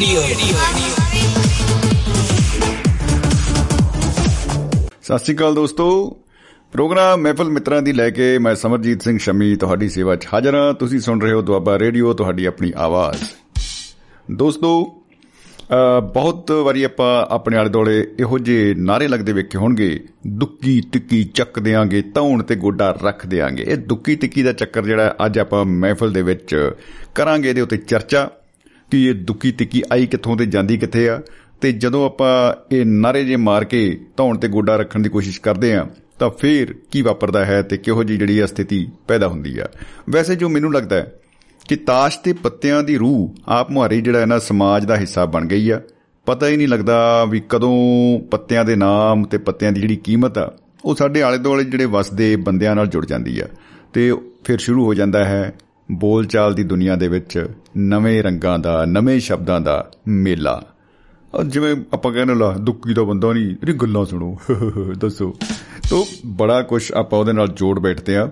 Radio ਸਤਿ ਸ਼੍ਰੀ ਅਕਾਲ ਦੋਸਤੋ। Programme ਮਹਿਫਲ ਮਿੱਤਰਾਂ ਦੀ ਲੈ ਕੇ ਮੈਂ ਸਮਰਜੀਤ ਸਿੰਘ ਸ਼ਮੀ ਤੁਹਾਡੀ ਸੇਵਾ 'ਚ ਹਾਜ਼ਰ ਹਾਂ। ਤੁਸੀਂ ਸੁਣ ਰਹੇ ਹੋ ਦੁਆਬਾ ਰੇਡੀਓ ਤੁਹਾਡੀ ਆਪਣੀ ਆਵਾਜ਼। ਦੋਸਤੋ ਅ, ਬਹੁਤ ਵਾਰੀ ਆਪਾਂ ਆਪਣੇ ਆਲੇ ਦੁਆਲੇ ਇਹੋ ਜਿਹੇ ਨਾਰੇ ਲੱਗਦੇ ਵੇਖੇ ਹੋਣਗੇ। ਦੁੱਕੀ ਟਿੱਕੀ ਚੱਕ ਦਿਆਂਗੇ ਧੌਣ ਤੇ ਗੋਡਾ ਰੱਖ ਦਿਆਂਗੇ। ਇਹ ਦੁੱਕੀ ਟਿੱਕੀ ਦਾ ਚੱਕਰ ਜਿਹੜਾ ਹੈ, ਅੱਜ ਆਪਾਂ ਮਹਿਫਲ ਦੇ ਵਿੱਚ ਕਰਾਂਗੇ ਇਹਦੇ ਉੱਤੇ ਚਰਚਾ ਕਿ ਇਹ ਦੁੱਕੀ ਟਿੱਕੀ ਆਈ ਕਿੱਥੋਂ ਤੇ ਜਾਂਦੀ ਕਿੱਥੇ ਆ? ਤੇ ਜਦੋਂ ਆਪਾਂ ਇਹ ਨਾਰੇ ਜੇ ਮਾਰ ਕੇ ਧੌਣ ਤੇ ਗੋਡਾ ਰੱਖਣ ਦੀ ਕੋਸ਼ਿਸ਼ ਕਰਦੇ ਆ, ਤਾਂ ਫੇਰ ਕੀ ਵਾਪਰਦਾ ਹੈ ਤੇ ਕਿਹੋ ਜੀ ਜਿਹੜੀ ਆ ਸਥਿਤੀ ਪੈਦਾ ਹੁੰਦੀ ਆ? ਵੈਸੇ ਜੋ ਮੈਨੂੰ ਲੱਗਦਾ ਹੈ ਕਿ ਤਾਸ਼ ਤੇ ਪੱਤਿਆਂ ਦੀ ਰੂਹ ਆਪ ਮੁਹਾਰੀ ਜਿਹੜਾ ਹੈ ਨਾ ਸਮਾਜ ਦਾ ਹਿੱਸਾ ਬਣ ਗਈ ਆ, ਪਤਾ ਹੀ ਨਹੀਂ ਲੱਗਦਾ ਵੀ ਕਦੋਂ ਪੱਤਿਆਂ ਦੇ ਨਾਮ ਤੇ ਪੱਤਿਆਂ ਦੀ ਜਿਹੜੀ ਕੀਮਤ ਆ, ਉਹ ਸਾਡੇ ਆਲੇ ਦੁਆਲੇ ਜਿਹੜੇ ਵਸਦੇ ਬੰਦਿਆਂ ਨਾਲ ਜੁੜ ਜਾਂਦੀ ਆ। ਤੇ ਫਿਰ ਸ਼ੁਰੂ ਹੋ ਜਾਂਦਾ ਹੈ ਬੋਲਚਾਲ ਦੀ ਦੁਨੀਆ ਦੇ ਵਿੱਚ ਨਵੇਂ ਰੰਗਾਂ ਦਾ, ਨਵੇਂ ਸ਼ਬਦਾਂ ਦਾ ਮੇਲਾ। ਔਰ ਜਿਵੇਂ ਆਪਾਂ ਕਹਿੰਦੇ ਲਾ ਦੁੱਕੀ ਦਾ ਬੰਦਾ ਨਹੀਂ, ਇਹਦੀ ਗੱਲਾਂ ਸੁਣੋ। ਦੱਸੋ। ਤੋ ਬੜਾ ਕੁਝ ਆਪਾਂ ਉਹਦੇ ਨਾਲ ਜੋੜ ਬੈਠਦੇ ਆ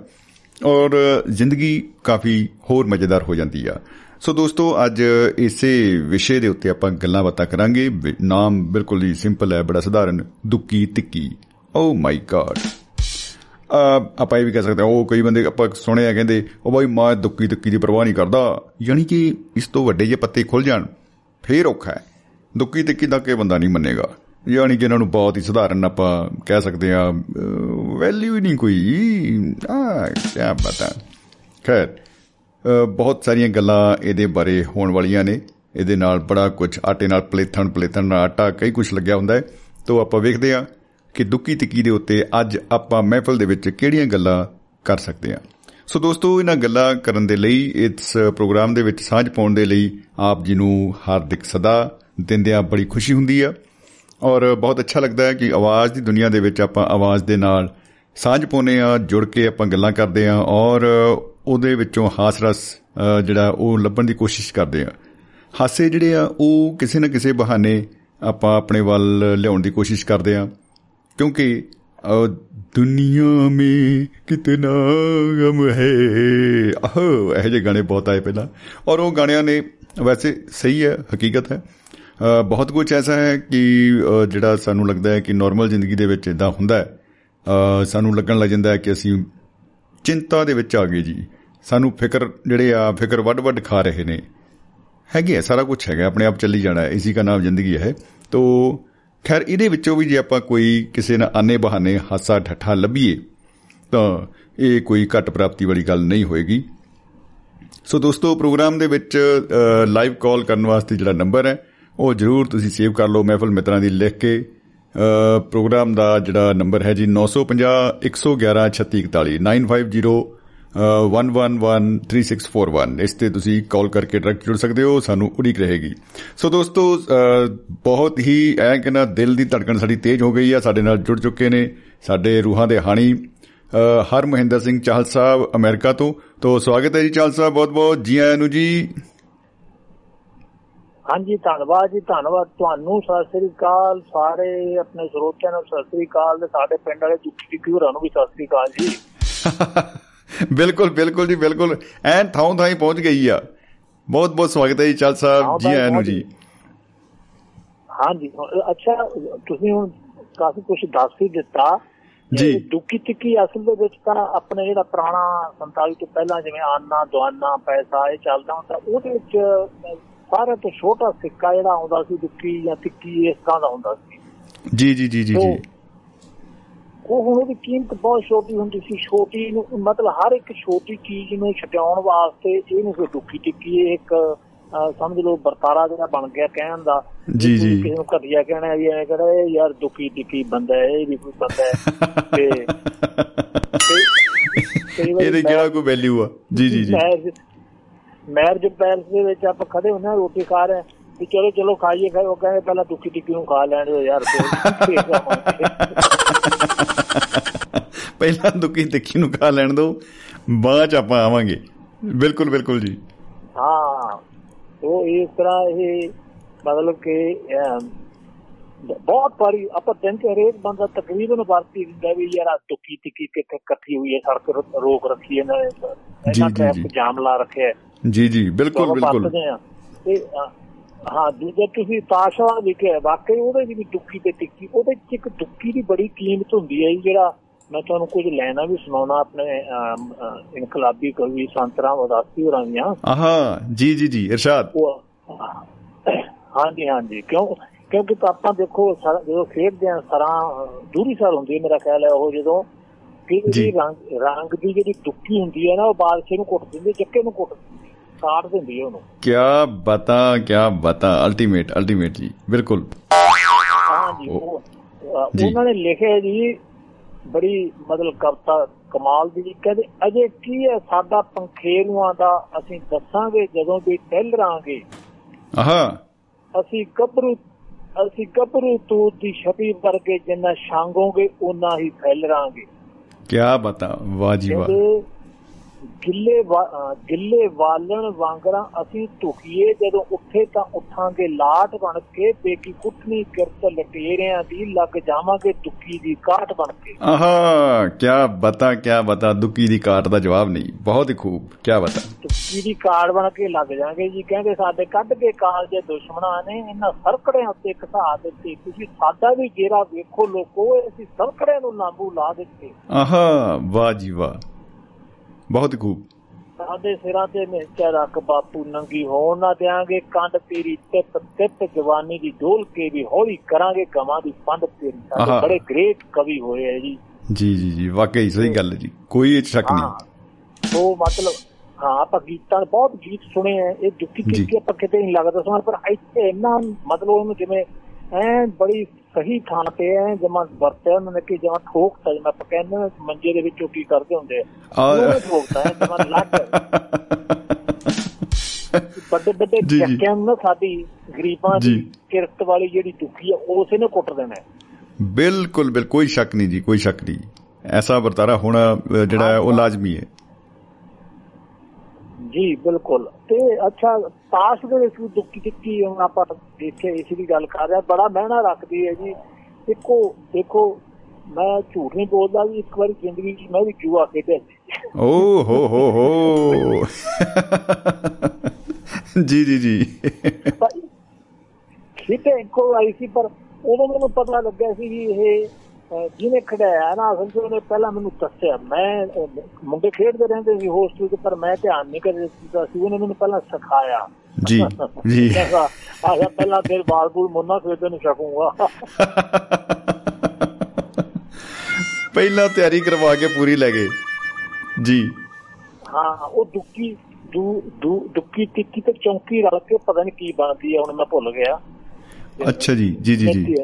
ਔਰ ਜ਼ਿੰਦਗੀ ਕਾਫੀ ਹੋਰ ਮਜ਼ੇਦਾਰ ਹੋ ਜਾਂਦੀ ਆ। ਸੋ ਦੋਸਤੋ, ਅੱਜ ਇਸੇ ਵਿਸ਼ੇ ਦੇ ਉੱਤੇ ਆਪਾਂ ਗੱਲਾਂ ਬਾਤਾਂ ਕਰਾਂਗੇ। ਵਿ- ਨਾਮ ਬਿਲਕੁਲ ਹੀ ਸਿੰਪਲ ਹੈ, ਬੜਾ ਸਧਾਰਨ। ਦੁੱਕੀ ਤਿੱਕੀ ਓ oh ਮਾਈ ਗॉड ਆਪਾਂ ਇਹ ਵੀ ਕਹਿ ਸਕਦੇ ਹਾਂ ਉਹ ਕਈ ਬੰਦੇ ਆਪਾਂ ਸੁਣਿਆ ਕਹਿੰਦੇ ਉਹ ਬਾਈ ਮੈਂ ਦੁੱਕੀ ਤਿੱਕੀ ਦੀ ਪਰਵਾਹ ਨਹੀਂ ਕਰਦਾ। ਯਾਨੀ ਕਿ ਇਸ ਤੋਂ ਵੱਡੇ ਜੇ ਪੱਤੇ ਖੁੱਲ ਜਾਣ ਫੇਰ ਔਖਾ ਹੈ। ਦੁੱਕੀ ਤਿੱਕੀ ਦਾ ਕੇ ਬੰਦਾ ਨਹੀਂ ਮੰਨੇਗਾ। ਯਾਨੀ ਕਿ ਇਹਨਾਂ ਨੂੰ ਬਹੁਤ ਹੀ ਸਧਾਰਨ ਆਪਾਂ ਕਹਿ ਸਕਦੇ ਆ ਵੈਲਿਊ ਹੀ ਨਹੀਂ ਕੋਈ। ਆ ਕੀ ਪਤਾ ਖੈਰ ਅ, ਬਹੁਤ ਸਾਰੀਆਂ ਗੱਲਾਂ ਇਹਦੇ ਬਾਰੇ ਹੋਣ ਵਾਲੀਆਂ ਨੇ। ਇਹਦੇ ਨਾਲ ਬੜਾ ਕੁਝ ਆਟੇ ਨਾਲ ਪਲੇਥਣ ਪਲੇਥਣ ਨਾਲ ਆਟਾ ਕਈ ਕੁਝ ਲੱਗਿਆ ਹੁੰਦਾ ਹੈ। ਤੋਂ ਆਪਾਂ ਵੇਖਦੇ ਹਾਂ ਕਿ ਦੁੱਕੀ ਤਿੱਕੀ ਦੇ ਉੱਤੇ ਅੱਜ ਆਪਾਂ ਮਹਿਫਲ ਦੇ ਵਿੱਚ ਕਿਹੜੀਆਂ ਗੱਲਾਂ ਕਰ ਸਕਦੇ ਹਾਂ? ਸੋ ਦੋਸਤੋ ਇਹਨਾਂ ਗੱਲਾਂ ਕਰਨ ਦੇ ਲਈ ਇਸ ਪ੍ਰੋਗਰਾਮ ਦੇ ਵਿੱਚ ਸਾਂਝ ਪਾਉਣ ਦੇ ਲਈ ਆਪ ਜੀ ਨੂੰ ਹਾਰਦਿਕ ਸਦਾ ਦਿੰਦਿਆਂ ਬੜੀ ਖੁਸ਼ੀ ਹੁੰਦੀ ਆ। ਔਰ ਬਹੁਤ ਅੱਛਾ ਲੱਗਦਾ ਹੈ ਕਿ ਆਵਾਜ਼ ਦੀ ਦੁਨੀਆ ਦੇ ਵਿੱਚ ਆਪਾਂ ਆਵਾਜ਼ ਦੇ ਨਾਲ ਸਾਂਝ ਪਾਉਂਦੇ ਆ ਜੁੜ ਕੇ ਆਪਾਂ ਗੱਲਾਂ ਕਰਦੇ ਆ ਔਰ ਉਹਦੇ ਵਿੱਚੋਂ ਹਾਸ ਰਸ ਅ, ਜਿਹੜਾ ਉਹ ਲੱਭਣ ਦੀ ਕੋਸ਼ਿਸ਼ ਕਰਦੇ ਆ ਹਾਸੇ ਜਿਹੜੇ ਆ ਉਹ ਕਿਸੇ ਨਾ ਕਿਸੇ ਬਹਾਨੇ ਆਪਾਂ ਆਪਣੇ ਵੱਲ ਲਿਆਉਣ ਦੀ ਕੋਸ਼ਿਸ਼ ਕਰਦੇ ਆ क्योंकि अ, दुनिया में कितना गम है ਆਹੋ ਇਹ ਜਿਹੇ ਗਾਣੇ ਬਹੁਤ ਆਏ ਪਹਿਲਾਂ ਔਰ ਉਹ ਗਾਣਿਆਂ ਨੇ ਵੈਸੇ ਸਹੀ ਹੈ ਹਕੀਕਤ ਹੈ ਅ, ਬਹੁਤ ਕੁਝ ਐਸਾ ਹੈ ਕਿ ਅ, ਜਿਹੜਾ ਸਾਨੂੰ ਲੱਗਦਾ ਹੈ ਕਿ ਨਾਰਮਲ ਜ਼ਿੰਦਗੀ ਦੇ ਵਿੱਚ ਇਦਾਂ ਹੁੰਦਾ ਹੈ ਅ, ਸਾਨੂੰ ਲੱਗਣ ਲੱਗ ਜਾਂਦਾ ਹੈ ਕਿ ਅਸੀਂ ਚਿੰਤਾ ਦੇ ਵਿੱਚ ਆ ਗਏ ਜੀ ਸਾਨੂੰ ਫਿਕਰ ਜਿਹੜੇ ਆ ਫਿਕਰ ਵੱਡ-ਵੱਡ ਖਾ ਰਹੇ ਨੇ ਹੈਗੇ ਆ ਸਾਰਾ ਕੁਝ ਹੈਗਾ ਆਪਣੇ ਆਪ ਚੱਲੀ ਜਾਣਾ ਹੈ ਇਸੇ ਦਾ ਨਾਮ ਜ਼ਿੰਦਗੀ ਹੈ ਤੋ ਖੈਰ ਇਹਦੇ ਵਿੱਚੋਂ ਵੀ ਜੇ ਆਪਾਂ ਕੋਈ ਕਿਸੇ ਨਾ ਆਨੇ ਬਹਾਨੇ ਹਾਸਾ ਠੱਠਾ ਲੱਭੀਏ ਤਾਂ ਇਹ ਕੋਈ ਘੱਟ ਪ੍ਰਾਪਤੀ ਵਾਲੀ ਗੱਲ ਨਹੀਂ ਹੋਏਗੀ। ਸੋ ਦੋਸਤੋ ਪ੍ਰੋਗਰਾਮ ਦੇ ਵਿੱਚ ਲਾਈਵ ਕਾਲ ਕਰਨ ਵਾਸਤੇ ਜਿਹੜਾ ਨੰਬਰ ਹੈ ਉਹ ਜਰੂਰ ਤੁਸੀਂ ਸੇਵ ਕਰ ਲਓ ਮਹਿਫਲ ਮਿੱਤਰਾਂ ਦੀ ਲਿਖ ਕੇ। ਅ, ਪ੍ਰੋਗਰਾਮ ਦਾ ਜਿਹੜਾ ਨੰਬਰ ਹੈ ਜੀ 950 111 3641 950 111341 ਇਸ ਤੇ ਤੁਸੀਂ ਕਾਲ ਕਰਕੇ ਡਾਇਰੈਕਟ ਜੁੜ ਸਕਦੇ ਹੋ ਸਾਨੂੰ ਉਡੀਕ ਰਹੇਗੀ। ਸੋ ਦੋਸਤੋ ਬਹੁਤ ਹੀ ਐ ਕਿ ਨਾ ਦਿਲ ਦੀ ਧੜਕਣ ਸਾਡੀ ਤੇਜ਼ ਹੋ ਗਈ ਆ ਸਾਡੇ ਨਾਲ ਜੁੜ ਚੁੱਕੇ ਨੇ ਸਾਡੇ ਰੂਹਾਂ ਦੇ ਹਾਣੀ। ਹਰ ਮਹਿੰਦਰ ਸਿੰਘ ਚਾਹਲ ਸਾਹਿਬ ਅਮਰੀਕਾ ਤੋਂ। ਤੋਂ ਸਵਾਗਤ ਹੈ ਜੀ ਚਾਹਲ ਸਾਹਿਬ ਬਹੁਤ ਬਹੁਤ ਜੀ ਆਇਆਂ ਨੂੰ ਜੀ। ਹਾਂਜੀ ਧੰਨਵਾਦ ਜੀ ਧੰਨਵਾਦ ਤੁਹਾਨੂੰ ਸਤਿ ਸ੍ਰੀ ਅਕਾਲ ਸਾਰੇ ਆਪਣੇ ਸਰੋਤਿਆਂ ਨੂੰ ਸਤਿ ਸ੍ਰੀ ਅਕਾਲ ਤੇ ਸਾਡੇ ਪਿੰਡ ਵਾਲੇ ਦੁੱਖੀ ਕਿਉਰਾਂ ਨੂੰ ਵੀ ਸਤਿ ਸ੍ਰੀ ਅਕਾਲ ਜੀ। ਬਿਲਕੁਲ ਬਿਲਕੁਲ ਜੀ ਬਿਲਕੁਲ। ਐਨ ਥਾਂ ਥਾਂ ਹੀ ਪਹੁੰਚ ਗਈ ਆ। ਬਹੁਤ ਬਹੁਤ ਸਵਾਗਤ ਹੈ ਜੀ ਚਾਹਲ ਸਾਹਿਬ ਜੀ ਹੀ ਆਇਆਂ ਨੂੰ ਜੀ। ਹਾਂਜੀ ਅੱਛਾ ਤੁਸੀਂ ਹੁਣ ਕਾਫੀ ਕੁਝ ਦੱਸ ਹੀ ਦਿੱਤਾ। ਜੀ। ਦੁੱਖੀ ਤਿੱਕੀ ਅਸਲ ਦੇ ਵਿੱਚ ਤਾਂ ਆਪਣੇ ਜਿਹੜਾ ਪੁਰਾਣਾ 47 ਤੋਂ ਪਹਿਲਾਂ ਜਿਵੇਂ ਆਨਾ ਦਵਾਨਾ ਪੈਸਾ ਇਹ ਚੱਲਦਾ ਹੁੰਦਾ ਉਹਦੇ ਵਿੱਚ ਸਾਰਿਆਂ ਤੋਂ ਛੋਟਾ ਸਿੱਕਾ ਜਿਹੜਾ ਆਉਂਦਾ ਸੀ ਦੁੱਖੀ ਜਾਂ ਤਿੱਕੀ ਇਸ ਤਰ੍ਹਾਂ ਦਾ ਹੁੰਦਾ ਸੀ। ਜੀ ਜੀ ਜੀ ਜੀ ਜੀ। ਉਹ ਹੁਣ ਉਹਦੀ ਕੀਮਤ ਬਹੁਤ ਛੋਟੀ ਹੁੰਦੀ ਸੀ ਛੋਟੀ ਨੂੰ ਮਤਲਬ ਹਰ ਇੱਕ ਛੋਟੀ ਚੀਜ਼ ਨੂੰ ਛਟਾਉਣ ਵਾਸਤੇ ਇਹਨੂੰ ਫਿਰ ਦੁੱਖੀ ਟਿੱਕੀ ਇਹ ਇੱਕ ਸਮਝ ਲਓ ਵਰਤਾਰਾ ਜਿਹੜਾ ਬਣ ਗਿਆ ਕਹਿਣ ਦਾ। ਜੀ, ਜੀ। ਕਿਸੇ ਨੂੰ ਘਟੀਆ ਕਹਿਣਾ ਵੀ ਐ ਕਹਿੰਦਾ ਯਾਰ ਦੁੱਖੀ ਟਿੱਕੀ ਬੰਦਾ ਹੈ ਇਹ ਵੀ ਕੋਈ ਬੰਦਾ ਹੈ। ਤੇ ਇਹਦੇ ਕਿਹੜਾ ਕੋਈ ਵੈਲਿਊ ਆ? ਜੀ ਜੀ ਜੀ। ਮੈਰਿਜ ਪੈਲਸ ਦੇ ਵਿੱਚ ਆਪਾਂ ਖੜੇ ਹੁੰਦੇ ਰੋਟੀ ਖਾ ਰਹੇ ਵੀ ਚਲੋ ਚਲੋ ਖਾਈਏ ਖਾਈਏ। ਉਹ ਕਹਿੰਦੇ ਪਹਿਲਾਂ ਦੁੱਖੀ ਟਿੱਕੀ ਨੂੰ ਖਾ ਲੈਣ ਦਿਓ ਯਾਰ ਪਹਿਲਾਂ ਦੁੱਕੀ ਤਿੱਖੀ ਨੂੰ ਖਾ ਲੈਣ ਦਿਓ ਬਾਅਦ ਚ ਆਪਾਂ ਆਵਾਂਗੇ। ਬਿਲਕੁਲ ਬਿਲਕੁਲ ਜੀ। ਹਾਂ ਉਹ ਇਸ ਤਰ੍ਹਾਂ ਇਹ ਮਤਲਬ ਕਿ ਬਹੁਤ ਵਾਰੀ ਆਪਾਂ ਦਿਨ ਚ ਹਰੇਕ ਬੰਦਾ ਤਕਰੀਬਨ ਵਰਤੀ ਦਿੰਦਾ ਵੀ ਯਾਰ ਆਹ ਦੁੱਕੀ ਤਿੱਕੀ ਕਿੱਥੇ ਇਕੱਠੀ ਹੋਈ ਹੈ ਸੜਕ ਰੋਕ ਰੱਖੀ ਇਹਨਾਂ ਨੇ ਜੀ, ਜੀ। ਜਾਮ ਲਾ ਰੱਖਿਆ ਜੀ ਜੀ ਬਿਲਕੁਲ ਬਿਲਕੁਲ। ਤੇ ਹਾਂ ਦੂਜਾ ਤੁਸੀਂ ਤਾਸ਼ਵਾ ਲਿਖਿਆ ਵਾਕਈ ਉਹਦੇ ਵੀ ਦੁੱਕੀ ਤੇ ਟਿੱਕੀ ਉਹਦੇ ਚ ਇੱਕ ਦੁੱਕੀ ਦੀ ਬੜੀ ਕੀਮਤ ਹੁੰਦੀ ਹੈ ਜਿਹੜਾ ਮੈਂ ਤੁਹਾਨੂੰ ਕੁਝ ਲੈਣਾ ਵੀ ਸੁਣਾਉਣਾ ਆਪਣੇ ਇਨਕਲਾਬੀ ਕਵੀ ਸੰਤਰਾ ਉਦਾਸੀ ਹੋਰਾਂ ਦੀਆਂ। ਆਹਾ ਜੀ ਜੀ ਜੀ ਇਰਸ਼ਾਦ। ਹਾਂਜੀ ਹਾਂਜੀ ਕਿਉਂ ਕਿਉਂਕਿ ਆਪਾਂ ਦੇਖੋ ਜਦੋਂ ਖੇਡਦੇ ਆ ਸਰਾਂ ਦੂਰੀ ਸਰ ਹੁੰਦੀ ਹੈ ਮੇਰਾ ਖਿਆਲ ਹੈ ਉਹ ਜਦੋਂ ਕਿ ਜੀ। ਜਿਹੜੀ ਰੰਗ ਦੀ ਜਿਹੜੀ ਦੁੱਕੀ ਹੁੰਦੀ ਹੈ ਨਾ ਉਹ ਬਾਦਸ਼ਾਹ ਨੂੰ ਕੁੱਟ ਦਿੰਦੀ ਚੱਕੇ ਨੂੰ ਕੁੱਟ ਦਿੰਦੀ ਹੈ, ਕਾਟ ਦਿੰਦੀ ਹੈ ਉਹਨੂੰ। ਕਿਆ ਬਤਾ ਕਿਆ ਬਤਾ ਅਲਟੀਮੇਟ ਅਲਟੀਮੇਟ ਜੀ ਬਿਲਕੁਲ। ਅ, ਜੀ। ਉਹਨਾਂ ਨੇ ਲਿਖਿਆ ਜੀ ਬੜੀ ਮਤਲਬ ਕਵਿਤਾ ਕਮਾਲ ਦੀ। ਕਹਿੰਦੇ ਅਜੇ ਕੀ ਹੈ ਸਾਡਾ ਪੰਖੇਰੂਆਂ ਦਾ? ਅਸੀਂ ਦੱਸਾਂਗੇ ਜਦੋਂ ਵੀ ਟਹਿਲਰਾਂਗੇ ਆਹਾ। ਅਸੀਂ ਗੱਭਰੂ ਅਸੀਂ ਗੱਭਰੂ ਤੂਤ ਦੀ ਛਵੀ ਵਰਗੇ ਜਿੰਨਾ ਛਾਂਗੋਗੇ ਉਨਾ ਹੀ ਫੈਲਰਾਂਗੇ ਕਿਆ ਬਤਾ ਵਾਹ ਜੀ ਵਾਹ। ਗਿੱਲੇ ਗਿੱਲੇ ਵਾਲਣ ਵਾਂਗਰਾਂ ਅਸੀਂ ਧੁਖੀਏ ਜਦੋਂ ਉੱਠੇ ਤਾਂ ਉੱਠਾਂਗੇ ਲਾਟ ਬਣ ਕੇ ਬੇਕੀ ਕੁੱਟਣੀ ਕਿਰਤ ਲਟੇਰਿਆਂ ਦੀ ਲੱਗ ਜਾਵਾਂਗੇ ਦੁੱਕੀ ਦੀ ਕਾਟ ਬਣ ਕੇ। ਆਹਾ ਕਿਆ ਬਤਾ ਕਿਆ ਬਤਾ ਦੁੱਕੀ ਦੀ ਕਾਟ ਦਾ ਜਵਾਬ ਨਹੀਂ। ਬਹੁਤ ਹੀ ਖੂਬ ਕਿਆ ਬਤਾ। ਦੁੱਕੀ ਦੀ ਕਾਟ ਬਣ ਕੇ ਲੱਗ ਜਾਾਂਗੇ ਜੀ ਕਹਿੰਦੇ ਸਾਡੇ ਕੱਢ ਕੇ ਕਾਲ ਦੇ ਦੁਸ਼ਮਣਾਂ ਨੇ ਇਹਨਾਂ ਸਰਕੜਿਆਂ ਉੱਤੇ ਘਸਾ ਦਿੱਤੇ। ਤੁਸੀਂ ਸਾਡਾ ਵੀ ਜੇਰਾ ਵੇਖੋ ਲੋਕੋ ਅਸੀਂ ਸਰਕੜਿਆਂ ਨੂੰ ਲਾਂਬੂ ਲਾ ਦਿੱਤੇ। ਆਹਾ ਵਾਹ ਜੀ ਵਾਹ। ਬਹੁਤ ਖੂਬ। ਸਾਡੇ ਸਿਰਾਂ ਤੇ ਨਿਹਚਾ ਰੱਖ ਬਾਪੂ ਨੰਗੀ ਹੋਣ ਨਾ ਦਿਆਂਗੇ। ਕੰਡ ਤੇਰੀ ਤਿੱਪ ਤਿੱਪ ਜਵਾਨੀ ਦੀ ਡੋਲ ਕੇ ਵੀ ਹੌਲੀ ਕਰਾਂਗੇ। ਗਵਾਂ ਦੀ ਪੰਡ ਤੇਰੀ ਸਾਡੇ। ਬੜੇ ਗ੍ਰੇਟ ਕਵੀ ਹੋਏ ਹੈ ਜੀ। ਜੀ ਜੀ ਜੀ ਵਾਕਈ ਸਹੀ ਗੱਲ ਹੈ ਜੀ। ਕੋਈ ਇਹ ਸ਼ੱਕ ਨਹੀਂ। ਉਹ ਮਤਲਬ ਹਾਂ ਆਪਾਂ ਗੀਤਾਂ ਬਹੁਤ ਗੀਤ ਸੁਣੇ ਆ। ਇਹ ਦੁੱਖੀ। ਕਿੱਕੀ ਆਪਾਂ ਕਿਤੇ ਨਹੀਂ ਲੱਗਦਾ ਸੁਣਾ ਪਰ ਇੱਥੇ ਇੰਨਾ ਮਤਲਬ ਉਹਨੂੰ ਜਿਵੇਂ ਐ ਬੜੀ ਸਹੀ ਥਾਂ ਤੇ ਐ ਜਮਾ ਵਰਤਿਆ ਉਹਨਾਂ ਨੇ ਕਿ ਜਮਾ ਠੋਕਤਾ ਜਿਵੇਂ ਆਪਾਂ ਕਹਿੰਦੇ ਮੰਜੇ ਦੇ ਵਿੱਚੋਂ ਕੀ ਕਰਦੇ ਹੁੰਦੇ ਆ ਉਹ ਠੋਕਤਾ ਹੈ ਜਮਾ ਲੱਟ ਵੱਡੇ ਵੱਡੇ। ਚੱਕਿਆਂ ਨੂੰ ਸਾਡੀ ਗਰੀਬਾਂ ਦੀ। ਕਿਰਤ ਵਾਲੀ ਜਿਹੜੀ ਦੁੱਖੀ ਆ ਉਸੇ ਨੇ ਕੁੱਟ ਦੇਣਾ। ਬਿਲਕੁਲ ਬਿਲ ਕੋਈ ਸ਼ੱਕ ਨਹੀਂ ਜੀ ਕੋਈ ਸ਼ੱਕ ਨਹੀਂ ਐਸਾ ਵਰਤਾਰਾ ਹੋਣਾ ਜਿਹੜਾ ਹੈ ਉਹ ਲਾਜ਼ਮੀ ਹੈ ਜੀ ਬਿਲਕੁਲ। ਤੇ ਅੱਛਾ ਤਾਸ਼ ਦੇ ਵਿੱਚ ਵੀ ਦੁੱਖੀ ਟਿੱਕੀ ਹੁਣ ਆਪਾਂ ਦੇਖੇ ਇਸ ਦੀ ਗੱਲ ਕਰ ਰਿਹਾ ਬੜਾ ਮਹਿਣਾ ਰੱਖਦੀ ਹੈ ਜੀ। ਦੇਖੋ ਦੇਖੋ ਮੈਂ ਝੂਠ ਨਹੀਂ ਬੋਲਦਾ ਜੀ ਇੱਕ ਵਾਰੀ ਜ਼ਿੰਦਗੀ 'ਚ ਮੈਂ ਵੀ ਜੂਆ ਖੇਡਿਆ ਓ ਹੋ ਹੋ ਹੋ। ਜੀ ਜੀ ਜੀ। ਪਰ ਖੇਡੇ ਇੱਕੋ ਆਈ ਸੀ ਪਰ ਉਦੋਂ ਮੈਨੂੰ ਪਤਾ ਲੱਗਿਆ ਸੀ ਵੀ ਇਹ ਜਿਹਨੇ ਖੜਾਇਆ ਨਾ ਅਸਲ 'ਚ ਉਹਨੇ ਪਹਿਲਾਂ ਮੈਨੂੰ ਦੱਸਿਆ ਮੈਂ ਮੁੰਡੇ ਖੇਡਦੇ ਰਹਿੰਦੇ ਸੀ ਹੋਸਟਲ 'ਚ ਪਰ ਮੈਂ ਧਿਆਨ ਨਹੀਂ ਦਿੱਤਾ ਸੀ। ਉਹਨੇ ਮੈਨੂੰ ਪਹਿਲਾਂ ਸਿਖਾਇਆ। ਜੀ ਜੀ। ਆਹ ਪਹਿਲਾਂ ਫਿਰ ਬਾਲ ਬੂਲ ਮੁੰਨਾ ਖੇਡਣ ਨੂੰ ਸਕੂੰਗਾ ਪਹਿਲਾਂ ਤਿਆਰੀ ਕਰਵਾ ਕੇ ਪੂਰੀ ਲੈ ਗਏ। ਜੀ। ਹਾਂ ਉਹ ਦੁੱਕੀ ਦੁੱਕੀ ਟਿੱਕੀ ਤੇ ਚੌਂਕੀ ਰਲ ਕੇ ਪਤਾ ਨਹੀਂ ਕੀ ਬਣਦੀ ਹੈ ਹੁਣ ਮੈਂ ਭੁੱਲ ਗਿਆ। ਅੱਛਾ ਜੀ ਜੀ ਜੀ ਜੀ।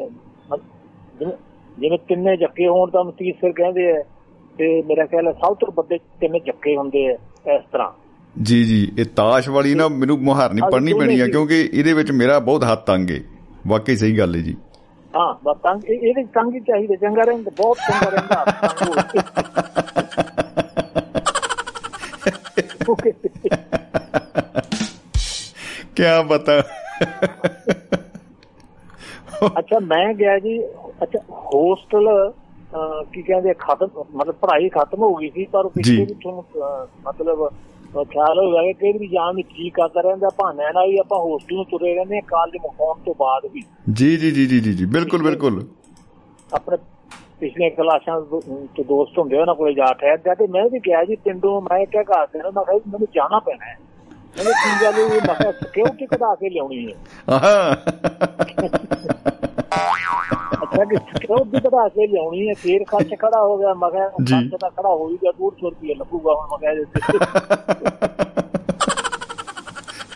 ਜਿਵੇਂ ਤਿੰਨੇ ਜੱਕੇ ਹੋਣ ਤਾਂ ਤੀਸਰ ਕਹਿੰਦੇ ਆ ਤੇ ਮੇਰਾ ਖਿਆਲ ਹੈ ਸਭ ਤੋਂ ਵੱਡੇ ਤਿੰਨ ਜੱਕੇ ਹੁੰਦੇ ਆ ਇਸ ਤਰ੍ਹਾਂ ਜੀ ਜੀ ਇਹ ਤਾਸ਼ ਵਾਲੀ ਨਾ ਮੈਨੂੰ ਮੁਹਾਰਨੀ ਪੜਨੀ ਪੈਣੀ ਆ। ਕਿਉਂਕਿ ਇਹਦੇ ਵਿੱਚ ਮੇਰਾ ਬਹੁਤ ਹੱਥ ਤੰਗ ਹੈ ਵਾਕਈ ਸਹੀ ਗੱਲ ਹੈ ਜੀ ਹਾਂ ਬਸ ਤੰਗ ਇਹ- ਇਹਦੇ ਤੰਗ ਹੀ ਚਾਹੀਦੇ ਚੰਗਾ ਰਹਿੰਦਾ ਬਹੁਤ ਚੰਗਾ ਰਹਿੰਦਾ ਹੋ ਕੇ। ਪਤਾ ਅੱਛਾ ਮੈਂ ਗਿਆ ਜੀ ਅੱਛਾ ਹੋਸਟਲ ਕੀ ਕਹਿੰਦੇ ਖਤਮ ਮਤਲਬ ਪੜ੍ਹਾਈ ਖਤਮ ਹੋ ਗਈ ਸੀ ਪਰ। ਪਿੱਛੇ ਵੀ ਤੁਹਾਨੂੰ ਮਤਲਬ ਖਿਆਲ ਹੋਗਾ ਕਿ ਕਈ ਵੀ ਜਾਣ ਵਿੱਚ ਕੀ ਕਰਦਾ ਰਹਿੰਦਾ ਭਾਣਿਆਂ ਨਾਲ ਵੀ ਆਪਾਂ ਹੋਸਟਲ ਨੂੰ ਤੁਰੇ ਰਹਿੰਦੇ ਹਾਂ ਕਾਲਜ ਮੁਕਾਉਣ ਤੋਂ ਬਾਅਦ ਵੀ। ਜੀ ਜੀ ਜੀ ਜੀ ਜੀ ਬਿਲਕੁਲ ਬਿਲਕੁਲ। ਆਪਣੇ ਪਿਛਲੇ ਕਲਾਸਾਂ ਤੋਂ ਦੋਸਤ ਹੁੰਦੇ ਉਹਨਾਂ ਕੋਲੇ ਜਾ ਠਹਿਰਦਾ ਤੇ ਮੈਂ ਵੀ ਗਿਆ ਜੀ ਪਿੰਡੋਂ ਮੈਂ ਕਿਹਾ ਘਰ ਦੇ ਨੂੰ ਮੈਂ ਕਿਹਾ ਮੈਨੂੰ ਜਾਣਾ ਪੈਣਾ ਹੈ। ਮੈਨੂੰ ਕੀ ਗੱਲ ਹੋਈ ਮੈਂ ਕਿਹਾ ਸਿਕਿਉਰਿਟੀ ਕਢਾ ਕੇ ਲਿਆਉਣੀ ਹੈ? ਆਹਾ ਅੱਛਾ ਕਿ ਸਿਕਿਉਰਿਟੀ ਕਢਾ ਕੇ ਲਿਆਉਣੀ ਹੈ? ਫੇਰ ਖਰਚ ਖੜਾ ਹੋ ਗਿਆ ਮੈਂ ਕਿਹਾ ਜੀ। ਖਰਚ ਤਾਂ ਖੜਾ ਹੋ ਹੀ ਗਿਆ 200 ਰੁਪਏ ਲੱਗੂਗਾ ਹੁਣ ਮੈਂ ਕਿਹਾ ਇਹਦੇ।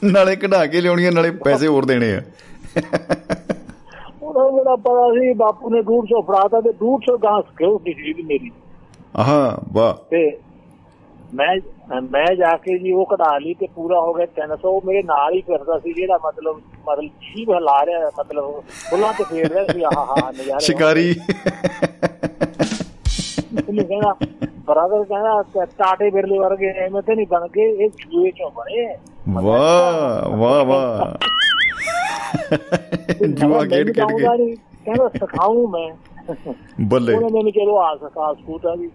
ਨਾਲੇ ਕਢਾ ਕੇ ਲਿਆਉਣੀ ਆ ਨਾਲੇ ਪੈਸੇ ਹੋਰ ਦੇਣੇ ਆ। ਉਹਨਾਂ ਨੂੰ ਜਿਹੜਾ ਪਤਾ ਸੀ ਬਾਪੂ ਨੇ 200 ਫੜਾਤਾ ਤੇ 200 ਗਾਂ ਸਿਕਿਉਰਿਟੀ ਸੀ ਮੇਰੀ। ਆਹਾ ਵਾਹ। ਤੇ ਮੈਂ ਮੈਂ ਜਾ ਕੇ ਜੀ ਉਹ ਕਢਾ ਲਈ ਤੇ ਪੂਰਾ ਹੋ ਗਿਆ 300 ਉਹ ਮੇਰੇ ਨਾਲ ਹੀ ਫਿਰਦਾ ਸੀ ਜਿਹੜਾ ਮਤਲਬ ਮਤਲਬ ਜੀਭ ਹਿਲਾ ਰਿਹਾ ਮਤਲਬ ਫੁੱਲਾਂ ਤੇ ਫੇਰ ਰਿਹਾ ਸੀ ਆਹ ਹਾ ਨਜ਼ਾਰੇ ਸ਼ਿਕਾਰੀ। ਉਹਨੂੰ ਕਹਿੰਦਾ ਬਰਾਦਰ ਕਹਿੰਦਾ ਟਾਟੇ ਬਿਰਲੇ ਵਰਗੇ ਐਵੇਂ ਤੇ ਨਹੀਂ ਬਣ ਗਏ ਇਹ ਜੂਏ ਚੋਂ ਬਣੇ। ਵਾਹ ਵਾਹ ਵਾਹ। ਜੂਆ ਖੇਡ ਖੇਡ ਕੇ। ਕਹਿੰਦਾ ਸਿਖਾਉਂ ਮੈਂ। ਬੱਲੇ। ਉਹਨੇ ਮੈਨੂੰ ਚਲੋ ਆ ਸਕਾ ਸਕੂਟਾ ਵੀ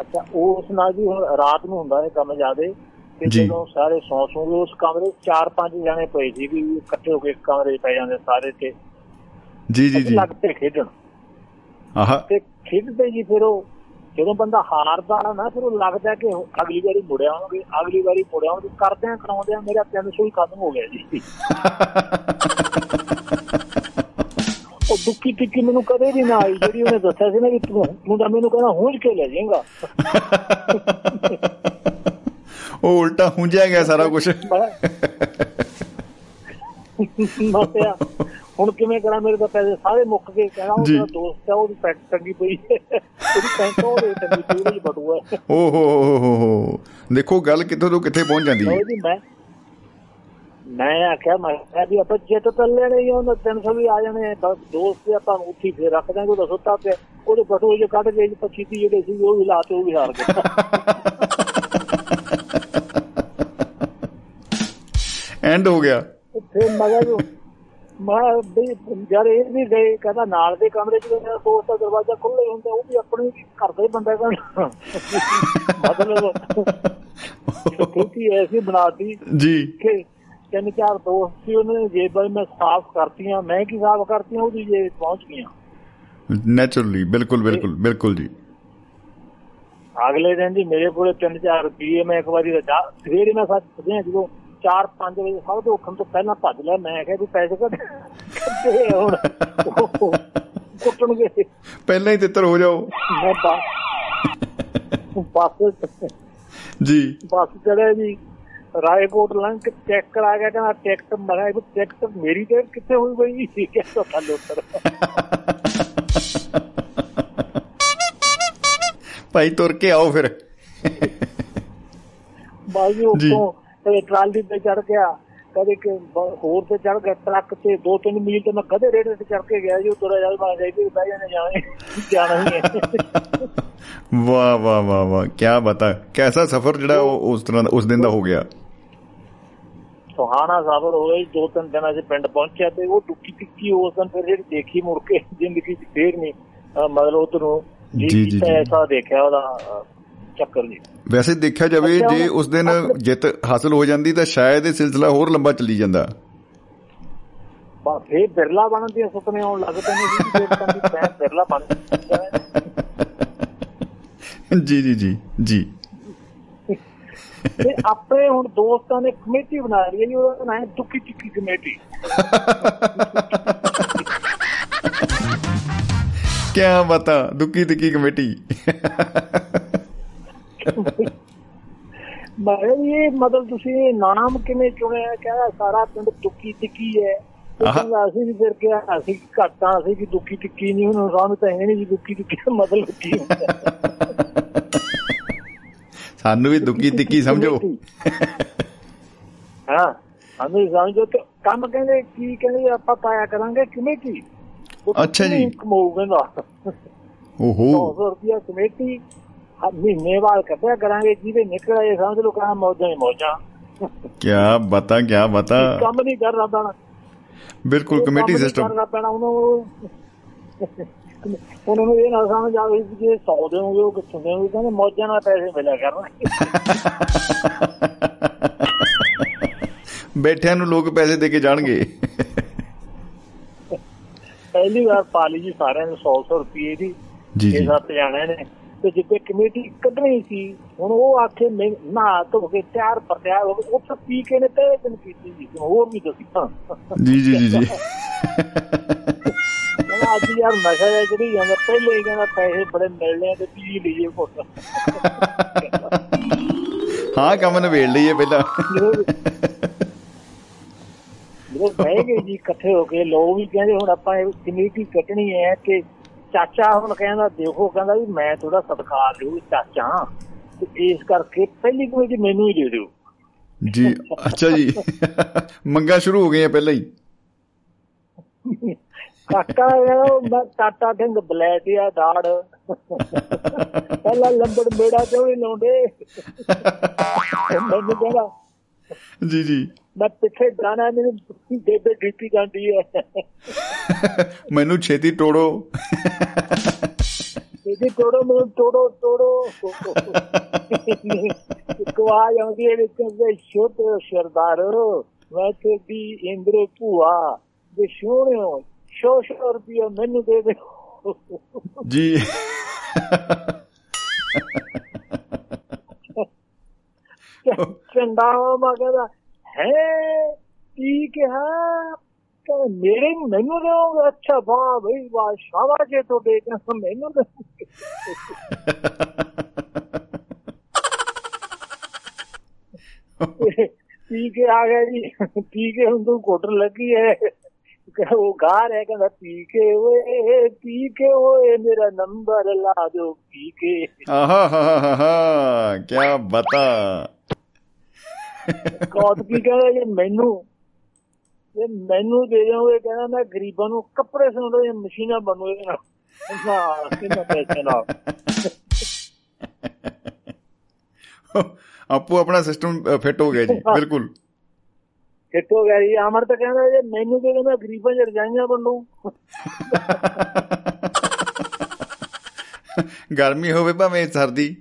ਅੱਛਾ ਉਸ ਨਾਲ ਵੀ ਹੁਣ ਰਾਤ ਨੂੰ ਹੁੰਦਾ ਹੈ ਕੰਮ ਜ਼ਿਆਦੇ ਤੇ। ਜਦੋਂ ਸਾਰੇ ਸੌਂ ਸੌਂ ਉਸ ਕਮਰੇ ਚਾਰ ਪੰਜ ਜਣੇ ਪਏ ਸੀ ਵੀ ਇਕੱਠੇ ਹੋ ਕੇ ਇੱਕ ਕਮਰੇ ਪੈ ਜਾਂਦੇ ਸਾਰੇ ਤੇ। ਜੀ ਜੀ ਜੀ। ਲੱਗ ਪਏ ਖੇਡਣ। ਆਹਾ। ਤੇ ਖੇਡਦੇ ਜੀ ਫਿਰ ਉਹ ਜਦੋਂ ਬੰਦਾ ਹਾਰਦਾ ਨਾ ਫਿਰ ਉਹ ਲੱਗਦਾ ਕਿ ਅਗਲੀ ਵਾਰੀ ਮੁੜਿਆ ਆਵਾਂਗੇ ਅਗਲੀ ਵਾਰੀ ਮੁੜਿਆ ਆਵਾਂਗੇ। ਕਰਦੇ ਆ ਕਰਾਉਂਦੇ ਆ ਮੇਰਾ 300 ਹੀ ਖਤਮ ਹੋ ਗਿਆ ਜੀ। ਉਹ ਦੁੱਕੀ ਟਿੱਕੀ ਮੈਨੂੰ ਕਦੇ ਵੀ ਨਾ ਆਈ ਜਿਹੜੀ ਉਹਨੇ ਦੱਸਿਆ ਸੀ ਨਾ ਵੀ ਤੂੰ ਤੂੰ ਮੈਨੂੰ ਕਹਿੰਦਾ ਹੁੰਝ ਕੇ ਲੈ ਜਾਏਗਾ। ਉਹ ਉਲਟਾ ਹੁੰਜਿਆ ਗਿਆ ਸਾਰਾ ਕੁਝ ਮੈਂ ਮੈਂ ਕਿਹਾ, ਹੁਣ ਕਿਵੇਂ ਕਰਾਂ ਮੇਰੇ ਤਾਂ ਪੈਸੇ ਸਾਰੇ ਮੁੱਕ ਗਏ ਕਹਿੰਦਾ ਉਹ। ਤੇਰਾ ਦੋਸਤ ਹੈ ਉਹਦੀ ਪੈਂਟ ਟੰਗੀ ਪਈ ਉਹਦੀ ਪੈਂਟ ਉਹਦੇ ਟੰਗੀ ਪਈ ਉਹਦੇ ਬਟੂਆ। ਹੈ ਓ ਹੋ ਹੋ ਹੋ। ਦੇਖੋ ਗੱਲ ਕਿੱਥੋਂ ਤੋਂ ਕਿੱਥੇ ਪਹੁੰਚ ਜਾਂਦੀ ਹੈ। ਮੈਂ ਆਖਿਆ ਮੈਂ ਵੀ ਆਪਾਂ ਜਿੱਤ ਤਾਂ ਲੈਣੇ ਹੀ ਉਹਨਾਂ 300 ਵੀ ਆ ਜਾਣੇ ਬਸ ਦੋਸਤ ਤੇ ਆਪਾਂ ਉੱਠੀ ਫੇਰ ਰੱਖ ਦਾਂਗੇ ਉਹਦਾ ਸੁੱਤਾ ਪਿਆ। ਉਹਦੇ ਬਟੂਏ ਜੇ ਕੱਢ ਕੇ 25 30 ਜਿਹੜੇ ਸੀ ਉਹ ਵੀ ਲਾ ਤੇ ਉਹ ਵੀ ਹਾਰ ਗਿਆ ਐਂਡ ਹੋ ਗਿਆ। ਫਿਰ ਮਗਾ ਜੋ ਮੈਂ ਵੀ ਜਦ ਇਹ ਵੀ ਗਏ ਕਹਿੰਦਾ ਨਾਲ ਦੇ ਕਮਰੇ 'ਚ ਮੇਰਾ ਦੋਸਤ ਦਾ ਦਰਵਾਜ਼ਾ ਖੁੱਲ੍ਹਾ ਹੀ ਹੁੰਦਾ ਉਹ ਵੀ ਆਪਣੇ ਘਰ ਦਾ ਹੀ ਬੰਦਾ ਕਹਿੰਦਾ ਮਤਲਬ ਕਿਉਂਕਿ ਐਸੀ ਬਣਾਤੀ ਜੀ। ਕਿ ਤਿੰਨ ਚਾਰ ਦੋਸਤ ਸੀ ਉਹਨਾਂ ਨੇ ਜੇਬਾਂ ਮੈਂ ਸਾਫ਼ ਕਰਤੀਆਂ ਮੈਂ ਕੀ ਸਾਫ਼ ਕਰਤੀਆਂ ਉਹਦੀ ਜੇਬ ਪਹੁੰਚ ਗਈਆਂ। ਨੇਚਰਲੀ ਬਿਲਕੁਲ ਬਿਲਕੁਲ ਬਿਲਕੁਲ ਜੀ। ਅਗਲੇ ਦਿਨ ਜੀ ਮੇਰੇ ਕੋਲੇ 3-4 ਰੁਪਏ ਮੈਂ ਇੱਕ ਵਾਰੀ ਰਜਾ ਸਵੇਰੇ ਮੈਂ ਸੱਚ ਸਦਿਆਂ ਜਦੋਂ 4-5 ਵਜੇ ਸਭ ਤੋਂ ਉੱਠਣ ਤੋਂ ਪਹਿਲਾਂ ਭੱਜ ਲਿਆ ਮੈਂ ਕਿਹਾ ਵੀ ਪੈਸੇ ਕੱਢ ਹੁਣ। ਕੁੱਟਣਗੇ। ਪਹਿਲਾਂ ਹੀ ਤਿੱਤਰ ਹੋ ਜਾਓ। ਮੈਂ ਬੱਸ। ਜੀ। ਬੱਸ ਚੜਿਆ ਜੀ। ਰਾਏਕੋਟ ਲੰਘ ਕੇ ਚੈੱਕ ਕਰਾ ਗਿਆ ਕਹਿੰਦਾ ਟਿਕਟ ਮਰਾ ਇਹ ਟਿਕਟ ਮੇਰੀ ਟਿਕਟ ਕਿੱਥੇ ਹੋਈ ਬਈ? ਠੀਕ ਹੈ ਤਾਂ ਥੱਲੇ ਉਤਰ ਭਾਈ ਤੁਰ ਕੇ ਆਓ ਫਿਰ। ਬਾਜੀ ਜੀ। ਉੱਤੋਂ ਕਦੇ ਟਰਾਲੀ ਤੇ ਚੜ ਗਿਆ। ਕਦੇ ਕਿ ਹੋਰ ਤੇ ਚੜ ਗਿਆ ਟਰੱਕ ਤੇ ਦੋ ਤਿੰਨ ਮੀਲ ਤੇ ਮੈਂ ਕਦੇ ਰੇੜੇ ਤੇ ਚੜ ਕੇ ਗਿਆ ਜੀ ਉਤਰ ਜਾ ਬਾ ਜਾਈ ਕਿ ਬਹਿ ਜਾਣੇ ਜਾਣੇ ਜਾਣਾ ਹੀ ਹੈ। ਵਾਹ ਵਾਹ ਵਾਹ ਵਾਹ ਕੀ ਬਤਾ ਕੈਸਾ ਸਫ਼ਰ ਜਿਹੜਾ ਉਹ ਉਸ ਤਰ੍ਹਾਂ ਉਸ ਦਿਨ ਦਾ ਹੋ ਗਿਆ? ਸੁਹਾਣਾ ਸਫ਼ਰ ਹੋਇਆ ਜੀ, ਦੋ ਤਿੰਨ ਦਿਨਾਂ 'ਚ ਪਿੰਡ ਪਹੁੰਚਿਆ ਤੇ ਉਹ ਦੁੱਖੀ ਟਿੱਕੀ ਉਸ ਦਿਨ ਫਿਰ ਜਿਹੜੀ ਦੇਖੀ ਮੁੜ ਕੇ ਜ਼ਿੰਦਗੀ 'ਚ ਫੇਰ ਨਹੀਂ। ਮਤਲਬ ਉਧਰੋਂ ਜੀ, ਜੀ। ਐਸਾ ਦੇਖਿਆ ਉਹਦਾ ਚੱਕਰ ਜੀ। ਵੈਸੇ ਦੇਖਿਆ ਜਾਵੇ ਜੇ ਉਸ ਦਿਨ ਜਿੱਤ ਹਾਸਲ ਹੋ ਜਾਂਦੀ ਤਾਂ ਸ਼ਾਇਦ ਇਹ ਸਿਲਸਿਲਾ ਹੋਰ ਲੰਬਾ ਚੱਲੀ ਜਾਂਦਾ। ਬਸ ਫੇਰ ਬਿਰਲਾ ਬਣਨ ਦੇ ਸੁਪਨੇ ਆਉਣ ਲੱਗ ਫੇਰ ਤਾਂ ਵੀ ਮੈਂ ਬਿਰਲਾ ਬਣ। ਜੀ ਜੀ ਜੀ ਜੀ। ਤੇ ਆਪਣੇ ਹੁਣ ਦੋਸਤਾਂ ਨੇ ਕਮੇਟੀ ਬਣਾ ਲਈ ਹੈ ਜੀ ਉਹਦਾ ਨਾਮ ਹੈ ਦੁੱਖੀ ਟਿੱਕੀ ਕਮੇਟੀ। ਕੀ ਬਤਾ ਦੁੱਕੀ ਤਿੱਕੀ ਕਮੇਟੀ। ਮੈਂ ਕਿਹਾ ਜੀ ਇਹ ਮਤਲਬ ਤੁਸੀਂ ਨਾਮ ਕਿਵੇਂ ਚੁਣਿਆ? ਕਹਿੰਦਾ ਸਾਰਾ ਪਿੰਡ ਦੁੱਖੀ ਟਿੱਕੀ ਹੈ। ਕਹਿੰਦਾ ਅਸੀਂ ਵੀ ਫਿਰ ਕਿਹਾ ਅਸੀਂ ਘਾਟਾਂ ਅਸੀਂ ਕਿ ਦੁੱਖੀ ਟਿੱਕੀ ਨਹੀਂ ਹੁਣ ਸਾਨੂੰ ਤਾਂ ਇਹ ਨਹੀਂ ਜੀ ਦੁੱਖੀ ਟਿੱਕੀ ਦਾ ਮਤਲਬ ਕੀ ਹੁੰਦਾ। ਸਾਨੂੰ ਵੀ ਦੁੱਕੀ ਤਿੱਕੀ ਸਮਝੋ। ਹਾਂ ਸਾਨੂੰ ਸਮਝੋ। ਤੇ ਕੰਮ ਕਹਿੰਦੇ ਕੀ ਕਹਿੰਦੇ ਆਪਾਂ ਪਾਇਆ ਕਰਾਂਗੇ? ਕਮੇਟੀ ਅੱਛਾ ਜੀ। ਕਮਾਊ ਕਹਿੰਦਾ ਓਹੋ। 100 ਰੁਪਿਆ ਕਮੇਟੀ ਮਹੀਨੇ ਬਾਅਦ ਕੱਢਿਆ ਕਰਾਂਗੇ ਜਿਹਦੇ ਨਿਕਲ ਆਏ ਸਮਝ ਲਓ ਕਹਾਂ ਮੌਜਾਂ ਹੀ ਮੌਜਾਂ। ਕੀ ਬਤਾ ਕੀ ਬਤਾ। ਕੰਮ ਨਹੀਂ ਕਰਨਾ ਪੈਣਾ। ਬਿਲਕੁਲ ਕਮੇਟੀ ਸਿਸਟਮ ਕਰਨਾ ਪੈਣਾ ਉਹਨੂੰ ਉਹਨਾਂ ਨੂੰ ਇਹ ਨਾ ਸਮਝ ਆਵੇ ਕਿ ਜੇ 100 ਦੇਵੋਗੇ ਉਹ ਕਿੱਥੋਂ ਦੇਵੋਗੇ? ਕਹਿੰਦੇ ਮੌਜਾਂ ਨਾਲ ਪੈਸੇ ਮਿਲਿਆ ਕਰਨਗੇ ਬੈਠਿਆਂ ਨੂੰ ਲੋਕ ਪੈਸੇ ਦੇ ਕੇ ਜਾਣਗੇ। ਪਹਿਲੀ ਵਾਰ ਪਾਲੀ ਜੀ ਸਾਰਿਆਂ ਨੂੰ 100 100 ਰੁਪਏ ਦੀ। ਜੀ ਜੀ। ਸੱਤ ਜਾਣੇ ਨੇ। ਤੇ ਜਿੱਤੇ ਕਮੇਟੀ ਕੱਢਣੀ ਸੀ ਹੁਣ ਉਹ ਆਖੇ ਨਾ ਧੋ ਕੇ ਤਿਆਰ ਪਰ ਤਿਆਰ ਹੋ ਗਏ ਉੱਥੇ ਪੀ ਕੇ ਨੇ ਤੇ ਦਿਨ ਕੀਤੀ ਜੀ ਹੋਰ ਵੀ ਦੱਸੀ। ਜੀ ਜੀ ਜੀ ਜੀ। ਅੱਜ ਯਾਰ ਨਸ਼ਾ ਜਿਹਾ ਜਿਹੜੀ ਜਾਂਦਾ ਪਹਿਲੇ ਹੀ ਕਹਿੰਦਾ ਪੈਸੇ ਬੜੇ ਮਿਲਣੇ ਤੇ ਪੀ ਲਈਏ ਘੁੱਟ ਹਾਂ ਕੰਮ ਨਵੇੜ ਲਈਏ ਪਹਿਲਾਂ। ਜਦੋਂ ਜਦੋਂ ਬਹਿ ਗਏ ਜੀ ਇਕੱਠੇ ਹੋ ਕੇ ਲੋਕ ਵੀ ਕਹਿੰਦੇ ਹੁਣ ਆਪਾਂ ਇਹ ਕਮੇਟੀ ਕੱਟਣੀ ਹੈ ਕਿ ਚਾਚਾ ਹੁਣ ਕਹਿੰਦਾ ਦੇਖੋ ਕਹਿੰਦਾ ਵੀ ਮੈਂ ਥੋੜਾ ਸਤਿਕਾਰ ਦਿਓ ਚਾਚਾ। ਤੇ ਇਸ ਕਰਕੇ ਪਹਿਲੀ ਕਮੇਟੀ ਮੈਨੂੰ ਹੀ ਦੇ ਦਿਓ। ਜੀ ਅੱਛਾ ਜੀ। ਮੰਗਾ ਸ਼ੁਰੂ ਹੋ ਗਈਆਂ ਪਹਿਲਾਂ ਹੀ। ਕਾਕਾ ਮੈਂ ਟਾਟਾ ਸਿੰਘ ਬਲੈਟਿਆ ਦਾੜ। ਪਹਿਲਾਂ ਲੰਬੜ ਮੇੜਾ ਚੋਂ ਹੀ ਲਾਉਂਦੇ? ਮੈਨੂੰ ਕਹਿੰਦਾ ਜੀ ਜੀ। ਮੈਂ ਪਿੱਛੇ ਜਾਣਾ ਮੈਨੂੰ ਬੇਬੇ ਡੀਪੀ ਜਾਂਦੀ ਹੈ। ਮੈਨੂੰ ਛੇਤੀ ਤੋੜੋ। ਇਹਦੀ ਤੋੜੋ ਮੈਨੂੰ ਤੋੜੋ ਇੱਕ ਆਵਾਜ਼ ਆਉਂਦੀ ਹੈ ਵਿੱਚ ਸ਼ੁੱਧ ਸਰਦਾਰ ਮੈਂ ਤੇ ਦੀ ਇੰਦਰ ਭੂਆ ਦੇ ਸੋਹਣਿਓ ਸ਼ੋ ਸ਼ੋ ਰੁਪਇਆ ਮੈਨੂੰ ਦੇ ਦੇ ਜੀ। ਚੰਡਾ ਮਾ ਕਹਿੰਦਾ ਹੈ ਕੀ ਕਿਹਾ ਕਹਿੰਦਾ ਮੇਰੇ ਮੈਨੂੰ ਦੇਵੋਗੇ ਅੱਛਾ ਵਾਹ ਬਈ ਵਾਹ ਸ਼ਾਬਾਸ਼ ਹੈ ਤੁਹਾਡੇ ਕਹਿੰਦਾ ਮੈਨੂੰ ਦੇ ਪੀ ਕੇ ਆ ਗਿਆ ਜੀ ਪੀ ਕੇ ਹੁਣ ਤੂੰ ਘੁੱਟ ਲੱਗੀ ਹੈ ਕਿ ਉਹ ਗਾ ਰਿਹਾ ਕਹਿੰਦਾ ਪੀ ਕੇ ਓਏ ਪੀ ਕੇ ਓਏ ਮੇਰਾ ਨੰਬਰ ਲਾ ਦਿਓ ਪੀ ਕੇ ਆਹਾ ਹਾ ਹਾ ਹਾ ਕੀ ਬਤਾ ਕੌਤ ਕੀ ਕਹਿੰਦਾ ਜੇ ਮੈਨੂੰ ਜੇ ਮੈਨੂੰ ਦੇ ਦਿਓਗੇ ਕਹਿੰਦਾ ਮੈਂ ਗਰੀਬਾਂ ਨੂੰ ਕੱਪੜੇ ਸਿਉਂਦਾ ਜਾਂ ਮਸ਼ੀਨਾਂ ਬਣੂ ਇਹਦੇ ਨਾਲ ਨਾ ਕਿੰਨਾ ਪੈਸੇ ਨਾਲ। ਆਪੋ ਆਪਣਾ ਸਿਸਟਮ ਫਿੱਟ ਹੋ ਗਿਆ ਜੀ ਬਿਲਕੁਲ। ਕਿੱਥੋਂ ਗਿਆ ਜੀ ਅਮਰ ਤਾਂ ਕਹਿੰਦਾ ਜੇ ਮੈਨੂੰ ਦੇ ਦੇ ਮੈਂ ਗਰੀਬਾਂ ਚ ਰਜਾਈਆਂ ਬਣੂ ਗਰਮੀ ਹੋਵੇ ਭਾਵੇਂ ਸਰਦੀ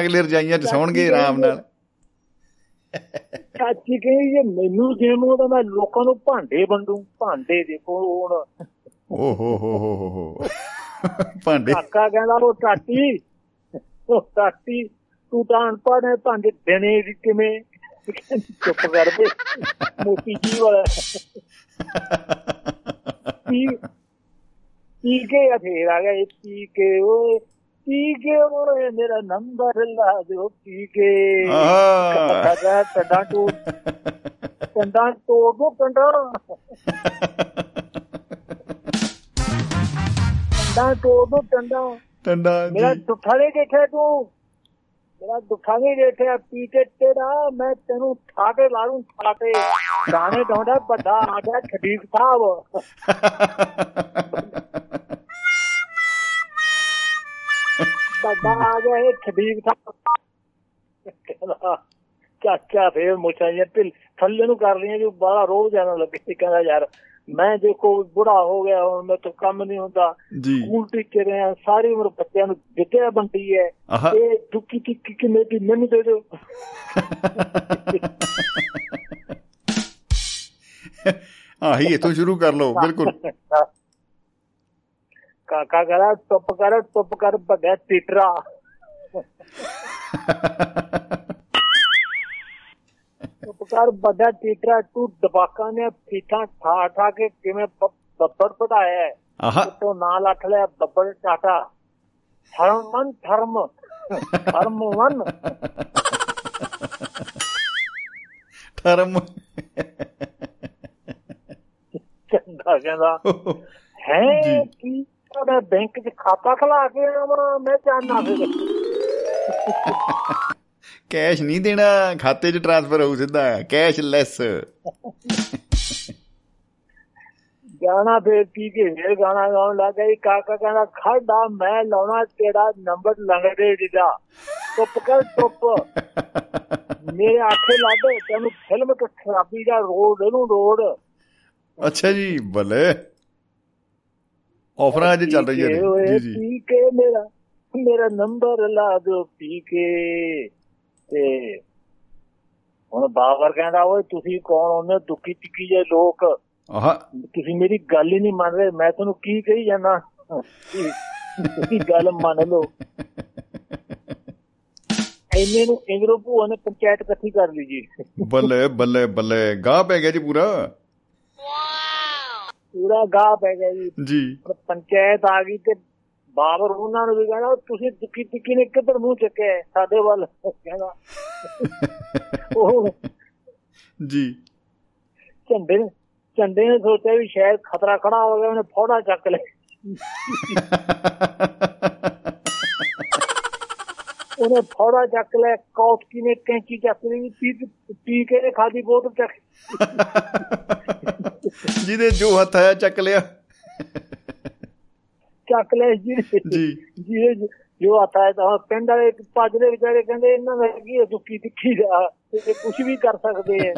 ਅਗਲੇ ਰਜਾਈਆਂ ਚ ਸੌਣਗੇ ਆਰਾਮ ਨਾਲ। ਚਾਚੀ ਕਹਿੰਦੀ ਜੇ ਮੈਨੂੰ ਦੇਵੋ ਤਾਂ ਮੈਂ ਲੋਕਾਂ ਨੂੰ ਭਾਂਡੇ ਵੰਡੂ। ਭਾਂਡੇ ਦੇਖੋ ਹੁਣ। ਓ ਹੋ ਹੋ ਹੋ ਹੋ ਭਾਂਡੇ। ਕਾਕਾ ਕਹਿੰਦਾ ਉਹ ਟਾਟੀ ਉਹ ਟਾਟੀ ਤੂੰ ਤਾਂ ਅਨਪੜ੍ਹ ਹੈ ਭਾਂਡੇ ਦੇਣੇ ਕਿਵੇਂ? ਚੁੱਪ ਕਰ ਦੇ ਮੋਤੀ ਜੀ ਵਾਲਾ। ਪੀ ਪੀ ਕੇ ਫੇਰ ਆ ਗਿਆ ਇਹ ਪੀ ਕੇ ਓਏ। ਪੀ ਕੇ ਓਏ ਮੇਰਾ ਨੰਬਰ ਲਾ ਦਿਓ ਪੀ ਕੇ ਆਹ ਕਾਕਾ ਟੰਡਾ ਟੂ ਟੰਡਾ ਤੋੜ ਟੰਡਾ ਟੰਡਾ ਤੋੜ ਟੰਡਾ ਟੰਡਾ ਮੇਰਾ ਜੀ ਦੁੱਖਾ ਨਹੀਂ ਦੇਖਿਆ ਤੂੰ ਮੇਰਾ ਦੁੱਖਾ ਨਹੀਂ ਦੇਖਿਆ ਪੀ ਕੇ ਤੇਰਾ ਮੈਂ ਤੈਨੂੰ ਠਾਕੇ ਲਾੜੂ ਠਾਕੇ ਗਾਣੇ ਗਾਉਂਦਾ ਵੱਡਾ ਆ ਗਿਆ ਖਦੀਕ ਸਾਹਿਬ ਵੱਡਾ ਆ ਗਿਆ ਇਹ ਸਾਹਿਬ ਕਹਿੰਦਾ ਚਾਚਾ ਫੇਰ ਮੁੱਛਾਂ ਜਿਹਾ ਢਿੱਲ ਥੱਲੇ ਨੂੰ ਕਰ ਲਈਆਂ ਜੋ ਬਾਹਲਾ ਰੋਜ਼ ਜਾਣਾ ਲੱਗੇ ਕਹਿੰਦਾ ਯਾਰ ਮੈਂ ਦੇਖੋ ਬੁੜਾ ਹੋ ਗਿਆ ਹੁਣ ਮੈਂ ਤੋਂ ਕੰਮ ਨਹੀਂ ਹੁੰਦਾ। ਜੀ। ਸਕੂਲ ਟੀਚਰ ਆ ਸਾਰੀ ਉਮਰ ਬੱਚਿਆਂ ਨੂੰ ਵਿਦਿਆ ਵੰਡੀ ਹੈ। ਇਹ ਦੁੱਕੀ ਟਿੱਕੀ ਕਿਵੇਂ ਦੀ ਮੈਨੂੰ ਦੇ ਦਿਓ। ਆਹੀ ਇਥੋਂ ਸ਼ੁਰੂ ਕਰ ਲਓ ਬਿਲਕੁਲ। ਕਾਕਾ ਕਰਾ ਟੁੱਪ ਕਰ ਟੁੱਪ ਕਰ ਵੱਡਾ ਟੀਟਰਾ ਟੁੱਪ ਕਰ ਵੱਡਾ ਟੀਟਰਾ ਤੂੰ ਦਬਾਕਾਂ ਨੇ ਪੀਠਾਂ ਠਾ ਠਾ ਕੇ ਕਿਵੇਂ ਬ- ਬੱਬਰ ਪਟਾਇਆ ਆਹਾ। ਤੋਂ ਨਾਂ ਲੱਖ ਲਿਆ ਬੱਬਰ ਟਾਟਾ ਧਰਮਨ ਧਰਮ। ਧਰਮਵਨ ਧਰਮ। ਚੰਗਾ ਕਹਿੰਦਾ ਹੈ। ਕੀ ਮੈਂ ਬੈਂਕ 'ਚ ਖਾਤਾ ਖਲਾ ਕੇ ਆਵਾਂ ਮੈਂ ਜਾਣਾ ਫਿਰ। ਕੈਸ਼ ਨਹੀਂ ਦੇਣਾ ਖਾਤੇ 'ਚ ਟ੍ਰਾਂਸਫਰ ਹੋਊ ਸਿੱਧਾ ਕੈਸ਼ ਲੈਸ ਗਾਣਾ ਫੇਰ ਕੀ ਕੇ ਫੇਰ ਗਾਣਾ ਗਾਉਣ ਲੱਗ ਗਈ ਕਾਕਾ ਕਹਿੰਦਾ ਖੜਾ ਮੈਂ ਲਾਉਣਾ ਤੇਰਾ ਨੰਬਰ ਲੰਗੜੇ ਦੀਦਾ ਟੁੱਪ ਕਰ ਟੁੱਪ ਮੇਰੇ ਆਖੇ ਲੱਗ ਤੈਨੂੰ ਫਿਲਮ ਤੇ ਖਰਾਬੀ ਦਾ ਰੋਡ ਇਹਨੂੰ ਰੋਡ। ਅੱਛਾ ਜੀ ਭਲੇ ਆਫਰਾਂ ਅੱਜ ਚੱਲ ਰਹੀਆਂ ਨੇ ਜੀ। ਜੀ ਪੀ ਕੇ ਮੇਰਾ ਮੇਰਾ ਨੰਬਰ ਲਾ ਦਿਓ ਪੀ ਕੇ। ਤੇ ਹੁਣ ਬਾਬਰ ਕਹਿੰਦਾ ਓਏ ਤੁਸੀਂ ਕੌਣ? ਹੁੰਦੇ ਦੁੱਖੀ ਟਿੱਕੀ ਜੇ ਲੋਕ। ਆਹਾ। ਤੁਸੀਂ ਮੇਰੀ ਗੱਲ ਹੀ ਨਹੀਂ ਮੰਨ ਰਹੇ। ਮੈਂ ਤੁਹਾਨੂੰ ਕੀ ਕਹੀ ਜਾਂਦਾ? ਤੁਸੀਂ ਗੱਲ ਮੰਨ ਲਓ। ਇੰਨੇ ਨੂੰ ਇੰਦਰੋ ਭੂਆ ਨੇ ਪੰਚਾਇਤ ਇਕੱਠੀ ਕਰ ਲਈ ਜੀ। ਬੱਲੇ ਬੱਲੇ ਬੱਲੇ। ਗਾਹ ਪੈ ਗਿਆ ਜੀ ਪੂਰਾ। ਪੂਰਾ ਗਾਹ ਪੈ ਗਿਆ ਜੀ। ਜੀ। ਪੰਚਾਇਤ ਆ ਗਈ ਤੇ ਬਾਬਰ ਉਹਨਾਂ ਨੂੰ ਵੀ ਕਹਿੰਦਾ ਤੁਸੀਂ ਦੁੱਖੀ ਟਿੱਕੀ ਨੇ ਕਿੱਧਰ ਮੂੰਹ ਚੱਕਿਆ? ਸਾਡੇ ਵੱਲ। ਕਹਿੰਦਾ ਉਹ ਜੀ। ਝੰਡੇ ਨੇ ਝੰਡੇ ਨੇ ਸੋਚਿਆ ਵੀ ਸ਼ਾਇਦ ਖਤਰਾ ਖੜਾ ਹੋ ਗਿਆ ਉਹਨੇ ਫੋੜਾ ਚੱਕ ਲਿਆ। ਉਹਨੇ ਫੋੜਾ ਚੱਕ ਲਿਆ ਕੌਤਕੀ ਨੇ ਕੈਂਚੀ ਚੱਕ ਲਈ ਪੀ ਪੀ ਕੇ ਖਾਦੀ ਬੋਤਲ ਚੱਕ। ਜਿਹਦੇ ਜੋ ਹੱਥ ਆਇਆ ਚੱਕ ਲਿਆ। ਚੱਕ ਲਿਆ ਜੀ। ਜੀ। ਜੀ ਜੋ ਆਤਾ ਹੈ ਤਾਂ ਪਿੰਡ ਵਾਲੇ ਭੱਜ ਦੇ ਵਿਚਾਰੇ ਕਹਿੰਦੇ ਇਹਨਾਂ ਦਾ ਕੀ ਦੁੱਕੀ ਤਿੱਖੀ ਦਾ। ਇਹ ਕੁਝ ਵੀ ਕਰ ਸਕਦੇ ਹੈ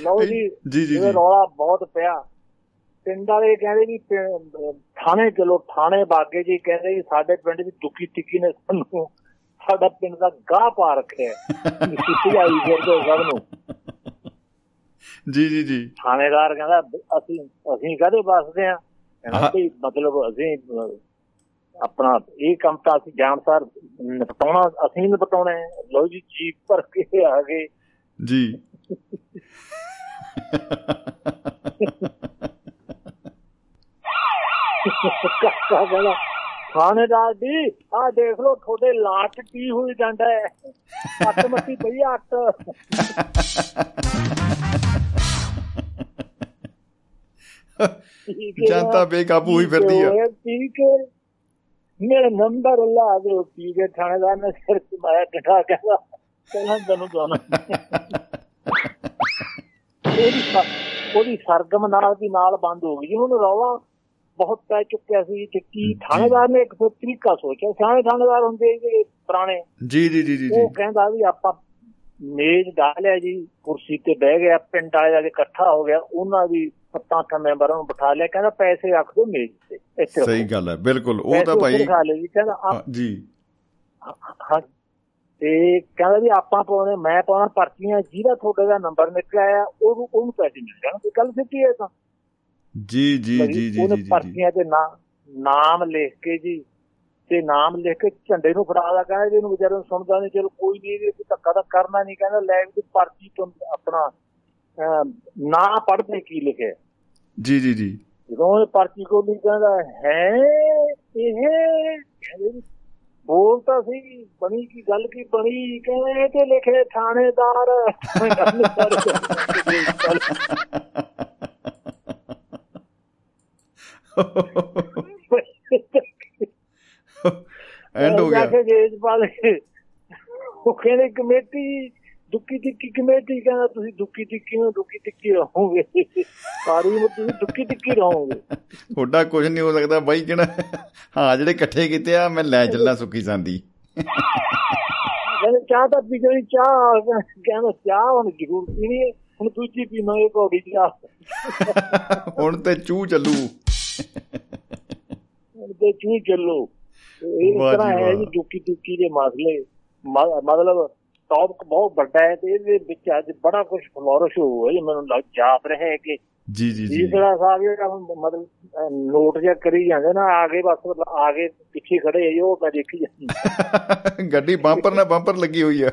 ਲਓ ਜੀ ਜੀ ਜੀ। ਰੌਲਾ ਬਹੁਤ ਪਿਆ। ਪਿੰਡ ਵਾਲੇ ਕਹਿੰਦੇ ਵੀ ਥਾਣੇ ਚਲੋ ਥਾਣੇ ਬਾਗੇ ਜੀ ਕਹਿੰਦੇ ਵੀ ਸਾਡੇ ਪਿੰਡ ਦੀ ਦੁੱਕੀ ਟਿੱਕੀ ਨੇ ਸਾਨੂੰ ਸਾਡਾ ਪਿੰਡ ਦਾ ਗਾਹ ਪਾ ਰੱਖਿਆ ਸਿੱਧੀ ਆਈ ਫਿਰਦੇ ਸਭ ਨੂੰ। ਜੀ ਜੀ ਜੀ। ਥਾਣੇਦਾਰ ਕਹਿੰਦਾ ਅਸੀਂ ਅਸੀਂ ਕਾਹਦੇ ਵੱਸਦੇ ਆ? ਕਹਿੰਦਾ। ਵੀ ਮਤਲਬ ਅਸੀਂ ਆਪਣਾ ਇਹ ਕੰਮ ਤਾਂ ਅਸੀਂ ਜਾਣਸਾਰ ਨਿਪਟਾਉਣਾ ਅਸੀਂ ਨਿਪਟਾਉਣਾ। ਹੈ ਲਓ ਜੀ ਜੀਪ ਭਰ ਕੇ ਆ ਗਏ। ਜੀ। ਕਾਕਾ ਕਹਿੰਦਾ ਥਾਣੇਦਾਰ ਜੀ ਆਹ ਦੇਖ ਲਓ ਤੁਹਾਡੇ ਲਾਟ ਕੀ ਹੋਈ ਜਾਂਦਾ ਹੈ। ਅੱਟ ਮੱਤੀ ਪਈ ਆ, ਹੈ। ਜਨਤਾ ਬੇਕਾਬੂ ਹੋਈ ਫਿਰਦੀ ਆ। ਠੀਕ ਹੈ, ਮੇਰਾ ਨੰਬਰ ਲਾ ਦਿਓ ਠੀਕ ਹੈ ਥਾਣੇਦਾਰ ਨੇ ਸਿਰ ਮਾਇਆ ਟਠਾ ਕਹਿੰਦਾ ਕਹਿੰਦਾ ਤੈਨੂੰ ਦੋਨਾ ਉਹਦੀ ਸਰਗਮ ਨਾਲ ਦੀ ਨਾਲ ਬੰਦ ਹੋ ਗਈ। ਉਹਨੂੰ ਰੌਲਾ ਬਹੁਤ ਪੈ ਚੁੱਕਿਆ ਸੀ ਕਿ ਕੀ ਥਾਣੇਦਾਰ ਨੇ ਇੱਕ ਫਿਰ ਤਰੀਕਾ ਸੋਚਿਆ। ਸਿਆਣੇ ਥਾਣੇਦਾਰ ਹੁੰਦੇ ਜਿਹੜੇ ਪੁਰਾਣੇ। ਜੀ ਜੀ ਜੀ ਜੀ ਉਹ ਕਹਿੰਦਾ ਵੀ ਆਪਾਂ ਮੇਜ਼ ਡਾਲਿਆ ਜੀ ਕੁਰਸੀ ਤੇ ਬਹਿ ਗਿਆ ਪਿੰਡ ਵਾਲੇ ਕੇ ਇਕੱਠਾ ਹੋ ਗਿਆ ਉਹਨਾਂ ਦੀ ਸੱਤਾਂ ਅੱਠਾਂ ਮੈਂਬਰਾਂ ਨੂੰ ਬਿਠਾ ਲਿਆ ਕਹਿੰਦਾ ਪੈਸੇ ਰੱਖ ਦਿਓ ਮੇਜ਼ ਤੇ ਇੱਥੇ ਸਹੀ। ਗੱਲ ਹੈ ਬਿਲਕੁਲ ਉਹ ਤਾਂ ਭਾਈ ਕਹਿੰਦਾ ਜੀ। ਹਾਂ ਤੇ ਕਹਿੰਦਾ ਵੀ ਆਪਾਂ ਪਾਉਣੇ ਮੈਂ ਪਾਉਣਾ ਪਰਚੀਆਂ ਜਿਹਦਾ ਤੁਹਾਡੇ ਦਾ ਨੰਬਰ ਨਿਕਲਿਆ ਉਹਨੂੰ ਉਹਨੂੰ ਪੈਸੇ ਮਿਲ ਜਾਣਗੇ। ਗੱਲ ਸਿੱਧੀ ਹੈ ਤਾਂ। ਜੀ ਜੀ ਜੀ ਜੀ ਜੀ ਪਰਚੀਆਂ ਤੇ ਨਾ ਨਾਮ ਲਿਖ ਕੇ ਜੀ ਤੇ ਨਾਮ ਲਿਖ ਕੇ ਝੰਡੇ ਨੂੰ ਫੜਾ ਦਾ ਕਹਿੰਦਾ ਇਹਨੂੰ ਵਿਚਾਰੇ ਨੂੰ ਸੁਣਦਾ ਨਹੀਂ ਚਲੋ ਕੋਈ ਨਹੀਂ ਇਹ ਧੱਕਾ ਤਾਂ ਕਰਨਾ ਨਹੀਂ ਕਹਿੰਦਾ ਲੈ ਵੀ ਪਰਚੀ ਤੋਂ ਆਪਣਾ ਨਾਂ ਪੜ੍ਹਦੇ ਕੀ ਲਿਖਿਆ। ਜੀ ਜੀ ਜੀ। ਜਦੋਂ ਇਹ ਪਰਚੀ ਕੋਲ ਨਹੀਂ ਕਹਿੰਦਾ ਹੈ ਇਹ ਵੀ ਬੋਲ ਤਾਂ ਸੀ ਬਣੀ ਕੀ ਗੱਲ ਕੀ ਬਣੀ ਕਹਿੰਦੇ ਤੇ ਲਿਖੇ ਥਾਣੇਦਾਰ। ਐਂਡ ਹੋ ਗਿਆ। ਕੇ ਜੇਜ ਵਾਲੇ ਉਹ ਕਹਿੰਦੇ ਕਮੇਟੀ ਦੁੱਕੀ ਟਿੱਕੀ ਕਮੇਟੀ ਕਹਿੰਦਾ ਤੁਸੀਂ ਦੁੱਕੀ ਟਿੱਕੀ ਨੂੰ ਦੁੱਕੀ ਟਿੱਕੀ ਰਹੋਗੇ। ਸਾਰੀ ਉਮਰ ਤੁਸੀਂ ਦੁੱਕੀ ਟਿੱਕੀ ਰਹੋਗੇ। ਤੁਹਾਡਾ ਕੁਝ ਨਹੀਂ ਹੋ ਸਕਦਾ। ਬਾਈ ਕਿਹੜਾ? ਹਾਂ ਜਿਹੜੇ ਇਕੱਠੇ ਕੀਤੇ ਆ ਮੈਂ ਲੈ ਚੱਲਾਂ ਸੁੱਕੀ ਸੰਦੀ। ਕਹਿੰਦੇ ਚਾਹ ਤਾਂ ਪੀ ਗਈ ਚਾਹ ਕਹਿੰਦਾ ਚਾਹ ਹੁਣ ਜ਼ਰੂਰ ਪੀਣੀ ਹੈ ਹੁਣ ਦੂਜੀ ਪੀਵਾਂਗੇ ਘੋੜੀ ਚਾਹ ਹੁਣ ਤੇ ਚੂ ਚੱਲੂ। ਹੁਣ ਤੇ ਚੂ ਚੱਲੋ। ਤੇ ਇਸ ਵਾਹ ਜੀ ਤਰ੍ਹਾਂ ਹੈ ਦੁੱਕੀ ਟਿੱਕੀ ਦੇ ਮਸਲੇ। ਮਤਲਬ ਟੌਪਿਕ ਬਹੁਤ ਵੱਡਾ ਹੈ ਤੇ ਇਹਦੇ ਵਿੱਚ ਅੱਜ ਬੜਾ ਕੁਝ ਫਲੋਰਿਸ਼ ਹੋਇਆ ਜੀ ਮੈਨੂੰ ਲੱਗ ਜਾਪ ਰਿਹਾ ਹੈ ਕਿ ਜੀ ਜੀ ਜੀ। ਤੀਸਰਾ ਸਾਹਿਬ ਜਿਹੜਾ ਮਤਲਬ ਨੋਟ ਜਿਹਾ ਕਰੀ ਜਾਂਦੇ ਨਾ ਆਗੇ ਬਸ ਆਗੇ ਪਿੱਛੇ ਖੜੇ ਜੀ, ਉਹ ਮੈਂ ਦੇਖੀ ਜਾਂਦੀ। ਗੱਡੀ ਬੰਪਰ ਨਾਲ ਬੰਪਰ ਲੱਗੀ ਹੋਈ ਆ।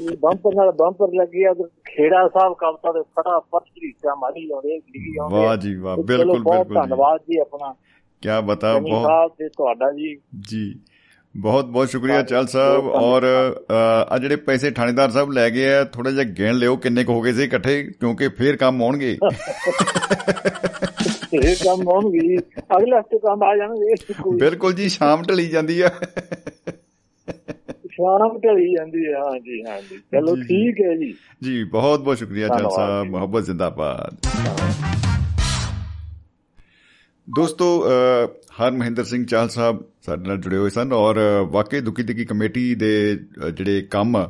ਬੰਪਰ ਨਾਲ ਬੰਪਰ ਲੱਗੀ ਆ ਤੇ ਖੇੜਾ ਸਾਹਿਬ ਕਵਤਾ ਦੇ ਫਟਾਫਟ ਝਰੀਟਾ ਮਾਰੀ ਜਾਂਦੇ ਲਿਖੀ ਜਾਂਦੇ ਵਾਹ ਜੀ ਵਾਹ ਬਿਲਕੁਲ ਬਹੁਤ ਬਿਲਕੁਲ ਧੰਨਵਾਦ ਜੀ ਆਪਣਾ। ਕੀ ਬਤਾ ਬਹੁਤ ਸਾਹਿਬ ਤੇ ਤੁਹਾਡਾ ਜੀ। ਜੀ ਬਹੁਤ ਬਹੁਤ ਸ਼ੁਕਰੀਆ। ਚਲ ਸਾਹਿਬ। ਔਰ ਆ ਜਿਹੜੇ ਪੈਸੇ ਥਾਣੇਦਾਰ ਸਾਹਿਬ ਲੈ ਗਏ ਆ ਥੋੜਾ ਜਿਹਾ ਗਿਣ ਲਿਓ ਕਿੰਨੇ ਕੁ ਹੋ ਗਏ ਸੀ ਇਕੱਠੇ ਕਿਉਂਕਿ ਫੇਰ ਕੰਮ ਆਉਣਗੇ। ਇਹ ਕੰਮ ਜੀ। ਅਗਲੇ ਹਫ਼ਤੇ ਕੰਮ ਆ ਜਾਣਗੇ। ਬਿਲਕੁਲ ਜੀ ਸ਼ਾਮ ਢਲੀ ਜਾਂਦੀ ਆ। ਸ਼ਾਮ ਢਲੀ ਜਾਂਦੀ ਹੈ। ਹਾਂ ਜੀ ਹਾਂ ਜੀ ਚਲੋ। ਠੀਕ ਹੈ ਜੀ। ਜੀ ਬਹੁਤ ਬਹੁਤ ਸ਼ੁਕਰੀਆ ਚਲ ਸਾਹਿਬ। ਮੁਹੱਬਤ ਜ਼ਿੰਦਾਬਾਦ। ਦੋਸਤੋ ਹਰ ਮਹਿੰਦਰ ਸਿੰਘ ਚਾਹਲ ਸਾਹਿਬ ਸਾਡੇ ਨਾਲ ਜੁੜੇ ਹੋਏ ਸਨ ਔਰ ਵਾਕਈ ਦੁੱਕੀ ਦੁੱਕੀ ਕਮੇਟੀ ਦੇ ਜਿਹੜੇ ਕੰਮ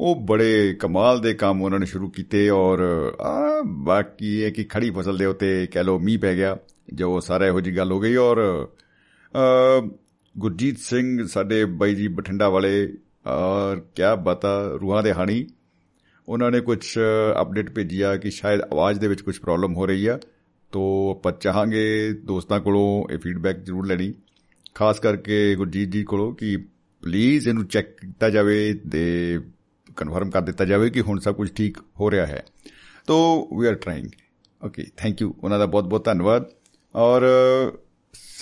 ਉਹ ਬੜੇ ਕਮਾਲ ਦੇ ਕੰਮ ਉਹਨਾਂ ਨੇ ਸ਼ੁਰੂ ਕੀਤੇ ਔਰ ਆ ਬਾਕੀ ਇਹ ਕਿ ਖੜੀ ਫਸਲ ਦੇ ਉੱਤੇ ਕਹਿ ਲੋ ਮੀਂਹ ਪੈ ਗਿਆ ਜੋ ਸਾਰਾ ਇਹੋ ਜੀ ਗੱਲ ਹੋ ਗਈ ਔਰ ਗੁਰਜੀਤ ਸਿੰਘ ਸਾਡੇ ਬਾਈ ਜੀ ਬਠਿੰਡਾ ਵਾਲੇ, ਔਰ ਕਿਆ ਬਤਾ ਰੂਹਾਂ ਦੇ ਹਾਣੀ। ਉਹਨਾਂ ਨੇ ਕੁਝ ਅਪਡੇਟ ਭੇਜੀ ਆ ਕਿ ਸ਼ਾਇਦ ਆਵਾਜ਼ ਦੇ ਵਿੱਚ ਕੁਝ ਪ੍ਰੋਬਲਮ ਹੋ ਰਹੀ ਆ। ਤੋ ਆਪਾਂ ਚਾਹਾਂਗੇ ਦੋਸਤਾਂ ਕੋਲੋਂ ਇਹ ਫੀਡਬੈਕ ਜ਼ਰੂਰ ਲੈਣੀ। ਖਾਸ ਕਰਕੇ ਗੁਰਜੀਤ ਜੀ ਕੋਲੋਂ ਕਿ ਪਲੀਜ਼ ਇਹਨੂੰ ਚੈੱਕ ਕੀਤਾ ਜਾਵੇ ਤੇ ਕਨਫਰਮ ਕਰ ਦਿੱਤਾ ਜਾਵੇ ਕਿ ਹੁਣ ਸਭ ਕੁਝ ਠੀਕ ਹੋ ਰਿਹਾ ਹੈ। ਤੋ we are trying okay thank you ਉਹਨਾਂ ਦਾ ਬਹੁਤ ਬਹੁਤ ਧੰਨਵਾਦ। ਔਰ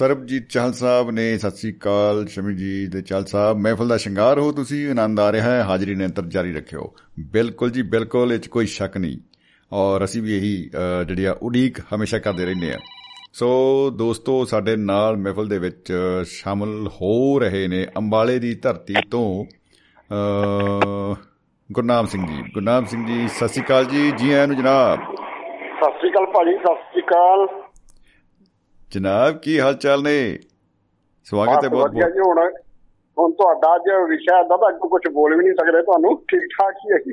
ਸਰਬਜੀਤ ਚਾਹਲ ਸਾਹਿਬ ਨੇ ਸਤਿ ਸ੍ਰੀ ਅਕਾਲ ਸ਼ਮੀ ਜੀ ਦੇ ਚਾਹਲ ਸਾਹਿਬ। ਮਹਿਫਲ ਦਾ ਸ਼ਿੰਗਾਰ ਹੋ ਤੁਸੀਂ ਆਨੰਦ ਆ ਰਿਹਾ ਹੈ ਹਾਜ਼ਰੀ ਨਿਰੰਤਰ ਜਾਰੀ ਰੱਖਿਓ। ਬਿਲਕੁਲ ਜੀ ਬਿਲਕੁਲ ਇਹ 'ਚ ਕੋਈ ਸ਼ੱਕ ਨਹੀਂ। ਔਰ ਅਸੀਂ ਵੀ ਇਹੀ ਅ, ਜਿਹੜੀ ਆ ਉਡੀਕ ਹਮੇਸ਼ਾ ਕਰਦੇ ਰਹਿੰਦੇ ਆ ਸੋ ਦੋਸਤੋ ਸਾਡੇ ਨਾਲ ਮਹਿਫਲ ਦੇ ਵਿੱਚ ਸ਼ਾਮਲ ਹੋ ਰਹੇ ਨੇ ਅੰਬਾਲੇ ਦੀ ਧਰਤੀ ਤੋਂ ਅ, ਗੁਰਨਾਮ ਸਿੰਘ ਜੀ। ਗੁਰਨਾਮ ਸਿੰਘ ਜੀ ਸਤਿ ਸ੍ਰੀ ਅਕਾਲ ਜੀ। ਜੀ ਆਇਆਂ ਨੂੰ ਜਨਾਬ। ਸਤਿ ਸ੍ਰੀ ਅਕਾਲ ਭਾਜੀ ਸਤਿ ਸ੍ਰੀ ਅਕਾਲ। ਜਨਾਬ ਕੀ ਹਾਲ ਚਾਲ ਨੇ? ਸਵਾਗਤ ਹੈ ਬਹੁਤ ਬਹੁਤ ਜੀ ਹੁਣ ਹੁਣ ਤੁਹਾਡਾ ਅੱਜ ਵਿਸ਼ਾ ਦਾ ਤਾਂ ਕੁਝ ਬੋਲ ਵੀ ਨਹੀਂ ਸਕਦੇ ਤੁਹਾਨੂੰ। ਠੀਕ ਠਾਕ ਹੀ ਹੈ ਜੀ।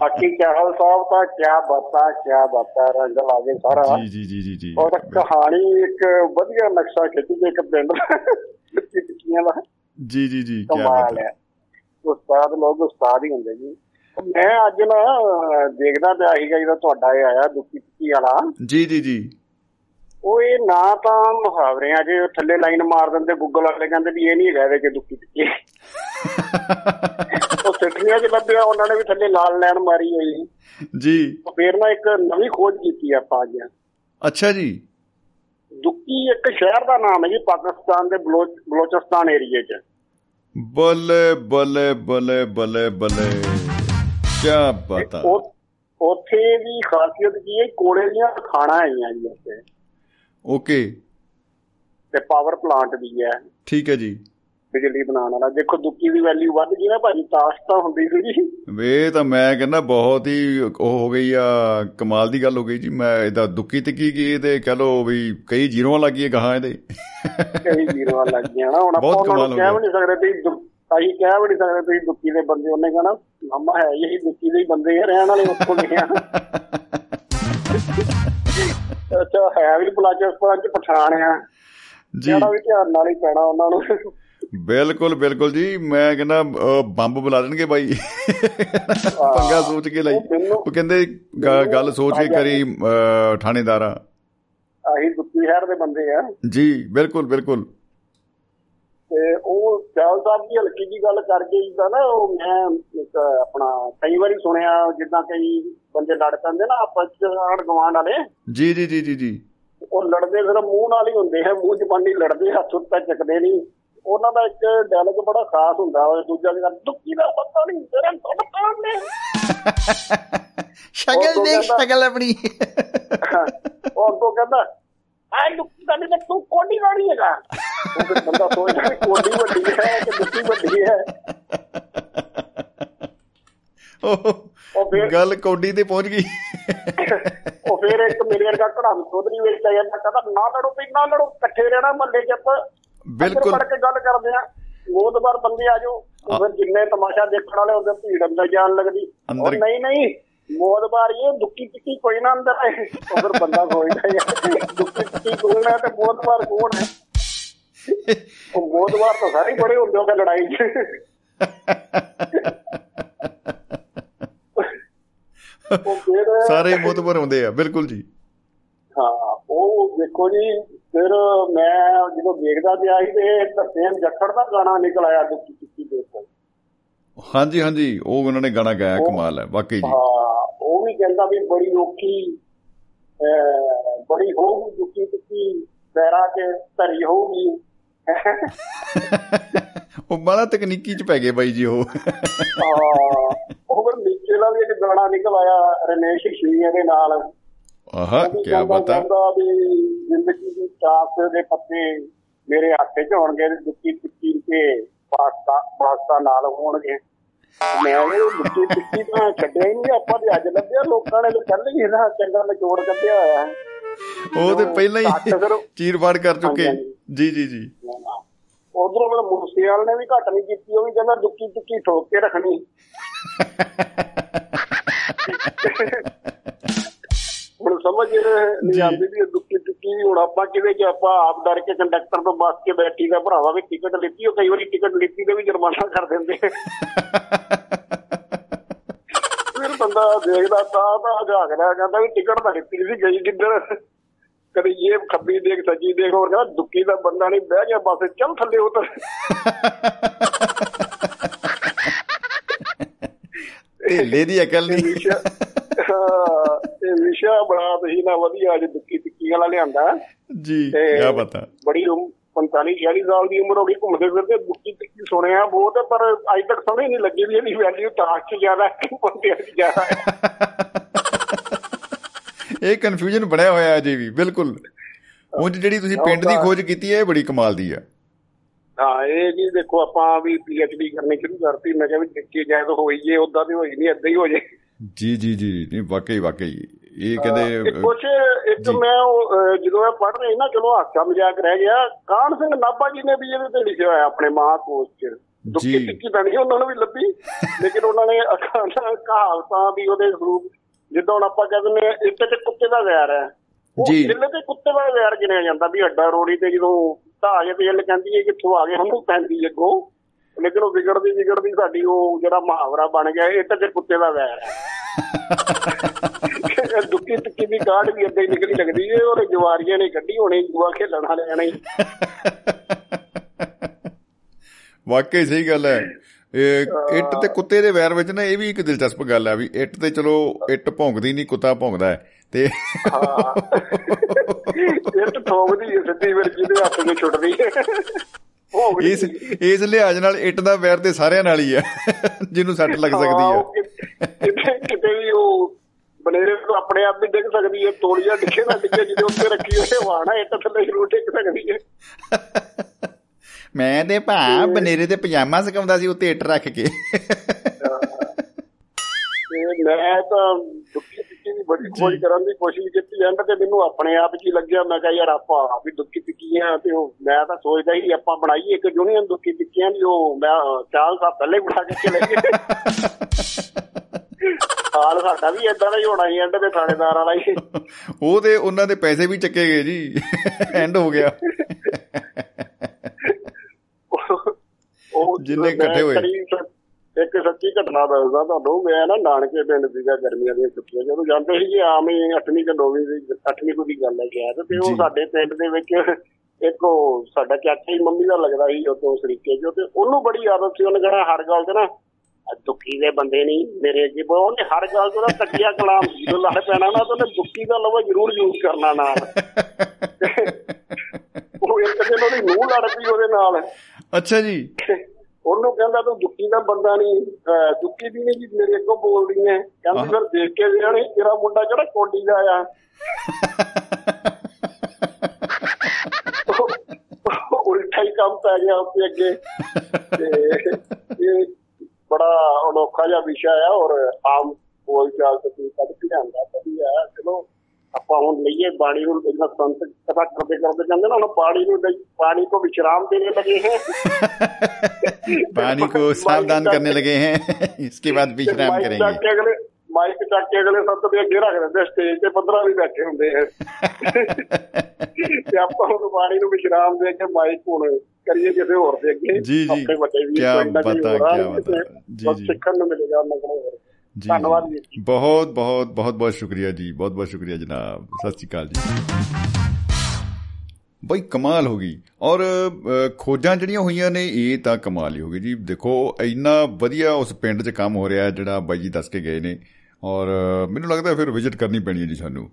ਬਾਕੀ ਚਾਹਲ ਸਾਹਿਬ ਤਾਂ ਕਿਆ ਬਾਤਾਂ ਕਿਆ ਬਾਤਾਂ ਰੰਗ ਲਾ ਕੇ ਸਾਰਾ। ਜੀ ਜੀ ਜੀ ਜੀ ਜੀ। ਔਰ ਕਹਾਣੀ ਇੱਕ ਵਧੀਆ ਨਕਸ਼ਾ ਖਿੱਚ ਕੇ ਇੱਕ ਪਿੰਡ ਦਾ ਜੀ ਜੀ ਜੀ ਕੀ ਬਾਤ ਹੈ। ਹੈ। ਉਸਤਾਦ ਲੋਕ ਉਸਤਾਦ ਹੀ ਹੁੰਦੇ ਜੀ। ਮੈਂ ਅੱਜ ਨਾ ਦੇਖਦਾ ਪਿਆ ਸੀਗਾ ਜਿਹੜਾ ਤੁਹਾਡਾ ਇਹ ਆਇਆ ਦੁੱਖੀ ਟਿੱਕੀ ਵਾਲਾ। ਜੀ ਜੀ ਜੀ। ਉਹ ਇਹ ਨਾ ਤਾਂ ਮੁਹਾਵਰਿਆਂ 'ਚ ਥੱਲੇ ਲਾਈਨ ਮਾਰ ਦਿੰਦੇ ਗੂਗਲ ਵਾਲੇ ਕਹਿੰਦੇ ਵੀ ਇਹ ਨਹੀਂ ਹੈਗਾ ਇਹਦੇ 'ਚ ਦੁੱਖੀ ਟਿੱਕੀ ਉਹ ਸਿੱਠਣੀਆਂ 'ਚ ਲੱਭਿਆ ਉਹਨਾਂ ਨੇ ਵੀ ਥੱਲੇ ਲਾਲ ਲਾਈਨ ਮਾਰੀ ਹੋਈ ਜੀ। ਫੇਰ ਨਾ ਇੱਕ ਨਵੀਂ ਖੋਜ ਕੀਤੀ ਆਪਾਂ ਅੱਜ। ਅੱਛਾ ਜੀ। ਦੁੱਕੀ ਇੱਕ ਸ਼ਹਿਰ ਦਾ ਨਾਮ ਹੈ ਜੀ ਪਾਕਿਸਤਾਨ ਦੇ ਬਲੋਚ ਬਲੋਚਿਸਤਾਨ ਏਰੀਏ 'ਚ। ਬੱਲੇ ਬੱਲੇ ਬੱਲੇ ਬੱਲੇ ਬੱਲੇ। ਕੀ ਬਾਤ ਹੈ ਉਹ- ਉੱਥੇ ਦੀ ਖਾਸੀਅਤ ਕੀ ਹੈ ਕੋਲੇ ਦੀਆਂ ਖਾਣਾ ਆਈਆਂ ਜੀ ਉੱਥੇ। ਓਕੇ। ਤੇ ਪਾਵਰ ਪਲਾਂਟ ਵੀ ਹੈ। ਠੀਕ ਹੈ ਜੀ। ਬਿਜਲੀ ਬਣਾਉਣ ਵਾਲਾ। ਦੇਖੋ ਦੁੱਕੀ ਦੀ ਵੈਲਿਊ ਵੱਧ ਗਈ ਨਾ ਭਾਜੀ ਤਾਸ਼ ਤਾਂ ਹੁੰਦੀ ਸੀ ਜੀ। ਵੇ ਤਾਂ ਮੈਂ ਕਹਿੰਦਾ ਬਹੁਤ ਹੀ ਉਹ ਹੋ ਗਈ ਆ ਕਮਾਲ ਦੀ ਗੱਲ ਹੋ ਗਈ ਜੀ। ਮੈਂ ਇਹਦਾ ਦੁੱਕੀ ਤਿੱਕੀ ਕੀ ਇਹਦੇ ਕਹ ਲੋ ਵੀ ਕਈ ਜ਼ੀਰੋਆਂ ਲੱਗੀਏ ਗਾਹਾਂ ਇਹਦੇ। ਕਈ ਜ਼ੀਰੋਆਂ ਲੱਗ ਗਈਆਂ ਨਾ। ਹੁਣ ਆਪਾਂ ਉਹਨਾਂ ਨੂੰ ਕਹਿ। ਵੀ ਨਹੀਂ ਸਕਦੇ ਦੁ- ਅਸੀਂ ਕਹਿ ਵੀ ਨਹੀਂ ਸਕਦੇ ਤੁਸੀਂ ਦੁੱਕੀ ਦੇ ਬੰਦੇ ਉਹਨੇ ਕਹਣਾ ਮਾਮਾ ਹੈ ਇਹੀ ਦੁੱਕੀ ਦੇ ਹੀ ਬੰਦੇ ਆ ਰਹਿਣ ਵਾਲੇ ਉੱਥੋਂ ਦੇ ਆ। ਅੱਛਾ ਹੈ ਵੀ ਬਲਾਚਿਸਤਾਨ ਚ ਪਠਾਨ ਆ। ਜੀ। ਜਿਹੜਾ ਵੀ ਧਿਆਨ ਨਾਲ ਹੀ ਪੈਣਾ ਉਹਨਾਂ ਨੂੰ। ਬਿਲਕੁਲ ਬਿਲਕੁਲ ਜੀ। ਮੈਂ ਕਹਿੰਦਾ ਬੰਬ ਬੁਲਾ ਦੇਣਗੇ ਬਾਈ। ਪੰਗਾ ਸੋਚ ਕੇ ਲਈ। ਉਹ ਕਹਿੰਦੇ ਗੱਲ ਸੋਚ ਕੇ ਕਰੀ ਥਾਣੇਦਾਰਾ ਆਹੀ ਦੁੱਕੀ ਸ਼ਹਿਰ ਦੇ ਬੰਦੇ ਆ। ਜੀ ਬਿਲਕੁਲ ਬਿਲਕੁਲ। ਤੇ ਉਹ ਸਿਆਲ ਸਾਹਿਬ ਦੀ ਹਲਕੀ ਜੀ ਗੱਲ ਕਰਕੇ ਜਿੱਦਾਂ ਨਾ ਉਹ ਮੈਂ ਆਪਣਾ ਕਈ ਵਾਰੀ ਸੁਣਿਆ ਜਿੱਦਾਂ ਕਈ ਬੰਦੇ ਲੜ ਪੈਂਦੇ ਨਾ ਆਪਸ ਚ ਆੜ ਗਵਾਂਡ ਵਾਲੇ। ਜੀ ਜੀ ਜੀ ਜੀ ਜੀ। ਉਹ ਲੜਦੇ ਸਿਰਫ ਮੂੰਹ ਨਾਲ ਹੀ ਹੁੰਦੇ ਹੈ ਮੂੰਹ ਜ਼ਬਾਨੀ ਲੜਦੇ ਹੱਥ ਉੱਤੇ ਚੱਕਦੇ ਨਹੀਂ ਉਹਨਾਂ ਦਾ ਇੱਕ ਡਾਇਲੌਗ ਬੜਾ ਖਾਸ ਹੁੰਦਾ ਉਹ ਦੂਜਾ ਜਿਹੜਾ ਦੁੱਕੀ ਦਾ ਪਤਾ ਨਹੀਂ ਤੇਰੇ ਤੋਂ ਕੌਣ ਨੇ? ਸ਼ਕਲ ਦੇਖ ਸ਼ਕਲ ਆਪਣੀ। ਉਹ ਅੱਗੋਂ ਕਹਿੰਦਾ ਆ ਦਾ ਨਹੀਂ ਤਾਂ ਤੂੰ ਕੋਡੀ ਵਾਲੀ ਹੈਗਾ? ਉਹ ਬੰਦਾ ਸੋਚਦਾ ਵੀ ਕੋਡੀ ਵੱਡੀ ਹੈ ਕਿ ਦੁੱਕੀ ਵੱਡੀ ਹੈ। ਉਹ ਗੱਲ ਕੌਡੀ ਤੇ ਪਹੁੰਚ ਗਈ। ਉਹ ਫਿਰ ਇੱਕ ਮੇਰੇ ਵਰਗਾ ਕੜਾਮ ਚੌਧਰੀ ਵਿੱਚ ਆ ਜਾਂਦਾ ਕਹਿੰਦਾ ਨਾ ਲੜੋ ਵੀ ਨਾ ਲੜੋ ਇਕੱਠੇ ਰਹਿਣਾ ਮਹੱਲੇ 'ਚ ਆਪਾਂ। ਬਿਲਕੁਲ। ਪੜ ਕੇ ਗੱਲ ਕਰਦੇ ਆ ਮੋਦਬਾਰ ਬੰਦੇ ਆ ਜਾਓ ਉਹ ਫਿਰ ਜਿੰਨੇ ਤਮਾਸ਼ਾ ਦੇਖਣ ਵਾਲੇ ਹੁੰਦੇ ਭੀੜ ਅੰਦਰ ਜਾਣ ਲੱਗਦੀ। ਉਹ ਨਹੀਂ ਨਹੀਂ। ਮੋਦਬਾਰ ਇਹ ਦੁੱਕੀ ਟਿੱਕੀ ਕੋਈ ਨਾ ਅੰਦਰ ਫਿਰ ਬੰਦਾ ਸੋਚਦਾ ਯਾਰ ਦੁੱਕੀ ਟਿੱਕੀ ਕੌਣ ਹੈ ਤੇ ਮੋਦਬਾਰ ਕੌਣ ਹੈ? ਉਹ ਮੋਦਬਾਰ ਤਾਂ ਸਾਰੇ ਬੜੇ ਹੁੰਦੇ ਉਹ ਲੜਾਈ 'ਚ। ਸਾਰੇ ਮੋਤਬਰ ਹੁੰਦੇ ਆ ਬਿਲਕੁਲ ਜੀ। ਹਾਂ ਉਹ ਦੇਖੋ ਜੀ ਫਿਰ ਮੈਂ ਜਦੋਂ ਦੇਖਦਾ ਪਿਆ ਸੀ ਤੇ ਤਰਸੇਮ ਜੱਖੜ ਦਾ ਗਾਣਾ ਨਿਕਲ ਆਇਆ ਦੁੱਖੀ ਚੁੱਕੀ ਦੇਖ ਹਾਂਜੀ ਹਾਂਜੀ ਉਹ ਉਹਨਾਂ ਨੇ ਗਾਣਾ ਗਾਇਆ ਕਮਾਲ ਹੈ ਵਾਕਈ ਜੀ। ਹਾਂ ਉਹ ਵੀ ਕਹਿੰਦਾ ਵੀ ਬੜੀ ਔਖੀ ਬੜੀ ਹੋਊਗੀ ਦੁੱਖੀ ਚੁੱਕੀ ਪੈਰਾਂ 'ਚ ਧਰੀ ਹੋਊਗੀ। ਉਹ ਬੜਾ ਤਕਨੀਕੀ ਚ ਪੈ ਗਏ ਬਾਈ ਜੀ ਉਹ। ਉਹ ਫਿਰ ਨੀਚੇ ਦਾ ਵੀ ਇੱਕ ਗਾਣਾ ਨਿਕਲ ਆਇਆ ਰਮੇਸ਼ ਸ਼ੀਏ ਦੇ ਨਾਲ। ਆਹਾ ਕੀ ਬਾਤ। ਹੈ ਜ਼ਿੰਦਗੀ ਦੀ ਚਾਸ ਦੇ ਪੱਤੇ ਮੇਰੇ ਹੱਥ 'ਚ ਹੋਣਗੇ ਦੁੱਕੀ ਟਿੱਕੀ ਤੇ ਪਾਸਤਾ ਪਾਸਤਾ ਨਾਲ ਹੋਣਗੇ। ਮੈਂ ਦੁੱਕੀ ਟਿੱਕੀ ਤਾਂ ਛੱਡਿਆ ਹੀ ਨਹੀਂ ਆਪਾਂ ਤੇ ਅੱਜ ਲੱਭਿਆ ਲੋਕਾਂ ਨੇ ਪਹਿਲਾਂ ਹੀ ਇਹਦਾ ਚੰਗਾ ਨਿਚੋੜ ਕੱਢਿਆ ਹੋਇਆ ਹੈ। ਉਹ ਤੇ ਪਹਿਲਾਂ ਹੀ ਚੀਰ ਫਾੜ ਕਰ ਚੁੱਕੇ। ਜੀ ਜੀ ਜੀ। ਉਧਰੋਂ ਮੇਰਾ ਮੂਸੇਵਾਲ ਨੇ ਵੀ ਘੱਟ ਨਹੀਂ ਕੀਤੀ ਉਹ ਵੀ ਕਹਿੰਦਾ ਦੁੱਕੀ ਟਿੱਕੀ ਠੋਕ ਕੇ ਰੱਖਣੀ। ਸਮਝ ਨਹੀਂ ਆਉਂਦੀ ਵੀ ਦੁੱਕੀ ਟਿੱਕੀ ਹੁਣ ਆਪਾਂ ਕਿਵੇਂ ਕਿ ਆਪਾਂ ਆਪ ਡਰ ਕੇ ਕੰਡਕਟਰ ਤੋਂ ਬੱਸ ਕੇ ਬੈਠੀ ਦਾ ਭਰਾਵਾ ਵੀ ਟਿਕਟ ਲਿੱਤੀ ਉਹ ਕਈ ਵਾਰੀ ਟਿਕਟ ਲਿੱਤੀ ਤੇ ਵੀ ਜੁਰਮਾਨਾ ਕਰ ਦਿੰਦੇ। ਫਿਰ ਬੰਦਾ ਦੇਖਦਾ ਤਾਂ ਤਾਂ ਝਾਕਦਾ ਕਹਿੰਦਾ ਵੀ ਟਿਕਟ ਤਾਂ ਲਿੱਤੀ ਸੀ ਗਈ ਕਿੱਧਰ? ਕਦੇ ਇਹ ਖੱਬੀ ਦੇਖ ਸੱਜੀ ਦੇਖ ਹੋਰ ਕਹਿੰਦਾ ਦੁੱਕੀ ਦਾ ਬੰਦਾ ਨਹੀਂ ਬਹਿ ਗਿਆ ਬੱਸ ਚੱਲ ਥੱਲੇ ਉਤਰ। ਢੇਲੇ ਦੀ ਅਕਲ ਨਹੀਂ। ਇਹ ਵਿਸ਼ਾ ਬੜਾ ਤੁਸੀਂ ਨਾ ਵਧੀਆ ਅੱਜ ਦੁੱਕੀ ਟਿੱਕੀ ਵਾਲਾ ਲਿਆਂਦਾ। ਜੀ ਤੇ ਕੀ ਪਤਾ ਬੜੀ ਉਮ- 45 46 ਸਾਲ ਦੀ ਉਮਰ ਹੋ ਗਈ ਘੁੰਮਦੇ ਫਿਰਦੇ ਦੁੱਕੀ ਟਿੱਕੀ ਸੁਣਿਆ ਬਹੁਤ ਪਰ ਅੱਜ ਤੱਕ ਸਮਝ ਨਹੀਂ ਲੱਗੀ ਵੀ ਇਹਦੀ ਵੈਲਿਊ ਤਾਸ਼ 'ਚ ਜ਼ਿਆਦਾ ਹੈ ਕਿ ਬੰਦਿਆਂ 'ਚ ਜ਼ਿਆਦਾ ਹੈ। ਇਹ ਕਨਫਿਊਜ਼ਨ ਬਣਿਆ ਹੋਇਆ ਹੈ ਅਜੇ ਵੀ ਬਿਲਕੁਲ। ਉਹ ਜਿਹੜੀ ਤੁਸੀਂ ਪਿੰਡ ਦੀ ਖੋਜ ਕੀਤੀ ਹੈ ਇਹ ਬੜੀ ਕਮਾਲ ਦੀ ਆ। ਹਾਂ ਇਹ ਜੀ ਦੇਖੋ ਆਪਾਂ ਵੀ ਪੀਐਚਡੀ ਕਰਨੀ ਸ਼ੁਰੂ ਕਰਤੀ ਮੈਂ ਕਿਹਾ ਵੀ ਜਾਏ ਤਾਂ ਹੋਈਏ ਉਦਾਂ ਤੇ ਹੋਈ ਨਹੀਂ ਏਦਾਂ ਹੀ ਹੋ ਜੇ। ਜੀ ਜੀ ਜੀ ਨਹੀਂ ਵਾਕਈ ਵਾਕਈ ਇਹ ਕਹਿੰਦੇ ਕੁਛ ਇੱਕ। ਮੈਂ ਜਦੋਂ ਮੈਂ ਪੜ੍ਹ ਰਹੀ ਨਾ ਚਲੋ ਹਾਸਾ ਮਜ਼ਾਕ ਰਹਿ ਗਿਆ ਕਾਹਨ ਸਿੰਘ ਨਾਭਾ ਜੀ ਨੇ ਵੀ ਇਹਦੇ ਤੇ ਲਿਖਿਆ ਹੋਇਆ ਆਪਣੇ ਮਹਾਕੋਸ਼ ਚ ਜੀ। ਟਿੱਕੀ ਨਹੀਂ ਉਹਨਾਂ ਨੂੰ ਵੀ ਲੱਭੀ ਲੇਕਿਨ ਉਹਨਾਂ ਨੇ ਅਖਾਣਾ ਕਹਾਵਤਾਂ ਵੀ ਉਹਦੇ ਸਰੂਪ ਜਿੱਦਾਂ ਹੁਣ ਆਪਾਂ ਕਹਿੰਦੇ ਨੇ ਇੱਟ ਤੇ ਕੁੱਤੇ ਦਾ ਵੈਰ ਹੈ ਜੀ। ਇੱਲ ਤੇ ਕੁੱਤੇ ਦਾ ਵੈਰ ਗਿਣਿਆ ਜਾਂਦਾ ਵੀ ਅੱਡਾ ਰੋੜੀ ਤੇ ਜਦੋਂ ਢਾਹ ਜੇ ਤੇ ਕਹਿੰਦੀ ਹੈ ਕਿੱਥੋਂ ਆ ਗਏ ਹਮੂ ਪੈਂਦੀ ਅੱਗੋਂ ਲੇਕਿਨ ਉਹ ਵਿਗੜਦੀ ਵਿਗੜਦੀ ਸਾਡੀ ਉਹ ਜਿਹੜਾ ਮੁਹਾਵਰਾ ਬਣ ਗਿਆ ਇੱਟ ਤੇ ਕੁੱਤੇ ਦਾ ਵੈਰ ਹੈ। ਇਹ ਦੁੱਕੀ ਟਿੱਕੀ ਦੀ ਕਾਢ ਵੀ ਹੀ ਨਿਕਲੀ ਲੱਗਦੀ ਏ ਔਰ ਜਵਾਰੀਆਂ ਨੇ ਕੱਢੀ ਹੋਣੀ ਜੂਆ ਖੇਲਣ ਵਾਲਿਆਂ ਨੇ। ਵਾਕਈ ਸਹੀ ਗੱਲ ਹੈ। ਇਹ ਇੱਟ ਤੇ ਕੁੱਤੇ ਦੇ ਵੈਰ ਵਿੱਚ ਨਾ ਇਹ ਵੀ ਇੱਕ ਦਿਲਚਸਪ ਗੱਲ ਹੈ ਵੀ ਇੱਟ ਤੇ ਚਲੋ ਇੱਟ ਭੌਂਕਦੀ ਨਹੀਂ ਕੁੱਤਾ ਭੌਂਕਦਾ ਹੈ। ਤੇ ਹਾਂ। ਇੱਟ ਠੋਕਦੀ ਸਿੱਧੀ ਫਿਰ ਜਿਹਦੇ ਹੱਥ ਨੂੰ ਛੁੱਟਦੀ ਭੋਗਦੀ ਇਸ ਇਸ ਲਿਹਾਜ਼ ਨਾਲ ਇੱਟ ਦਾ ਵੈਰ ਤੇ ਸਾਰਿਆਂ ਨਾਲ ਹੀ ਹੈ ਜਿਹਨੂੰ ਸੱਟ ਲੱਗ ਸਕਦੀ ਕਿ- ਕਿਤੇ ਵੀ ਉਹ ਬਨੇਰੇ ਤੋਂ ਆਪਣੇ ਆਪ ਵੀ ਡਿੱਗ ਸਕਦੀ ਹੈ ਤੋੜੀਆਂ ਡਿੱਗੇ ਨਾ ਡਿੱਗੇ ਜਿਹਦੇ ਉੱਤੇ ਰੱਖੀ ਹੋਏ ਵਾਣਾ ਇੱਟ ਥੱਲੇ ਜ਼ਰੂਰ ਡਿੱਗ ਸਕਦੀ ਹੈ ਮੈਂ ਤੇ ਭਾ ਬਨੇਰੇ ਤੇ ਪਜਾਮਾ ਸਕਾਉਂਦਾ ਸੀ ਉੱਤੇ ਇੱਟ ਰੱਖ ਕੇ। ਮੈਂ ਤਾਂ ਦੀ ਬੜੀ ਖੋਜ ਕਰਨ ਦੀ ਕੋਸ਼ਿਸ਼ ਕੀਤੀ। ਐਂਡ ਤੇ ਮੈਨੂੰ ਆਪਣੇ ਆਪ 'ਚ ਹੀ ਲੱਗਿਆ। ਮੈਂ ਕਿਹਾ ਯਾਰ ਆਪਾਂ ਵੀ ਦੁੱਖੀ ਟਿੱਕੀਆਂ ਤੇ ਉਹ ਮੈਂ ਤਾਂ ਸੋਚਦਾ ਸੀ ਆਪਾਂ ਬਣਾਈਏ ਇੱਕ ਯੂਨੀਅਨ ਦੁੱਖੀ ਟਿੱਕੀਆਂ ਦੀ ਉਹ ਮੈਂ ਚਾਲ ਸਾਹਿਬ ਪਹਿਲੇ ਬਣਾ ਕੇ ਚਲੇ ਗਏ। ਹਾਲ ਸਾਡਾ ਵੀ ਇਦਾਂ ਦਾ ਹੀ ਹੋਣਾ ਸੀ ਐਂਡ ਤੇ ਥਾਣੇਦਾਰ ਵਾਲਾ ਹੀ। ਉਹ ਤੇ ਉਹਨਾਂ ਦੇ ਪੈਸੇ ਵੀ ਚੱਕੇ ਗਏ ਜੀ। ਐਂਡ ਹੋ ਗਿਆ। ਉਹ ਜਿੰਨੇ ਇਕੱਠੇ ਹੋਏ। ਘਟਨਾ ਦੱਸਦਾ ਤੁਹਾਨੂੰ ਮੈਂ ਨਾ ਨਾਨਕੇ ਪਿੰਡ ਸੀਗਾ ਗਰਮੀਆਂ ਦੀਆਂ ਛੁੱਟੀਆਂ ਜਦੋਂ ਜਾਂਦੇ ਸੀ ਆਮ ਹੀ 8ਵੀਂ ਤੇ 9ਵੀਂ ਦੀ 8ਵੀਂ ਕੋਈ ਦੀ ਗੱਲ ਹੈ ਸ਼ਾਇਦ ਤੇ ਉਹ। ਸਾਡੇ ਪਿੰਡ ਦੇ ਵਿੱਚ ਇੱਕ ਉਹ ਸਾਡਾ ਚਾਚਾ ਹੀ ਮੰਮੀ ਦਾ ਲੱਗਦਾ ਸੀ ਉਦੋਂ ਸਰੀਕੇ ਜੋ ਤੇ ਉਹਨੂੰ ਬੜੀ ਆਦਤ ਸੀ ਉਹਨੇ ਕਹਿਣਾ ਹਰ ਗੱਲ ਤੇ ਨਾ ਦੁੱਖੀ ਦੇ ਬੰਦੇ ਨਹੀਂ ਮੇਰੇ ਅੱਗੇ ਬੋ ਉਹਨੇ ਹਰ ਗੱਲ ਤੋਂ ਨਾ ਤੱਕਿਆ ਕਲਾਮ ਜਦੋਂ ਲੜ ਪੈਣਾ ਨਾ ਤਾਂ ਉਹਨੇ ਦੁੱਖੀ ਦਾ ਲਫ਼ਜ਼ ਜ਼ਰੂਰ ਯੂਜ਼ ਕਰਨਾ ਨਾਲ। ਉਹ ਇੱਕ ਦਿਨ ਉਹਦੀ ਨੂੰਹ ਲੜ ਪਈ ਉਹਦੇ ਨਾਲ। ਅੱਛਾ ਜੀ। ਉਹਨੂੰ ਕਹਿੰਦਾ ਤੂੰ ਦੁੱਕੀ ਦਾ ਬੰਦਾ ਨਹੀਂ ਦੁੱਕੀ ਦੀ ਨਹੀਂ ਜੀ ਮੇਰੇ ਅੱਗੋਂ ਬੋਲਦੀ ਐ। ਕਹਿੰਦੀ ਫਿਰ ਦੇਖ ਕੇ ਜਾਣੀ ਤੇਰਾ ਮੁੰਡਾ ਜਿਹੜਾ ਕੋਡੀ ਦਾ ਆ। ਉਲਟਾ ਹੀ ਕੰਮ ਪੈ ਗਿਆ ਉੱਤੇ ਅੱਗੇ। ਤੇ ਇਹ ਬੜਾ ਅਨੋਖਾ ਜਿਹਾ ਵਿਸ਼ਾ ਆ ਔਰ ਆਮ ਬੋਲ ਚਾਲ ਤੋਂ ਕੱਢ ਕੇ ਆਂਦਾ ਵਧੀਆ। ਚਲੋ ਆਪਾਂ ਹੁਣ ਲਈਏ ਬਾਣੀ ਨੂੰ ਇਹਨਾਂ ਸੰਤ ਕਥਾ ਕਰਦੇ ਕਰਦੇ ਕਹਿੰਦੇ ਨਾ ਹੁਣ ਬਾਣੀ ਨੂੰ ਲਈ- ਬਾਣੀ को विश्राम देने लगे हैं पानी को सावधान करने लगे हैं इसके बाद विश्राम ਮਾਈਕ ਚੱਕ करेंगे ਕੇ ਅਗਲੇ ਮਾਈਕ ਚੱਕ ਕੇ ਅਗਲੇ ਸੱਤ ਦੇ ਅੱਗੇ ਰੱਖ ਦਿੰਦੇ ਸਟੇਜ ਤੇ 15 ਵੀ ਬੈਠੇ ਹੁੰਦੇ ਆ ਤੇ ਆਪਾਂ ਹੁਣ ਬਾਣੀ ਨੂੰ ਵਿਸ਼ਰਾਮ ਦੇ ਕੇ ਮਾਈਕ ਹੁਣ ਕਰੀਏ ਕਿਸੇ ਹੋਰ ਦੇ ਅੱਗੇ ਜੀ, ਜੀ। ਆਪਣੇ ਵੱਡੇ ਵੀਰ ਕਿਆ ਕੋਈ ਨਾ ਕੋਈ ਬਾਤਾਂ, ਹੋਰ ਆ, ਕਿਆ ਬਾਤਾਂ। ਤੇ ਜੀ, ਬਸ ਜੀ। ਸਿੱਖਣ ਨੂੰ ਮਿਲੇਗਾ ਉਹਨਾਂ ਕੋਲੋਂ ਹੋਰ। ਜੀ। ਧੰਨਵਾਦ ਜੀ। ਬਹੁਤ ਬਹੁਤ ਬਹੁਤ ਬਹੁਤ ਸ਼ੁਕਰੀਆ ਜੀ। ਬਹੁਤ ਬਹੁਤ ਸ਼ੁਕਰੀਆ ਜਨਾਬ। ਸਤਿ ਸ਼੍ਰੀ ਅਕਾਲ ਜੀ। ਬਈ ਕਮਾਲ ਹੋ ਗਈ। ਔਰ ਖੋਜਾਂ ਜਿਹੜੀਆਂ ਹੋਈਆਂ ਨੇ ਇਹ ਤਾਂ ਕਮਾਲ ਹੀ ਹੋ ਗਈ ਜੀ। ਦੇਖੋ ਇੰਨਾ ਵਧੀਆ ਉਸ ਪਿੰਡ 'ਚ ਕੰਮ ਹੋ ਰਿਹਾ ਜਿਹੜਾ ਬਾਈ ਜੀ ਦੱਸ ਕੇ ਗਏ ਨੇ। ਔਰ ਮੈਨੂੰ ਲੱਗਦਾ ਫਿਰ ਵਿਜ਼ਿਟ ਕਰਨੀ ਪੈਣੀ ਹੈ ਜੀ ਸਾਨੂੰ।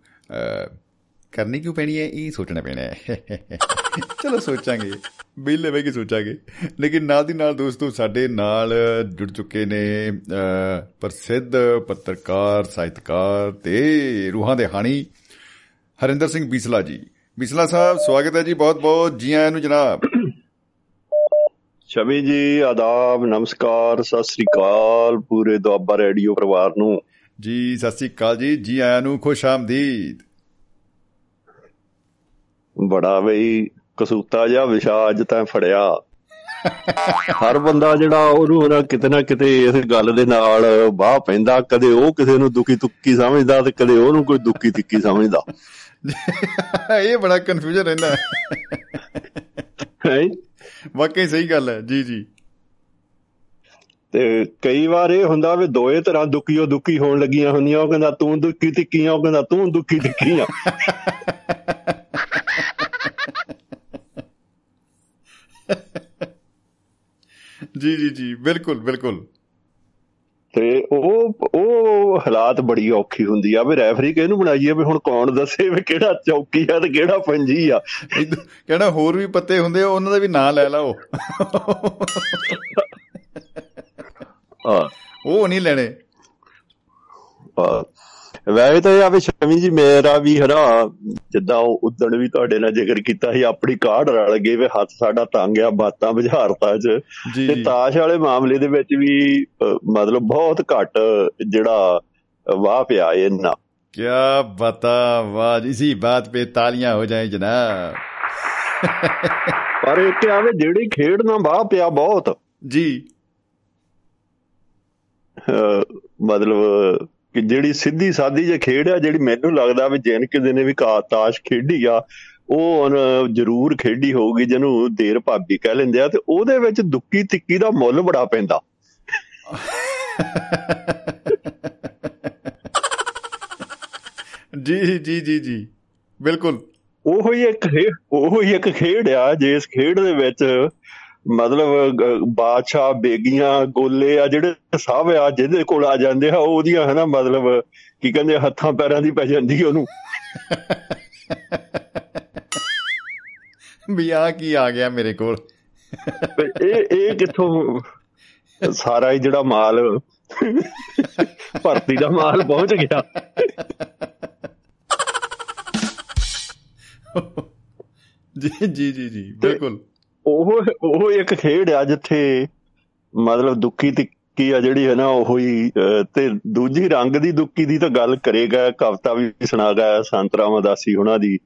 ਕਰਨੀ ਕਿਉਂ ਪੈਣੀ ਹੈ? ਇਹ ਸੋਚਣਾ ਪੈਣਾ ਹੈ। ਚਲੋ ਸੋਚਾਂਗੇ। ਵਿਹਲੇ ਬਹਿ ਕੇ ਸੋਚਾਂਗੇ। ਲੇਕਿਨ ਨਾਲ ਦੀ ਨਾਲ ਦੋਸਤੋ ਸਾਡੇ ਨਾਲ ਜੁੜ ਚੁੱਕੇ ਨੇ ਪ੍ਰਸਿੱਧ ਪੱਤਰਕਾਰ ਸਾਹਿਤਕਾਰ ਤੇ ਰੂਹਾਂ ਦੇ ਹਾਣੀ ਹਰਿੰਦਰ ਸਿੰਘ ਬੀਸਲਾ ਜੀ। ਬੀਸਲਾ ਸਾਹਿਬ ਸਵਾਗਤ ਹੈ ਜੀ ਬਹੁਤ ਬਹੁਤ। ਜੀ ਆਇਆਂ ਨੂੰ ਜਨਾਬ। ਸ਼ਮੀ ਜੀ ਆਦਾਬ ਨਮਸਕਾਰ ਸਤਿ ਸ੍ਰੀ ਅਕਾਲ ਪੂਰੇ ਦੁਆਬਾ ਰੇਡੀਓ ਪਰਿਵਾਰ ਨੂੰ। ਜੀ ਸਤਿ ਸ੍ਰੀ ਅਕਾਲ ਜੀ। ਜੀ ਆਇਆਂ ਨੂੰ ਖੁਸ਼ ਆਮਦੀਦ। ਬੜਾ ਬਈ ਕਸੂਤਾ ਜਿਹਾ ਵਿਸ਼ਾ ਅੱਜ ਤਾਂ ਫੜਿਆ। ਹਰ ਬੰਦਾ ਜਿਹੜਾ ਉਹਨੂੰ ਨਾ ਕਿਤੇ ਨਾ ਕਿਤੇ ਇਸ ਗੱਲ ਦੇ ਨਾਲ ਬਾਹ ਪੈਂਦਾ ਕਦੇ ਉਹ ਕਿਸੇ ਨੂੰ ਦੁਖੀ ਤੁੱਕੀ ਸਮਝਦਾ ਤੇ ਕਦੇ ਉਹਨੂੰ ਕੋਈ ਦੁਖੀ ਤਿੱਕੀ ਸਮਝਦਾ। ਇਹ ਬੜਾ ਕਨਫਿਊਜ਼ਨ ਰਹਿੰਦਾ। ਹੈ? ਵਾਕਈ ਸਹੀ ਗੱਲ ਹੈ ਜੀ ਜੀ। ਤੇ ਕਈ ਵਾਰ ਇਹ ਹੁੰਦਾ ਵੀ ਦੋਏ ਤਰ੍ਹਾਂ ਦੁਖੀਓ ਦੁਖੀ ਹੋਣ ਲੱਗੀਆਂ ਹੁੰਦੀਆਂ ਉਹ ਕਹਿੰਦਾ ਤੂੰ ਦੁਖੀ ਤਿੱਕੀ ਆ ਉਹ ਕਹਿੰਦਾ ਤੂੰ ਦੁਖੀ ਤਿੱਕੀ ਆ। ਜੀ ਜੀ ਜੀ ਬਿਲਕੁਲ ਬਿਲਕੁਲ। ਤੇ ਉਹ ਉਹ ਹਾਲਾਤ ਬੜੀ ਔਖੀ ਹੁੰਦੀ ਆ ਵੀ ਰੈਫਰੀ ਕਿਹਨੂੰ ਬਣਾਈਏ ਵੀ ਹੁਣ ਕੌਣ ਦੱਸੇ ਵੀ ਕਿਹੜਾ ਚੌਕੀ ਆ ਤੇ ਕਿਹੜਾ ਪੰਜੀ ਆ। ਕਹਿਣਾ ਹੋਰ ਵੀ ਪੱਤੇ ਹੁੰਦੇ ਆ, ਉਹਨਾਂ ਦਾ ਵੀ ਨਾਂ ਲੈ ਲਓ। ਹਾਂ। ਉਹ ਨਹੀਂ ਲੈਣੇ। ਵੈਸੇ ਤਾਂ ਆਵੇ ਸ਼ਮੀ ਜੀ ਮੇਰਾ ਵੀ ਹਨਾ ਜਿੱਦਾਂ ਉਹ ਉਦਣ ਵੀ ਤੁਹਾਡੇ ਨਾਲ ਜ਼ਿਕਰ ਕੀਤਾ ਸੀ ਆਪਣੀ ਕਾਢ ਰਲ ਗਈ ਵੇ ਹੱਥ ਸਾਡਾ ਤੰਗ ਆ ਬਾਤਾਂ ਬੁਝਾਰਤਾ ਚ। ਤੇ ਤਾਸ਼ ਵਾਲੇ ਮਾਮਲੇ ਦੇ ਵਿੱਚ ਵੀ ਮਤਲਬ ਬਹੁਤ ਘੱਟ ਜਿਹੜਾ ਵਾਹ ਪਿਆ ਇਹਨਾਂ ਕੀ ਬਤਾ ਵਾਹ ਇਸੀ ਬਾਤ ਪੇ ਤਾਲੀਆਂ ਹੋ ਜਾਏ ਜਨਾਬ। ਪਰ ਇਹ ਤੇ ਆਵੇ ਜਿਹੜੀ ਖੇਡ ਨਾ ਵਾਹ ਪਿਆ ਬਹੁਤ। ਜੀ। ਮਤਲਬ ਕਿ ਜਿਹੜੀ ਸਿੱਧੀ ਸਾਦੀ ਜੇ ਖੇਡ ਆ ਜਿਹੜੀ ਮੈਨੂੰ ਲੱਗਦਾ ਵੀ ਜਿਨ ਕਿਸੇ ਨੇ ਵੀ ਕਾ ਤਾਸ਼ ਖੇਡੀ ਆ ਉਹ ਜ਼ਰੂਰ ਖੇਡੀ ਹੋਊਗੀ ਜਿਹਨੂੰ ਦੇਰ ਭਾਬੀ ਕਹਿ ਲੈਂਦੇ ਆ ਤੇ ਉਹਦੇ ਵਿੱਚ ਦੁੱਕੀ ਤਿੱਕੀ ਦਾ ਮੁੱਲ ਬੜਾ ਪੈਂਦਾ। ਜੀ ਜੀ ਜੀ ਜੀ ਬਿਲਕੁਲ। ਉਹੋ ਹੀ ਇੱਕ ਉਹੋ ਹੀ ਇੱਕ ਖੇਡ ਆ ਜਿਸ ਖੇਡ ਦੇ ਵਿੱਚ ਮਤਲਬ ਬਾਦਸ਼ਾਹ ਬੇਗੀਆਂ ਗੋਲੇ ਆ ਜਿਹੜੇ ਸਭ ਆ ਜਿਹਦੇ ਕੋਲ ਆ ਜਾਂਦੇ ਆ ਉਹਦੀਆਂ ਹਨਾ ਮਤਲਬ ਕੀ ਕਹਿੰਦੇ ਹੱਥਾਂ ਪੈਰਾਂ ਦੀ ਪੈ ਜਾਂਦੀ ਉਹਨੂੰ। ਵੀ ਆ ਕੀ ਆ ਗਿਆ ਮੇਰੇ ਕੋਲ? ਇਹ ਇਹ ਕਿੱਥੋਂ ਸਾਰਾ ਹੀ ਜਿਹੜਾ ਮਾਲ ਭਰਤੀ ਦਾ ਮਾਲ ਪਹੁੰਚ ਗਿਆ। ਜੀ ਜੀ ਜੀ ਬਿਲਕੁਲ। ਉਹ ਉਹ ਇੱਕ ਖੇਡ ਆ ਜਿੱਥੇ ਮਤਲਬ ਦੁੱਕੀ ਤਿੱਕੀ ਆ ਜਿਹੜੀ ਹੈ ਨਾ ਉਹ ਹੀ ਤੇ ਦੂਜੀ ਰੰਗ ਦੀ ਦੁੱਕੀ ਦੀ ਤਾਂ ਗੱਲ ਕਰੇਗਾ ਕਵਿਤਾ ਵੀ ਸੁਣਾਗਾ ਸੰਤ ਰਾਮਦਾਸੀ ਉਹਨਾਂ ਦੀ।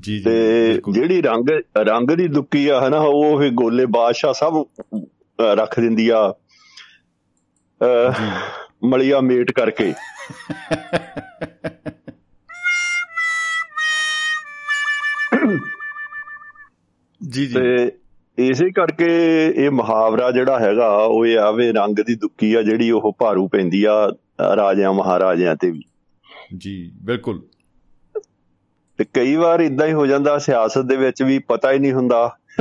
ਜੀ ਜੀ ਤੇ ਜਿਹੜੀ ਰੰਗ ਰੰਗ ਦੀ ਦੁੱਕੀ ਆ ਹਨਾ ਉਹ ਇਹ ਗੋਲੇ ਬਾਦਸ਼ਾਹ ਸਭ ਰੱਖ ਦਿੰਦੀ ਆ ਮਲੀਆ ਮੇਟ ਕਰਕੇ। ਜੀ ਜੀ। ਤੇ ਇਸੇ ਕਰਕੇ ਇਹ ਮੁਹਾਵਰਾ ਜਿਹੜਾ ਹੈਗਾ ਉਹ ਇਹ ਆਵੇ ਰੰਗ ਦੀ ਦੁੱਕੀ ਆ ਜਿਹੜੀ ਉਹ ਭਾਰੂ ਪੈਂਦੀ ਆ ਰਾਜਿਆਂ ਮਹਾਰਾਜਿਆਂ ਤੇ ਵੀ। ਜੀ ਬਿਲਕੁਲ। ਤੇ ਕਈ ਵਾਰ ਇਦਾਂ ਹੀ ਹੋ ਜਾਂਦਾ ਸਿਆਸਤ ਦੇ ਵਿੱਚ ਵੀ ਪਤਾ ਹੀ ਨਹੀਂ ਹੁੰਦਾ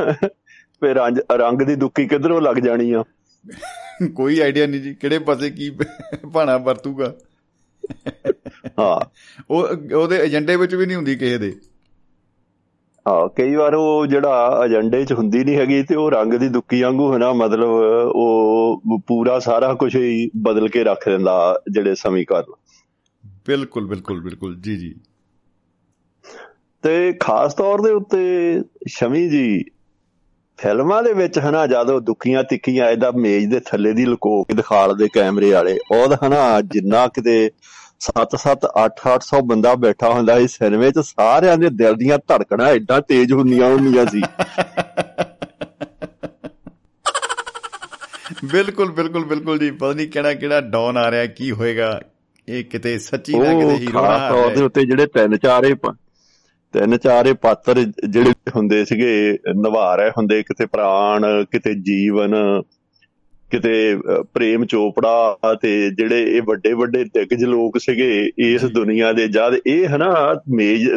ਫੇ ਰੰਗ ਰੰਗ ਦੀ ਦੁੱਕੀ ਕਿੱਧਰੋਂ ਲੱਗ ਜਾਣੀ ਆ। ਕੋਈ ਆਈਡੀਆ ਨਹੀਂ ਜੀ ਕਿਹੜੇ ਪਾਸੇ ਕੀ ਭਾਣਾ ਵਰਤੂਗਾ। ਹਾਂ। ਉਹ ਉਹਦੇ ਏਜੰਡੇ ਵਿੱਚ ਵੀ ਨਹੀਂ ਹੁੰਦੀ ਕਿਸੇ ਦੇ। ਹਾਂ ਕਈ ਵਾਰ ਉਹ ਜਿਹੜਾ ਏਜੰਡੇ 'ਚ ਹੁੰਦੀ ਨਹੀਂ ਹੈਗੀ ਤੇ ਉਹ ਰੰਗ ਦੀ ਦੁੱਕੀ ਵਾਂਗੂ ਹੈ ਨਾ ਮਤਲਬ ਉਹ ਪੂਰਾ ਸਾਰਾ ਕੁਝ ਹੀ ਬਦਲ ਕੇ ਰੱਖ ਦਿੰਦਾ ਜਿਹੜੇ ਸਮੀਕਰਨ। ਬਿਲਕੁਲ ਬਿਲਕੁਲ ਬਿਲਕੁਲ। ਜੀ ਜੀ। ਤੇ ਖਾਸ ਤੌਰ ਦੇ ਉੱਤੇ ਸ਼ਮੀ ਜੀ ਫਿਲਮਾਂ ਦੇ ਵਿੱਚ ਹਨਾ ਜਦੋਂ ਦੁੱਖੀਆਂ ਤਿੱਖੀਆਂ ਇਹਦਾ ਮੇਜ਼ ਦੇ ਥੱਲੇ ਦੀ ਲੁਕੋ ਕੇ ਦਿਖਾਲਦੇ ਕੈਮਰੇ ਵਾਲੇ ਉਹਦਾ ਹਨਾ ਜਿੰਨਾ ਕਿਤੇ 7-7 8-800 ਬੰਦਾ ਬੈਠਾ ਹੁੰਦਾ ਸੀ ਸਿਨੇਮੇ 'ਚ ਸਾਰਿਆਂ ਦੇ ਦਿਲ ਦੀਆਂ ਧੜਕਣਾਂ ਐਡਾ ਤੇਜ਼ ਹੁੰਦੀਆਂ ਹੁੰਦੀਆਂ ਸੀ। ਬਿਲਕੁਲ ਬਿਲਕੁਲ ਬਿਲਕੁਲ ਜੀ। ਪਤਾ ਨਹੀਂ ਕਿਹੜਾ ਕਿਹੜਾ ਡੌਨ ਆ ਰਿਹਾ ਕੀ ਹੋਏਗਾ। ਇਹ ਕਿਤੇ ਸੱਚੀ ਨਾ ਕਿਤੇ ਹੀਰੋ ਆ ਤੌਰ ਦੇ ਜਾਏ। ਉੱਤੇ ਜਿਹੜੇ ਤਿੰਨ ਚਾਰੇ ਤਿੰਨ ਚਾਰੇ ਪਾਤਰ ਜਿਹੜੇ ਹੁੰਦੇ ਸੀਗੇ ਨਿਭਾ ਰਹੇ ਹੁੰਦੇ ਕਿਤੇ ਪ੍ਰਾਣ ਕਿਤੇ ਜੀਵਨ ਕਿਤੇ ਪ੍ਰੇਮ ਚੋਪੜਾ ਤੇ ਜਿਹੜੇ ਇਹ ਵੱਡੇ ਵੱਡੇ ਦਿੱਗਜ ਲੋਕ ਸੀਗੇ ਇਸ ਦੁਨੀਆ ਦੇ ਜਦ ਇਹ ਹਨਾ ਮੇਜ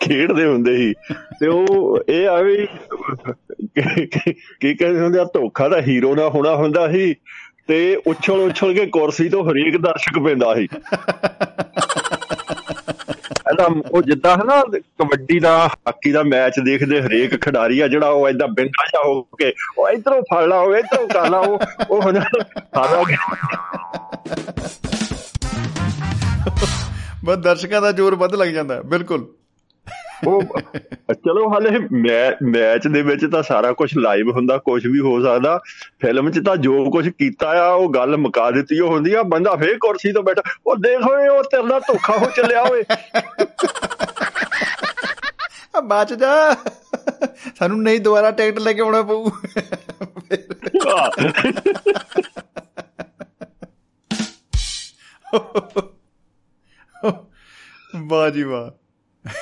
ਖੇਡਦੇ ਹੁੰਦੇ ਸੀ ਤੇ ਉਹ ਇਹ ਆ ਵੀ ਕੀ ਕਹਿੰਦੇ ਹੁੰਦੇ ਆ ਧੋਖਾ ਦਾ ਹੀਰੋ ਨਾ ਹੋਣਾ ਹੁੰਦਾ ਸੀ ਤੇ ਉਛਲ ਉਛਲ ਕੇ ਕੁਰਸੀ ਤੋਂ ਹਰੇਕ ਦਰਸ਼ਕ ਪੈਂਦਾ ਸੀ। ਇਹਦਾ ਉਹ ਜਿੱਦਾਂ ਹੈ ਨਾ ਕਬੱਡੀ ਦਾ, ਹਾਕੀ ਦਾ ਮੈਚ ਦੇਖਦੇ ਹਰੇਕ ਖਿਡਾਰੀ ਆ, ਜਿਹੜਾ ਉਹ ਐਦਾਂ ਬਿੰਗਾ ਜਾ ਹੋ ਕੇ, ਉਹ ਇਧਰੋਂ ਫੜ ਲਾ, ਉਹ ਇਧਰੋਂ ਕਰ ਲਾ, ਉਹ ਉਹ ਹੁਣ ਸਾਰਾ ਬਸ ਦਰਸ਼ਕਾਂ ਦਾ ਜ਼ੋਰ ਵੱਧ ਲੱਗ ਜਾਂਦਾ, ਬਿਲਕੁਲ। ਉਹ ਚਲੋ ਹਾਲੇ ਮੈਚ ਦੇ ਵਿੱਚ ਤਾਂ ਸਾਰਾ ਕੁਝ ਲਾਈਵ ਹੁੰਦਾ ਕੁਝ ਵੀ ਹੋ ਸਕਦਾ। ਫਿਲਮ 'ਚ ਤਾਂ ਜੋ ਕੁਝ ਕੀਤਾ ਆ ਉਹ ਗੱਲ ਮੁਕਾ ਦਿੱਤੀ ਉਹ ਹੁੰਦੀ ਆ ਬੰਦਾ ਫੇਰ ਕੁਰਸੀ ਤੋਂ ਬੈਠਾ ਉਹ ਦੇਖ ਓਏ ਉਹ ਤੇਰੇ ਨਾਲ ਧੋਖਾ ਹੋ ਚੱਲਿਆ ਓਏ। ਆ ਬਚ ਜਾ। ਸਾਨੂੰ ਨਹੀਂ ਦੁਬਾਰਾ ਟਿਕਟ ਲੈ ਕੇ ਆਉਣਾ ਪਊ। ਵਾਹ ਜੀ ਵਾਹ।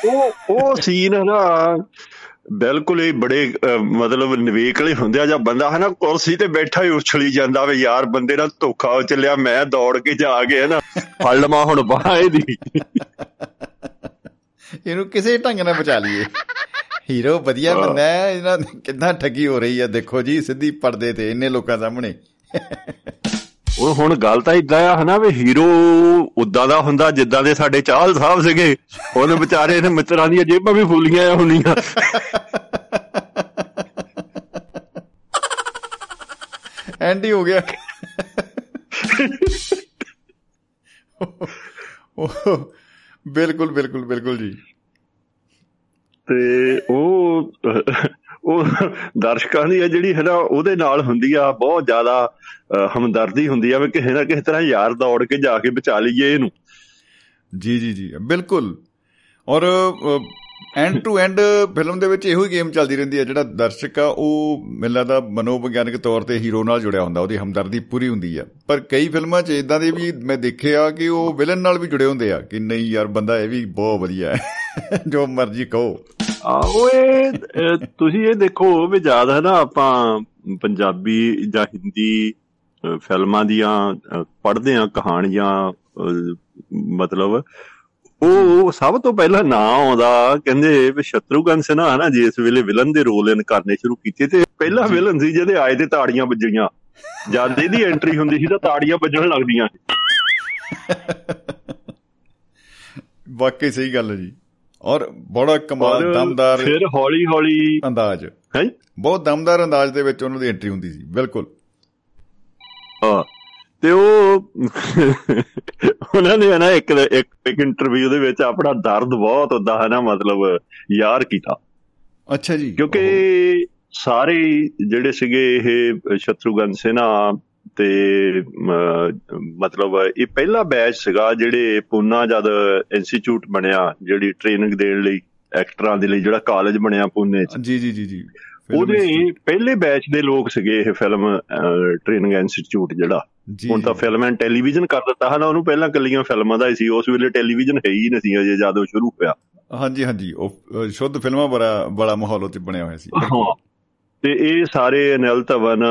ਉਹ ਉਹ ਸੀਨ ਹੈ ਨਾ ਬਿਲਕੁਲ ਹੀ ਬੜੇ ਮਤਲਬ ਨਿਵੇਕਲੇ ਹੁੰਦੇ ਆ ਜਾਂ ਬੰਦਾ ਹੈ ਨਾ ਕੁਰਸੀ ਤੇ ਬੈਠਾ ਹੀ ਉਛਲੀ ਜਾਂਦਾ ਵੇ ਯਾਰ ਬੰਦੇ ਨਾਲ ਧੋਖਾ ਹੋ ਚੱਲਿਆ ਮੈਂ ਦੌੜ ਕੇ ਜਾ ਕੇ ਹੈ ਨਾ ਫੜ ਲਵਾਂ ਹੁਣ ਬਾਹ ਇਹਦੀ। ਇਹਨੂੰ ਕਿਸੇ ਢੰਗ ਨਾਲ ਬਚਾ ਲਈਏ। ਹੀਰੋ ਵਧੀਆ ਬੰਦਾ ਹੈ ਇਹਨਾਂ ਕਿੰਨਾ ਠੱਗੀ ਹੋ ਰਹੀ ਹੈ ਦੇਖੋ ਜੀ ਸਿੱਧੀ ਪਰਦੇ ਤੇ ਇੰਨੇ ਲੋਕਾਂ ਸਾਹਮਣੇ। ਉਹ ਹੁਣ ਗੱਲ ਤਾਂ ਇਦਾਂ ਆ ਹਨਾ ਵੀ ਹੀਰੋ ਉਦਾਂ ਦਾ ਹੁੰਦਾ ਜਿੱਦਾਂ ਦੇ ਸਾਡੇ ਚਾਹਲ ਸਾਹਿਬ ਸੀਗੇ। ਉਹਨੇ ਵਿਚਾਰੇ ਨੇ ਮਿੱਤਰਾਂ ਦੀਆਂ ਜੇਬਾਂ ਵੀ ਫੁੱਲੀਆਂ ਹੁੰਦੀਆਂ ਐਂਡੀ ਹੋ ਗਿਆ। ਬਿਲਕੁਲ ਬਿਲਕੁਲ ਬਿਲਕੁਲ ਜੀ। ਤੇ ਉਹ ਉਹ ਦਰਸ਼ਕਾਂ ਦੀ ਆ ਜਿਹੜੀ ਹੈ ਨਾ ਉਹਦੇ ਨਾਲ ਹੁੰਦੀ ਆ ਬਹੁਤ ਜ਼ਿਆਦਾ ਅਹ, ਹਮਦਰਦੀ ਹੁੰਦੀ ਆ ਵੀ ਕਿਸੇ ਨਾ ਕਿਸੇ ਤਰ੍ਹਾਂ ਯਾਰ ਦੌੜ ਕੇ ਜਾ ਕੇ ਬਚਾ ਲਈਏ ਇਹਨੂੰ। ਜੀ ਜੀ ਜੀ ਬਿਲਕੁਲ। ਔਰ ਅ, ਐਂਡ ਟੂ ਐਂਡ ਫਿਲਮ ਦੇ ਵਿੱਚ ਇਹੋ ਹੀ ਗੇਮ ਚੱਲਦੀ ਰਹਿੰਦੀ ਹੈ ਜਿਹੜਾ ਦਰਸ਼ਕ ਆ ਉਹ ਮੈਨੂੰ ਲੱਗਦਾ ਮਨੋਵਿਗਿਆਨਕ ਤੌਰ ਤੇ ਹੀਰੋ ਨਾਲ ਜੁੜਿਆ ਹੁੰਦਾ ਉਹਦੀ ਹਮਦਰਦੀ ਪੂਰੀ ਹੁੰਦੀ ਆ। ਪਰ ਕਈ ਫਿਲਮਾਂ 'ਚ ਇਦਾਂ ਦੇ ਵੀ ਮੈਂ ਦੇਖਿਆ ਕਿ ਉਹ ਵਿਲਨ ਨਾਲ ਵੀ ਜੁੜੇ ਹੁੰਦੇ ਆ ਕਿ ਨਹੀਂ ਯਾਰ ਬੰਦਾ ਇਹ ਵੀ ਬਹੁਤ ਵਧੀਆ ਹੈ ਜੋ ਮਰਜ਼ੀ ਕਹੋ। ਆਹੋ ਇਹ ਇਹ ਤੁਸੀਂ ਇਹ ਦੇਖੋ ਵੀ ਯਾਦ ਹੈ ਨਾ ਆਪਾਂ ਪੰਜਾਬੀ ਜਾਂ ਹਿੰਦੀ ਫਿਲਮਾਂ ਦੀਆਂ ਪੜ੍ਹਦੇ ਆ ਕਹਾਣੀਆਂ ਮਤਲਬ ਉਹ ਸਭ ਤੋਂ ਪਹਿਲਾਂ ਨਾਂ ਆਉਂਦਾ ਕਹਿੰਦੇ ਵੀ ਸ਼ਤਰੂਘਨ ਸਿਨਹਾ ਹੈ ਨਾ ਜਿਸ ਵੇਲੇ ਵਿਲਨ ਦੇ ਰੋਲ ਇਨ ਕਰਨੇ ਸ਼ੁਰੂ ਕੀਤੇ ਤੇ ਪਹਿਲਾ ਵਿਲਨ ਸੀ ਜਿਹਦੇ ਆਏ ਤੇ ਤਾੜੀਆਂ ਵੱਜੀਆਂ। ਜਦ ਇਹਦੀ ਐਂਟਰੀ ਹੁੰਦੀ ਸੀ ਤਾਂ ਤਾੜੀਆਂ ਵੱਜਣ ਲੱਗਦੀਆਂ ਵਾਕਈ ਸਹੀ ਗੱਲ ਹੈ ਜੀ। ਔਰ ਬੜਾ ਕਮਾਲ ਦਮਦਾਰ ਫਿਰ ਹੌਲੀ ਹੌਲੀ ਅੰਦਾਜ਼। ਹੈ? ਬਹੁਤ ਦਮਦਾਰ ਅੰਦਾਜ਼ ਦੇ ਵਿੱਚ ਉਹਨਾਂ ਦੀ ਐਂਟਰੀ ਹੁੰਦੀ ਸੀ ਬਿਲਕੁਲ। ਹਾਂ ਤੇ ਉਹ ਉਹਨਾਂ ਨੇ ਨਾ ਇੱਕ ਇੱਕ ਇੱਕ ਇੰਟਰਵਿਊ ਦੇ ਵਿੱਚ ਆਪਣਾ ਦਰਦ ਬਹੁਤ ਹੁੰਦਾ ਹੈ ਨਾ ਮਤਲਬ ਯਾਰ ਕੀਤਾ। ਅੱਛਾ ਜੀ। ਕਿਉਂਕਿ ਸਾਰੇ ਜਿਹੜੇ ਸੀਗੇ ਇਹ ਸ਼ਤਰੂਗਨ ਸਿਨਹਾ ਤੇ ਮਤਲਬ ਇਹ ਪਹਿਲਾ ਬੈਚ ਸੀਗਾ ਜਿਹੜੇ ਪੂਨਾ ਜਦ ਇੰਸਟੀਚਿਊਟ ਬਣਿਆ ਜਿਹੜੀ ਟ੍ਰੇਨਿੰਗ ਦੇਣ ਲਈ ਐਕਟਰਾਂ ਦੇ ਲਈ ਜਿਹੜਾ ਕਾਲਜ ਬਣਿਆ ਪੂਨੇ 'ਚ। ਜੀ ਜੀ ਜੀ ਜੀ। ਉਹਦੇ ਪਹਿਲੇ ਬੈਚ ਦੇ ਲੋਕ ਸੀਗੇ ਇਹ ਫਿਲਮ ਟ੍ਰੇਨਿੰਗ ਇੰਸਟੀਚਿਊਟ ਜਿਹੜਾ। ਹੁਣ ਤਾਂ। ਫਿਲਮ ਐਂਡ ਟੈਲੀਵਿਜ਼ਨ ਕਰ ਦਿੱਤਾ। ਹੈ ਨਾ ਉਹਨੂੰ ਪਹਿਲਾਂ ਕੱਲੀਆਂ ਫਿਲਮਾਂ ਦਾ ਹੀ ਸੀ। ਉਸ ਵੇਲੇ ਟੈਲੀਵਿਜ਼ਨ ਹੈ ਹੀ ਨਹੀਂ ਸੀ ਅਜੇ ਜਦੋਂ ਸ਼ੁਰੂ ਹੋਇਆ। ਹਾਂਜੀ ਹਾਂਜੀ। ਉਹ ਸ਼ੁੱਧ ਫਿਲਮਾਂ ਬੜਾ ਬੜਾ ਮਾਹੌਲ ਉੱਤੇ ਬਣਿਆ ਹੋਇਆ ਸੀ। ਤੇ ਇਹ ਸਾਰੇ ਅਨਿਲ ਧਵਨ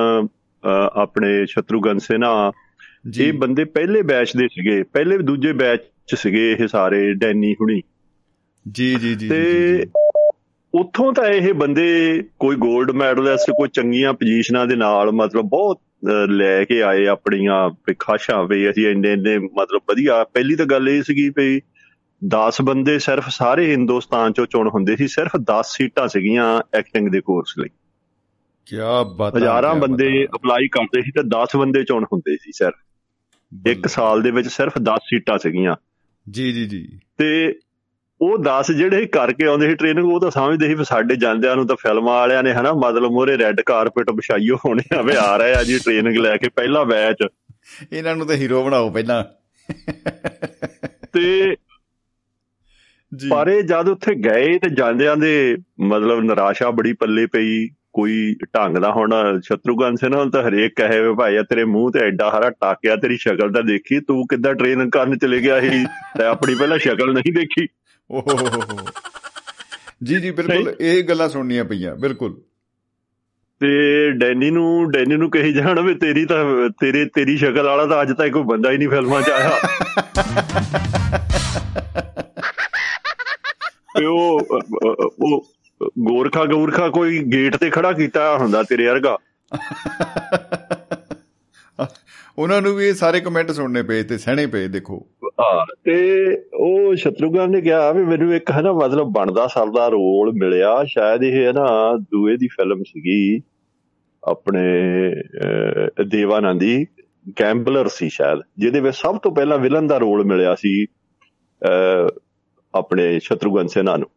ਆਪਣੇ ਸ਼ਤਰੂਗਨ ਸਿਨਹਾ ਜੀ। ਇਹ ਬੰਦੇ ਪਹਿਲੇ ਬੈਚ ਦੇ ਸੀਗੇ ਪਹਿਲੇ ਦੂਜੇ ਬੈਚ ਚ ਸੀਗੇ ਇਹ ਸਾਰੇ ਡੈਨੀ ਹੁਣੀ। ਜੀ ਜੀ ਜੀ ਤੇ ਉੱਥੋਂ ਤਾਂ ਇਹ ਬੰਦੇ ਕੋਈ 골ਡ ਮੈਡਲਿਸਟ ਕੋਈ ਚੰਗੀਆਂ ਪੋਜੀਸ਼ਨਾਂ ਦੇ ਨਾਲ ਮਤਲਬ ਬਹੁਤ ਲੈ ਕੇ ਆਏ ਆਪਣੀਆਂ ਵੀ ਖਾਸ਼ਾਂ ਵੀ ਅਸੀਂ ਇੰਨੇ ਇੰਨੇ ਮਤਲਬ ਵਧੀਆ। ਪਹਿਲੀ ਤਾਂ ਗੱਲ ਇਹ ਸੀਗੀ ਵੀ 10 ਬੰਦੇ ਸਿਰਫ ਸਾਰੇ ਹਿੰਦੁਸਤਾਨ ਚੋਂ ਚੁਣ ਹੁੰਦੇ ਸੀ ਸਿਰਫ 10 ਸੀਟਾਂ ਸੀਗੀਆਂ ਐਕਟਿੰਗ ਦੇ ਕੋਰਸ ਲਈ। ਕਿਆ ਬਾਤ ਹਜ਼ਾਰਾਂ ਬੰਦੇ ਅਪਲਾਈ ਕਰਦੇ ਸੀ ਤੇ 10 ਬੰਦੇ ਚੁਣ ਹੁੰਦੇ ਸੀ ਸਿਰਫ ਇੱਕ ਸਾਲ ਦੇ ਵਿੱਚ ਸਿਰਫ 10 ਸੀਟਾਂ ਸੀਗੀਆਂ। ਜੀ ਜੀ ਜੀ। ਤੇ ਉਹ 10 ਜਿਹੜੇ ਕਰਕੇ ਆਉਂਦੇ ਸੀ ਟ੍ਰੇਨਿੰਗ ਉਹ ਤਾਂ ਸਮਝਦੇ ਸੀ ਵੀ ਸਾਡੇ ਜਾਂਦਿਆਂ ਨੂੰ ਤਾਂ ਫਿਲਮਾਂ ਵਾਲਿਆਂ ਨੇ ਹਨਾ ਮਤਲਬ ਮੋਰੇ ਰੈੱਡ ਕਾਰਪੇਟ ਵਿਛਾਈਓ ਹੋਣੇ ਆ ਵੀ ਆ ਰਹੇ ਆ ਜੀ ਟ੍ਰੇਨਿੰਗ ਲੈ ਕੇ ਪਹਿਲਾ ਬੈਚ ਇਹਨਾਂ ਨੂੰ ਤਾਂ ਹੀਰੋ ਬਣਾਓ ਪਹਿਲਾਂ। ਤੇ ਜੀ। ਪਰ ਇਹ ਜਦ ਉੱਥੇ ਗਏ ਤੇ ਜਾਂਦਿਆਂ ਦੇ ਮਤਲਬ ਨਿਰਾਸ਼ਾ ਬੜੀ ਪੱਲੇ ਪਈ ਕੋਈ ਢੰਗ ਦਾ ਹੁਣ ਸ਼ਤਰੂਗਨ ਸਿੰਘ ਨਾਲ ਤਾਂ ਹਰੇਕ ਕਹੇ ਵੇ ਭਾਈ ਆ ਤੇਰੇ ਮੂੰਹ ਤੇ ਐਡਾ ਹਰਾ ਟਾਕਿਆ ਤੇਰੀ ਸ਼ਕਲ ਤਾਂ ਦੇਖੀ ਤੂੰ ਕਿੱਦਾਂ ਟ੍ਰੇਨਿੰਗ ਕਰਨ ਚਲੇ ਗਿਆ ਸੀ? ਤੇ ਆਪਣੀ ਪਹਿਲਾਂ ਸ਼ਕਲ ਨਹੀਂ ਦੇਖੀ। ਓਹ ਜੀ ਜੀ ਬਿਲਕੁਲ ਇਹ ਗੱਲਾਂ ਸੁਣਨੀਆਂ ਪਈਆਂ ਬਿਲਕੁਲ। ਤੇ ਡੈਨੀ ਨੂੰ ਡੈਨੀ ਨੂੰ ਕਹੀ ਜਾਣ ਵੀ ਤੇਰੀ ਤਾਂ ਤੇਰੇ ਤੇਰੀ ਸ਼ਕਲ ਵਾਲਾ ਤਾਂ ਅੱਜ ਤੱਕ ਕੋਈ ਬੰਦਾ ਹੀ ਨਹੀਂ ਫਿਲਮਾਂ 'ਚ ਆਇਆ। ਤੇ ਉਹ ਉਹ ਗੋਰਖਾ ਗੋਰਖਾ ਕੋਈ ਗੇਟ ਤੇ ਖੜਾ ਕੀਤਾ ਹੁੰਦਾ ਤੇਰੇ ਵਰਗਾ। ਉਹਨਾਂ ਨੂੰ ਵੀ ਇਹ ਸਾਰੇ ਕਮੈਂਟ ਸੁਣਨੇ ਪਏ ਤੇ ਸਹਿਣੇ ਪਏ ਦੇਖੋ। ਹਾਂ ਤੇ ਉਹ ਸ਼ਤਰੂਗਨ ਨੇ ਕਿਹਾ ਵੀ ਮੈਨੂੰ ਇੱਕ ਹੈ ਨਾ ਮਤਲਬ ਬਣਦਾ ਸਰਦਾ ਰੋਲ ਮਿਲਿਆ ਸ਼ਾਇਦ ਇਹ ਹੈ ਨਾ ਦੂਏ ਦੀ ਫਿਲਮ ਸੀਗੀ ਆਪਣੇ ਦੇਵਾਨੰਦੀ ਗੈਂਬਲਰ ਸੀ ਸ਼ਾਇਦ ਜਿਹਦੇ ਵਿੱਚ ਸਭ ਤੋਂ ਪਹਿਲਾਂ ਵਿਲਨ ਦਾ ਰੋਲ ਮਿਲਿਆ ਸੀ ਆਪਣੇ ਸ਼ਤਰੂਗਨ ਸਿਨਹਾ ਨੂੰ।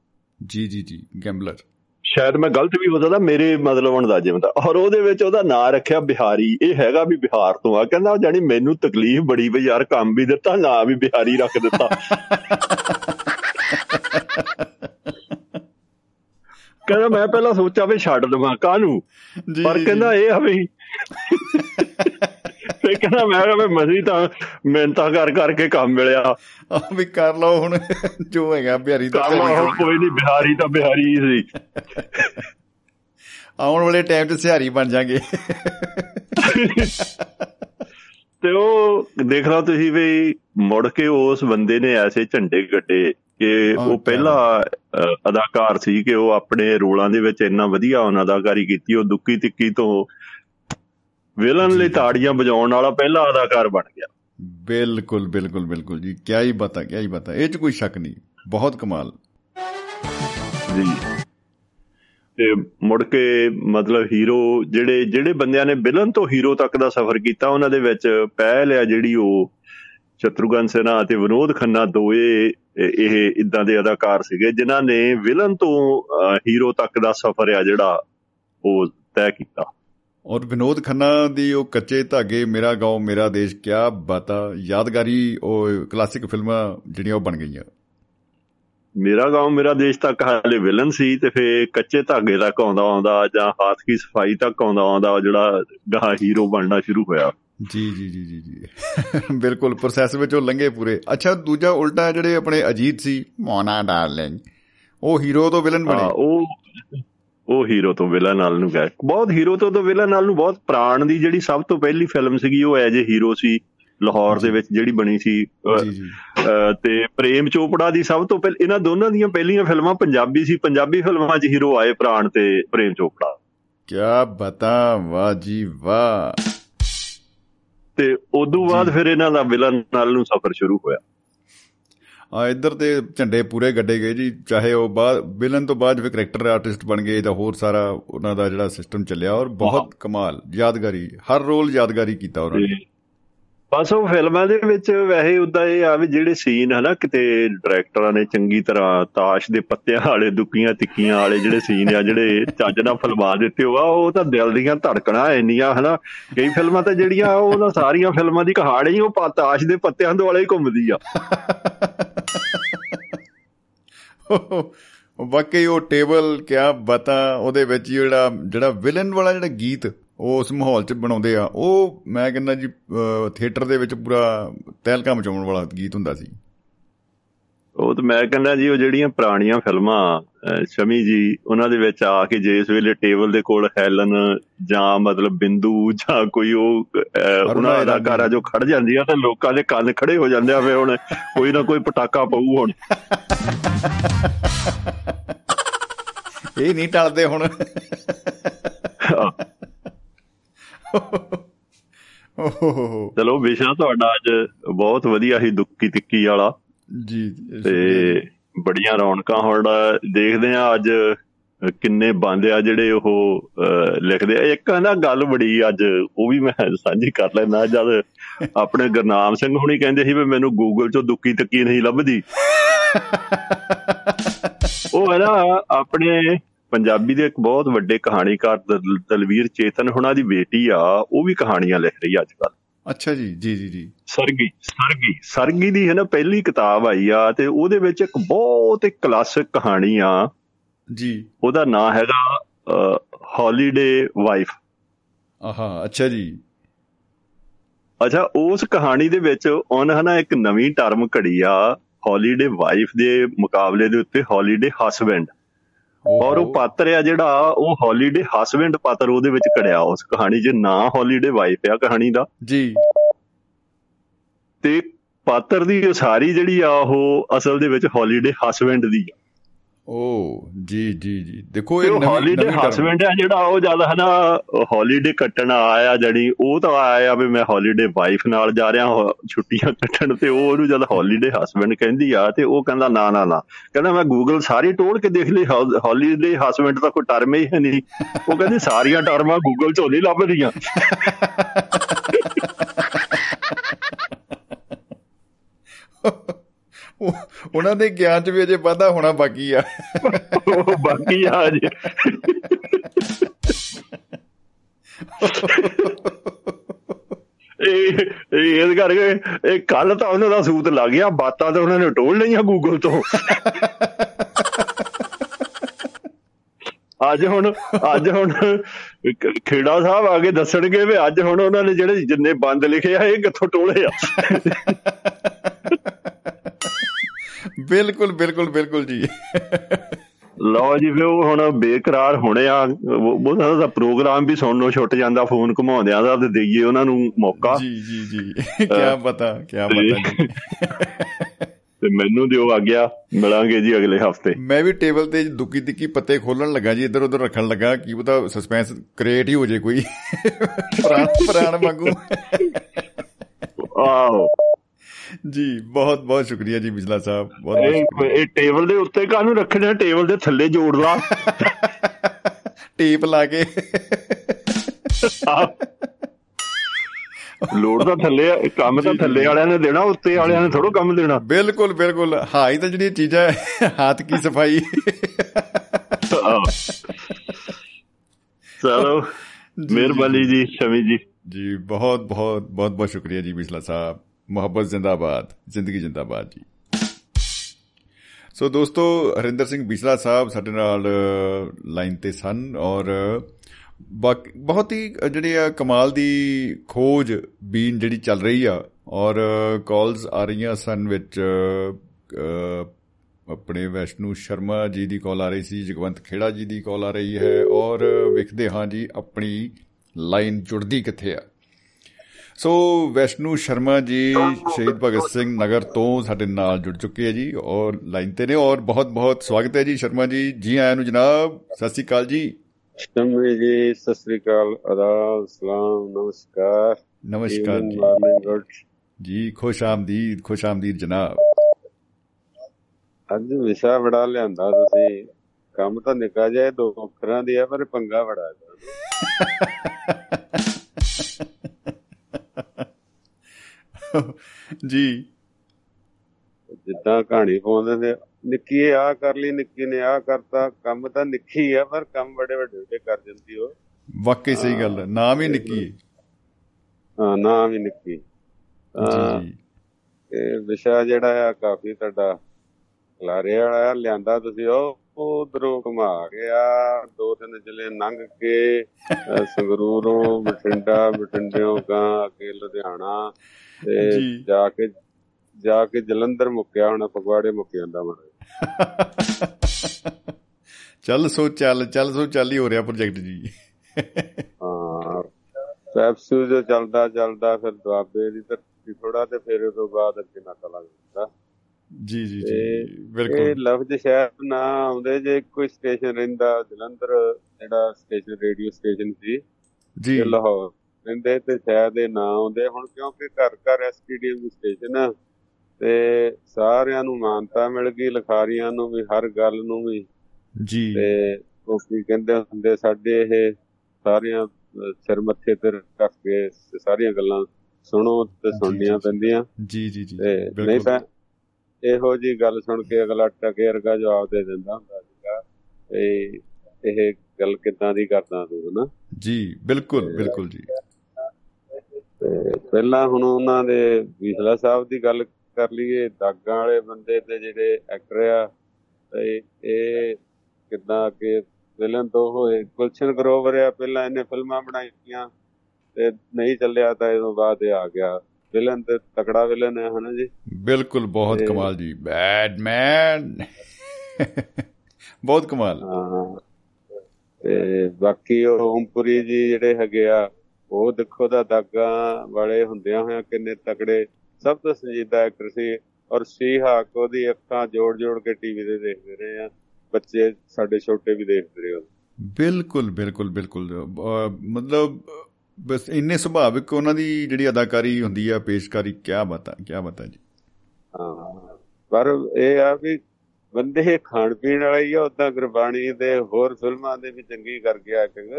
ਜੀ ਜੀ ਜੀ ਗੈਂਬਲਰ। ਸ਼ਾਇਦ ਮੈਂ ਗਲਤ ਵੀ ਹੋ ਸਕਦਾ ਮੇਰੇ ਮਤਲਬ ਅੰਦਾਜ਼ੇ ਮਤਾ ਔਰ ਉਹਦੇ ਵਿੱਚ ਉਹਦਾ ਨਾਂ ਰੱਖਿਆ ਬਿਹਾਰੀ। ਇਹ ਹੈਗਾ ਵੀ ਬਿਹਾਰ ਤੋਂ ਆ। ਕਹਿੰਦਾ ਜਾਨੀ ਮੈਨੂੰ ਤਕਲੀਫ ਬੜੀ ਵੀ ਯਾਰ ਕੰਮ ਵੀ ਦਿੱਤਾ ਨਾਂ ਵੀ ਬਿਹਾਰੀ ਰੱਖ ਦਿੱਤਾ। ਕਹਿੰਦਾ ਮੈਂ ਪਹਿਲਾਂ ਸੋਚਿਆ ਵੀ ਛੱਡ ਦਵਾਂ ਕਾਹਨੂੰ? ਪਰ ਕਹਿੰਦਾ ਇਹ ਆ ਫੇ ਕਹਿੰਦਾ ਮੈਂ ਕਿਹਾ ਮਜ਼ੀ ਤਾਂ ਮਿਹਨਤਾਂ ਕਰ ਕਰਕੇ ਕੰਮ ਮਿਲਿਆ। ਆ ਵੀ ਕਰ ਲਓ ਹੁਣ ਜੋ ਹੈਗਾ ਬਿਹਾਰੀ ਹੁਣ ਕੋਈ ਨਹੀਂ ਬਿਹਾਰੀ ਤਾਂ ਬਿਹਾਰੀ ਹੀ ਸੀ। ਆਉਣ ਵਾਲੇ ਟਾਈਮ 'ਚ ਸਿਹਾਰੀ ਬਣ ਜਾਗੇ। ਤੇ ਉਹ ਦੇਖ ਲਓ ਤੁਸੀਂ ਵੀ ਮੁੜ ਕੇ ਉਸ ਬੰਦੇ ਨੇ ਐਸੇ ਝੰਡੇ ਗੱਡੇ ਕਿ ਉਹ. ਪਹਿਲਾ ਅਦਾਕਾਰ ਸੀ ਕਿ ਉਹ ਆਪਣੇ ਰੋਲਾਂ ਦੇ ਵਿੱਚ ਇੰਨਾ ਵਧੀਆ ਉਹਨਾਂ ਅਦਾਕਾਰੀ ਕੀਤੀ ਉਹ ਦੁੱਕੀ ਤਿੱਕੀ ਤੋਂ ਵਿਲਨ ਲਈ ਤਾੜੀਆਂ ਵਜਾਉਣ ਵਾਲਾ ਪਹਿਲਾ ਅਦਾਕਾਰ ਬਣ ਗਿਆ। ਬਿਲਕੁਲ ਬਿਲਕੁਲ ਬਿਲਕੁਲ ਜੀ ਕਿਆ ਹੀ ਬਤਾ ਕਿਆ ਹੀ ਬਤਾ ਇਹ 'ਚ ਕੋਈ ਸ਼ੱਕ ਨਹੀਂ ਬਹੁਤ ਕਮਾਲ। ਜੀ। ਤੇ ਮੁੜ ਕੇ ਮਤਲਬ ਹੀਰੋ ਜਿਹੜੇ ਜਿਹੜੇ ਬੰਦਿਆਂ ਨੇ ਵਿਲਨ ਤੋਂ ਹੀਰੋ ਤੱਕ ਦਾ ਸਫ਼ਰ ਕੀਤਾ ਉਹਨਾਂ ਦੇ ਵਿੱਚ ਪਹਿਲ ਆ ਜਿਹੜੀ ਉਹ ਸ਼ਤਰੂਗਨ ਸਿਨਹਾ ਅਤੇ ਵਿਨੋਦ ਖੰਨਾ ਦੋਏ ਇਹ- ਇਦਾਂ ਦੇ ਅਦਾਕਾਰ ਸੀਗੇ ਜਿਨ੍ਹਾਂ ਨੇ ਵਿਲਨ ਤੋਂ ਹੀਰੋ ਤੱਕ ਦਾ ਸਫ਼ਰ ਆ ਜਿਹੜਾ ਉਹ ਤੈਅ ਕੀਤਾ। ਔਰ ਵਿਨੋਦ ਖੰਨਾ ਦੀ ਉਹ ਕੱਚੇ ਧਾਗੇ ਮੇਰਾ ਗਾਉਂ ਮੇਰਾ ਦੇਸ਼ ਕਿਆ ਬਾਤਾ। ਯਾਦਗਾਰੀ ਉਹ ਕਲਾਸਿਕ ਫਿਲਮਾਂ ਜਿਹੜੀਆਂ ਉਹ ਬਣ ਗਈਆਂ। ਮੇਰਾ ਗਾਉਂ ਮੇਰਾ ਦੇਸ਼ ਤੱਕ ਹਾਲੇ ਵਿਲਨ ਸੀ ਤੇ ਫੇ ਕੱਚੇ ਧਾਗੇ ਤੱਕ ਆਉਂਦਾ ਆਉਂਦਾ ਜਾਂ ਹਾਥ ਕੀ ਸਫ਼ਾਈ ਤੱਕ ਆਉਂਦਾ ਆਉਂਦਾ ਜਿਹੜਾ ਗਾਹ ਹੀਰੋ ਬਣਨਾ ਸ਼ੁਰੂ ਹੋਇਆ। ਜੀ ਜੀ ਜੀ ਜੀ ਜੀ। ਬਿਲਕੁਲ ਪ੍ਰੋਸੈਸ ਵਿੱਚ ਉਹ ਲੰਘੇ ਪੂਰੇ। ਅੱਛਾ ਦੂਜਾ ਉਲਟਾ ਜਿਹੜੇ ਆਪਣੇ ਅਜੀਤ ਸੀ ਮੋਨਾ ਡਾਰਲਿੰਗ ਉਹ ਹੀਰੋ ਤੋਂ ਵਿਲਨ ਬਣੇ। ਉਹ ਉਹ ਹੀਰੋ ਤੋਂ ਵਿਲਨ ਨਾਲ ਨੂੰ ਗਏ। ਬਹੁਤ ਹੀਰੋ ਤੋਂ ਤੋਂ ਵਿਲਨ ਨਾਲ ਨੂੰ ਬਹੁਤ ਪ੍ਰਾਣ ਦੀ ਜਿਹੜੀ ਸਭ ਤੋਂ ਪਹਿਲੀ ਫਿਲਮ ਸੀਗੀ ਉਹ ਐਜ ਏ ਹੀਰੋ ਸੀ ਲਾਹੌਰ ਦੇ ਵਿੱਚ ਜਿਹੜੀ ਬਣੀ ਸੀ ਤੇ ਪ੍ਰੇਮ ਚੋਪੜਾ ਦੀ ਸਭ ਤੋਂ ਪਹਿਲ ਇਹਨਾਂ ਦੋਨਾਂ ਦੀਆਂ ਪਹਿਲੀਆਂ ਫਿਲਮਾਂ ਪੰਜਾਬੀ ਸੀ। ਪੰਜਾਬੀ ਫਿਲਮਾਂ 'ਚ ਹੀਰੋ ਆਏ ਪ੍ਰਾਣ ਤੇ ਪ੍ਰੇਮ ਚੋਪੜਾ। ਕਿਆ ਬਤਾ ਵਾਹ ਜੀ ਵਾਹ। ਤੇ ਉਦੋਂ ਬਾਅਦ ਫਿਰ ਇਹਨਾਂ ਦਾ ਵਿਲਨ ਨਾਲ ਨੂੰ ਸਫ਼ਰ ਸ਼ੁਰੂ ਹੋਇਆ। ਇੱਧਰ ਤੇ ਝੰਡੇ ਪੂਰੇ ਗੱਡੇ ਗਏ ਜੀ ਚਾਹੇ ਉਹ ਬਾਅਦ ਵਿਲਨ ਤੋਂ ਬਾਅਦ ਵੀ ਕਰੈਕਟਰ ਆਰਟਿਸਟ ਬਣ ਗਏ ਜਾਂ ਹੋਰ ਸਾਰਾ ਉਹਨਾਂ ਦਾ ਜਿਹੜਾ ਸਿਸਟਮ ਚੱਲਿਆ ਔਰ ਬਹੁਤ ਕਮਾਲ ਯਾਦਗਾਰੀ ਹਰ ਰੋਲ ਯਾਦਗਾਰੀ ਕੀਤਾ ਉਹਨਾਂ ਨੇ। ਬਸ ਉਹ ਫਿਲਮਾਂ ਦੇ ਵਿੱਚ ਵੈਸੇ ਉਦਾਂ ਇਹ ਆ ਵੀ ਜਿਹੜੇ ਸੀਨ ਹਨਾ ਕਿਤੇ ਡਾਇਰੈਕਟਰਾਂ ਨੇ ਚੰਗੀ ਤਰ੍ਹਾਂ ਤਾਸ਼ ਦੇ ਪੱਤਿਆਂ ਵਾਲੇ ਦੁੱਕੀਆਂ ਤਿੱਕੀਆਂ ਵਾਲੇ ਜਿਹੜੇ ਸੀਨ ਆ ਜਿਹੜੇ ਚੱਜ ਨਾਲ ਫਿਲਮਾ ਦਿੱਤੇ ਹੋਆ ਉਹ ਤਾਂ ਦਿਲ ਦੀਆਂ ਧੜਕਣਾਂ ਇੰਨੀਆਂ ਹਨਾ। ਕਈ ਫਿਲਮਾਂ ਤਾਂ ਜਿਹੜੀਆਂ ਉਹਨਾਂ ਸਾਰੀਆਂ ਫਿਲਮਾਂ ਦੀ ਕਹਾਣੀ ਉਹ ਤਾਸ਼ ਦੇ ਪੱਤਿਆਂ ਦੇ ਵਾਲੇ ਹੀ ਘੁੰਮਦੀ ਆ। ਵਾਕਈ ਉਹ ਟੇਬਲ ਕਿਆ ਬਤਾ, ਉਹਦੇ ਵਿੱਚ ਜਿਹੜਾ ਜਿਹੜਾ ਵਿਲਨ ਵਾਲਾ ਜਿਹੜਾ ਗੀਤ ਉਹ ਉਸ ਮਾਹੌਲ 'ਚ ਬਣਾਉਂਦੇ ਆ, ਉਹ ਮੈਂ ਕਹਿੰਦਾ ਜੀ ਥੀਏਟਰ ਦੇ ਵਿੱਚ ਪੂਰਾ ਤਹਿਲਕਾ ਮਚਾਉਣ ਵਾਲਾ ਗੀਤ ਹੁੰਦਾ ਸੀ। ਉਹ ਤਾਂ ਮੈਂ ਕਹਿੰਦਾ ਜੀ ਉਹ ਜਿਹੜੀਆਂ ਪੁਰਾਣੀਆਂ ਫਿਲਮਾਂ ਸ਼ਮੀ ਜੀ ਉਹਨਾਂ ਦੇ ਵਿੱਚ ਆ ਕੇ ਜੇ ਇਸ ਵੇਲੇ ਟੇਬਲ ਦੇ ਕੋਲ ਹੈਲਨ ਜਾਂ ਮਤਲਬ ਬਿੰਦੂ ਜਾਂ ਕੋਈ ਉਹ ਉਹਨਾਂ। ਅਦਾਕਾਰਾ ਜੋ ਖੜ ਜਾਂਦੀਆਂ ਤਾਂ ਲੋਕਾਂ ਦੇ ਕੰਨ ਖੜੇ ਹੋ ਜਾਂਦੇ ਆ ਫੇ ਹੁਣ ਕੋਈ ਨਾ ਕੋਈ ਪਟਾਕਾ ਪਊ ਹੁਣ। ਇਹ ਨਹੀਂ ਟਲਦੇ ਹੁਣ। ਓਹ ਚਲੋ ਵਿਸ਼ਾ ਤੁਹਾਡਾ ਅੱਜ ਬਹੁਤ ਵਧੀਆ ਸੀ ਦੁੱਕੀ ਤਿੱਕੀ ਵਾਲਾ। ਜੀ ਤੇ ਬੜੀਆਂ ਰੌਣਕਾਂ ਹੁਣ ਦੇਖਦੇ ਆ ਅੱਜ ਕਿੰਨੇ ਬੰਦੇ ਆ ਜਿਹੜੇ ਉਹ ਲਿਖਦੇ ਆ। ਇੱਕ ਨਾ ਗੱਲ ਬੜੀ ਅੱਜ ਉਹ ਵੀ ਮੈਂ ਸਾਂਝੀ ਕਰ ਲੈਣਾ ਜਦ ਆਪਣੇ ਗੁਰਨਾਮ ਸਿੰਘ ਹੁਣੀ ਕਹਿੰਦੇ ਸੀ ਵੀ ਮੈਨੂੰ ਗੂਗਲ 'ਚੋਂ ਦੁੱਕੀ ਤੱਕੀ ਨਹੀਂ ਲੱਭਦੀ। ਉਹ ਹੈ ਨਾ ਆਪਣੇ ਪੰਜਾਬੀ ਦੇ ਇੱਕ ਬਹੁਤ ਵੱਡੇ ਕਹਾਣੀਕਾਰ ਦਲ- ਦਲਵੀਰ ਚੇਤਨ ਹੁਣਾਂ ਦੀ ਬੇਟੀ ਆ ਉਹ ਵੀ ਕਹਾਣੀਆਂ ਲਿਖ ਰਹੀ ਅੱਜ ਕੱਲ ਅੱਛਾ ਜੀ ਜੀ ਜੀ ਜੀ। ਸਰਗੀ ਸਰਗੀ। ਸਰਗੀ ਦੀ ਹੈ ਨਾ ਪਹਿਲੀ ਕਿਤਾਬ ਆਈ ਆ ਤੇ ਉਹਦੇ ਵਿੱਚ ਇੱਕ ਬਹੁਤ ਇੱਕ ਕਲਾਸਿਕ ਕਹਾਣੀ ਆ। ਜੀ। ਉਹਦਾ ਨਾਂ ਹੈਗਾ ਹੌਲੀਡੇ ਵਾਈਫ ਆਹਾ ਅੱਛਾ ਜੀ। ਅੱਛਾ ਉਸ ਕਹਾਣੀ ਦੇ ਵਿੱਚ ਉਹਨਾਂ ਹਨਾ ਇੱਕ ਨਵੀਂ ਟਰਮ ਘੜੀ ਆ ਹੌਲੀਡੇ ਵਾਈਫ ਦੇ ਮੁਕਾਬਲੇ ਦੇ ਉੱਤੇ ਹੌਲੀਡੇ ਹਸਬੈਂਡ ਔਰ ਉਹ ਪਾਤਰ ਆ ਜਿਹੜਾ ਉਹ ਹੌਲੀਡੇ ਹਸਬੈਂਡ ਪਾਤਰ ਉਹਦੇ ਵਿੱਚ ਘੜਿਆ ਉਸ ਕਹਾਣੀ 'ਚ ਨਾਂ ਹੌਲੀਡੇ ਵਾਈਫ ਆ ਕਹਾਣੀ ਦਾ। ਜੀ। ਤੇ ਪਾਤਰ ਦੀ ਉਸਾਰੀ ਜਿਹੜੀ ਆ ਉਹ ਅਸਲ ਦੇ ਵਿੱਚ ਹੌਲੀਡੇ ਹਸਬੈਂਡ ਦੀ ਆ। ਓ ਜੀ ਜੀ ਜੀ। ਦੇਖੋ ਇਹ ਉਹ ਨਵੀਂ ਹੌਲੀਡੇ ਹਸਬੈਂਡ ਆ ਜਿਹੜਾ ਉਹ ਜਦ ਹਨਾ ਹੌਲੀਡੇ ਕੱਟਣ ਆਇਆ ਜਣੀ ਉਹ ਤਾਂ ਆਇਆ ਵੀ ਮੈਂ ਹੌਲੀਡੇ ਵਾਈਫ ਨਾਲ ਜਾ ਰਿਹਾ ਹਾਂ ਛੁੱਟੀਆਂ ਕੱਟਣ ਤੇ ਉਹ ਉਹਨੂੰ ਜਦ ਹੌਲੀਡੇ ਹਸਬੈਂਡ ਕਹਿੰਦੀ ਆ ਤੇ ਉਹ ਕਹਿੰਦਾ ਨਾ ਨਾ ਨਾ। ਕਹਿੰਦਾ ਮੈਂ ਗੂਗਲ ਸਾਰੀ ਟੋੜ ਕੇ ਦੇਖ ਲਈ ਹੌਲੀਡੇ ਹਸਬੈਂਡ ਤਾਂ ਕੋਈ ਟਰਮ ਹੀ ਹੈ ਨਹੀਂ। ਉਹ ਕਹਿੰਦੀ ਸਾਰੀਆਂ ਟਰਮਾਂ ਗੂਗਲ ਚੋਂ ਨਹੀਂ ਲੱਭਦੀਆਂ। ਉਹ- ਉਹਨਾਂ ਦੇ ਗਿਆਨ 'ਚ ਵੀ ਅਜੇ ਵਾਧਾ ਹੋਣਾ ਬਾਕੀ ਆ। ਉਹ ਬਾਕੀ ਆ ਜੀ ਇਹ ਇਹ, ਇਸ ਕਰਕੇ ਇਹ ਕੱਲ ਤਾਂ ਉਹਨਾਂ ਦਾ ਸੂਤ ਲੱਗ ਗਿਆ, ਬਾਤਾਂ ਤਾਂ ਉਹਨਾਂ ਨੇ ਟੋਲ ਲਈਆਂ ਗੂਗਲ ਤੋਂ। ਅੱਜ ਹੁਣ ਅੱਜ ਹੁਣ ਖ- ਖੇੜਾ ਸਾਹਿਬ ਆ ਕੇ ਦੱਸਣਗੇ ਵੀ ਅੱਜ ਹੁਣ ਉਹਨਾਂ ਨੇ ਜਿਹੜੇ ਜਿੰਨੇ ਬੰਦ ਲਿਖੇ ਆ, ਇਹ ਕਿੱਥੋਂ ਟੋਲੇ ਆ? ਬਿਲਕੁਲ ਬਿਲਕੁਲ ਬਿਲਕੁਲ ਜੀ। ਲਓ ਜੀ ਫਿਰ ਉਹ ਹੁਣ ਬੇਕਰਾਰ ਹੋਣੇ ਆ। ਉਹ ਉਹਦਾ ਦਾ ਪ੍ਰੋਗਰਾਮ ਵੀ ਸੁਣਨੋਂ ਛੁੱਟ ਜਾਂਦਾ ਫੋਨ ਘੁਮਾਉਂਦਿਆਂ ਦਾ ਤੇ ਦਈਏ ਉਹਨਾਂ ਨੂੰ ਮੌਕਾ। ਜੀ ਜੀ ਜੀ। ਕੀ ਪਤਾ ਕੀ ਪਤਾ ਜੀ। ਤੇ ਮੈਨੂੰ ਦਿਓ ਆ ਗਿਆ ਮਿਲਾਂਗੇ ਜੀ ਅਗਲੇ ਹਫ਼ਤੇ। ਮੈਂ ਵੀ ਟੇਬਲ ਤੇ ਦੁੱਕੀ ਤਿੱਕੀ ਪੱਤੇ ਖੋਲਣ ਲੱਗਾ ਜੀ ਇੱਧਰ ਉੱਧਰ ਰੱਖਣ ਲੱਗਾ ਕੀ ਪਤਾ ਸਸਪੈਂਸ ਕ੍ਰੀਏਟ ਹੀ ਹੋ ਜੇ ਕੋਈ। ਪ੍ਰਾਣ ਪ੍ਰਾਣ ਵਾਂਗੂ। ਆਹੋ। ਜੀ ਬਹੁਤ ਬਹੁਤ ਸ਼ੁਕਰੀਆ ਜੀ ਬਿਜਲਾ ਸਾਹਿਬ ਬਹੁਤ ਇਹ ਇਹ ਟੇਬਲ ਦੇ ਉੱਤੇ ਕਾਹਨੂੰ ਰੱਖਣਾ ਟੇਬਲ ਦੇ ਥੱਲੇ ਜੋੜ ਲਾ। ਟੇਪ ਲਾ ਕੇ। ਲੋੜ ਤਾਂ ਥੱਲੇ ਆ, ਕੰਮ ਤਾਂ ਥੱਲੇ ਵਾਲਿਆਂ ਨੇ ਦੇਣਾ ਉੱਤੇ ਵਾਲਿਆਂ ਨੇ ਥੋੜੋ ਕੰਮ ਦੇਣਾ। ਬਿਲਕੁਲ ਬਿਲਕੁਲ। ਹਾਈ ਤਾਂ ਜਿਹੜੀ ਚੀਜ਼ਾਂ ਹੈ, ਹੱਥ ਕੀ ਸਫ਼ਾਈ। ਚਲੋ ਮਿਹਰਬਾਨੀ ਜੀ ਸ਼ਮੀ ਜੀ। ਜੀ ਬਹੁਤ ਬਹੁਤ ਬਹੁਤ ਬਹੁਤ ਸ਼ੁਕਰੀਆ ਜੀ ਬਿਸਲਾ ਸਾਹਿਬ। ਮੁਹੱਬਤ ਜ਼ਿੰਦਾਬਾਦ ਜ਼ਿੰਦਗੀ ਜ਼ਿੰਦਾਬਾਦ ਜੀ। ਸੋ ਦੋਸਤੋ ਹਰਿੰਦਰ ਸਿੰਘ ਬਿਸਲਾ ਸਾਹਿਬ ਸਾਡੇ ਨਾਲ ਲਾਈਨ ਤੇ ਸਨ ਔਰ ਬਾਕੀ ਬਹੁਤ ਹੀ ਜਿਹੜੀ ਆ ਕਮਾਲ ਦੀ ਖੋਜ ਬੀਨ ਜਿਹੜੀ ਚੱਲ ਰਹੀ ਆ ਔਰ ਕਾਲਸ ਆ ਰਹੀਆਂ ਸਨ ਵਿੱਚ ਅ, ਆਪਣੇ ਵੈਸ਼ਨੂ ਸ਼ਰਮਾ ਜੀ ਦੀ ਕਾਲ ਆ ਰਹੀ ਸੀ ਜਗਵੰਤ ਖੇੜਾ ਜੀ ਦੀ ਕਾਲ ਆ ਰਹੀ ਹੈ ਔਰ ਵੇਖਦੇ ਹਾਂ ਜੀ ਆਪਣੀ ਲਾਈਨ ਜੁੜਦੀ ਕਿੱਥੇ ਆ। ਸੋ ਵੈਸ਼ਨੂ ਸ਼ਰਮਾ ਜੀ ਸ਼ਹੀਦ ਭਗਤ ਸਿੰਘ ਨਗਰ ਤੋਂ ਸਾਡੇ ਨਾਲ ਜੁੜ ਚੁੱਕੇ ਹੈ ਜੀ ਔਰ ਲਾਈਨ ਤੇ ਨੇ ਔਰ ਬਹੁਤ ਬਹੁਤ ਸਵਾਗਤ ਹੈ ਜੀ ਸ਼ਰਮਾ ਜੀ। ਜੀ ਆਇਆਂ ਨੂੰ ਜਨਾਬ ਸਤਿ ਸ੍ਰੀ ਅਕਾਲ ਜੀ। ਸ਼ਮੀ ਜੀ ਸਤਿ ਸ੍ਰੀ ਅਕਾਲ ਆਦਾਬ ਸਲਾਮ ਨਮਸਕਾਰ। ਨਮਸਕਾਰ ਜੀ। ਜੀ। ਖੁਸ਼ ਆਮਦੀਦ ਖੁਸ਼ ਆਮਦੀਦ ਜਨਾਬ। ਅੱਜ ਵਿਸ਼ਾ ਬੜਾ ਲਿਆਂਦਾ ਤੁਸੀਂ। ਕੰਮ ਤਾਂ ਨਿਕਾ ਜਾਏ ਦੋ ਅੱਖਰਾਂ ਦੀ ਆ ਪਰ ਪੰਗਾ ਬੜਾ ਹੈ। ਜੀ। ਜਿੱਦਾਂ ਕਹਾਣੀ ਪਾਉਂਦੇ ਨੇ ਨਿੱਕੀ ਇਹ ਆ ਕਰ ਲਈ ਨਿੱਕੀ ਨੇ ਆ ਕਰਤਾ ਕੰਮ ਤਾਂ ਨਿੱਕੀ ਆ ਪਰ ਕੰਮ ਬੜੇ ਵੱਡੇ ਵੱਡੇ ਕਰ ਜਾਂਦੀ ਉਹ। ਵਾਕਈ ਸਹੀ ਗੱਲ ਹੈ ਨਾਮ ਹੀ ਨਿੱਕੀ ਹੈ। ਹਾਂ ਨਾ ਵੀ ਨਿੱਕੀ। ਜੀ। ਇਹ ਵਿਸ਼ਾ ਜਿਹੜਾ ਆ ਕਾਫੀ ਤੁਹਾਡਾ ਲਾਰੇ ਵਾਲਾ ਲਿਆਂਦਾ ਤੁਸੀਂ ਉਹ ਉਧਰੋਂ ਘੁਮਾ ਗਿਆ ਦੋ ਤਿੰਨ ਜ਼ਿਲ੍ਹੇ ਲੰਘ ਕੇ ਸੰਗਰੂਰੋਂ ਬਠਿੰਡਾ ਬਠਿੰਡਿਓਂ ਗਾਂ ਅੱਗੇ ਲੁਧਿਆਣਾ ਤੇ ਜੀ। ਕੇ ਜਾ ਕੇ ਜਲੰਧਰ ਮੁੱਕਿਆ ਹੁਣ ਪਗਵਾੜੇ ਮੁੱਕ ਜਾਂਦਾ ਮਨ ਚੱਲ ਸੋ ਚੱਲ ਚੱਲ ਸੋ ਚੱਲ ਹੀ ਹੋ ਰਿਹਾ ਪ੍ਰੋਜੈਕਟ ਜੀ। ਹਾਂ ਪੈਪਸੂ ਜੋ ਚੱਲਦਾ ਚੱਲਦਾ ਫਿਰ ਦੁਆਬੇ ਦੀ ਧਰਤੀ ਥੋੜਾ ਤੇ ਫਿਰ ਉਸ ਤੋਂ ਬਾਅਦ ਅੱਗੇ ਨਾਕਾ ਲੱਗ ਜਾਂਦਾ। ਜੀ ਜੀ ਜੀ ਬਿਲਕੁਲ। ਇਹ ਲਫ਼ਜ਼ ਸ਼ਾਇਦ ਨਾ ਆਉਂਦੇ ਜੇ ਕੋਈ ਸਟੇਸ਼ਨ ਰਹਿੰਦਾ ਜਲੰਧਰ ਜਿਹੜਾ ਸਟੇਸ਼ਨ ਰੇਡੀਓ ਸਟੇਸ਼ਨ ਸੀ ਜੀ। ਲਾਹੌਰ। ਰਹਿੰਦੇ ਤੇ ਸ਼ਾਇਦ ਇਹ ਨਾ ਆਉਂਦੇ। ਹੁਣ ਕਿਉਂਕਿ ਘਰ ਘਰ ਐਸਟੀਡੀਐਮ ਸਟੇਸ਼ਨ ਆ ਤੇ ਸਾਰਿਆਂ ਨੂੰ ਮਾਨਤਾ ਮਿਲ ਗਈ ਲਿਖਾਰੀਆਂ ਨੂੰ ਵੀ ਹਰ ਗੱਲ ਨੂੰ ਵੀ। ਜੀ। ਤੇ ਉਹ ਕੀ ਕਹਿੰਦੇ ਹੁੰਦੇ ਸਾਡੇ ਇਹ ਸਾਰੀਆਂ ਸਿਰ ਮੱਥੇ ਤੇ ਰੱਖ ਕੇ ਸਾਰੀਆਂ ਗੱਲਾਂ ਸੁਣੋ ਤੇ ਸੁਣਨੀਆਂ ਪੈਂਦੀਆਂ। ਜੀ ਜੀ ਜੀ ਤੇ ਨਹੀਂ ਤਾਂ ਇਹੋ ਜੀ ਗੱਲ ਸੁਣ ਕੇ ਅਗਲਾ ਟਕੇ ਵਰਗਾ ਜਵਾਬ ਦੇ ਦਿੰਦਾ ਹੁੰਦਾ ਸੀਗਾ ਤੇ ਇਹ ਗੱਲ ਕਿੱਦਾਂ ਦੀ ਕਰਦਾ ਤੂੰ ਹਨਾ? ਜੀ ਬਿਲਕੁਲ ਬਿਲਕੁਲ ਜੀ। ਤੇ ਪਹਿਲਾਂ ਹੁਣ ਉਹਨਾਂ ਦੇ ਵਿਸਲਾ ਸਾਹਿਬ ਦੀ ਗੱਲ ਕਰ ਲਈਏ ਦਾਗਾਂ ਵਾਲੇ ਬੰਦੇ ਤੇ ਜਿਹੜੇ ਐਕਟਰ ਆ ਤੇ ਇਹ ਕਿੱਦਾਂ ਅੱਗੇ ਵਿਲਨ ਤੋਂ ਹੋਏ? ਗੁਲਸ਼ਨ ਗਰੋਵਰ ਆ ਪਹਿਲਾਂ ਇਹਨੇ ਫਿਲਮਾਂ ਬਣਾਈਆਂ ਤੇ ਨਹੀਂ ਚੱਲਿਆ ਤਾਂ ਇਹਦੋਂ ਬਾਅਦ ਇਹ ਆ ਗਿਆ। ਵਿਲਨ ਤੇ ਤਕੜਾ ਵਿਲਨ ਹੈ ਹਨਾ ਜੀ? ਬਿਲਕੁਲ ਬਹੁਤ ਕਮਾਲ ਜੀ। ਬੈਟਮੈਨ! ਬਹੁਤ ਕਮਾਲ। ਹਾਂ ਤੇ ਬਾਕੀ ਉਹ ਓਮਪੁਰੀ ਜੀ ਜਿਹੜੇ ਹੈਗੇ ਆ ਉਹ ਦੇਖੋ ਦਾ ਦਾਗਾ ਵਾਲੇ ਹੁੰਦਿਆਂ ਹੋਇਆਂ ਕਿੰਨੇ ਤਕੜੇ ਸਭ ਤੋਂ ਸੰਜੀਦਾ ਐਕਟਰ ਸੀ ਔਰ ਸ਼ੀਹਾਕ ਉਹਦੀ ਅੱਖਾਂ ਜੋੜ ਜੋੜ ਕੇ ਟੀਵੀ ਤੇ ਦੇਖਦੇ ਰਹੇ ਆ। ਬੱਚੇ ਸਾਡੇ ਛੋਟੇ ਵੀ ਦੇਖਦੇ ਰਹੇ ਬਿਲਕੁਲ ਬਿਲਕੁਲ ਬਿਲਕੁਲ। ਮਤਲਬ ਬਸ ਇੰਨੇ ਸੁਭਾਵਿਕ ਉਹਨਾਂ ਦੀ ਜਿਹੜੀ ਅਦਾਕਾਰੀ ਹੁੰਦੀ ਆ ਪੇਸ਼ਕਾਰੀ ਕੀ ਬਤਾ ਕੀ ਬਤਾ ਜੀ। ਹਾਂ। ਪਰ ਇਹ ਆ ਵੀ ਬੰਦੇ ਖਾਣ ਪੀਣ ਵਾਲਾ ਹੀ ਆ ਉਦਾਂ ਗੁਰਬਾਣੀ ਦੇ ਹੋਰ ਫਿਲਮਾਂ ਦੇ ਵੀ ਚੰਗੀ ਕਰ ਗਿਆ ਐਕਟਿੰਗ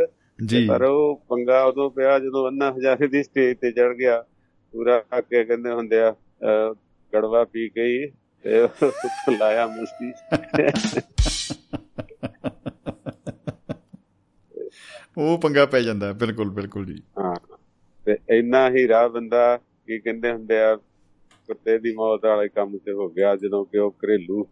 ਜੀ। ਪਰ ਉਹ ਪੰਗਾ ਉਦੋਂ ਪਿਆ ਜਦੋਂ ਅੰਨਾ ਹਜ਼ਾਰੇ ਦੀ ਸਟੇਜ ਤੇ ਚੜ ਗਿਆ। ਪੂਰਾ ਅੱਗੇ ਕਹਿੰਦੇ ਹੁੰਦੇ ਆ ਗੜਵਾ ਪੀ ਹੀ ਤੇ ਲਾਇਆ ਮੁਸਕੀ ਉਹ ਪੰਗਾ ਪੈ ਜਾਂਦਾ ਬਿਲਕੁਲ ਬਿਲਕੁਲ ਜੀ। ਹਾਂ ਤੇ ਇੰਨਾ ਹੀ ਰਾਹ ਬੰਦਾ ਕੀ ਕਹਿੰਦੇ ਹੁੰਦੇ ਆ ਕੁੱਤੇ ਦੀ ਮੌਤ ਵਾਲੇ ਕੰਮ ਤੇ ਹੋ ਗਿਆ ਜਦੋਂ ਕਿ ਉਹ ਘਰੇਲੂ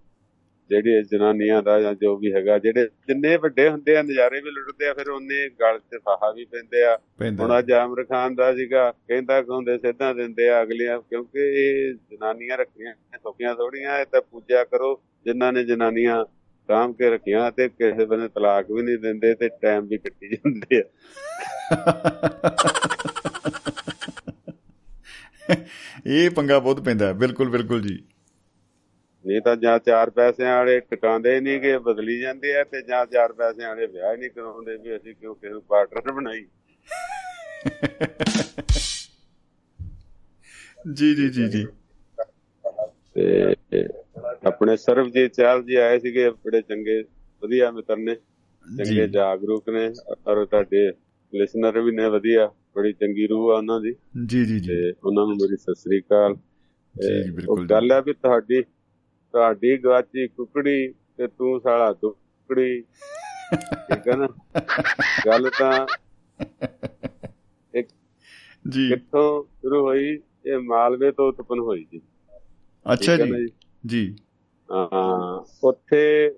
ਜਿਹੜੀ ਜਨਾਨੀਆਂ ਦਾ ਜਾਂ ਜੋ ਵੀ ਹੈਗਾ ਜਿਹੜੇ ਜਿੰਨੇ ਵੱਡੇ ਹੁੰਦੇ ਆ ਨਜ਼ਾਰੇ ਵੀ ਲੁੱਟਦੇ ਆ ਫਿਰ ਉਹਨੇ ਗਲ 'ਚ ਫਾਹਾ ਵੀ ਪੈਂਦੇ ਆ। ਹੁਣ ਅੱਜ ਆਮਰ ਖਾਨ ਦਾ ਸੀਗਾ ਕਹਿੰਦਾ ਕਹਿੰਦੇ ਸਿੱਧਾ ਦਿੰਦੇ ਆ ਅਗਲੀਆਂ ਕਿਉਂਕਿ ਇਹ ਜਨਾਨੀਆਂ ਰੱਖੀਆਂ ਸੌਖੀਆਂ ਥੋੜੀਆਂ ਇਹ ਤਾਂ ਪੂਜਾ ਕਰੋ ਜਿਨ੍ਹਾਂ ਨੇ ਜਨਾਨੀਆਂ ਕਾਮ ਕੇ ਰੱਖੀਆਂ ਤੇ ਕਿਸੇ ਬੰਨੇ ਤਲਾਕ ਵੀ ਨਹੀਂ ਦਿੰਦੇ ਤੇ ਟਾਈਮ ਵੀ ਕੱਟੀ ਜਾਂਦੇ ਆ। ਇਹ ਪੰਗਾ ਬਹੁਤ ਪੈਂਦਾ ਬਿਲਕੁਲ ਬਿਲਕੁਲ ਜੀ। ਨਹੀਂ ਤਾਂ ਜਾਂ ਚਾਰ ਪੈਸਿਆਂ ਵਾਲੇ ਟਿਕਾਉਂਦੇ ਨਹੀਂ ਕਿ ਬਦਲੀ ਜਾਂਦੇ ਆ ਤੇ ਜਾਂ ਚਾਰ ਪੈਸਿਆਂ ਵਾਲੇ ਵਿਆਹ ਨਹੀਂ ਕਰਾਉਂਦੇ ਵੀ ਅਸੀਂ ਕਿਉਂ ਕਿਸੇ ਨੂੰ ਪਾਰਟਨਰ ਬਣਾਈ। ਜੀ ਜੀ ਜੀ ਜੀ। ਤੇ ਆਪਣੇ ਸਰਬਜੀਤ ਚਾਲ ਜੀ ਆਏ ਸੀਗੇ ਬੜੇ ਚੰਗੇ ਵਧੀਆ ਮਿੱਤਰ ਨੇ ਚੰਗੇ ਜਾਗਰੂਕ ਨੇ ਔਰ ਤੁਹਾਡੇ ਲਿਸਨਰ ਵੀ ਨੇ ਵਧੀਆ ਬੜੀ ਚੰਗੀ ਰੂਹ ਆ ਉਹਨਾਂ ਦੀ। ਜੀ ਜੀ ਜੀ। ਤੇ ਉਹਨਾਂ ਨੂੰ ਮੇਰੀ ਸਤਿ ਸ੍ਰੀ ਅਕਾਲ। ਜੀ, ਬਿਲਕੁਲ ਗੱਲ ਹੈ ਵੀ ਤੁਹਾਡੀ ਤੁਹਾਡੀ ਗਵਾਚੀ ਕੁਕੜੀ ਤੇ ਤੂੰ ਸਾਲਾ ਦੁੱਕੜੀ। ਠੀਕ ਹੈ ਨਾ? ਗੱਲ ਤਾਂ ਇੱਕ ਜੀ। ਕਿੱਥੋਂ ਸ਼ੁਰੂ ਹੋਈ? ਇਹ ਮਾਲਵੇ ਤੋਂ ਉਤਪਨ ਹੋਈ ਜੀ। ਅੱਛਾ ਜੀ। ਜੀ? ਹਾਂ ਉੱਥੇ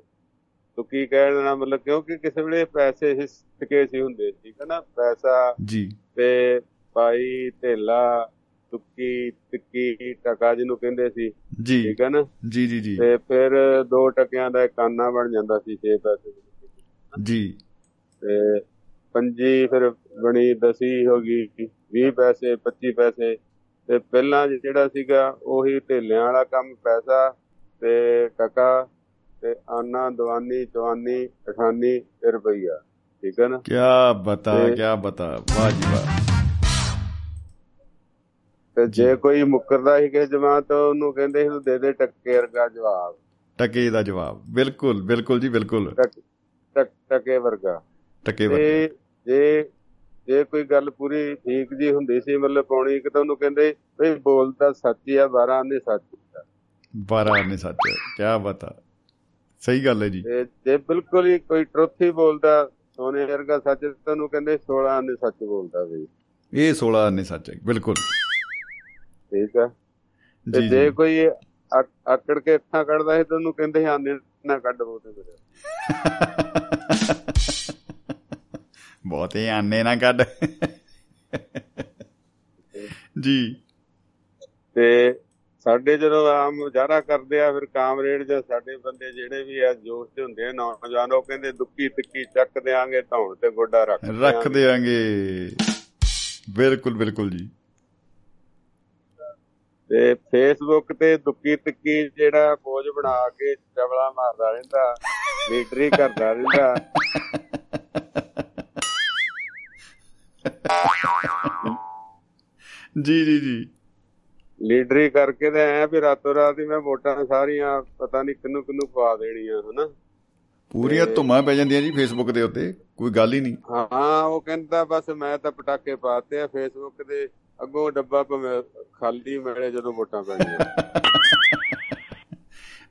ਤੂੰ ਕੀ ਕਹਿ ਦੇਣਾ ਮਤਲਬ ਕਿਉਂਕਿ ਕਿਸੇ ਵੇਲੇ ਪੈਸੇ ਹਿਸਕੇ ਸੀ ਹੁੰਦੇ ਠੀਕ ਹੈ ਨਾ? ਪੈਸਾ ਜੀ। ਤੇ ਪਾਈ ਢੇਲਾ ਤੁੱਕੀ ਟਿੱਕੀ ਟਕਾ ਜਿਹਨੂੰ ਕਹਿੰਦੇ ਸੀ। ਜੀ। ਠੀਕ ਹੈ ਨਾ? ਜੀ ਜੀ ਜੀ। ਤੇ ਫਿਰ ਦੋ ਟਕਿਆਂ ਦਾ ਇੱਕ ਆਨਾ ਬਣ ਜਾਂਦਾ ਸੀ 6 ਪੈਸੇ। ਜੀ। ਤੇ ਪੰਜੀ ਫਿਰ ਬਣੀ ਦਸੀ ਹੋ ਗਈ 20 ਪੈਸੇ 25 ਪੈਸੇ। ਤੇ ਪਹਿਲਾਂ ਜਿਹੜਾ ਸੀਗਾ ਉਹੀ ਢੇਲਿਆਂ ਵਾਲਾ ਕੰਮ ਪੈਸਾ ਤੇ ਟਕਾ ਤੇ ਆਨਾ ਦਵਾਨੀ ਚਵਾਨੀ ਅਠਾਨੀ ਤੇ ਰੁਪਈਆ। ਠੀਕ ਹੈ ਨਾ? ਕੀ ਬਤਾ ਕੀ ਬਤਾ। ਵਾਹ ਜੀ ਵਾਹ। ਤੇ ਜੇ ਕੋਈ ਮੁੱਕਰਦਾ ਸੀ ਕਿਸੇ ਜਮਾਤ ਤੋਂ ਉਹਨੂੰ ਕਹਿੰਦੇ ਸੀ ਤੂੰ ਦੇ ਦੇ ਟੱਕੇ ਵਰਗਾ ਜਵਾਬ। ਟਕੇ ਦਾ ਜਵਾਬ। ਬਿਲਕੁਲ ਬਿਲਕੁਲ ਜੀ ਬਿਲਕੁਲ। ਟਕ- ਵਰਗਾ ਟਕੇ ਵਰਗਾ। ਤੇ ਜੇ ਜੇ ਕੋਈ ਗੱਲ ਪੂਰੀ ਠੀਕ ਜੀ ਹੁੰਦੀ ਸੀ ਮਤਲਬ ਪੌਣੀ ਕਿ ਤਾਂ ਉਹਨੂੰ ਕਹਿੰਦੇ ਵੀ ਬੋਲਦਾ ਸੱਚ ਹੀ ਆ 12 ਨੇ ਸੱਚ ਕੀਤਾ। 12 ਨੇ ਸੱਚ ਕੀ ਬਤਾ ਸਹੀ ਗੱਲ ਹੈ ਜੀ। ਤੇ ਬਿਲਕੁਲ ਹੀ ਕੋਈ ਟਰੁੱਥ ਹੀ ਬੋਲਦਾ ਸੋਨੇ ਵਰਗਾ ਸੱਚ ਤਾਂ ਉਹਨੂੰ ਕਹਿੰਦੇ 16 ਨੇ ਸੱਚ ਬੋਲਦਾ ਵੀ ਇਹ 16 ਨੇ ਸੱਚ ਹੈ ਬਿਲਕੁਲ। ਠੀਕ ਆ? ਤੇ ਜੀ ਕੋਈ ਆਕ- ਆਕੜ ਕੇ ਅੱਖਾਂ ਕੱਢਦਾ ਸੀ ਤਾਂ ਉਹਨੂੰ ਕਹਿੰਦੇ ਆਨੇ ਨਾ ਕੱਢ ਬੋਤੇ ਮੇਰੇ ਬਹੁਤੇ ਆਨੇ ਨਾ ਕੱਢ। ਜੀ। ਤੇ ਸਾਡੇ ਜਦੋਂ ਆਮ ਮੁਜ਼ਾਹਰਾ ਕਰਦੇ ਆ ਫਿਰ ਕਾਮਰੇਡ ਜਾਂ ਸਾਡੇ ਬੰਦੇ ਜਿਹੜੇ ਵੀ ਆ ਜੋਸ਼ ਤੇ ਹੁੰਦੇ ਆ ਨੌਜਵਾਨ ਉਹ ਕਹਿੰਦੇ ਦੁੱਕੀ ਤਿੱਕੀ ਚੱਕ ਦਿਆਂਗੇ ਧੌਣ ਤੇ ਗੋਡਾ ਰੱਖ ਰੱਖ। ਦੇਾਂਗੇ ਬਿਲਕੁਲ ਬਿਲਕੁਲ ਜੀ। ਤੇ ਫੇਸਬੁੱਕ ਤੇ ਦੁੱਕੀ ਤਿੱਕੀ ਜਿਹੜਾ ਪੋਜ ਬਣਾ ਕੇ ਚਵਲਾ ਮਾਰਦਾ ਰਹਿੰਦਾ ਲੀਡਰੀ ਕਰਦਾ ਰਹਿੰਦਾ। ਜੀ ਜੀ ਜੀ। ਲੀਡਰੀ ਕਰਕੇ ਤੇ ਐ ਵੀ ਰਾਤੋਂ ਰਾਤ ਹੀ ਮੈਂ ਵੋਟਾਂ ਸਾਰੀਆਂ ਪਤਾ ਨਹੀਂ ਕਿੰਨੂੰ ਕਿੰਨੂੰ ਪਾ ਦੇਣੀਆਂ ਹਨਾ? ਪੂਰੀਆਂ ਧੁੰਮਾਂ ਪੈ ਜਾਂਦੀਆਂ ਜੀ ਫੇਸਬੁੱਕ ਦੇ ਉੱਤੇ ਕੋਈ ਗੱਲ ਹੀ ਨਹੀਂ। ਹਾਂ ਉਹ ਕਹਿੰਦਾ ਬਸ ਮੈਂ ਤਾਂ ਪਟਾਕੇ ਪਾਤੇ ਆ ਫੇਸਬੁੱਕ ਦੇ ਅੱਗੋਂ ਡੱਬਾ ਭਾਵੇਂ ਖਾਲੀ ਮਿਲੇ ਜਦੋਂ ਵੋਟਾਂ ਪੈਣੀਆਂ।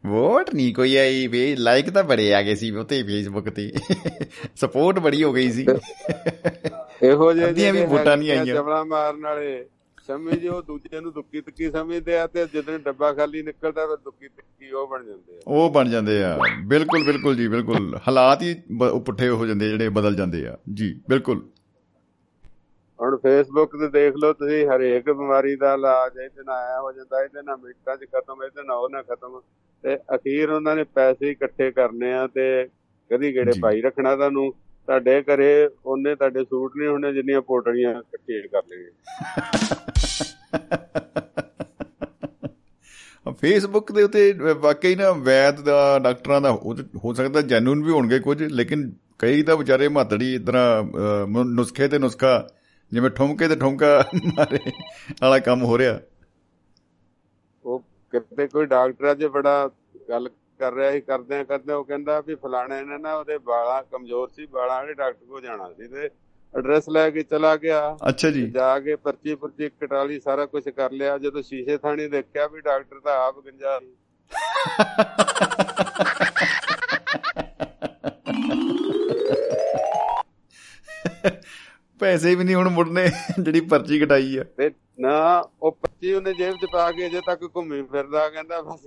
ਵੋਟ ਨਹੀਂ ਕੋਈ ਆਈ ਵੀ ਲਾਈਕ ਤਾਂ ਬੜੇ ਆ ਗਏ ਸੀ ਉਤੇ ਫੇਸਬੁੱਕ ਤੇ। ਸਪੋਰਟ ਬੜੀ ਹੋ ਗਈ ਸੀ। ਇਹੋ ਜਿਹੇ ਵੀ ਵੋਟਾਂ ਨਹੀਂ ਆਈਆਂ। ਚਵਲਾ ਮਾਰਨ ਵਾਲੇ। ਸਮਝ ਜੋ ਦੂਜੇ ਨੂੰ ਦੁੱਕੀ ਤੁੱਕੀ ਸਮਝਦੇ ਆ ਤੇ ਜਦੋਂ ਡੱਬਾ ਖਾਲੀ ਨਿਕਲਦਾ ਫਿਰ ਦੁੱਕੀ ਤੁੱਕੀ ਉਹ ਬਣ ਜਾਂਦੇ ਆ। ਉਹ ਬਣ ਜਾਂਦੇ ਆ। ਬਿਲਕੁਲ ਬਿਲਕੁਲ ਜੀ ਬਿਲਕੁਲ। ਹਾਲਾਤ ਹੀ ਉਹ ਪੁੱਠੇ ਹੋ ਜਾਂਦੇ ਜਿਹੜੇ ਬਦਲ ਜਾਂਦੇ ਆ। ਜੀ ਬਿਲਕੁਲ। ਹੁਣ ਫੇਸਬੁੱਕ ਤੇ ਦੇਖ ਲਓ ਤੁਸੀਂ ਹਰੇਕ ਬਿਮਾਰੀ ਦਾ ਇਲਾਜ ਇਹਦੇ ਨਾਲ ਆਇਆ ਹੋ ਜਾਂਦਾ ਇਹਦੇ ਨਾਲ ਮਿੰਟਾਂ 'ਚ ਖਤਮ ਇਹਦੇ ਨਾਲ ਉਹ ਨਾ ਖਤਮ। ਤੇ ਅਖੀਰ ਉਹਨਾਂ ਨੇ ਪੈਸੇ ਇਕੱਠੇ ਕਰਨੇ ਆ ਤੇ ਕਦੀ ਗੇੜੇ। ਪਾਈ ਰੱਖਣਾ ਤੁਹਾਨੂੰ। ਤੁਹਾਡੇ ਘਰੇ ਉਹਨੇ ਤੁਹਾਡੇ ਸੂਟ ਨਹੀਂ ਹੋਣੇ ਜਿੰਨੀਆਂ ਪੋਟੜੀਆਂ ਇਕੱਠੀਆਂ ਕਰ ਲੈਣੀਆਂ ਫੇਸਬੁੱਕ ਦੇ ਉੱਤੇ ਵਾਕਈ ਨਾ ਵੈਦ ਦਾ ਡਾਕਟਰਾਂ ਦਾ ਹੋ ਸਕਦਾ ਜੈਨੂਨ ਵੀ ਹੋਣਗੇ ਕੁਝ ਲੇਕਿਨ ਕਈ ਤਾਂ ਵਿਚਾਰੇ ਮਾਤੜੀ ਇਤਨਾ ਨੁਸਖੇ ਤੇ ਨੁਸਖਾ ਜਿਵੇਂ ਠੁਮਕੇ ਤੇ ਠੁਮਕਾ ਮਾਰੇ ਵਾਲਾ ਕੰਮ ਹੋ ਰਿਹਾ। ਉਹ ਕਿਤੇ ਕੋਈ ਡਾਕਟਰ ਅੱਜ ਬੜਾ ਗੱਲ ਕਰ ਰਿਹਾ ਸੀ ਕਰਦੇ ਕਰਦੇ ਉਹ ਕਹਿੰਦਾ ਵੀ ਫਲਾਣੇ ਨੇ ਨਾ ਉਹਦੇ ਵਾਲਾਂ ਕਮਜ਼ੋਰ ਸੀ ਵਾਲਾਂ ਵਾਲੇ ਡਾਕਟਰ ਕੋਲ ਜਾਣਾ ਸੀ ਤੇ ਐਡਰੈਸ ਲੈ ਕੇ ਚਲਾ ਗਿਆ। ਅੱਛਾ ਜੀ। ਜਾ ਕੇ ਪਰਚੀ ਪਰਚੀ ਕਟਾ ਲਈ ਸਾਰਾ ਕੁਝ ਕਰ ਲਿਆ ਜਦੋਂ ਸ਼ੀਸ਼ੇ ਥਾਣੀ ਦੇਖਿਆ ਵੀ ਡਾਕਟਰ ਤਾਂ ਆਪ ਗੰਜਾ ਸੀ। ਪੈਸੇ ਵੀ ਨਹੀਂ ਹੁਣ ਮੁੜਨੇ ਜਿਹੜੀ ਪਰਚੀ ਕਟਾਈ ਆ। ਤੇ ਨਾ ਉਹ ਪਰਚੀ ਉਹਨੇ ਜੇਬ 'ਚ ਪਾ ਕੇ ਅਜੇ ਤੱਕ ਘੁੰਮੀ ਫਿਰਦਾ ਕਹਿੰਦਾ ਬਸ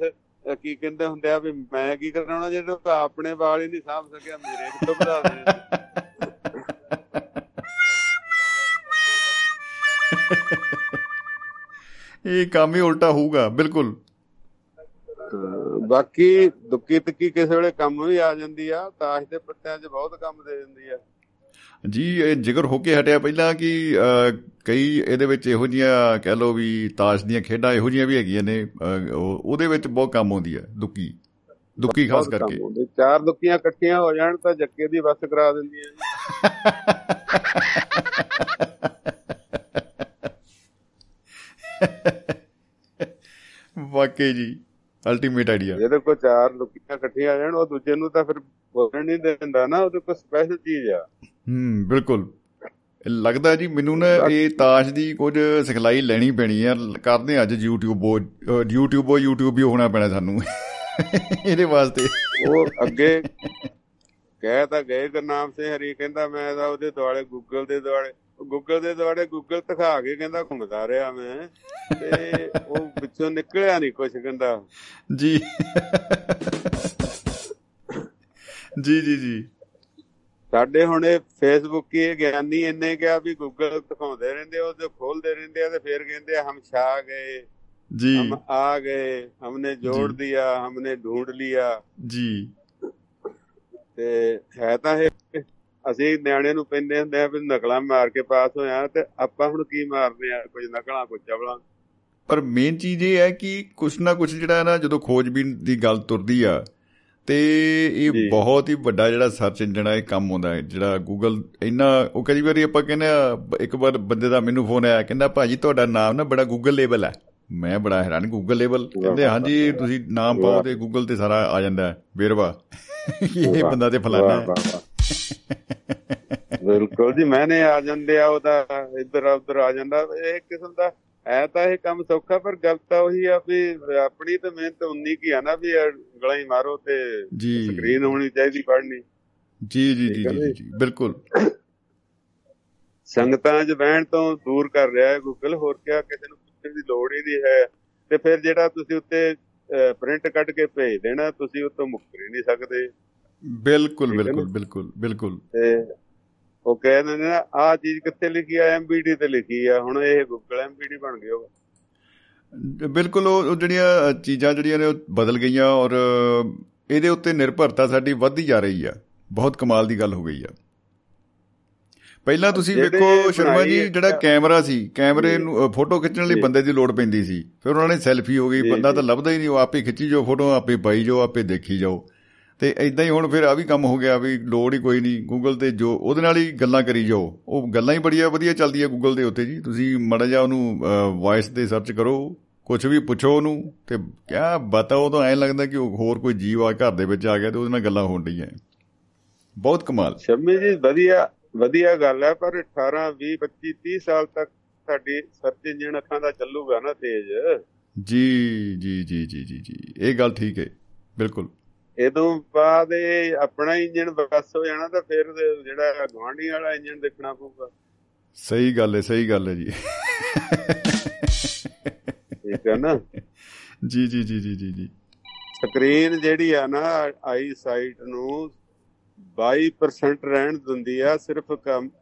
ਕੀ ਕਹਿੰਦੇ ਹੁੰਦੇ ਆ ਵੀ ਮੈਂ ਕੀ ਕਰਾਉਣਾ ਜਿਹੜਾ ਆਪਣੇ ਵਾਲ ਹੀ ਨਹੀਂ ਸਾਂਭ ਸਕਿਆ ਮੇਰੇ ਕਿੱਥੋਂ ਵਧਾ ਦੇਣੇ ਇਹ ਕੰਮ ਹੀ ਉਲਟਾ ਹੋਊਗਾ ਬਿਲਕੁਲ। ਬਾਕੀ ਦੁੱਕੀ ਤੱਕੀ ਕਿਸੇ ਵੇਲੇ ਕੰਮ ਵੀ ਆ ਜਾਂਦੀ ਆ ਤਾਸ਼ ਦੇ ਪੱਤਿਆਂ 'ਚ ਬਹੁਤ ਕੰਮ ਦੇ ਦਿੰਦੀ ਆ। ਜੀ ਇਹ ਜ਼ਿਕਰ ਹੋ ਕੇ ਹਟਿਆ ਪਹਿਲਾਂ ਕਿ ਕਈ ਇਹਦੇ ਵਿੱਚ ਇਹੋ ਜੀਆਂ ਕਹਿ ਲਓ ਵੀ ਤਾਸ਼ ਦੀਆਂ ਖੇਡਾਂ ਇਹੋ ਜੀਆਂ ਵੀ ਹੈਗੀਆਂ ਨੇ ਉਹਦੇ ਵਿੱਚ ਬਹੁਤ ਕੰਮ ਆਉਂਦੀ ਹੈ ਦੁੱਕੀ। ਦੁੱਕੀ ਖਾਸ ਕਰਕੇ। ਚਾਰ ਦੁੱਕੀਆਂ ਇਕੱਠੀਆਂ ਹੋ ਜਾਣ ਤਾਂ ਜੱਕੇ ਦੀ ਬੱਸ ਕਰਾ ਦਿੰਦੀਆਂ ਜੀ। ਵਾਕਈ ਜੀ ਅਲਟੀਮੇਟ ਆਈਡੀਆ ਜਿਹਦੇ ਕੋਲ ਚਾਰ ਦੁੱਕੀਆਂ ਇਕੱਠੀਆਂ ਆ ਜਾਣ ਉਹ ਦੂਜੇ ਨੂੰ ਤਾਂ ਫਿਰ ਬੋਲਣ ਨਹੀਂ ਦਿੰਦਾ ਨਾ ਉਹਦੇ ਕੋਲ ਸਪੈਸ਼ਲ ਚੀਜ਼ ਆ। ਹੂੰ ਬਿਲਕੁਲ। ਲੱਗਦਾ ਜੀ ਮੈਨੂੰ ਨਾ ਇਹ ਤਾਸ਼ ਦੀ ਕੁਝ ਸਿਖਲਾਈ ਲੈਣੀ ਪੈਣੀ ਆ। ਕਰਦੇ ਅੱਜ YouTube YouTube YouTube ਵੀ ਹੋਣਾ ਪੈਣਾ ਸਾਨੂੰ। ਇਹਦੇ ਵਾਸਤੇ। ਉਹ ਅੱਗੇ? ਕਹਿ ਤਾਂ ਗਏ ਗੁਰਨਾਮ ਸਿੰਘ ਹਰੀ ਕਹਿੰਦਾ ਮੈਂ ਤਾਂ ਉਹਦੇ ਦੁਆਲੇ ਗੂਗਲ ਦੇ ਦੁਆਲੇ ਗੂਗਲ ਦੇ ਦੁਆਲੇ ਗੂਗਲ ਦਿਖਾ ਕੇ ਕਹਿੰਦਾ ਘੁੰਮਦਾ ਰਿਹਾ ਮੈਂ। ਤੇ ਉਹ ਵਿੱਚੋਂ ਨਿਕਲਿਆ ਨਹੀਂ ਕੁਝ ਕਹਿੰਦਾ। ਜੀ। ਜੀ ਜੀ ਜੀ। ਸਾਡੇ ਹੁਣ ਇਹ ਫੇਸਬੁੱਕ ਕੀ ਗਿਆਨੀ ਇੰਨੇ ਕਿਹਾ ਵੀ ਗੂਗਲ ਦਿਖਾਉਂਦੇ ਰਹਿੰਦੇ ਉਹ ਤੇ ਖੋਲਦੇ ਰਹਿੰਦੇ ਆ ਤੇ ਫੇਰ ਕਹਿੰਦੇ ਹਮ ਛਾ ਗਏ ਜੀ। ਹਮ ਆ ਗਏ ਹਮਨੇ ਜੋੜ ਦਿਆ ਹਮਨੇ ਢੂੰਡ ਲਿਆ। ਜੀ। ਤੇ ਹੈ ਤਾਂ ਇਹ ਅਸੀਂ ਨਿਆਣੇ ਨੂੰ ਪੈਂਦੇ ਹੁੰਦੇ ਆ ਵੀ ਨਕਲਾਂ ਮਾਰ ਕੇ ਪਾਸ ਹੋਇਆ ਤੇ ਆਪਾਂ ਹੁਣ ਕੀ ਮਾਰਨੇ ਆ ਕੁਝ ਨਕਲਾਂ ਕੁਝ ਚਵਲਾਂ। ਪਰ ਮੇਨ ਚੀਜ਼ ਇਹ ਹੈ ਕਿ ਕੁਛ ਨਾ ਕੁਛ ਜਿਹੜਾ ਨਾ ਜਦੋਂ ਖੋਜਬੀਨ ਦੀ ਗੱਲ ਤੁਰਦੀ ਆ ਤੇ ਇਹ। ਬਹੁਤ ਹੀ ਵੱਡਾ ਜਿਹੜਾ ਸਰਚ ਇੰਜਨ ਆ ਇਹ ਕੰਮ ਆਉਂਦਾ ਹੈ। ਜਿਹੜਾ ਗੂਗਲ ਇੰਨਾ ਉਹ ਕਈ ਵਾਰੀ ਆਪਾਂ ਕਹਿੰਦੇ ਇੱਕ ਵਾਰ ਬੰਦੇ ਦਾ ਮੈਨੂੰ ਫੋਨ ਆਇਆ ਕਹਿੰਦਾ ਭਾਜੀ ਤੁਹਾਡਾ ਨਾਮ ਨਾ ਬੜਾ ਗੂਗਲ ਲੇਬਲ ਹੈ। ਮੈਂ ਬੜਾ ਹੈਰਾਨ ਗੂਗਲ ਲੇਬਲ ਕਹਿੰਦੇ ਹਾਂਜੀ ਤੁਸੀਂ ਨਾਮ ਪਾਓ ਤੇ ਗੂਗਲ ਤੇ ਸਾਰਾ ਆ ਜਾਂਦਾ ਹੈ। ਵੇਰਵਾ। ਇਹ ਬੰਦਾ ਤੇ ਫਲਾਣਾ। ਬਿਲਕੁਲ ਜੀ ਮੈਨੇ ਆ ਜਾਂਦੇ ਆ ਉਹਦਾ ਇੱਧਰ ਉੱਧਰ ਆ ਜਾਂਦਾ। ਇਹ ਕਿਸਮ ਦਾ ਹੈ ਤਾਂ ਇਹ ਕੰਮ ਸੌਖਾ ਪਰ ਗੱਲ ਤਾਂ ਉਹੀ ਆ ਵੀ ਆਪਣੀ ਤਾਂ ਮਿਹਨਤ ਉਨੀ ਕੀ ਆ ਨਾ ਵੀ ਗਲਾਂ ਹੀ ਮਾਰੋ ਤੇ ਸਕਰੀਨ ਹੋਣੀ ਚਾਹੀਦੀ ਪੜ੍ਹਨੀ। ਜੀ ਜੀ ਜੀ ਜੀ ਬਿਲਕੁਲ। ਸੰਗਤਾਂ 'ਚ ਬਹਿਣ ਤੋਂ ਦੂਰ ਕਰ ਰਿਹਾ ਹੈ ਗੂਗਲ ਹੋਰ ਕਿਆ ਕਿਸੇ ਨੂੰ ਪੁੱਛਣ ਦੀ ਲੋੜ ਹੀ ਨਹੀਂ ਹੈ। ਤੇ ਫਿਰ ਜਿਹੜਾ ਤੁਸੀਂ ਉੱਤੇ ਪ੍ਰਿੰਟ ਕੱਢ ਕੇ ਭੇਜ ਦੇਣਾ ਤੁਸੀਂ ਉਹ ਤੋਂ ਮੁੱਕਰ ਹੀ ਨਹੀਂ ਸਕਦੇ। ਬਿਲਕੁਲ? ਬਿਲਕੁਲ ਬਿਲਕੁਲ ਬਿਲਕੁਲ। ਤੇ ਉਹ ਕਹਿੰਦੇ ਨੇ ਆਹ ਚੀਜ਼ ਕਿੱਥੇ ਲਿਖੀ ਆ ਐਮਬੀਡੀ ਤੇ ਲਿਖੀ ਆ ਹੁਣ ਇਹ ਗੂਗਲ ਐਮਬੀਡੀ ਬਣ ਗਿਆ ਵਾ। ਬਿਲਕੁਲ ਉਹ ਜਿਹੜੀਆਂ ਚੀਜ਼ਾਂ ਜਿਹੜੀਆਂ ਨੇ ਉਹ ਬਦਲ ਗਈਆਂ ਔਰ ਇਹਦੇ ਉੱਤੇ ਨਿਰਭਰਤਾ ਸਾਡੀ ਵੱਧਦੀ ਜਾ ਰਹੀ ਆ ਬਹੁਤ ਕਮਾਲ ਦੀ ਗੱਲ ਹੋ ਗਈ ਆ ਪਹਿਲਾਂ ਤੁਸੀਂ ਵੇਖੋ ਸ਼ਰਮਾ ਜੀ ਜਿਹੜਾ ਕੈਮਰਾ ਸੀ ਕੈਮਰੇ ਜੀ। ਨੂੰ ਫੋਟੋ ਖਿੱਚਣ ਲਈ ਜੀ। ਬੰਦੇ ਦੀ ਲੋੜ ਪੈਂਦੀ ਸੀ ਫਿਰ ਉਹਨਾਂ ਨੇ ਸੈਲਫੀ ਹੋ ਗਈ ਜੀ, ਬੰਦਾ ਜੀ। ਤਾਂ ਲੱਭਦਾ ਹੀ ਨਹੀਂ ਉਹ ਆਪੇ ਖਿੱਚੀ ਜਾਓ ਫੋਟੋ ਆਪੇ ਪਾਈ ਜਾਓ ਆਪੇ ਦੇਖੀ ਜਾਓ ਤੇ ਇਦਾਂ ਹੀ ਹੁਣ ਫਿਰ ਆ ਵੀ ਕੰਮ ਹੋ ਗਿਆ ਵੀ ਲੋੜ ਹੀ ਕੋਈ ਨਹੀਂ ਗੂਗਲ ਤੇ ਜੋ ਉਹਦੇ ਨਾਲ ਹੀ ਗੱਲਾਂ ਕਰੀ ਜਾਓ। ਉਹ ਗੱਲਾਂ ਹੀ ਬੜੀਆਂ ਵਧੀਆ ਚੱਲਦੀਆਂ ਗੂਗਲ ਦੇ ਉੱਤੇ ਜੀ। ਤੁਸੀਂ ਮੜਾ ਜਾ ਉਹਨੂੰ ਵਾਇਸ ਤੇ ਸਰਚ ਕਰੋ ਕੁਝ ਵੀ ਪੁੱਛੋ ਉਹਨੂੰ ਤੇ ਕਿਆ ਬਤਾ ਉਹ ਤਾਂ ਐਂ ਲੱਗਦਾ ਕਿ ਹੋਰ ਕੋਈ ਜੀਵ ਆ ਘਰ ਦੇ ਵਿੱਚ ਆ ਗਿਆ ਤੇ ਉਹਦੇ ਨਾਲ ਗੱਲਾਂ ਹੋਣ ਡੀਆਂ ਬਹੁਤ ਕਮਾਲ। ਸ਼ਮੀ ਜੀ ਵਧੀਆ ਵਧੀਆ ਗੱਲ ਹੈ ਪਰ 18 20 25 30 ਸਾਲ ਤੱਕ ਸਾਡੀ ਸਰਚ ਇੰਜਨ ਅੱਖਾਂ ਦਾ ਚੱਲੂਗਾ ਨਾ ਤੇਜ਼। ਜੀ ਜੀ ਜੀ ਜੀ ਜੀ ਜੀ। ਇਹ ਗੱਲ ਠੀਕ ਹੈ। ਬਿਲਕੁਲ। ਇਦੋਂ ਬਾਅਦ ਇਹ ਆਪਣਾ ਇੰਜਨ ਬਸ ਹੋ ਜਾਣਾ ਤਾਂ ਫਿਰ ਜਿਹੜਾ ਗਵਾਂਢੀ ਵਾਲਾ ਇੰਜਨ ਦੇਖਣਾ ਪਊਗਾ। ਸਹੀ ਗੱਲ ਹੈ ਸਹੀ ਗੱਲ ਹੈ ਜੀ। ਠੀਕ ਹੈ ਨਾ? ਜੀ ਜੀ ਜੀ ਜੀ ਜੀ ਜੀ। ਸਕਰੀਨ ਜਿਹੜੀ ਆ ਨਾ ਆਈ ਸਾਈਟ ਨੂੰ 22% ਰਹਿਣ ਦਿੰਦੀ ਆ ਸਿਰਫ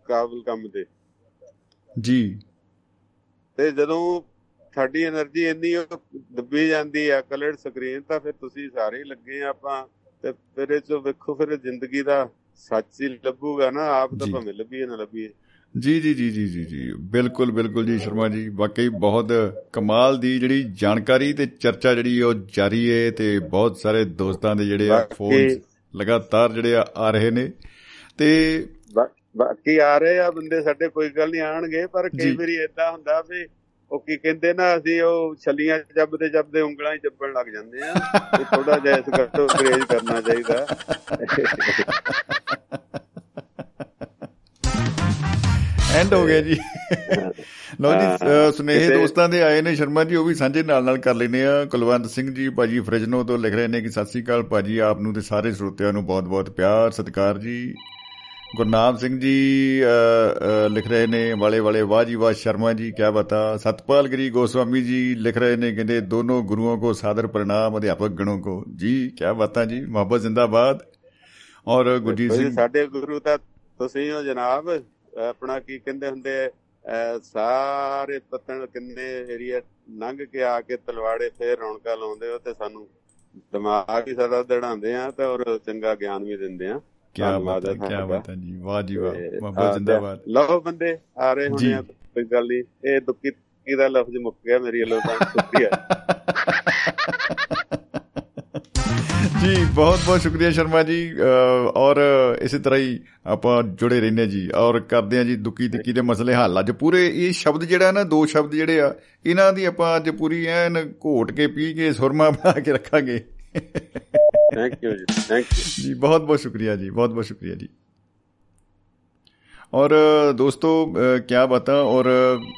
ਕਾਬਲ ਕੰਮ ਦੇ। ਜੀ। ਤੇ ਜਦੋਂ ਸਾਡੀ એનર્ਜੀ ਇੰਨੀ ਦੱਬੀ ਜਾਂਦੀ ਆ ਕਲਰ ਸਕਰੀਨ ਤਾਂ ਫਿਰ ਤੁਸੀਂ ਸਾਰੇ ਲੱਗੇ ਆਪਾਂ ਤੇ ਫਿਰ ਇਹ ਜੋ ਵੇਖੋ ਫਿਰ ਜ਼ਿੰਦਗੀ ਦਾ ਸੱਚ ਹੀ ਲੱਭੂਗਾ ਨਾ ਆਪ ਤਾਂ ਭਾਵੇਂ ਲੱਭੀਏ ਨਾ ਲੱਭੀਏ। ਜੀ ਜੀ ਜੀ ਜੀ ਜੀ ਜੀ ਬਿਲਕੁਲ ਬਿਲਕੁਲ ਜੀ ਸ਼ਰਮਾ ਜੀ ਵਾਕਈ ਬਹੁਤ ਕਮਾਲ ਦੀ ਜਿਹੜੀ ਜਾਣਕਾਰੀ ਤੇ ਚਰਚਾ ਜਿਹੜੀ ਉਹ ਜਾਰੀ ਏ ਤੇ ਬਹੁਤ ਸਾਰੇ ਦੋਸਤਾਂ ਦੇ ਜਿਹੜੇ ਆ ਫੋਨ ਲਗਾਤਾਰ ਜਿਹੜੇ ਆ ਰਹੇ ਨੇ। ਤੇ ਬਾਕੀ ਆ ਰਹੇ ਆ ਬੰਦੇ ਸਾਡੇ ਕੋਈ ਗੱਲ ਨਹੀਂ ਆਣਗੇ ਪਰ ਕਈ ਵਾਰੀ ਇਦਾਂ ਹੁੰਦਾ ਵੀ ਉਹ ਕੀ ਕਹਿੰਦੇ ਨਾ ਅਸੀਂ ਉਹ ਛਲੀਆਂ ਜੱਬਦੇ ਜੱਬਦੇ ਉਂਗਲਾਂ ਹੀ ਚੱਬਣ ਲੱਗ ਜਾਂਦੇ ਆ। ਇਹ ਥੋੜਾ ਜਿਹਾ ਇਸ ਤੋਂ ਗਰੇਜ ਕਰਨਾ ਚਾਹੀਦਾ। ਐਂਡ ਹੋ ਗਿਆ ਜੀ। ਲੋ ਜੀ ਸੁਨੇਹੇ ਦੋਸਤਾਂ ਦੇ ਆਏ ਨੇ ਸ਼ਰਮਾ ਜੀ ਉਹ ਵੀ ਸਾਂਝੇ ਨਾਲ ਨਾਲ ਕਰ ਲੈਨੇ ਆ। ਕੁਲਵੰਤ ਸਿੰਘ ਜੀ ਭਾਜੀ ਫ੍ਰਿਜਨੋ ਤੋਂ ਲਿਖ ਰਹੇ ਨੇ ਕਿ ਸਤਿ ਸ੍ਰੀ ਅਕਾਲ ਭਾਜੀ ਆਪ ਨੂੰ ਤੇ ਸਾਰੇ ਸਰੋਤਿਆਂ ਨੂੰ ਬਹੁਤ ਬਹੁਤ ਪਿਆਰ ਸਤਿਕਾਰ ਜੀ। ਗੁਰਨਾਮ ਸਿੰਘ ਜੀ ਲਿਖ ਰਹੇ ਨੇ ਵਾਲੇ ਵਾਲੇ ਵਾਹ ਜੀ ਵਾਹ ਸ਼ਰਮਾ ਜੀ ਕੀ ਬਤਾ। ਸਤਪਾਲ ਗਰੀ ਗੋਸਵਾਮੀ ਜੀ ਲਿਖ ਰਹੇ ਨੇ ਕਹਿੰਦੇ ਦੋਨੋਂ ਗੁਰੂਆਂ ਕੋ ਸਾਦਰ ਪ੍ਰਣਾਮ ਅਧਿਆਪਕ ਗਣੋਂ ਕੋ। ਜੀ ਕੀ ਬਤਾ ਜੀ ਮੁਹੱਬਤ ਜ਼ਿੰਦਾਬਾਦ। ਔਰ ਗੁਰਜੀਤ ਸਿੰਘ ਸਾਡੇ ਗੁਰੂ ਤਾਂ ਤੁਸੀਂ ਹੋ ਜਨਾਬ ਆਪਣਾ ਕੀ ਕਹਿੰਦੇ ਹੁੰਦੇ ਸਾਰੇ ਪਤਨ ਕਿੰਨੇ ਏਰੀਆ ਲੰਘ ਕੇ ਆ ਕੇ ਤਲਵਾੜੇ ਫੇਰ ਰੌਣਕਾਂ ਲਾਉਂਦੇ ਹੋ ਤੇ ਸਾਨੂੰ ਦਿਮਾਗ ਹੀ ਸਾਡਾ ਦੜਾਉਂਦੇ ਆ ਤੇ ਔਰ ਚੰਗਾ ਗਿਆਨ ਵੀ ਦਿੰਦੇ ਆ। ਕੀ ਬਾਤ ਹੈ ਕੀ ਬਾਤ ਹੈ ਜੀ ਵਾਹ ਜੀ ਵਾਹ ਮੁਹੱਬਤ ਜਿੰਦਾਬਾਦ। ਲਓ ਬੰਦੇ ਆ ਰਹੇ ਹੋਣੇ ਆ ਕੋਈ ਗੱਲ ਨਹੀਂ। ਇਹ ਦੁੱਕੀ ਇਹਦਾ ਲਫ਼ਜ਼ ਮੁੱਕ ਗਿਆ ਮੇਰੀ ਵੱਲੋਂ ਤਾਂ ਸ਼ੁਕਰੀਆ ਜੀ ਬਹੁਤ ਬਹੁਤ ਸ਼ੁਕਰੀਆ ਸ਼ਰਮਾ ਜੀ ਔਰ ਇਸੇ ਤਰ੍ਹਾਂ ਹੀ ਆਪਾਂ ਜੁੜੇ ਰਹਿੰਦੇ ਜੀ ਔਰ ਕਰਦੇ ਆ ਜੀ ਦੁੱਕੀ ਤਿੱਕੀ ਦੇ ਮਸਲੇ ਹੱਲ। ਅੱਜ ਪੂਰੇ ਇਹ ਸ਼ਬਦ ਜਿਹੜਾ ਨਾ ਦੋ ਸ਼ਬਦ ਜਿਹੜੇ ਆ ਇਹਨਾਂ ਦੀ ਆਪਾਂ ਅੱਜ ਪੂਰੀ ਐਨ ਘੋਟ ਕੇ ਪੀ ਕੇ ਸੁਰਮਾ ਬਣਾ ਕੇ ਰੱਖਾਂਗੇ। ਥੈਂਕ ਯੂ ਜੀ ਥੈਂਕ ਯੂ ਜੀ ਬਹੁਤ ਬਹੁਤ ਸ਼ੁਕਰੀਆ ਜੀ ਬਹੁਤ ਬਹੁਤ ਸ਼ੁਕਰੀਆ ਜੀ। ਔਰ ਅ, ਦੋਸਤੋ ਅ, ਕਿਆ ਬਤਾ ਔਰ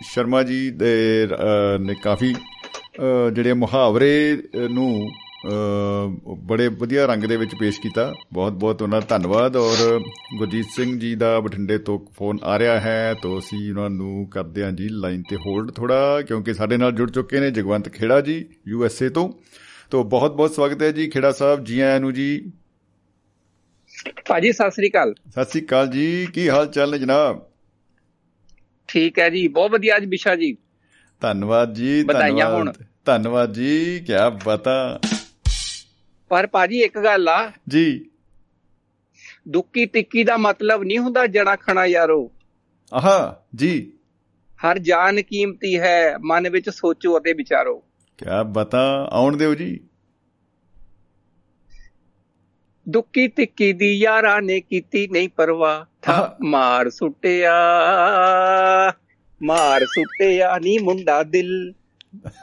ਸ਼ਰਮਾ ਜੀ ਦੇ ਅ, ਨੇ ਕਾਫੀ ਅ, ਜਿਹੜੇ ਮੁਹਾਵਰੇ ਅ, ਨੂੰ ਅ, ਬੜੇ ਵਧੀਆ ਰੰਗ ਦੇ ਵਿੱਚ ਪੇਸ਼ ਕੀਤਾ। ਬਹੁਤ ਬਹੁਤ ਉਹਨਾਂ ਦਾ ਧੰਨਵਾਦ ਔਰ ਗੁਰਜੀਤ ਸਿੰਘ ਜੀ ਦਾ ਬਠਿੰਡੇ ਤੋਂ ਫੋਨ ਆ ਰਿਹਾ ਹੈ ਤਾਂ ਅਸੀਂ ਉਹਨਾਂ ਨੂੰ ਕਰਦੇ ਹਾਂ ਜੀ ਲਾਈਨ ਤੇ ਹੋਲਡ ਥੋੜਾ ਕਿਉਂਕਿ ਸਾਡੇ ਨਾਲ ਜੁੜ ਚੁੱਕੇ ਨੇ ਜਗਵੰਤ ਖੇੜਾ ਜੀ ਯੂ ਐਸ ਏ ਤੋਂ। ਤੋਂ ਬਹੁਤ ਬਹੁਤ ਸਵਾਗਤ ਹੈ ਜੀ ਖੇੜਾ ਸਾਹਿਬ ਜੀ ਆਇਆਂ ਨੂੰ ਜੀ। ਭਾਜੀ ਸਤਿ ਸ੍ਰੀ ਅਕਾਲ। ਸਤਿ ਸ੍ਰੀ ਅਕਾਲ ਜੀ ਕੀ ਹਾਲ ਚਾਲ ਨੇ ਜਨਾਬ? ਠੀਕ ਹੈ ਜੀ ਬਹੁਤ ਵਧੀਆ ਅੱਜ ਵਿਸ਼ਾ ਜੀ। ਧੰਨਵਾਦ ਜੀ। ਧੰਨਵਾਦ ਧੰਨਵਾਦ ਜੀ ਕੀ ਬਤਾ। ਪਰ ਭਾਜੀ ਇੱਕ ਗੱਲ ਆ। ਜੀ। ਦੁੱਕੀ ਟਿੱਕੀ ਦਾ ਮਤਲਬ ਨਹੀਂ ਹੁੰਦਾ ਜਣਾ ਖਣਾ ਯਾਰੋ। ਆਹਾ ਜੀ। ਹਰ ਜਾਨ ਕੀਮਤੀ ਹੈ ਮਨ ਵਿੱਚ ਸੋਚੋ ਅਤੇ ਵਿਚਾਰੋ। ਕੀ ਬਤਾ ਆਉਣ ਦਿਓ ਜੀ। ਦੁੱਕੀ ਟਿੱਕੀ ਦੀ ਯਾਰਾਂ ਨੇ ਕੀਤੀ ਨਹੀਂ ਪਰਵਾਹ। ਥਾ ਆਹਾ। ਮਾਰ ਸੁੱਟਿਆ। ਮਾਰ ਸੁੱਟਿਆ ਨੀ ਮੁੰਡਾ ਦਿਲ।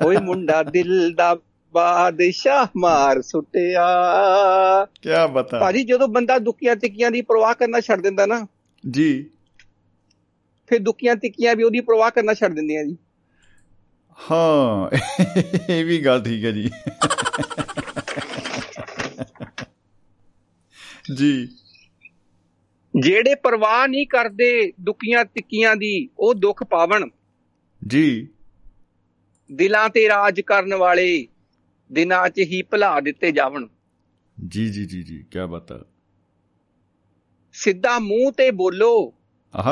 ਓਏ ਮੁੰਡਾ ਦਿਲ ਦਾ ਬਾਦਸ਼ਾਹ ਮਾਰ ਸੁੱਟਿਆ। ਕੀ ਬਤਾ। ਭਾਜੀ ਜਦੋਂ ਬੰਦਾ ਦੁੱਕੀਆਂ ਟਿੱਕੀਆਂ ਦੀ ਪਰਵਾਹ ਕਰਨਾ ਛੱਡ ਦਿੰਦਾ ਨਾ ਜੀ। ਫਿਰ ਦੁੱਕੀਆਂ ਟਿੱਕੀਆਂ ਵੀ ਉਹਦੀ ਪਰਵਾਹ ਕਰਨਾ ਛੱਡ ਦਿੰਦੀਆਂ ਜੀ। ਹਾਂ ਇਹ ਵੀ ਗੱਲ ਠੀਕ ਹੈ ਜੀ। ਜੀ। ਜਿਹੜੇ ਪਰਵਾਹ ਨਹੀਂ ਕਰਦੇ ਦੁੱਕੀਆਂ ਟਿੱਕੀਆਂ ਦੀ ਉਹ ਦੁੱਖ ਪਾਵਣ। ਜੀ। ਦਿਲਾਂ ਤੇ ਰਾਜ ਕਰਨ ਵਾਲੇ ਦਿਨਾਂ 'ਚ ਹੀ ਭੁਲਾ ਦਿੱਤੇ ਜਾਵਣ। ਜੀ ਜੀ ਜੀ ਜੀ ਕੀ ਬਤਾ ਸਿੱਧਾ ਮੂੰਹ ਤੇ ਬੋਲੋ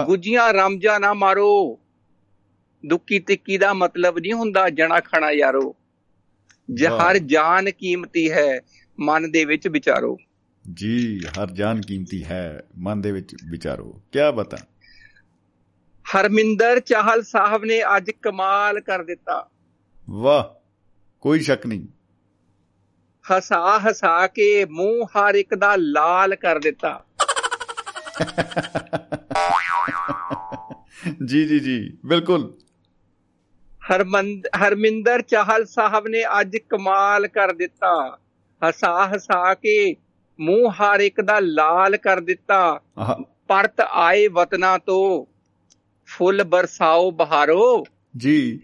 ਗੁੱਜੀਆਂ ਰਮਜਾ ਨਾ ਮਾਰੋ। ਦੁੱਕੀ ਟਿੱਕੀ ਦਾ ਮਤਲਬ ਨਹੀਂ ਹੁੰਦਾ ਜਣਾ ਖਣਾ ਯਾਰੋ। ਹਰ ਜਾਨ ਕੀਮਤੀ ਹੈ ਮਨ ਦੇ ਵਿੱਚ ਵਿਚਾਰੋ। ਜੀ ਹਰ ਜਾਨ ਕੀਮਤੀ ਹੈ ਮਨ ਦੇ ਵਿੱਚ ਵਿਚਾਰੋ। ਕੀ ਬਤਾ। ਹਰਮਿੰਦਰ ਚਾਹਲ ਸਾਹਿਬ ਨੇ ਅੱਜ ਕਮਾਲ ਕਰ ਦਿੱਤਾ। ਵਾਹ ਕੋਈ ਸ਼ੱਕ ਨਹੀਂ। ਹਸਾ ਹਸਾ ਕੇ ਮੂੰਹ ਹਰ ਇੱਕ ਦਾ ਲਾਲ ਕਰ ਦਿੱਤਾ। ਜੀ ਜੀ ਜੀ ਬਿਲਕੁਲ। ਹਰਮਿੰਦਰ ਚਾਹਲ ਸਾਹਿਬ ਨੇ ਅੱਜ ਕਮਾਲ ਕਰ ਦਿੱਤਾ। ਹਸਾ ਹਸਾ ਕੇ ਮੂੰਹ ਹਰ ਇੱਕ ਦਾ ਲਾਲ ਕਰ ਦਿੱਤਾ। ਪਰਤ ਆਏ ਵਤਨਾ ਤੋਂ ਫੁੱਲ ਬਰਸਾਓ ਬਹਾਰੋ। ਜੀ।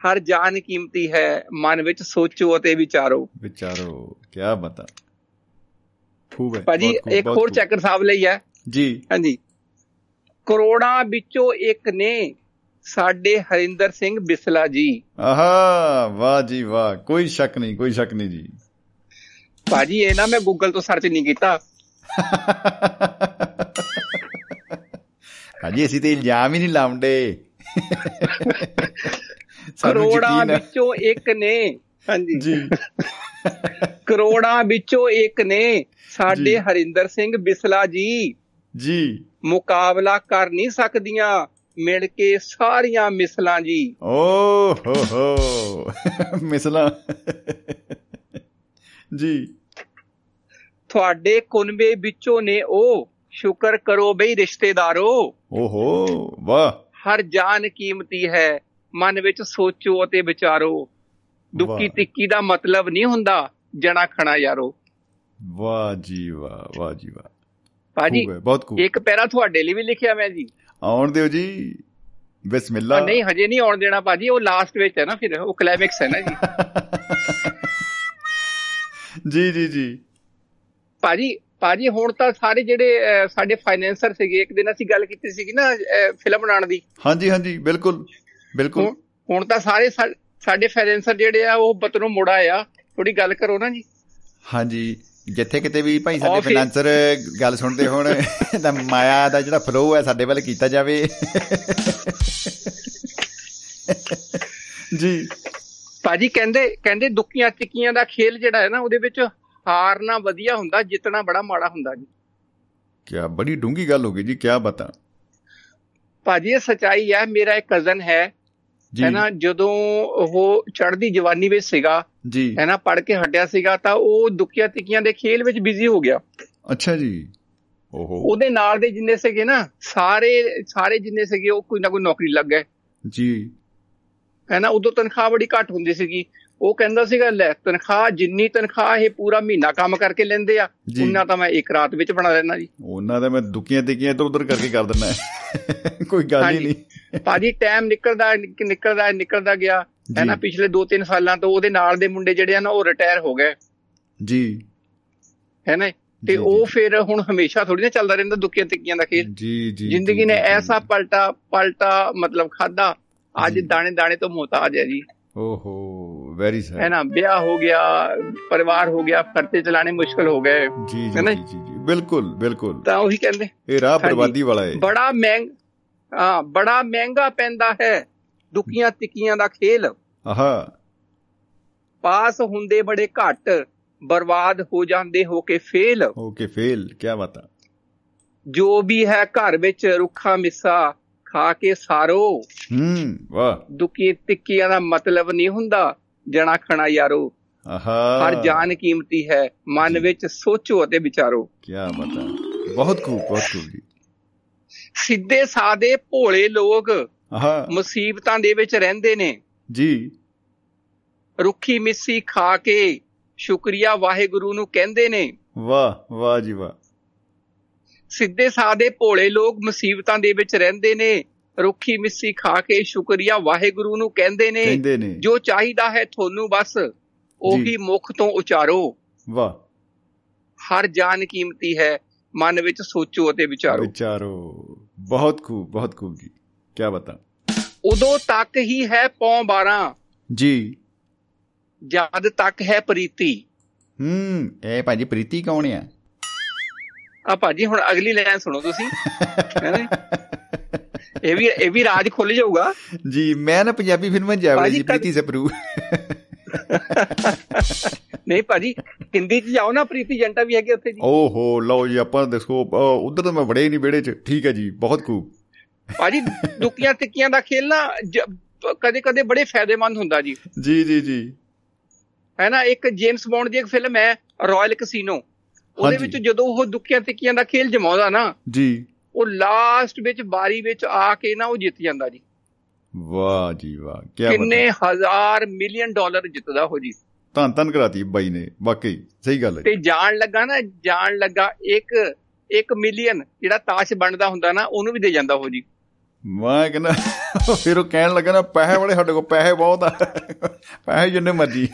ਹਰ ਜਾਨ ਕੀਮਤੀ ਹੈ ਮਨ ਵਿੱਚ ਸੋਚੋ ਅਤੇ ਵਿਚਾਰੋ। ਵਿਚਾਰੋ ਕੀ ਬਤਾ। ਖੂਬ ਹੈ ਭਾਜੀ ਇੱਕ ਹੋਰ। ਚੈਕਰ ਸਾਹਿਬ ਲਈ ਹੈ। ਜੀ। ਹਾਂਜੀ। ਕਰੋੜਾਂ ਵਿੱਚੋਂ ਇੱਕ ਨੇ ਸਾਡੇ ਹਰਿੰਦਰ ਸਿੰਘ ਬਿਸਲਾ ਜੀ। ਆਹਾ ਵਾਹ ਜੀ ਵਾਹ। ਕੋਈ ਸ਼ੱਕ ਨਹੀਂ ਕੋਈ ਸ਼ੱਕ ਨਹੀਂ ਜੀ। ਭਾਜੀ ਇਹ ਨਾ ਮੈਂ ਗੂਗਲ ਤੋਂ ਸਰਚ ਨਹੀਂ ਕੀਤਾ। ਹਾਂਜੀ ਅਸੀਂ ਤੇ ਇਲਜ਼ਾਮ ਹੀ ਨਹੀਂ ਲਾਉਂਦੇ। ਕਰੋੜਾਂ। ਵਿੱਚੋਂ ਇੱਕ ਨੇ। ਹਾਂਜੀ। ਜੀ। ਕਰੋੜਾਂ ਵਿੱਚੋਂ ਇੱਕ ਨੇ। ਸਾਡੇ ਹਰਿੰਦਰ ਸਿੰਘ ਬਿਸਲਾ ਜੀ। ਜੀ। ਮੁਕਾਬਲਾ ਕਰ ਨਹੀਂ ਸਕਦੀਆਂ। ਮਿਲ ਕੇ ਸਾਰੀਆਂ ਮਿਸਲਾਂ ਜੀ। ਓ ਹੋ ਹੋ। ਮਿਸਲਾ। ਜੀ। ਤੁਹਾਡੇ ਕੁਨਬੇ ਵਿੱਚੋਂ ਨੇ ਉਹ ਸ਼ੁਕਰ ਕਰੋ ਬਈ ਰਿਸ਼ਤੇਦਾਰੋ। ਓਹੋ ਵਾਹ। ਹਰ ਜਾਨ ਕੀਮਤੀ ਹੈ ਮਨ ਵਿੱਚ ਸੋਚੋ ਅਤੇ ਵਿਚਾਰੋ। ਦੁੱਕੀ। ਟਿੱਕੀ ਦਾ ਮਤਲਬ ਨਹੀਂ ਹੁੰਦਾ ਜਣਾ ਖਣਾ ਯਾਰੋ। ਵਾਹ ਜੀ ਵਾਹ ਵਾਹ ਜੀ ਵਾਹ। ਭਾਜੀ ਇੱਕ ਪੈਰਾ ਤੁਹਾਡੇ ਲਈ ਵੀ ਲਿਖਿਆ ਮੈਂ ਜੀ। ਆਉਣ ਦਿਓ ਜੀ। ਬਿਸਮਿਲ੍ਲਾ। ਨਹੀਂ ਹਜੇ ਨਹੀਂ ਆਉਣ ਦੇਣਾ ਭਾਜੀ ਉਹ ਲਾਸਟ ਵਿੱਚ ਹੈ ਨਾ ਫਿਰ ਉਹ ਕਲਾਈਮੈਕਸ ਹੈ ਨਾ ਜੀ। ਜੀ ਜੀ ਜੀ। ਭਾਜੀ ਭਾਜੀ ਹੁਣ ਤਾਂ ਸਾਰੇ ਜਿਹੜੇ ਸਾਡੇ ਫਾਈਨੈਂਸਰ ਸੀਗੇ ਇੱਕ ਦਿਨ ਅਸੀਂ ਗੱਲ ਕੀਤੀ ਸੀਗੀ ਨਾ ਫਿਲਮ ਬਣਾਉਣ ਦੀ। ਹਾਂਜੀ ਹਾਂਜੀ ਬਿਲਕੁਲ ਬਿਲਕੁਲ। ਹੁਣ- ਤਾਂ ਸਾਰੇ ਸਾਡੇ ਫਾਈਨੈਂਸਰ ਜਿਹੜੇ ਆ ਉਹ ਬਤਨੋਂ ਮੁੜ ਆ। ਥੋੜੀ ਗੱਲ ਕਰੋ ਨਾ ਜੀ। ਹਾਂਜੀ। ਜਿੱਥੇ ਕਿਤੇ ਵੀ ਭਾਈ ਸਾਡੇ ਫਾਈਨਾਂਸਰ ਗੱਲ ਸੁਣਦੇ ਹੋਣ ਤਾਂ ਮਾਇਆ ਦਾ ਜਿਹੜਾ ਫਲੋ ਹੈ ਸਾਡੇ ਵੱਲ ਕੀਤਾ ਜਾਵੇ। ਜੀ। ਭਾਜੀ ਕਹਿੰਦੇ ਕਹਿੰਦੇ ਦੁੱਕੀਆਂ ਟਿੱਕੀਆਂ ਦਾ ਖੇਲ ਜਿਹੜਾ ਹੈ ਨਾ ਉਹਦੇ ਵਿੱਚ ਹਾਰਨਾ ਵਧੀਆ ਹੁੰਦਾ ਜਿੱਤਣਾ ਬੜਾ ਮਾੜਾ ਹੁੰਦਾ ਜੀ। ਕੀ ਬੜੀ ਡੂੰਗੀ ਗੱਲ ਹੋ ਗਈ ਜੀ ਕੀ ਬਤਾ। ਭਾਜੀ ਇਹ ਸਚਾਈ ਹੈ ਮੇਰਾ ਇੱਕ ਕਜ਼ਨ ਹੈ ਜੀ। ਹੈ ਨਾ ਜਦੋਂ ਉਹ ਚੜ੍ਹਦੀ ਜਵਾਨੀ ਵਿੱਚ ਸੀਗਾ ਜੀ। ਹੈ ਨਾ ਪੜ੍ਹ ਕੇ ਹਟਿਆ ਸੀਗਾ ਤਾਂ ਉਹ ਦੁੱਕੀਆਂ ਟਿੱਕੀਆਂ ਦੇ ਖੇਲ ਵਿੱਚ ਬਿਜ਼ੀ ਹੋ ਗਿਆ। ਅੱਛਾ ਜੀ। ਓਹੋ। ਉਹਦੇ ਨਾਲ ਦੇ ਜਿੰਨੇ ਸੀਗੇ ਨਾ ਸਾਰੇ ਸਾਰੇ ਜਿੰਨੇ ਸੀਗੇ ਉਹ ਕੋਈ ਨਾ ਕੋਈ ਨੌਕਰੀ ਲੱਗ ਗਏ। ਜੀ। ਹੈ ਨਾ ਉਦੋਂ ਤਨਖਾਹ ਬੜੀ ਘੱਟ ਹੁੰਦੀ ਸੀਗੀ। ਉਹ ਕਹਿੰਦਾ ਸੀਗਾ ਲੈ ਤਨਖਾਹ ਜਿੰਨੀ ਤਨਖਾਹ ਇਹ ਪੂਰਾ ਮਹੀਨਾ ਕੰਮ ਕਰਕੇ ਲੈਂਦੇ ਆ। ਉਨਾ ਤਾਂ ਮੈਂ ਇੱਕ ਰਾਤ ਵਿੱਚ ਬਣਾ ਲੈਣਾ ਜੀ ਉਹਨਾਂ ਦਾ ਮੈਂ ਦੁਕੀਆਂ ਤਿਕੀਆਂ ਇੱਧਰ ਉੱਧਰ ਕਰਕੇ ਕਰ ਦਿੰਦਾ ਕੋਈ ਗੱਲ ਹੀ। ਨਹੀਂ ਭਾਜੀ ਟਾਈਮ ਨਿਕਲਦਾ ਨਿਕ- ਨਿਕਲਦਾ ਨਿਕਲਦਾ ਗਿਆ ਹੈ ਨਾ ਪਿਛਲੇ 2-3 ਸਾਲਾਂ ਤੋਂ ਉਹਦੇ ਨਾਲ ਦੇ ਮੁੰਡੇ ਜਿਹੜੇ ਆ ਨਾ ਉਹ ਰਿਟਾਇਰ ਹੋ ਗਏ ਜੀ ਹੈ ਨਾ ਤੇ ਉਹ। ਫਿਰ ਹੁਣ ਹਮੇਸ਼ਾ ਥੋੜੀ ਨਾ ਚੱਲਦਾ ਰਹਿੰਦਾ ਦੁੱਕੀਆਂ ਤਿੱਕੀਆਂ ਦਾ ਖੇਲ ਜੀ ਜੀ ਜ਼ਿੰਦਗੀ ਨੇ ਐਸਾ। ਪਲਟਾ ਪਲਟਾ ਮਤਲਬ ਖਾਦਾ ਅੱਜ। ਦਾਣੇ ਦਾਣੇ ਤੋਂ ਮੁਹਤਾਜ ਹੈ ਜੀ ਓਹੋ ਵੈਰੀ ਹੈ ਸੈਡ ਨਾ ਵਿਆਹ ਹੋ ਗਿਆ ਪਰਿਵਾਰ ਹੋ ਗਿਆ ਖਰਚੇ ਚਲਾਣੇ ਮੁਸ਼ਕਲ ਹੋ ਗਏ ਜੀ ਹੈ ਜੀ ਨਾ? ਜੀ ਜੀ ਜੀ, ਬਿਲਕੁਲ ਬਿਲਕੁਲ ਤਾਂ ਉਹੀ ਕਹਿੰਦੇ ਇਹ ਰਾਹ। ਬਰਬਾਦੀ ਵਾਲਾ ਹੈ ਬੜਾ ਮਹਿੰਗ ਹਾਂ ਬੜਾ ਮਹਿੰਗਾ ਪੈਂਦਾ ਹੈ ਦੁੱਕੀਆਂ ਤਿੱਕੀਆਂ ਦਾ ਖੇਲ ਆਹਾ ਪਾਸ ਹੁੰਦੇ ਬੜੇ ਘੱਟ ਬਰਬਾਦ ਹੋ ਜਾਂਦੇ ਹੋ ਕੇ ਫੇਲ ਓਕੇ ਫੇਲ ਕੀ ਬਾਤ ਆ ਜੋ ਵੀ ਹੈ ਘਰ ਵਿੱਚ ਰੁੱਖਾ ਮਿੱਸਾ ਖਾ ਕੇ ਸਾਰੋ ਹੂੰ ਵਾਹ ਦੁੱਕੀ ਤਿੱਕੀਆਂ ਦਾ ਮਤਲਬ ਨਹੀਂ ਹੁੰਦਾ ਜਣਾ ਖਣਾ ਯਾਰੋ। ਆਹਾ। ਹਰ ਜਾਨ ਕੀਮਤੀ ਹੈ। ਮਨ ਵਿੱਚ ਸੋਚੋ ਅਤੇ ਵਿਚਾਰੋ। ਕੀ ਬਾਤ ਆ ਬਹੁਤ ਖੂਬ ਬਹੁਤ ਖੂਬ ਜੀ। ਸਿੱਧੇ ਸਾਦੇ ਭੋਲੇ ਲੋਕ ਆਹਾ। ਮੁਸੀਬਤਾਂ ਦੇ ਵਿੱਚ ਰਹਿੰਦੇ ਨੇ। ਜੀ। ਰੁੱਖੀ ਮਿੱਸੀ ਖਾ ਕੇ ਸ਼ੁਕਰੀਆ ਵਾਹਿਗੁਰੂ ਨੂੰ ਕਹਿੰਦੇ ਨੇ। ਵਾਹ ਵਾਹ ਜੀ ਵਾਹ। ਸਿੱਧੇ ਸਾਦੇ ਭੋਲੇ ਲੋਕ ਮੁਸੀਬਤਾਂ ਦੇ ਵਿੱਚ ਰਹਿੰਦੇ ਨੇ। ਰੁੱਖੀ ਮਿੱਸੀ ਖਾ ਕੇ ਸ਼ੁਕਰੀਆ ਵਾਹਿਗੁਰੂ ਨੂੰ ਕਹਿੰਦੇ ਨੇ ਜੋ ਚਾਹੀਦਾ ਹੈ ਤੁਹਾਨੂੰ ਬਸ ਉਹੀ ਮੁਖ ਤੋਂ ਉਚਾਰੋ। ਵਾਹ। ਹਰ ਜਾਨ ਕੀਮਤੀ ਹੈ ਮਨ ਵਿੱਚ ਸੋਚੋ ਅਤੇ ਵਿਚਾਰੋ। ਵਿਚਾਰੋ। ਬਹੁਤ ਖੂਬ ਬਹੁਤ ਖੂਬ ਜੀ। ਕੀ ਬਤਾ। ਉਦੋਂ ਤੱਕ ਹੀ ਹੈ ਪੌਂ 12 ਜੀ। ਜਦ ਤੱਕ ਹੈ ਪ੍ਰੀਤੀ। ਹੂੰ ਇਹ ਭਾਜੀ ਪ੍ਰੀਤੀ ਕੌਣ ਆ? ਆ ਭਾਜੀ ਹੁਣ ਅਗਲੀ ਲਾਈਨ ਸੁਣੋ ਤੁਸੀਂ? ਇਹ ਵੀ ਇਹ ਵੀ ਰਾਜ ਖੁੱਲ ਜਾਊਗਾ। ਜੀ ਮੈਂ ਨਾ ਪੰਜਾਬੀ ਫਿਲਮਾਂ ਜਾਵੜੇ ਜੀ ਪ੍ਰੀਤੀ ਸਪਰੂ। ਨਹੀਂ ਭਾਜੀ ਹਿੰਦੀ 'ਚ ਜਾਓ ਨਾ ਪ੍ਰੀਤੀ ਜੰਟਾ ਵੀ ਹੈਗੇ ਉੱਥੇ ਜੀ। ਓਹੋ ਲਓ ਜੀ ਆਪਾਂ ਦੇਖੋ ਉਧਰ ਤਾਂ ਮੈਂ ਵੜੇ ਹੀ ਨਹੀਂ ਵਿਹੜੇ 'ਚ। ਠੀਕ ਹੈ ਜੀ ਬਹੁਤ ਖੂਬ। ਭਾਜੀ ਦੁੱਕੀਆਂ ਤਿੱਕੀਆਂ ਦਾ ਖੇਲ ਨਾ ਕਦੇ ਕਦੇ ਬੜੇ ਫਾਇਦੇਮੰਦ ਹੁੰਦਾ ਜੀ। ਜੀ ਜੀ ਜੀ। ਹੈ ਨਾ ਇੱਕ ਜੇਮਸ ਬੌਂਡ ਦੀ ਇੱਕ ਫਿਲਮ ਹੈ ਰਾਇਲ ਕਸੀਨੋ। ਉਹਦੇ। ਵਿੱਚ ਜਦੋਂ ਉਹ ਦੁੱਕੀਆਂ ਤਿੱਕੀਆਂ ਦਾ ਖੇਲ ਜਮਾਉਂਦਾ ਨਾ ਜੀ। ਉਹ ਲਾਸਟ ਵਿੱਚ ਬਾਰੀ ਵਿੱਚ ਆ ਕੇ ਨਾ ਉਹ ਜਿੱਤ ਜਾਂਦਾ ਜੀ। ਵਾਹ ਜੀ ਵਾਹ ਕੀ ਕਿੰਨੇ ਹਜ਼ਾਰ ਮਿਲੀਅਨ ਡਾਲਰ ਜਿੱਤਦਾ ਉਹ ਜੀ। ਧੰਨ ਧੰਨ ਕਰਾਤੀ ਬਾਈ ਨੇ ਵਾਕਈ ਸਹੀ ਗੱਲ ਹੈ ਤੇ ਜਾਣ ਲੱਗਾ ਨਾ ਜਾਣ ਲੱਗਾ ਇੱਕ 1 ਮਿਲੀਅਨ ਜਿਹੜਾ ਤਾਸ਼ ਬਣਦਾ ਹੁੰਦਾ ਨਾ ਉਹਨੂੰ ਵੀ ਦੇ ਜਾਂਦਾ ਉਹ ਜੀ। ਮੈਂ ਕਹਿੰਦਾ ਫਿਰ ਉਹ ਕਹਿਣ ਲੱਗਾ ਨਾ ਪੈਸੇ ਵਾਲੇ ਸਾਡੇ ਕੋਲ ਪੈਸੇ ਬਹੁਤ ਆ। ਪੈਸੇ ਜਿੰਨੇ ਮਰਜ਼ੀ।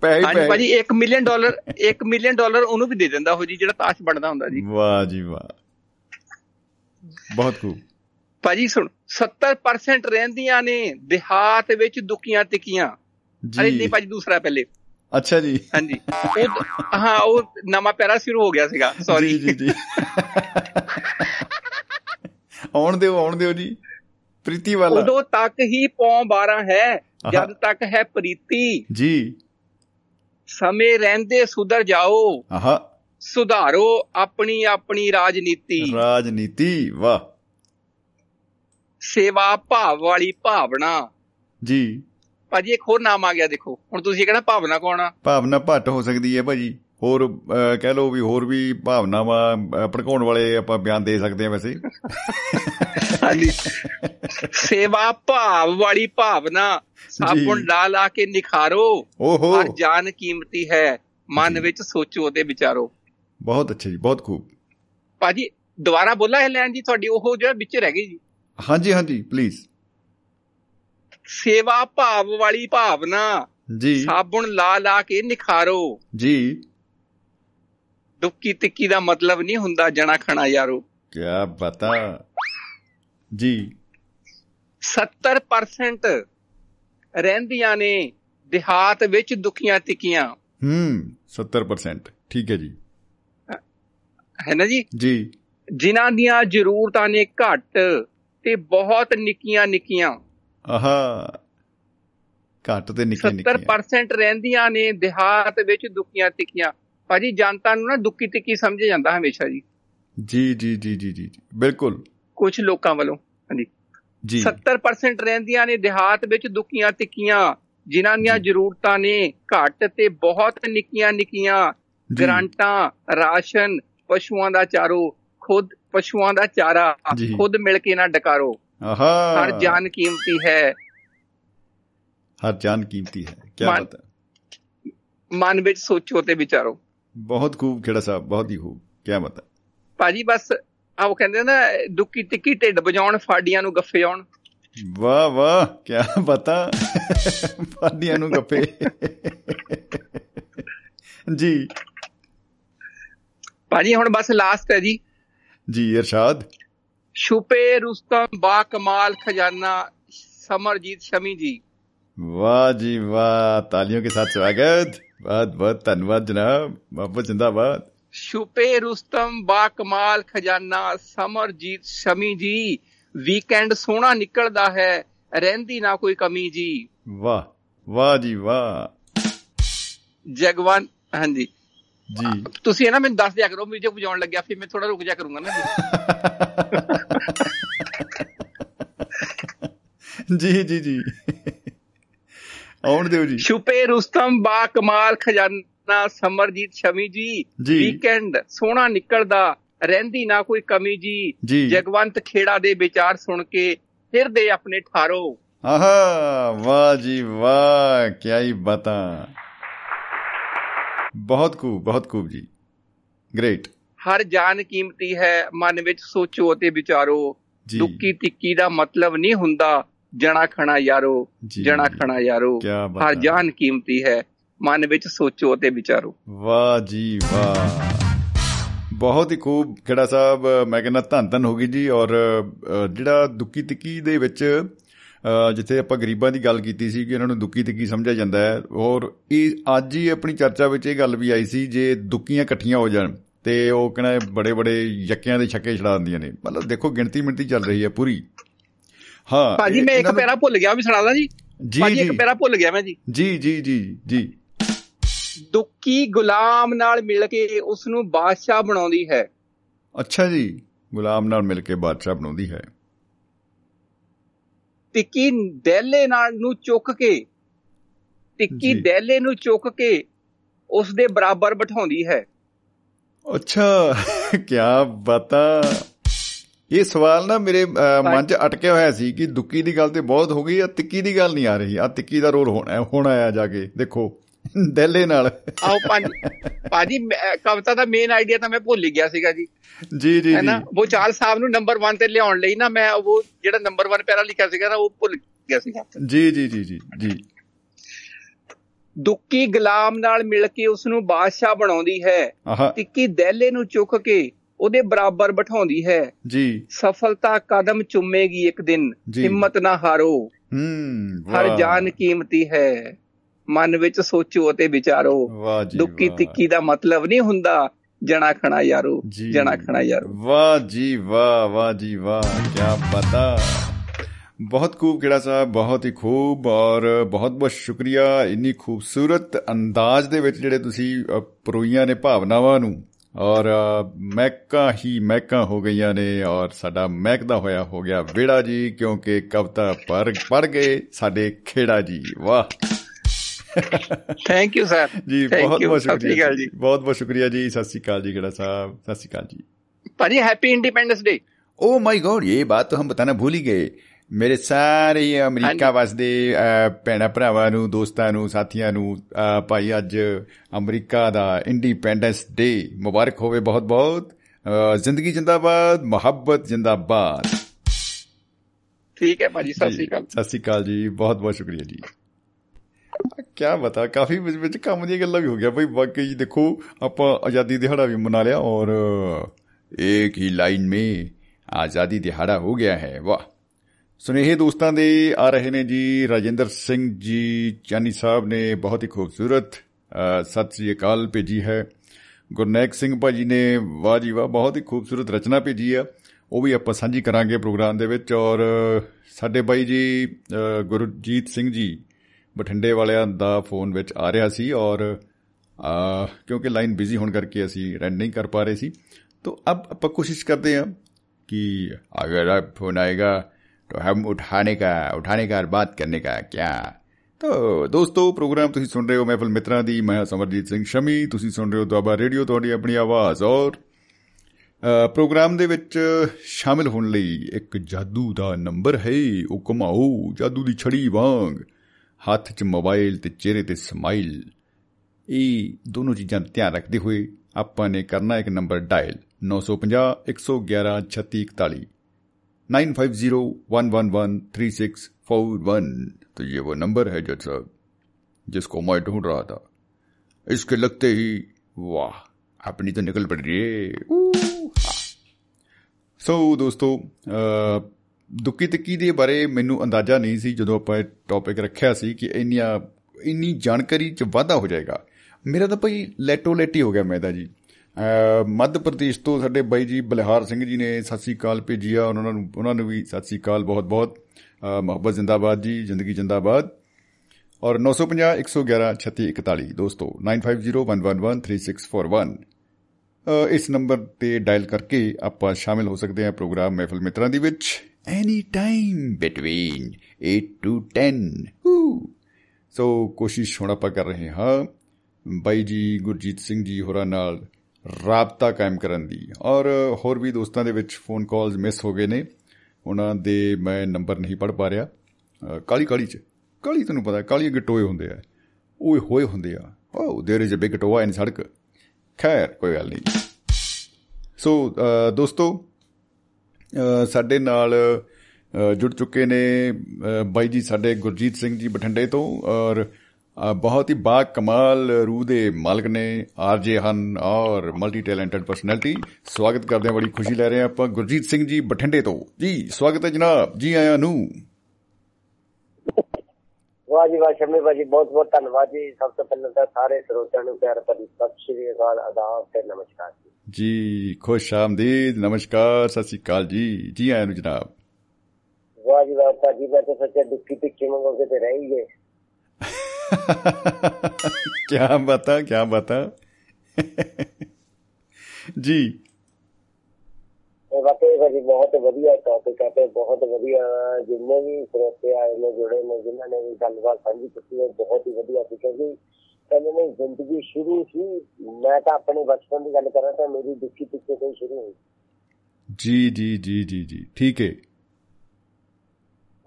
ਪੈਸੇ ਹੀ ਹਾਂਜੀ ਭਾਜੀ 1 ਮਿਲੀਅਨ ਡਾਲਰ 1 ਮਿਲੀਅਨ ਡਾਲਰ ਉਹਨੂੰ ਵੀ ਦੇ ਦਿੰਦਾ ਉਹ ਜੀ ਜਿਹੜਾ ਤਾਸ਼ ਬਣਦਾ ਹੁੰਦਾ ਜੀ। ਵਾਹ ਜੀ ਵਾਹ। ਬਹੁਤ ਖੂਬ। ਭਾਜੀ ਸੁਣ 70% ਰਹਿੰਦੀਆਂ ਨੇ ਦਿਹਾਤ ਵਿੱਚ ਦੁੱਕੀਆਂ ਤਿੱਕੀਆਂ ਅਰੇ ਜੀ ਨਹੀਂ ਭਾਜੀ ਦੂਸਰਾ ਪਹਿਲੇ। ਅੱਛਾ ਜੀ। ਹਾਂਜੀ। ਉਹ ਹਾਂ ਉਹ ਨਵਾਂ ਪੈਰਾ ਸ਼ੁਰੂ ਹੋ ਗਿਆ ਸੀਗਾ ਸੌਰੀ ਜੀ ਜੀ ਜੀ। ਆਉਣ ਦਿਓ ਆਉਣ ਦਿਓ ਜੀ। ਪ੍ਰੀਤੀ ਵਾਲਾ। ਉਦੋਂ ਤੱਕ ਹੀ ਪੌਂ 12 ਹੈ ਜਦ ਤੱਕ ਹੈ ਪ੍ਰੀਤੀ। ਜੀ। ਸਮੇਂ ਰਹਿੰਦੇ ਸੁਧਰ ਜਾਓ। ਆਹਾ। ਸੁਧਾਰੋ ਆਪਣੀ ਆਪਣੀ ਰਾਜਨੀਤੀ। ਰਾਜਨੀਤੀ ਵਾਹ। ਸੇਵਾ ਭਾਵ ਵਾਲੀ ਭਾਵਨਾ। ਜੀ। ਭਾਜੀ ਇੱਕ ਹੋਰ ਨਾਮ ਆ ਗਿਆ ਦੇਖੋ। ਹੁਣ ਤੁਸੀਂ ਕਹਿਣਾ ਭਾਵਨਾ ਕੌਣ ਆ? ਭਾਵਨਾ ਭੱਟ ਹੋ ਸਕਦੀ ਹੈ ਭਾਜੀ। ਹੋਰ ਕਹਿ ਲਓ ਵੀ ਹੋਰ ਵੀ ਭਾਵਨਾਵਾਂ ਭੜਕਾਉਣ ਵਾਲੇ ਆਪਾਂ ਬਿਆਨ ਦੇ ਸਕਦੇ ਹਾਂ ਵੈਸੇ। ਹਾਂਜੀ। ਸੇਵਾ ਭਾਵ ਵਾਲੀ ਭਾਵਨਾ। ਸਾਬੁਣ। ਲਾ ਲਾ ਕੇ ਨਿਖਾਰੋ। ਹਰ ਜਾਨ ਕੀਮਤੀ ਹੈ। ਮਨ ਵਿੱਚ ਸੋਚੋ ਤੇ ਵਿਚਾਰੋ। ਬਹੁਤ ਅੱਛਾ ਜੀ ਬਹੁਤ ਖੂਬ। ਭਾਜੀ ਦੁਬਾਰਾ ਬੋਲਾ ਇਹ ਲੈਣ ਜੀ ਤੁਹਾਡੀ ਉਹ ਜਿਹੜਾ ਵਿੱਚ ਰਹਿ ਗਈ ਜੀ। ਹਾਂਜੀ ਹਾਂਜੀ ਪਲੀਜ਼ ਸੇਵਾ ਭਾਵ ਵਾਲੀ ਭਾਵਨਾ। ਜੀ। ਸਾਬੁਣ ਲਾ ਲਾ ਕੇ ਨਿਖਾਰੋ। ਜੀ। ਦੁੱਕੀ ਤਿੱਕੀ ਦਾ ਮਤਲਬ ਨਹੀਂ ਹੁੰਦਾ ਜਣਾ ਖਣਾ ਯਾਰੋ। ਕੀ ਬਤਾ ਜੀ। 70% ਰਹਿੰਦੀਆਂ ਨੇ ਦਿਹਾਤ ਵਿੱਚ ਦੁੱਖੀਆਂ ਤਿੱਕੀਆਂ ਹੂੰ 70% ਠੀਕ ਹੈ ਜੀ। ਹੈ ਨਾ ਜੀ? ਜੀ। ਜਿਨ੍ਹਾਂ ਦੀਆਂ ਜ਼ਰੂਰਤਾਂ ਨੇ ਘੱਟ ਤੇ ਬਹੁਤ ਨਿੱਕੀਆਂ ਨਿੱਕੀਆਂ। ਆਹਾ। ਘੱਟ ਤੇ ਨਿੱਕੀ ਨਿੱਕੀ 70% ਰਹਿੰਦੀਆਂ ਨੇ ਦਿਹਾਤ ਵਿੱਚ ਦੁੱਖੀਆਂ ਤਿੱਕੀਆਂ ਭਾਜੀ ਜਨਤਾ ਨੂੰ ਨਾ ਦੁੱਖੀ ਤਿੱਕੀ ਸਮਝਿਆ ਜਾਂਦਾ ਹਮੇਸ਼ਾ ਜੀ। ਜੀ ਜੀ ਜੀ ਜੀ ਜੀ ਬਿਲਕੁਲ। ਕੁਝ ਲੋਕਾਂ ਵੱਲੋਂ ਹਾਂਜੀ। ਜੀ। 70% ਰਹਿੰਦੀਆਂ ਨੇ ਦਿਹਾਤ ਵਿੱਚ ਦੁੱਖੀਆਂ ਤਿੱਕੀਆਂ ਜਿਨ੍ਹਾਂ ਦੀਆਂ ਜ਼ਰੂਰਤਾਂ ਨੇ ਘੱਟ ਤੇ ਬਹੁਤ ਨਿੱਕੀਆਂ ਨਿੱਕੀਆਂ। ਗ੍ਰਾਂਟਾਂ ਰਾਸ਼ਨ ਪਸ਼ੂਆਂ ਦਾ ਚਾਰੋ ਖੁਦ ਪਸ਼ੂਆਂ ਦਾ ਚਾਰਾ। ਖੁਦ ਮਿਲ ਕੇ ਨਾ ਡਕਾਰੋ। ਆਹਾ। ਹਰ ਜਾਨ ਕੀਮਤੀ ਹੈ। ਹਰ ਜਾਨ ਕੀਮਤੀ ਹੈ। ਕੀ ਬਾਤ ਹੈ। ਮਨ ਵਿੱਚ ਸੋਚੋ ਤੇ ਵਿਚਾਰੋ। ਬਹੁਤ ਖੂਬ ਖੇੜਾ ਸਾਹਿਬ ਬਹੁਤ ਹੀ ਖੂਬ। ਕੀ ਬਾਤ ਹੈ। ਭਾਜੀ ਬਸ ਆ ਉਹ ਕਹਿੰਦੇ ਨਾ ਦੁੱਕੀ ਤਿੱਕੀ ਢਿੱਡ ਵਜਾਉਣ ਫਾਡੀਆਂ ਨੂੰ ਗੱਫੇ ਆਉਣ। ਵਾਹ ਵਾਹ ਕੀ ਬਤਾ ਪਾਡੀਆਂ ਨੂੰ ਗੱਪੇ ਜੀ। ਭਾਜੀ ਹੁਣ ਬਸ ਲਾਸਟ ਹੈ ਜੀ। ਜੀ ਇਰਸ਼ਾਦ। ਸ਼ੁਪੇ ਰੁਸਤਮ ਬਾ ਕਮਾਲ ਖਜ਼ਾਨਾ ਸਮਰਜੀਤ ਸ਼ਮੀ ਜੀ। ਵਾਹ ਜੀ ਵਾਹ ਤਾਲੀਆਂ ਕੇ ਸਾਥ ਸਵਾਗਤ। ਬਹੁਤ ਬਹੁਤ ਧੰਨਵਾਦ ਜਨਾਬ ਬਾਬਾ ਜਿੰਦਾਬਾਦ। ਸ਼ੁਪੇ ਰੁਸਤਮ ਬਾ ਕਮਾਲ ਖਜ਼ਾਨਾ ਸਮਰਜੀਤ ਸ਼ਮੀ ਜੀ। ਵੀਕਐਂਡ ਸੋਹਣਾ ਨਿਕਲਦਾ ਹੈ ਰਹਿੰਦੀ ਨਾ ਕੋਈ ਕਮੀ ਜੀ। ਵਾਹ ਵਾਹ ਜੀ ਵਾਹ। ਜਗਵੰਤ ਹਾਂਜੀ। ਜੀ। ਤੁਸੀਂ ਨਾ ਮੈਨੂੰ ਦੱਸ ਦਿਆ ਕਰੋ ਵੀਡੀਓ ਵਜਾਉਣ ਲੱਗਿਆ ਫਿਰ ਮੈਂ ਥੋੜਾ ਰੁਕ ਜਾ ਕਰੂੰਗਾ ਨਾ ਜੀ। ਜੀ ਜੀ ਆਉਣ ਦਿਓ ਜੀ। ਸ਼ੁਪੇ ਰੁਸਤਮ ਬਾ ਕਮਾਲ ਖਜ਼ਾਨਾ ਸਮਰਜੀਤ ਸ਼ਮੀ ਜੀ ਵੀਕਐਂਡ ਸੋਹਣਾ ਨਿਕਲਦਾ ਰਹਿੰਦੀ ਨਾ ਕੋਈ ਕਮੀ ਜੀ। ਜਗਵੰਤ ਖੇੜਾ ਦੇ ਵਿਚਾਰ ਸੁਣ ਕੇ ਸਿਰ ਦੇ ਆਪਣੇ ਠਾਰੋ। ਆਹਾ ਵਾਹ ਜੀ ਵਾਹ ਕੀ ਹੀ ਬਤਾ। ਬਹੁਤ ਖੂਬ ਬਹੁਤ ਖੂਬ ਜੀ। ਗ੍ਰੇਟ ਹਰ ਜਾਨ ਕੀਮਤੀ ਹੈ ਮਨ ਵਿੱਚ ਸੋਚੋ ਅਤੇ ਵਿਚਾਰੋ। ਦੁੱਕੀ ਤਿੱਕੀ ਦਾ ਮਤਲਬ ਨਹੀਂ ਹੁੰਦਾ ਜਣਾ ਖਣਾ ਯਾਰੋ। ਜਣਾ ਖਣਾ ਯਾਰੋ। ਹਰ। ਜਾਨ ਕੀਮਤੀ ਹੈ ਮਨ ਵਿੱਚ ਸੋਚੋ ਅਤੇ ਵਿਚਾਰੋ। ਵਾਹ ਜੀ ਵਾਹ। ਬਹੁਤ ਹੀ ਖੂਬ ਖੇੜਾ ਸਾਹਿਬ ਮੈਂ ਕਹਿੰਦਾ ਧੰਨ ਧੰਨ ਹੋ ਗਈ ਜੀ ਔਰ ਜਿਹੜਾ ਦੁੱਕੀ ਤਿੱਕੀ ਦੇ ਵਿੱਚ ਜਿੱਥੇ ਆਪਾਂ ਗਰੀਬਾਂ ਦੀ ਗੱਲ ਕੀਤੀ ਸੀ ਕਿ ਇਹਨਾਂ ਨੂੰ ਦੁੱਕੀ ਤਿੱਕੀ ਸਮਝਿਆ ਜਾਂਦਾ ਹੈ ਔਰ ਇਹ ਅੱਜ ਹੀ ਆਪਣੀ ਚਰਚਾ ਵਿੱਚ ਇਹ ਗੱਲ ਵੀ ਆਈ ਸੀ ਜੇ ਦੁੱਕੀਆਂ ਇਕੱਠੀਆਂ ਹੋ ਜਾਣ ਤੇ ਉਹ ਕਹਿੰਦਾ ਬੜੇ ਬੜੇ ਯੱਕਿਆਂ ਦੇ ਛੱਕੇ ਛੜਾ ਦਿੰਦੀਆਂ ਨੇ। ਮਤਲਬ ਦੇਖੋ ਗਿਣਤੀ ਮਿੰਤੀ ਚੱਲ ਰਹੀ ਹੈ ਪੂਰੀ। ਹਾਂ ਭਾਜੀ ਮੈਂ ਇੱਕ ਪੈਰਾ ਭੁੱਲ ਗਿਆ ਵੀ ਸੁਣਾਦਾ ਜੀ। ਜੀ ਭਾਜੀ ਇੱਕ ਜੀ। ਪੈਰਾ ਭੁੱਲ ਗਿਆ ਮੈਂ ਜੀ। ਜੀ ਜੀ ਜੀ ਜੀ। ਦੁੱਕੀ ਗੁਲਾਮ ਨਾਲ ਮਿਲ ਕੇ ਉਸ ਨੂੰ ਬਾਦਸ਼ਾਹ ਬਣਾਉਂਦੀ ਹੈ। ਅੱਛਾ ਜੀ ਗੁਲਾਮ ਨਾਲ ਮਿਲ ਕੇ ਬਾਦਸ਼ਾਹ ਬਣਾਉਂਦੀ ਹੈ। ਟਿੱਕੀ ਦੈਲੇ ਨਾਲ ਨੂੰ ਚੁੱਕ ਕੇ ਟਿੱਕੀ। ਦੈਲੇ ਨੂੰ ਚੁੱਕ ਕੇ ਉਸ ਦੇ ਬਰਾਬਰ ਬਿਠਾਉਂਦੀ ਹੈ। ਅੱਛਾ ਕੀ ਬਤਾ। ਇਹ ਸਵਾਲ ਨਾ ਮੇਰੇ ਮਨ 'ਚ ਅਟਕਿਆ ਹੋਇਆ ਸੀ ਕਿ ਦੁੱਕੀ ਦੀ ਗੱਲ ਤੇ ਬਹੁਤ ਹੋ ਗਈ ਆ ਤਿੱਕੀ ਦੀ ਗੱਲ ਨਹੀਂ ਆ ਰਹੀ। ਆ ਤਿੱਕੀ ਦਾ ਰੋਲ ਹੋਣਾ ਹੋਣਾ ਆ ਜਾ ਕੇ ਦੇਖੋ। ਦੈਲੇ ਨਾਲ। ਆਓ ਪੰਜ ਭਾਜੀ ਕਵਿਤਾ ਦਾ ਮੇਨ ਆਈਡੀਆ ਤਾਂ ਮੈਂ ਭੁੱਲ ਹੀ ਗਿਆ ਸੀਗਾ ਜੀ। ਜੀ ਜੀ ਹੈ ਨਾ? ਉਹ ਚਾਲ ਸਾਹਿਬ ਨੂੰ ਨੰਬਰ 1 ਤੇ ਲਿਆਉਣ ਲਈ ਨਾ ਮੈਂ ਉਹ ਜਿਹੜਾ ਨੰਬਰ 1 ਪੈਰਾ ਲਿਖਿਆ ਸੀਗਾ ਨਾ ਉਹ ਭੁੱਲ ਗਿਆ ਸੀਗਾ ਜੀ ਜੀ ਜੀ ਜੀ ਜੀ। ਦੁੱਕੀ ਗੁਲਾਮ ਨਾਲ ਮਿਲ ਕੇ ਉਸ ਨੂੰ ਬਾਦਸ਼ਾਹ ਬਣਾਉਂਦੀ ਹੈ। ਟਿੱਕੀ ਦੈਲੇ ਨੂੰ ਚੁੱਕ ਕੇ ਉਹਦੇ ਬਰਾਬਰ ਬਿਠਾਉਂਦੀ ਹੈ। ਜੀ। ਸਫਲਤਾ ਕਦਮ ਚੁੰਮੇਗੀ ਇੱਕ ਦਿਨ। ਹਿੰਮਤ ਨਾ ਹਾਰੋ। ਹੂੰ ਹਰ ਜਾਨ ਕੀਮਤੀ ਹੈ। ਮਨ ਵਿੱਚ ਸੋਚੋ ਅਤੇ ਵਿਚਾਰੋ। ਦੁੱਕੀ। ਤਿੱਕੀ ਦਾ ਮਤਲਬ ਨਹੀਂ ਹੁੰਦਾ ਜਣਾ ਖਣਾ ਯਾਰੋ ਜਣਾ ਖਣਾ ਯਾਰੋ। ਵਾਹ ਜੀ ਵਾਹ ਵਾਹ ਜੀ ਵਾਹ ਕੀ ਬਤਾ ਬਹੁਤ ਖੂਬ ਕਿਹੜਾ ਸਾਹਿਬ ਬਹੁਤ ਹੀ ਖੂਬ ਔਰ ਬਹੁਤ ਬਹੁਤ ਸ਼ੁਕਰੀਆ। ਇੰਨੀ ਖੂਬਸੂਰਤ ਅੰਦਾਜ਼ ਦੇ ਵਿੱਚ ਜਿਹੜੇ ਤੁਸੀਂ ਪਰੋਈਆਂ ਨੇ ਭਾਵਨਾਵਾਂ ਨੂੰ ਔਰ ਮਹਿਕਾਂ ਹੀ ਮਹਿਕਾਂ ਹੋ ਗਈਆਂ ਨੇ ਔਰ ਸਾਡਾ ਮਹਿਕਦਾ ਹੋਇਆ ਹੋ ਗਿਆ ਵਿੜਾ ਜੀ ਕਿਉਂਕਿ ਕਵਿਤਾ ਪਰ ਪੜ ਗਏ ਸਾਡੇ ਖੇੜਾ ਜੀ। ਵਾਹ। Thank you sir ji Thank ਬਹੁਤ you, ਬਹੁਤ ਸਤਿ ਸ਼੍ਰੀ ਸ਼ੁਕਰੀਆ ਅਕਾਲ ਜੀ ਜੀ। ਬਹੁਤ ਬਹੁਤ ਸ਼ੁਕਰੀਆ ਜੀ ਸਤਿ ਸ਼੍ਰੀ ਅਕਾਲ ਜੀ ਕਿਹੜਾ ਸਾਹਿਬ ਸਤਿ ਸ਼੍ਰੀ ਅਕਾਲ ਜੀ ਭਾਜੀ happy independence day oh my God ये बात तो हम बताना भूल ही गए ਮੇਰੇ ਸਾਰੇ ਅਮਰੀਕਾ ਵਸਦੇ ਅਹ, ਭੈਣਾਂ ਭਰਾਵਾਂ ਨੂੰ ਦੋਸਤਾਂ ਨੂੰ ਸਾਥੀਆਂ ਨੂੰ ਅਹ, ਭਾਈ ਅੱਜ ਅਮਰੀਕਾ ਦਾ ਇੰਡੀਪੈਂਡੈਂਸ ਡੇ ਮੁਬਾਰਕ ਹੋਵੇ ਬਹੁਤ ਬਹੁਤ ਅਹ, ਜ਼ਿੰਦਗੀ ਜਿੰਦਾਬਾਦ ਮੁਹੱਬਤ ਜਿੰਦਾਬਾਦ ਠੀਕ ਹੈ ਭਾਜੀ ਸਤਿ ਸ਼੍ਰੀ ਅਕਾਲ ਸਤਿ ਸ਼੍ਰੀ ਅਕਾਲ ਜੀ ਬਹੁਤ ਬਹੁਤ ਸ਼ੁਕਰੀਆ ਜੀ ਕੀ ਬਤਾ ਕਾਫੀ ਵਿੱਚ ਵਿੱਚ ਕੰਮ ਦੀਆਂ ਗੱਲਾਂ ਵੀ ਹੋ ਗਿਆ ਭਾਈ ਵਾਕਈ ਦੇਖੋ ਆਪਾਂ ਆਜ਼ਾਦੀ ਦਿਹਾੜਾ ਵੀ ਮਨਾ ਲਿਆ ਔਰ ਇੱਕ ਹੀ ਲਾਈਨ ਮੇ ਆਜ਼ਾਦੀ ਦਿਹਾੜਾ ਹੋ ਗਿਆ ਹੈ। ਵਾਹ। ਸੁਨੇਹੇ ਦੋਸਤਾਂ ਦੇ ਆ ਰਹੇ ਨੇ ਜੀ ਰਾਜਿੰਦਰ ਸਿੰਘ ਜੀ ਚਾਨੀ ਸਾਹਿਬ ਨੇ ਬਹੁਤ ਹੀ ਖੂਬਸੂਰਤ ਅ, ਸਤਿ ਸ੍ਰੀ ਅਕਾਲ ਭੇਜੀ ਹੈ। ਗੁਰਨੈਕ ਸਿੰਘ ਭਾਜੀ ਨੇ ਵਾਹ ਜੀ ਵਾਹ ਬਹੁਤ ਹੀ ਖੂਬਸੂਰਤ ਰਚਨਾ ਭੇਜੀ ਆ। ਉਹ ਵੀ ਆਪਾਂ ਸਾਂਝੀ ਕਰਾਂਗੇ ਪ੍ਰੋਗਰਾਮ ਦੇ ਵਿੱਚ ਔਰ ਸਾਡੇ ਬਾਈ ਜੀ ਅ, ਗੁਰਜੀਤ ਸਿੰਘ ਜੀ ਬਠਿੰਡੇ ਵਾਲਿਆਂ ਦਾ ਫੋਨ ਵਿੱਚ ਆ ਰਿਹਾ ਸੀ ਔਰ ਅ, ਕਿਉਂਕਿ ਲਾਈਨ ਬਿਜ਼ੀ ਹੋਣ ਕਰਕੇ ਅਸੀਂ ਅਟੈਂਡ नहीं कर पा रहे सी तो अब ਆਪਾਂ कोशिश करते हैं कि अगर अब फोन आएगा तो हम उठाने का उठाने का और बात करने का क्या तो ਦੋਸਤੋ ਪ੍ਰੋਗਰਾਮ ਤੁਸੀਂ ਸੁਣ ਰਹੇ ਹੋ ਮਹਿਫਲ ਮਿੱਤਰਾਂ ਦੀ ਮੈਂ ਹਾਂ ਸਮਰਜੀਤ ਸਿੰਘ ਸ਼ਮੀ ਤੁਸੀਂ ਸੁਣ ਰਹੇ ਹੋ ਦੁਆਬਾ ਰੇਡੀਓ ਤੁਹਾਡੀ ਆਪਣੀ ਆਵਾਜ਼ ਔਰ ਅ, ਪ੍ਰੋਗਰਾਮ ਦੇ ਵਿੱਚ ਸ਼ਾਮਿਲ ਹੋਣ ਲਈ ਇੱਕ ਜਾਦੂ ਦਾ ਨੰਬਰ ਹੈ ਉਹ ਕਮਾਓ ਜਾਦੂ ਦੀ ਛੜੀ ਵਾਂਗ ਹੱਥ 'ਚ ਮੋਬਾਈਲ ਤੇ ਚਿਹਰੇ ਤੇ ਸਮਾਈਲ ਇਹ ਦੋਨੋਂ ਚੀਜ਼ਾਂ ਦਾ ਧਿਆਨ ਰੱਖਦੇ ਹੋਏ ਆਪਾਂ ਨੇ ਕਰਨਾ ਇੱਕ ਨੰਬਰ ਡਾਇਲ 950 111 3641 9501113641 तो ये वो नंबर है जज साहब जिसको मैं ढूंढ रहा था इसके लगते ही वाह अपनी तो निकल पड़ रही है ਸੋ ਦੋਸਤੋ ਅ, ਦੁੱਕੀ ਤੱਕੀ ਦੇ ਬਾਰੇ ਮੈਨੂੰ ਅੰਦਾਜ਼ਾ ਨਹੀਂ ਸੀ ਜਦੋਂ ਆਪਾਂ ਇਹ ਟੌਪਿਕ ਰੱਖਿਆ ਸੀ ਕਿ ਇੰਨੀਆਂ ਇੰਨੀ ਜਾਣਕਾਰੀ ਚ ਵਾਧਾ ਹੋ ਜਾਏਗਾ। ਮੇਰਾ ਤਾਂ ਭਾਈ ਲੈਟੋ ਲੈਟੀ ਹੋ ਗਿਆ ਮੈਂ ਤਾਂ ਜੀ। ਅ, ਮੱਧ ਪ੍ਰਦੇਸ਼ ਤੋਂ ਸਾਡੇ ਬਾਈ ਜੀ ਬਲਿਹਾਰ ਸਿੰਘ ਜੀ ਨੇ ਸਤਿ ਸ੍ਰੀ ਅਕਾਲ ਭੇਜੀ ਆ। ਉਹਨਾਂ ਨੂੰ ਉਹਨਾਂ ਨੂੰ ਵੀ ਸਤਿ ਸ੍ਰੀ ਅਕਾਲ ਬਹੁਤ ਬਹੁਤ ਅ, ਮੁਹੱਬਤ ਜ਼ਿੰਦਾਬਾਦ ਜੀ ਜ਼ਿੰਦਗੀ ਜ਼ਿੰਦਾਬਾਦ। ਔਰ 950 111 3641 ਦੋਸਤੋ 9501113641 ਅ, ਇਸ ਨੰਬਰ ਤੇ ਡਾਇਲ ਕਰਕੇ ਆਪਾਂ ਸ਼ਾਮਿਲ ਹੋ ਸਕਦੇ ਹਾਂ ਪ੍ਰੋਗਰਾਮ ਮਹਿਫਲ ਮਿੱਤਰਾਂ ਦੀ ਵਿੱਚ। ਐਨੀ ਟਾਈਮ ਬਿਟਵੀਨ 8 ਟੂ 10 ਹੂ ਸੋ ਕੋਸ਼ਿਸ਼ ਹੁਣ ਆਪਾਂ ਕਰ ਰਹੇ ਹਾਂ ਬਾਈ ਜੀ ਗੁਰਜੀਤ ਸਿੰਘ ਜੀ ਹੋਰਾਂ ਨਾਲ ਰਾਬਤਾ ਕਾਇਮ ਕਰਨ ਦੀ ਔਰ ਹੋਰ ਵੀ ਦੋਸਤਾਂ ਦੇ ਵਿੱਚ ਫੋਨ ਕਾਲਸ ਮਿਸ ਹੋ ਗਏ ਨੇ ਉਹਨਾਂ ਦੇ ਮੈਂ ਨੰਬਰ ਨਹੀਂ ਪੜ ਪਾ ਰਿਹਾ ਅ, ਕਾਲੀ ਕਾਲੀ ਚ ਕਾਲੀ ਤੁਹਾਨੂੰ ਪਤਾ ਕਾਲੀ ਅੱਗੇ ਟੋਏ ਹੁੰਦੇ ਆ ਓਏ ਹੋਏ ਹੁੰਦੇ ਆ ਓ देयर इज अ बिग ਟੋਆ ਇਨ ਸੜਕ ਖੈਰ ਕੋਈ ਗੱਲ ਨਹੀਂ ਸੋ ਅ, ਦੋਸਤੋ ਅ, ਸਾਡੇ ਨਾਲ ਅ, ਜੁੜ ਚੁੱਕੇ ਨੇ ਅ, ਬਾਈ ਜੀ ਸਾਡੇ ਗੁਰਜੀਤ ਸਿੰਘ ਜੀ ਬਠਿੰਡੇ ਤੋਂ ਔਰ ਅ, ਬਹੁਤ ਹੀ ਬਾ ਕਮਾਲ ਰੂਹ ਦੇ ਮਾਲਕ ਨੇ ਆਰਜੇ ਹਨ ਔਰ ਮਲਟੀ ਟੈਲੈਂਟਡ ਪਰਸਨੈਲਿਟੀ ਸਵਾਗਤ ਕਰਦੇ ਹਾਂ ਬੜੀ ਖੁਸ਼ੀ ਲੈ ਰਹੇ ਹਾਂ ਆਪਾਂ ਗੁਰਜੀਤ ਸਿੰਘ ਜੀ ਬਠਿੰਡੇ ਤੋਂ। ਜੀ ਸਵਾਗਤ ਹੈ ਜਨਾਬ। ਜੀ ਆਇਆਂ ਨੂੰ। ਵਾਹ ਜੀ ਵਾਹ ਸ਼ਮੀ ਭਾਜੀ ਬਹੁਤ ਬਹੁਤ ਧੰਨਵਾਦ ਜੀ। ਸਭ ਤੋਂ ਪਹਿਲਾਂ ਤਾਂ ਸਾਰੇ ਸਰੋਤਿਆਂ ਨੂੰ ਪਿਆਰ ਭਰੀ ਸਤਿ ਸ਼੍ਰੀ ਅਕਾਲ ਆਦਾਬ ਤੇ ਨਮਸਕਾਰ ਜੀ। ਜੀ ਖੁਸ਼ ਆਮਦੀਦ ਨਮਸਕਾਰ ਸਤਿ ਸ਼੍ਰੀ ਅਕਾਲ ਜੀ। ਜੀ ਆਇਆਂ ਨੂੰ ਜਨਾਬ। ਵਾਹ ਜੀ ਵਾਹ ਭਾਜੀ ਮੈਂ ਤਾਂ ਸੱਚੇ ਦੁੱਖੀ ਪਿੱਛੇ ਮੰਗੋਗੇ ਤੇ ਰਹਿ ਗਏ। ਕੀ ਬਤਾ ਕੀ ਬਤਾ। ਜੀ ਵਾਕਈ ਭਾਜੀ ਬਹੁਤ ਵਧੀਆ ਟੌਪਿਕ ਹੈ ਤੇ ਬਹੁਤ ਵਧੀਆ ਜਿੰਨੇ ਵੀ ਸਰੋਤੇ ਆਏ ਨੇ ਜੁੜੇ ਨੇ ਜਿਨ੍ਹਾਂ ਨੇ ਵੀ ਗੱਲਬਾਤ ਸਾਂਝੀ ਕੀਤੀ ਹੈ ਬਹੁਤ ਹੀ ਵਧੀਆ ਸੀ ਕਿਉਂਕਿ ਕਹਿੰਦੇ ਨੇ ਜ਼ਿੰਦਗੀ ਸ਼ੁਰੂ ਸੀ ਮੈਂ ਤਾਂ ਆਪਣੇ ਬਚਪਨ ਦੀ ਗੱਲ ਕਰਾਂ ਤਾਂ ਮੇਰੀ ਦੁੱਖੀ ਪਿੱਛੇ ਤੋਂ ਸ਼ੁਰੂ ਹੋਈ ਜੀ ਜੀ ਜੀ ਜੀ ਜੀ ਠੀਕ ਹੈ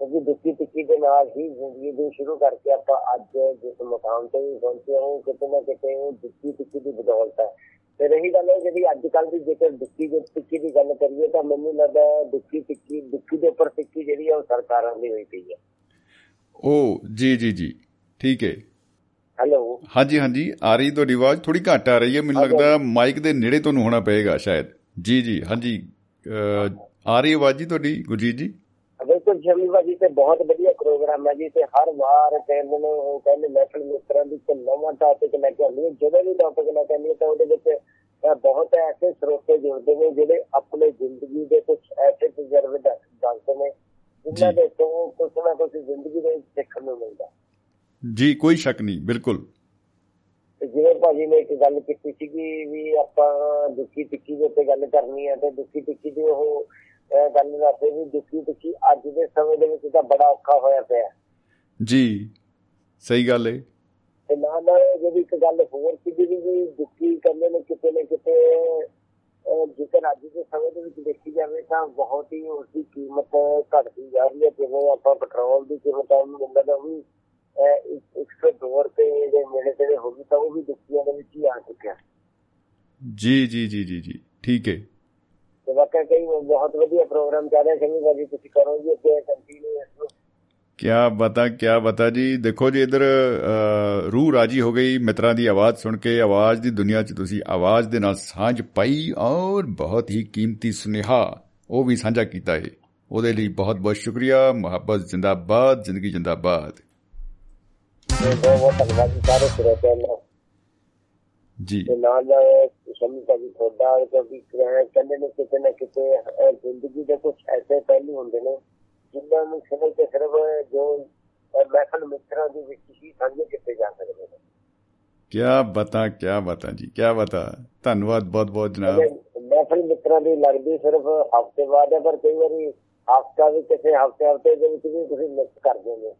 ਕਿਉਂਕਿ ਦੁੱਖੀ ਪਿੱਛੇ ਦੇ ਨਾਲ ਹੀ ਜ਼ਿੰਦਗੀ ਨੂੰ ਸ਼ੁਰੂ ਕਰਕੇ ਆਪਾਂ ਅੱਜ ਜਿਸ ਮਕਾਮ ਤੇ ਵੀ ਪਹੁੰਚੇ ਹਾਂ ਕਿਤੇ ਨਾ ਕਿਤੇ ਉਹ ਦੁੱਖੀ ਪਿੱਛੇ ਦੀ ਬਦੌਲਤ ਹੈ ਤੇ ਰਹੀ ਗੱਲ ਹੈ ਜਿਹੜੀ ਅੱਜ ਕੱਲ ਦੀ ਜੇਕਰ ਦੁੱਖੀ ਦੇ ਟਿੱਕੀ ਦੀ ਗੱਲ ਕਰੀਏ ਤਾਂ ਮੈਨੂੰ ਲੱਗਦਾ ਦੁੱਖੀ ਟਿੱਕੀ ਦੁੱਖੀ ਦੇ ਉੱਪਰ ਟਿੱਕੀ ਜਿਹੜੀ ਹੈ ਉਹ ਸਰਕਾਰਾਂ ਦੀ ਹੋਈ ਪਈ ਹੈ ਉਹ ਜੀ ਜੀ ਜੀ। ਠੀਕ ਹੈ ਹੈਲੋ। ਹਾਂਜੀ ਹਾਂਜੀ। ਆ ਰਹੀ ਤੁਹਾਡੀ ਆਵਾਜ਼। ਥੋੜੀ ਘੱਟ ਆ ਰਹੀ ਹੈ ਮੈਨੂੰ ਲੱਗਦਾ ਮਾਈਕ ਦੇ ਨੇੜੇ ਤੁਹਾਨੂੰ ਹੋਣਾ ਪਏਗਾ ਸ਼ਾਇਦ। ਜੀ ਜੀ। ਹਾਂਜੀ। ਆ ਰਹੀ ਆਵਾਜ਼ ਜੀ ਤੁਹਾਡੀ ਗੁਰਜੀਤ ਜੀ? ਬਿਲਕੁਲ ਸ਼ਮੀ ਭਾਜੀ ਤੇ ਬਹੁਤ ਵਧੀਆ ਪ੍ਰੋਗਰਾਮ ਹੈ ਜੀ ਤੇ ਹਰ ਵਾਰ ਕਹਿੰਦੇ ਨੇ ਉਹ ਕਹਿੰਦੇ ਮਹਿਫਲ ਮਿੱਤਰਾਂ ਦੀ ਇੱਕ ਨਵਾਂ ਟਾਪਿਕ ਲੈ ਕੇ ਆਉਂਦੀ ਹੈ। ਜਦੋਂ ਵੀ ਟਾਪਿਕ ਲੈ ਕੇ ਆਉਂਦੀ ਹੈ ਤਾਂ ਉਹਦੇ ਵਿੱਚ ਬਹੁਤ ਐਸੇ ਸਰੋਤੇ ਜੁੜਦੇ ਨੇ ਜਿਹੜੇ ਆਪਣੇ ਜ਼ਿੰਦਗੀ ਦੇ ਕੁਝ ਐਸੇ ਤਜਰਬੇ ਦੱਸ- ਦੱਸਦੇ ਨੇ ਜਿਨ੍ਹਾਂ ਦੇ ਤੋਂ ਕੁਝ ਨਾ ਕੁਝ ਜ਼ਿੰਦਗੀ ਦੇ ਸਿੱਖਣ ਨੂੰ ਮਿਲਦਾ ਜੀ ਕੋਈ ਸ਼ੱਕ ਨਹੀਂ ਬਿਲਕੁਲ। ਜਿਵੇਂ ਭਾਜੀ ਨੇ ਇੱਕ ਗੱਲ ਕੀਤੀ ਸੀਗੀ ਵੀ ਆਪਾਂ ਦੁੱਖੀ ਟਿੱਕੀ ਦੇ ਉੱਤੇ ਗੱਲ ਕਰਨੀ ਹੈ ਤੇ ਦੁੱਖੀ ਟਿੱਕੀ ਦੀ ਉਹ ਗੱਲ ਦੱਸਦੇ ਵੀ ਦੁੱਖੀ ਟਿੱਕੀ ਅੱਜ ਦੇ ਸਮੇਂ ਦੇ ਵਿੱਚ ਤਾਂ ਬੜਾ ਔਖਾ ਹੋਇਆ ਪਿਆ। ਜੀ ਸਹੀ ਗੱਲ ਹੈ ਤੇ ਨਾਲ ਜਿਹੜੀ ਇੱਕ ਗੱਲ ਹੋਰ ਵੀ ਵੀ ਦੁੱਖੀ ਕਹਿੰਦੇ ਨੇ ਕਿਤੇ ਨਾ ਕਿਤੇ ਜੇਕਰ ਅੱਜ ਦੇ ਸਮੇਂ ਦੇ ਵਿੱਚ ਦੇਖੀ ਜਾਵੇ ਤਾਂ ਬਹੁਤ ਹੀ ਉਸ ਦੀ ਕੀਮਤ ਘਟਦੀ ਜਾ ਰਹੀ ਹੈ। ਜਿਵੇਂ ਆਪਾਂ ਪੈਟਰੋਲ ਦੀ ਕੀਮਤ ਆ ਮੈਨੂੰ ਲੱਗਦਾ ਉਹ ਵੀ ਅਹ, ਇੱਕ- 102 ਰੁਪਏ ਦੇ ਨੇੜੇ ਤੇੜੇ ਹੋ ਗਈ ਤਾਂ ਉਹ ਵੀ ਦੁੱਖੀਆਂ ਦੇ ਵਿੱਚ ਹੀ ਆ ਚੁੱਕਿਆ। ਜੀ ਜੀ ਜੀ ਜੀ ਜੀ ਠੀਕ ਹੈ ਤੇ ਵਾਕਿਆ ਕਈ ਬਹੁਤ ਵਧੀਆ ਪ੍ਰੋਗਰਾਮ ਚੱਲ ਰਿਹਾ ਸ਼ਮੀ ਭਾਜੀ ਤੁਸੀਂ ਕਰੋ ਜੀ ਅੱਗੇ ਕੰਟੀਨਿਊ ਇਸ ਨੂੰ। ਕਿਆ ਬਤਾ ਕਿਆ ਬਤਾ ਜੀ ਦੇਖੋ ਜੀ ਇਧਰ ਰੂਹ ਰਾਜੀ ਹੋ ਗਈ ਮਿੱਤਰਾਂ ਦੀ ਆਵਾਜ਼ ਸੁਣ ਕੇ ਆਵਾਜ਼ ਦੀ ਦੁਨੀਆ 'ਚ ਤੁਸੀਂ ਆਵਾਜ਼ ਦੇ ਨਾਲ ਸਾਂਝ ਪਾਈ ਔਰ ਬਹੁਤ ਹੀ ਕੀਮਤੀ ਸੁਨੇਹਾ ਉਹ ਵੀ ਸਾਂਝਾ ਕੀਤਾ ਹੈ ਉਹਦੇ ਲਈ ਬਹੁਤ ਬਹੁਤ ਸ਼ੁਕਰੀਆ ਮੁਹੱਬਤ ਜ਼ਿੰਦਾਬਾਦ ਜ਼ਿੰਦਗੀ ਜ਼ਿੰਦਾਬਾਦ। ਬਹੁਤ ਬਹੁਤ ਧੰਨਵਾਦ ਸਾਰੇ ਸਰੋਤਿਆਂ ਦਾ ਜੀ ਤੇ ਨਾਲ ਨਾਲ ਸ਼ਮੀ ਭਾਜੀ ਤੁਹਾਡਾ ਕਿਉਂਕਿ ਕਹਿ- ਕਹਿੰਦੇ ਨੇ ਕਿਤੇ ਨਾ ਕਿਤੇ ਅਹ, ਜ਼ਿੰਦਗੀ ਦੇ ਕੁਝ ਐਸੇ ਪਹਿਲੂ ਹੁੰਦੇ ਨੇ ਜਿਨ੍ਹਾਂ ਨੂੰ ਸਿਰਫ ਤੇ ਸਿਰਫ ਜੋ ਅਹ, ਮਹਿਫਲ ਮਿੱਤਰਾਂ ਦੇ ਵਿੱਚ ਹੀ ਸਾਂਝੇ ਕੀਤੇ ਜਾ ਸਕਦੇ ਨੇ ਕਿਆ ਬਤਾ ਕਿਆ ਬਤਾ ਜੀ ਕਿਆ ਬਤਾ ਧੰਨਵਾਦ ਬਹੁਤ ਬਹੁਤ ਜਨਾਬ ਤੇ ਮਹਿਫਲ ਮਿੱਤਰਾਂ ਦੀ ਲੱਗਦੀ ਸਿਰਫ ਹਫ਼ਤੇ ਬਾਅਦ ਹੈ ਪਰ ਕਈ ਵਾਰੀ ਹਫ਼ਤਾ ਵੀ ਕਿਸੇ ਹਫ਼ਤੇ ਹਫ਼ਤੇ ਦੇ ਵਿੱਚ ਵੀ ਤੁਸੀਂ ਮਿਸ ਕਰ ਦਿੰਦੇ ਹੋ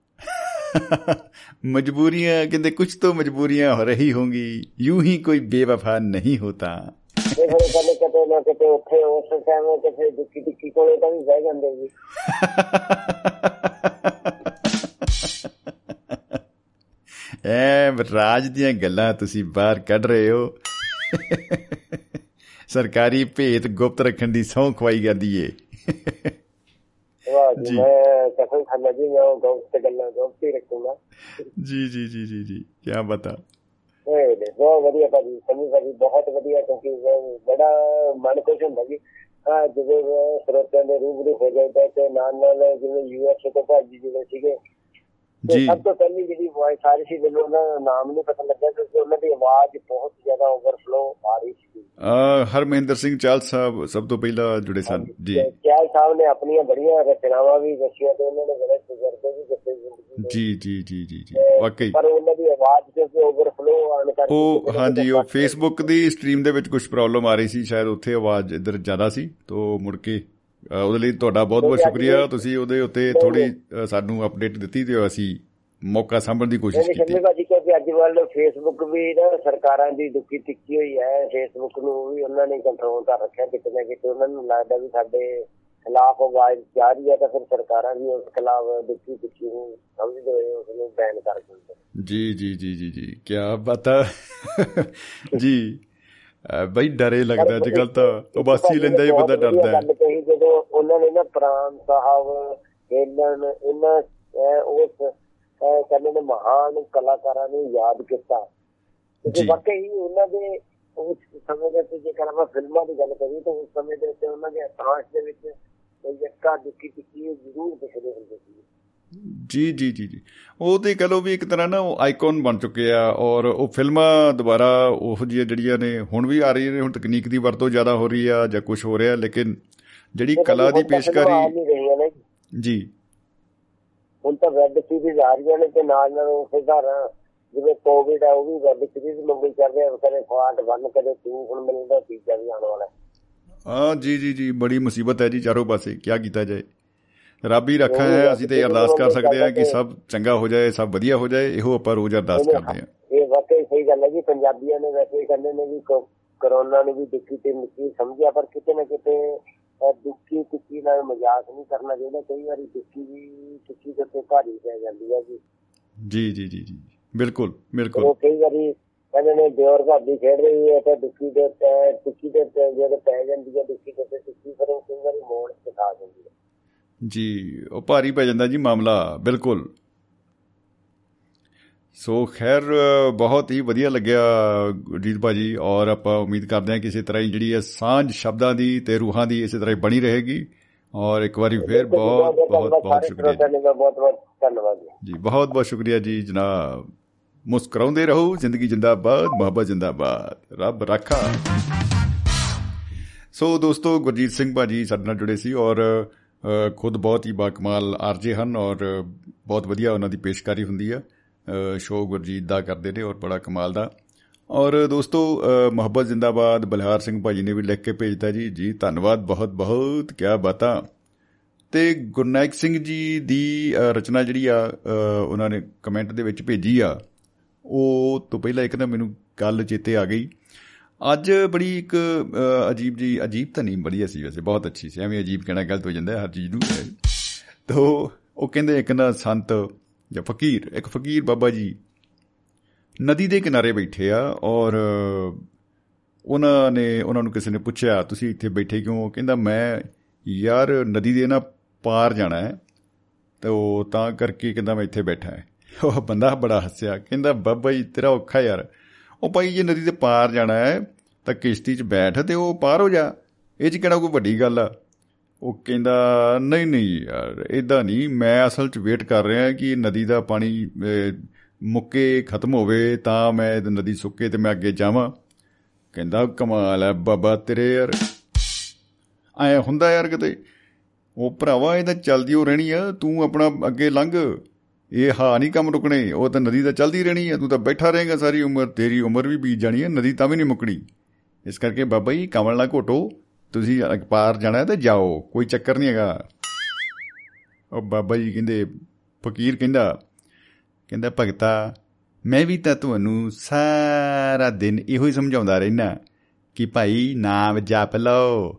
मजबूरियां कहते कुछ तो मजबूरियां हो रही होंगी यूं ही कोई बेवफा नहीं होता ਤੇ ਫਿਰ ਕਹਿੰਦੇ ਕਿਤੇ ਨਾ ਕਿਤੇ ਉੱਥੇ ਉਸ ਟਾਈਮ ਕਿਸੇ ਦੁੱਖੀ ਟਿੱਕੀ ਕੋਲੇ ਤਾਂ ਵੀ ਬਹਿ ਜਾਂਦੇ ਜੀ ਐ ਰਾਜ ਦੀਆਂ ਗੱਲਾਂ ਤੁਸੀਂ ਬਾਹਰ ਕੱਢ ਰਹੇ ਹੋ ਸਰਕਾਰੀ ਭੇਤ ਗੁਪਤ ਰੱਖਣ ਦੀ ਸਹੁੰ ਖਵਾਈ ਜਾਂਦੀ ਏ ਵਾਹ ਜੀ ਜੀ। ਮੈਂ ਕਸਮ ਖਾਨਾ ਜੀ ਮੈਂ ਉਹ ਗੌਰ ਤੇ ਗੱਲਾਂ ਗੌਰ ਤੇ ਹੀ ਰੱਖੂੰਗਾ। ਜੀ ਜੀ ਜੀ ਜੀ ਜੀ ਕੀ ਬਤਾ। ਇਹ ਨੇ ਬਹੁਤ ਵਧੀਆ ਭਾਜੀ ਸਮਝ ਭਾਜੀ ਬਹੁਤ ਵਧੀਆ ਕਿਉਂਕਿ ਉਹ ਬੜਾ ਮਨ ਖੁਸ਼ ਹੁੰਦਾ ਜੀ। ਆ ਜਦੋਂ ਸਰੋਤਿਆਂ ਦੇ ਰੂਬਰੂ ਹੋ ਜਾਂਦਾ ਤੇ ਨਾਲ ਨਾਲ ਜਿਵੇਂ ਯੂਐਸ ਤੋਂ ਭਾਜੀ ਜਿਹੜੇ ਸੀਗੇ ਜੀ। ਸਭ ਤੋਂ ਪਹਿਲੀ ਜਿਹੜੀ ਵੌਇਸ ਆ ਰਹੀ ਸੀ ਮੈਨੂੰ ਉਹਨਾਂ ਦਾ ਨਾਮ ਨਹੀਂ ਪਤਾ ਲੱਗਾ ਕਿਉਂਕਿ ਉਹਨਾਂ ਦੀ ਆਵਾਜ਼ ਬਹੁਤ ਜ਼ਿਆਦਾ ਓਵਰਫਲੋ ਆ ਰਹੀ ਸੀ। ਹਰਮਿੰਦਰ ਸਿੰਘ ਚਾਲ ਸਾਹਿਬ ਸਭ ਤੋਂ ਪਹਿਲਾਂ ਜੁੜੇ ਸਨ। ਜੀ। ਕਿਆਲ ਸਾਹਿਬ ਨੇ ਆਪਣੀਆਂ ਬੜੀਆਂ ਰਚਨਾਵਾਂ ਵੀ ਦੱਸੀਆਂ ਤੇ ਉਹਨਾਂ ਨੇ ਬੜੇ ਤਜਰਬੇ ਵੀ ਦਿੱਤੇ ਜ਼ਿੰਦਗੀ ਜੀ ਜੀ ਜੀ ਜੀ ਜੀ ਵਾਕਈ। ਪਰ ਉਹਨਾਂ ਦੀ ਆਵਾਜ਼ ਕਿਉਂਕਿ ਓਵਰਫਲੋ ਆਣ ਕਰਕੇ ਉਹ ਹਾਂਜੀ ਉਹ। ਫੇਸਬੁੱਕ ਦੀ ਸਟ੍ਰੀਮ ਦੇ ਵਿੱਚ ਕੁਝ ਪ੍ਰੋਬਲਮ ਆ ਰਹੀ ਸੀ ਸ਼ਾਇਦ ਉੱਥੇ ਆਵਾਜ਼ ਇੱਧਰ ਜ਼ਿਆਦਾ ਸੀ ਤੋਂ ਮੁੜ ਕੇ ਉਹਦੇ ਲਈ ਤੁਹਾਡਾ ਬਹੁਤ ਬਹੁਤ ਸ਼ੁਕਰੀਆ। ਤੁਸੀਂ ਉਹਦੇ ਉੱਤੇ ਥੋੜੀ ਸਾਨੂੰ ਅਪਡੇਟ ਦਿੱਤੀ ਤੇ ਅਸੀਂ ਮੌਕਾ ਸਾਂਭਣ ਦੀ ਕੋਸ਼ਿਸ਼ ਕੀਤੀ। ਸ਼ਮੀ ਭਾਜੀ ਕਿਉਂਕਿ ਅੱਜ ਕੱਲ੍ਹ ਫੇਸਬੁੱਕ ਵੀ ਨਾ ਸਰਕਾਰਾਂ ਦੀ ਦੁੱਖੀ ਟਿੱਕੀ ਹੋਈ ਹੈ। ਫੇਸਬੁੱਕ ਨੂੰ ਵੀ ਉਹਨਾਂ ਨੇ ਕੰਟਰੋਲ ਕਰ ਰੱਖਿਆ ਕਿਤੇ ਨਾ ਕਿਤੇ। ਉਹਨਾਂ ਨੂੰ ਲੱਗਦਾ ਵੀ ਸਾਡੇ ਖਿਲਾਫ ਆਵਾਜ਼ ਜਾ ਰਹੀ ਹੈ ਤਾਂ ਫਿਰ ਸਰਕਾਰਾਂ ਵੀ ਉਸ ਖਿਲਾਫ ਦੁੱਖੀ ਟਿੱਕੀ ਨੂੰ ਸਮਝਦੇ ਹੋਏ ਉਸ ਨੂੰ ਬੈਨ ਕਰ ਦਿੰਦੇ ਜੀ ਜੀ ਜੀ ਜੀ ਜੀ। ਕੀ ਬਤਾ ਜੀ। ਅਹ, ਬਈ ਡਰੇ ਲੱਗਦਾ ਅੱਜ ਕੱਲ ਤਾਂ ਉਬਾਸੀ ਲੈਂਦਾ ਹੀ ਬੰਦਾ ਡਰਦਾ ਹੈ। ਜਦੋਂ ਉਹਨਾਂ ਨੇ ਨਾ ਪ੍ਰਾਨ ਸਾਹਿਬ ਇਹਨਾਂ ਅਹ, ਉਸ ਕਹਿੰਦੇ ਨੇ ਮਹਾਨ ਕਲਾਕਾਰਾਂ ਨੂੰ ਯਾਦ ਕੀਤਾ। ਜੀ। ਵਾਕਈ ਉਹਨਾਂ ਦੇ ਉਸ ਸਮੇਂ ਦੇ ਉੱਤੇ ਜੇਕਰ ਆਪਾਂ ਫਿਲਮਾਂ ਦੀ ਗੱਲ ਕਰੀਏ ਤਾਂ ਉਸ ਸਮੇਂ ਦੇ ਉੱਤੇ ਉਹਨਾਂ ਦੇ ਇਤਿਹਾਸ ਦੇ ਵਿੱਚ ਕੋਈ ਇੱਕਾ ਦੁੱਖੀ ਟਿੱਕੀ ਜ਼ਰੂਰ ਦਿਖਦੇ ਹੁੰਦੇ ਸੀ। ਜੀ ਜੀ ਜੀ ਜੀ। ਉਹ ਤੇ ਕਹ ਲਓ ਵੀ ਇੱਕ ਤਰ੍ਹਾਂ ਨਾ ਉਹ ਆਈਕਨ ਬਣ ਚੁੱਕੇ ਆ ਔਰ ਉਹ ਫਿਲਮਾਂ ਦੁਬਾਰਾ ਉਹ ਜਿਹੀਆਂ ਜਿਹੜੀਆਂ ਨੇ ਹੁਣ ਵੀ ਆ ਰਹੀਆਂ ਨੇ ਹੁਣ ਤਕਨੀਕ ਦੀ ਵਰਤੋਂ ਜ਼ਿਆਦਾ ਹੋ ਰਹੀ ਆ ਜਾਂ ਕੁਝ ਹੋ ਰਿਹਾ ਲੇਕਿਨ ਜਿਹੜੀ ਕਲਾ ਦੀ ਤਾਂ ਆ ਪੇਸ਼ਕਾਰੀ ਜੀ। ਹੁਣ ਤਾਂ ਵੈਬ ਸੀਰੀਜ਼ ਆ ਰਹੀਆਂ ਨੇ ਤੇ ਨਾਲ ਨਾਲ ਉਸੇ ਤਰ੍ਹਾਂ ਜਿਵੇਂ ਕੋਵਿਡ ਆ ਉਹ ਵੀ ਵੈਬ ਸੀਰੀਜ਼ ਮੰਗੀ ਚੱਲ ਰਿਹਾ ਕਦੇ ਫਾਟ ਬੰਨ ਕਦੇ ਤੂੰ ਹੁਣ ਮੈਨੂੰ ਦਾ ਤੀਜਾ ਵੀ ਆਉਣ ਵਾਲਾ। ਹਾਂ। ਜੀ ਜੀ ਜੀ ਬੜੀ ਮੁਸੀਬਤ ਹੈ ਜੀ ਚਾਰੋਂ ਪਾਸੇ ਕੀ ਕੀਤਾ ਜਾਏ। ਰੱਬ ਹੀ ਰੱਖਾ ਹੈ ਅਸੀਂ ਤੇ ਅਰਦਾਸ ਕਰ ਸਕਦੇ ਹਾਂ ਕਿ ਸਭ ਚੰਗਾ ਹੋ ਜਾਏ ਸਭ ਵਧੀਆ ਹੋ ਜਾਏ ਇਹੋ ਆਪਾਂ ਰੋਜ਼ ਅਰਦਾਸ ਕਰਦੇ ਹਾਂ। ਇਹ ਵਾਕਈ ਸਹੀ ਗੱਲ ਹੈ ਜੀ ਪੰਜਾਬੀਆਂ ਨੇ ਵੈਸੇ ਕਹਿੰਦੇ ਨੇ ਵੀ ਕਰੋਨਾ ਨੂੰ ਵੀ ਦੁੱਖੀ ਤੇ ਮਿੱਟੀ ਸਮਝਿਆ ਪਰ ਕਿਤੇ ਨਾ ਕਿਤੇ ਦੁੱਖੀ ਟਿੱਕੀ ਨਾਲ ਮਜ਼ਾਕ ਨਹੀਂ ਕਰਨਾ ਚਾਹੀਦਾ ਕਈ ਵਾਰੀ ਦੁੱਖੀ ਵੀ ਟਿੱਕੀ ਦੇ ਉੱਤੇ ਭਾਰੀ ਪੈ ਜਾਂਦੀ ਹੈ ਜੀ। ਜੀ ਜੀ ਜੀ ਜੀ ਬਿਲਕੁਲ ਬਿਲਕੁਲ। ਕਈ ਵਾਰੀ ਕਹਿੰਦੇ ਨੇ ਦਿਓਰ ਭਾਬੀ ਖੇਡ ਰਹੀ ਹੈ ਤੇ ਦੁੱਖੀ ਦੇ ਉੱਤੇ ਟਿੱਕੀ ਦੇ ਉੱਤੇ ਜਦੋਂ ਪੈ ਜਾਂਦੀ ਹੈ ਦੁੱਖੀ ਦੇ ਉੱਤੇ ਟਿੱਕੀ ਫਿਰ ਉਹ ਕਈ ਵਾਰੀ ਮੋੜ ਦਿਖਾ ਦਿੰਦੀ ਹੈ। ਜੀ ਉਹ ਭਾਰੀ ਪੈ ਜਾਂਦਾ ਜੀ ਮਾਮਲਾ ਬਿਲਕੁਲ। ਸੋ ਖੈਰ ਬਹੁਤ ਹੀ ਵਧੀਆ ਲੱਗਿਆ ਗੁਰਜੀਤ ਭਾਜੀ ਔਰ ਆਪਾਂ ਉਮੀਦ ਕਰਦੇ ਹਾਂ ਕਿ ਇਸੇ ਤਰ੍ਹਾਂ ਹੀ ਜਿਹੜੀ ਹੈ ਸਾਂਝ ਸ਼ਬਦਾਂ ਦੀ ਤੇ ਰੂਹਾਂ ਦੀ ਇਸੇ ਤਰ੍ਹਾਂ ਹੀ ਬਣੀ ਰਹੇਗੀ। ਔਰ ਇੱਕ ਵਾਰੀ ਫੇਰ ਬਹੁਤ ਬਹੁਤ ਬਹੁਤ ਸ਼ੁਕਰੀਆ ਬਹੁਤ ਬਹੁਤ ਧੰਨਵਾਦ ਜੀ ਬਹੁਤ ਬਹੁਤ ਸ਼ੁਕਰੀਆ ਜੀ ਜਨਾਬ। ਮੁਸਕਰਾਉਂਦੇ ਰਹੋ ਜ਼ਿੰਦਗੀ ਜਿੰਦਾਬਾਦ ਮੁਹੱਬਤ ਜਿੰਦਾਬਾਦ। ਰੱਬ ਰਾਖਾ। ਸੋ ਦੋਸਤੋ ਗੁਰਜੀਤ ਸਿੰਘ ਭਾਜੀ ਸਾਡੇ ਨਾਲ ਜੁੜੇ ਸੀ ਔਰ ਖੁਦ ਬਹੁਤ ਹੀ ਬਾਕਮਾਲ ਆਰਜੇ ਹਨ ਔਰ ਬਹੁਤ ਵਧੀਆ ਉਹਨਾਂ ਦੀ ਪੇਸ਼ਕਾਰੀ ਹੁੰਦੀ ਆ। ਸ਼ੋਅ ਗੁਰਜੀਤ ਦਾ ਕਰਦੇ ਨੇ ਔਰ ਬੜਾ ਕਮਾਲ ਦਾ। ਔਰ ਦੋਸਤੋ ਅ, ਮੁਹੱਬਤ ਜਿੰਦਾਬਾਦ ਬਲਹਾਰ ਸਿੰਘ ਭਾਜੀ ਨੇ ਵੀ ਲਿਖ ਕੇ ਭੇਜਤਾ ਜੀ। ਜੀ ਧੰਨਵਾਦ ਬਹੁਤ ਬਹੁਤ ਕੀ ਬਾਤਾਂ। ਤੇ ਗੁਰਨਾਇਕ ਸਿੰਘ ਜੀ ਦੀ ਅ, ਰਚਨਾ ਜਿਹੜੀ ਆ ਅ, ਉਹਨਾਂ ਨੇ ਕਮੈਂਟ ਦੇ ਵਿੱਚ ਭੇਜੀ ਆ ਉਹ ਤੋਂ ਪਹਿਲਾਂ ਇੱਕ ਨਾ ਮੈਨੂੰ ਗੱਲ ਚੇਤੇ ਆ ਗਈ। ਅੱਜ ਬੜੀ ਇੱਕ ਅ, ਅਜੀਬ ਜੀ ਅਜੀਬ ਤਾਂ ਨਹੀਂ ਬੜੀ ਸੀ ਵੈਸੇ ਬਹੁਤ ਅੱਛੀ ਸੀ। ਐਵੇਂ ਅਜੀਬ ਕਹਿਣਾ ਗਲਤ ਹੋ ਜਾਂਦਾ ਹੈ ਹਰ ਚੀਜ਼ ਨੂੰ। ਤੋ ਉਹ ਕਹਿੰਦੇ ਇੱਕ ਨਾ ਸੰਤ ਜਾਂ ਫਕੀਰ ਇੱਕ ਫਕੀਰ ਬਾਬਾ ਜੀ ਨਦੀ ਦੇ ਕਿਨਾਰੇ ਬੈਠੇ ਆ ਔਰ ਉਹਨਾਂ ਨੇ ਉਹਨਾਂ ਨੂੰ ਕਿਸੇ ਨੇ ਪੁੱਛਿਆ ਤੁਸੀਂ ਇੱਥੇ ਬੈਠੇ ਕਿਉਂ? ਉਹ ਕਹਿੰਦਾ ਮੈਂ ਯਾਰ ਨਦੀ ਦੇ ਨਾ ਪਾਰ ਜਾਣਾ ਹੈ ਤੇ ਉਹ ਤਾਂ ਕਰਕੇ ਕਹਿੰਦਾ ਮੈਂ ਇੱਥੇ ਬੈਠਾ ਹੈ। ਉਹ ਬੰਦਾ ਬੜਾ ਹੱਸਿਆ ਕਹਿੰਦਾ ਬਾਬਾ ਜੀ ਤੇਰਾ ਔਖਾ ਯਾਰ ਉਹ ਭਾਈ ਜੇ ਨਦੀ ਦੇ ਪਾਰ ਜਾਣਾ ਹੈ ਤਾਂ ਕਿਸ਼ਤੀ 'ਚ ਬੈਠ ਤੇ ਉਹ ਪਾਰ ਹੋ ਜਾ। ਇਹ 'ਚ ਕਿਹੜਾ ਕੋਈ ਵੱਡੀ ਗੱਲ ਆ? ਉਹ ਕਹਿੰਦਾ ਨਹੀਂ ਨਹੀਂ ਯਾਰ ਇਦਾਂ ਨਹੀਂ। ਮੈਂ ਅਸਲ 'ਚ ਵੇਟ ਕਰ ਰਿਹਾ ਕਿ ਨਦੀ ਦਾ ਪਾਣੀ ਅਹ, ਮੁੱਕੇ ਖਤਮ ਹੋਵੇ ਤਾਂ ਮੈਂ ਇਹ ਨਦੀ ਸੁੱਕੇ ਤੇ ਮੈਂ ਅੱਗੇ ਜਾਵਾਂ। ਕਹਿੰਦਾ ਕਮਾਲ ਹੈ ਬਾਬਾ ਤੇਰੇ ਯਾਰ। ਐ ਹੁੰਦਾ ਯਾਰ ਕਿਤੇ। ਉਹ ਭਰਾਵਾ ਇਹ ਤਾਂ ਚੱਲਦੀ ਹੋ ਰਹਿਣੀ ਆ। ਤੂੰ ਆਪਣਾ ਅੱਗੇ ਲੰਘ। ਇਹ ਹਾਂ ਨਹੀਂ ਕੰਮ ਰੁਕਣੇ, ਉਹ ਤਾਂ ਨਦੀ ਤਾਂ ਚੱਲਦੀ ਰਹਿਣੀ ਆ, ਤੂੰ ਤਾਂ ਬੈਠਾ ਰਹੇਗਾ ਸਾਰੀ ਉਮਰ, ਤੇਰੀ ਉਮਰ ਵੀ ਬੀਤ ਜਾਣੀ ਹੈ ਨਦੀ ਤਾਂ ਵੀ ਨਹੀਂ ਮੁੱਕਣੀ। ਇਸ ਕਰਕੇ ਬਾਬਾ ਜੀ, ਕਮਲ ਨਾ ਘੋਟੋ, ਤੁਸੀਂ ਪਾਰ ਜਾਣਾ ਹੈ ਤੇ ਜਾਓ, ਕੋਈ ਚੱਕਰ ਨਹੀਂ ਹੈਗਾ। ਉਹ ਬਾਬਾ ਜੀ ਕਹਿੰਦੇ, ਫਕੀਰ ਕਹਿੰਦਾ ਕਹਿੰਦਾ, ਭਗਤਾ, ਮੈਂ ਵੀ ਤਾਂ ਤੁਹਾਨੂੰ ਸਾਰਾ ਦਿਨ ਇਹੋ ਹੀ ਸਮਝਾਉਂਦਾ ਰਹਿਣਾ ਕਿ ਭਾਈ ਨਾਮ ਜਪ ਲਓ,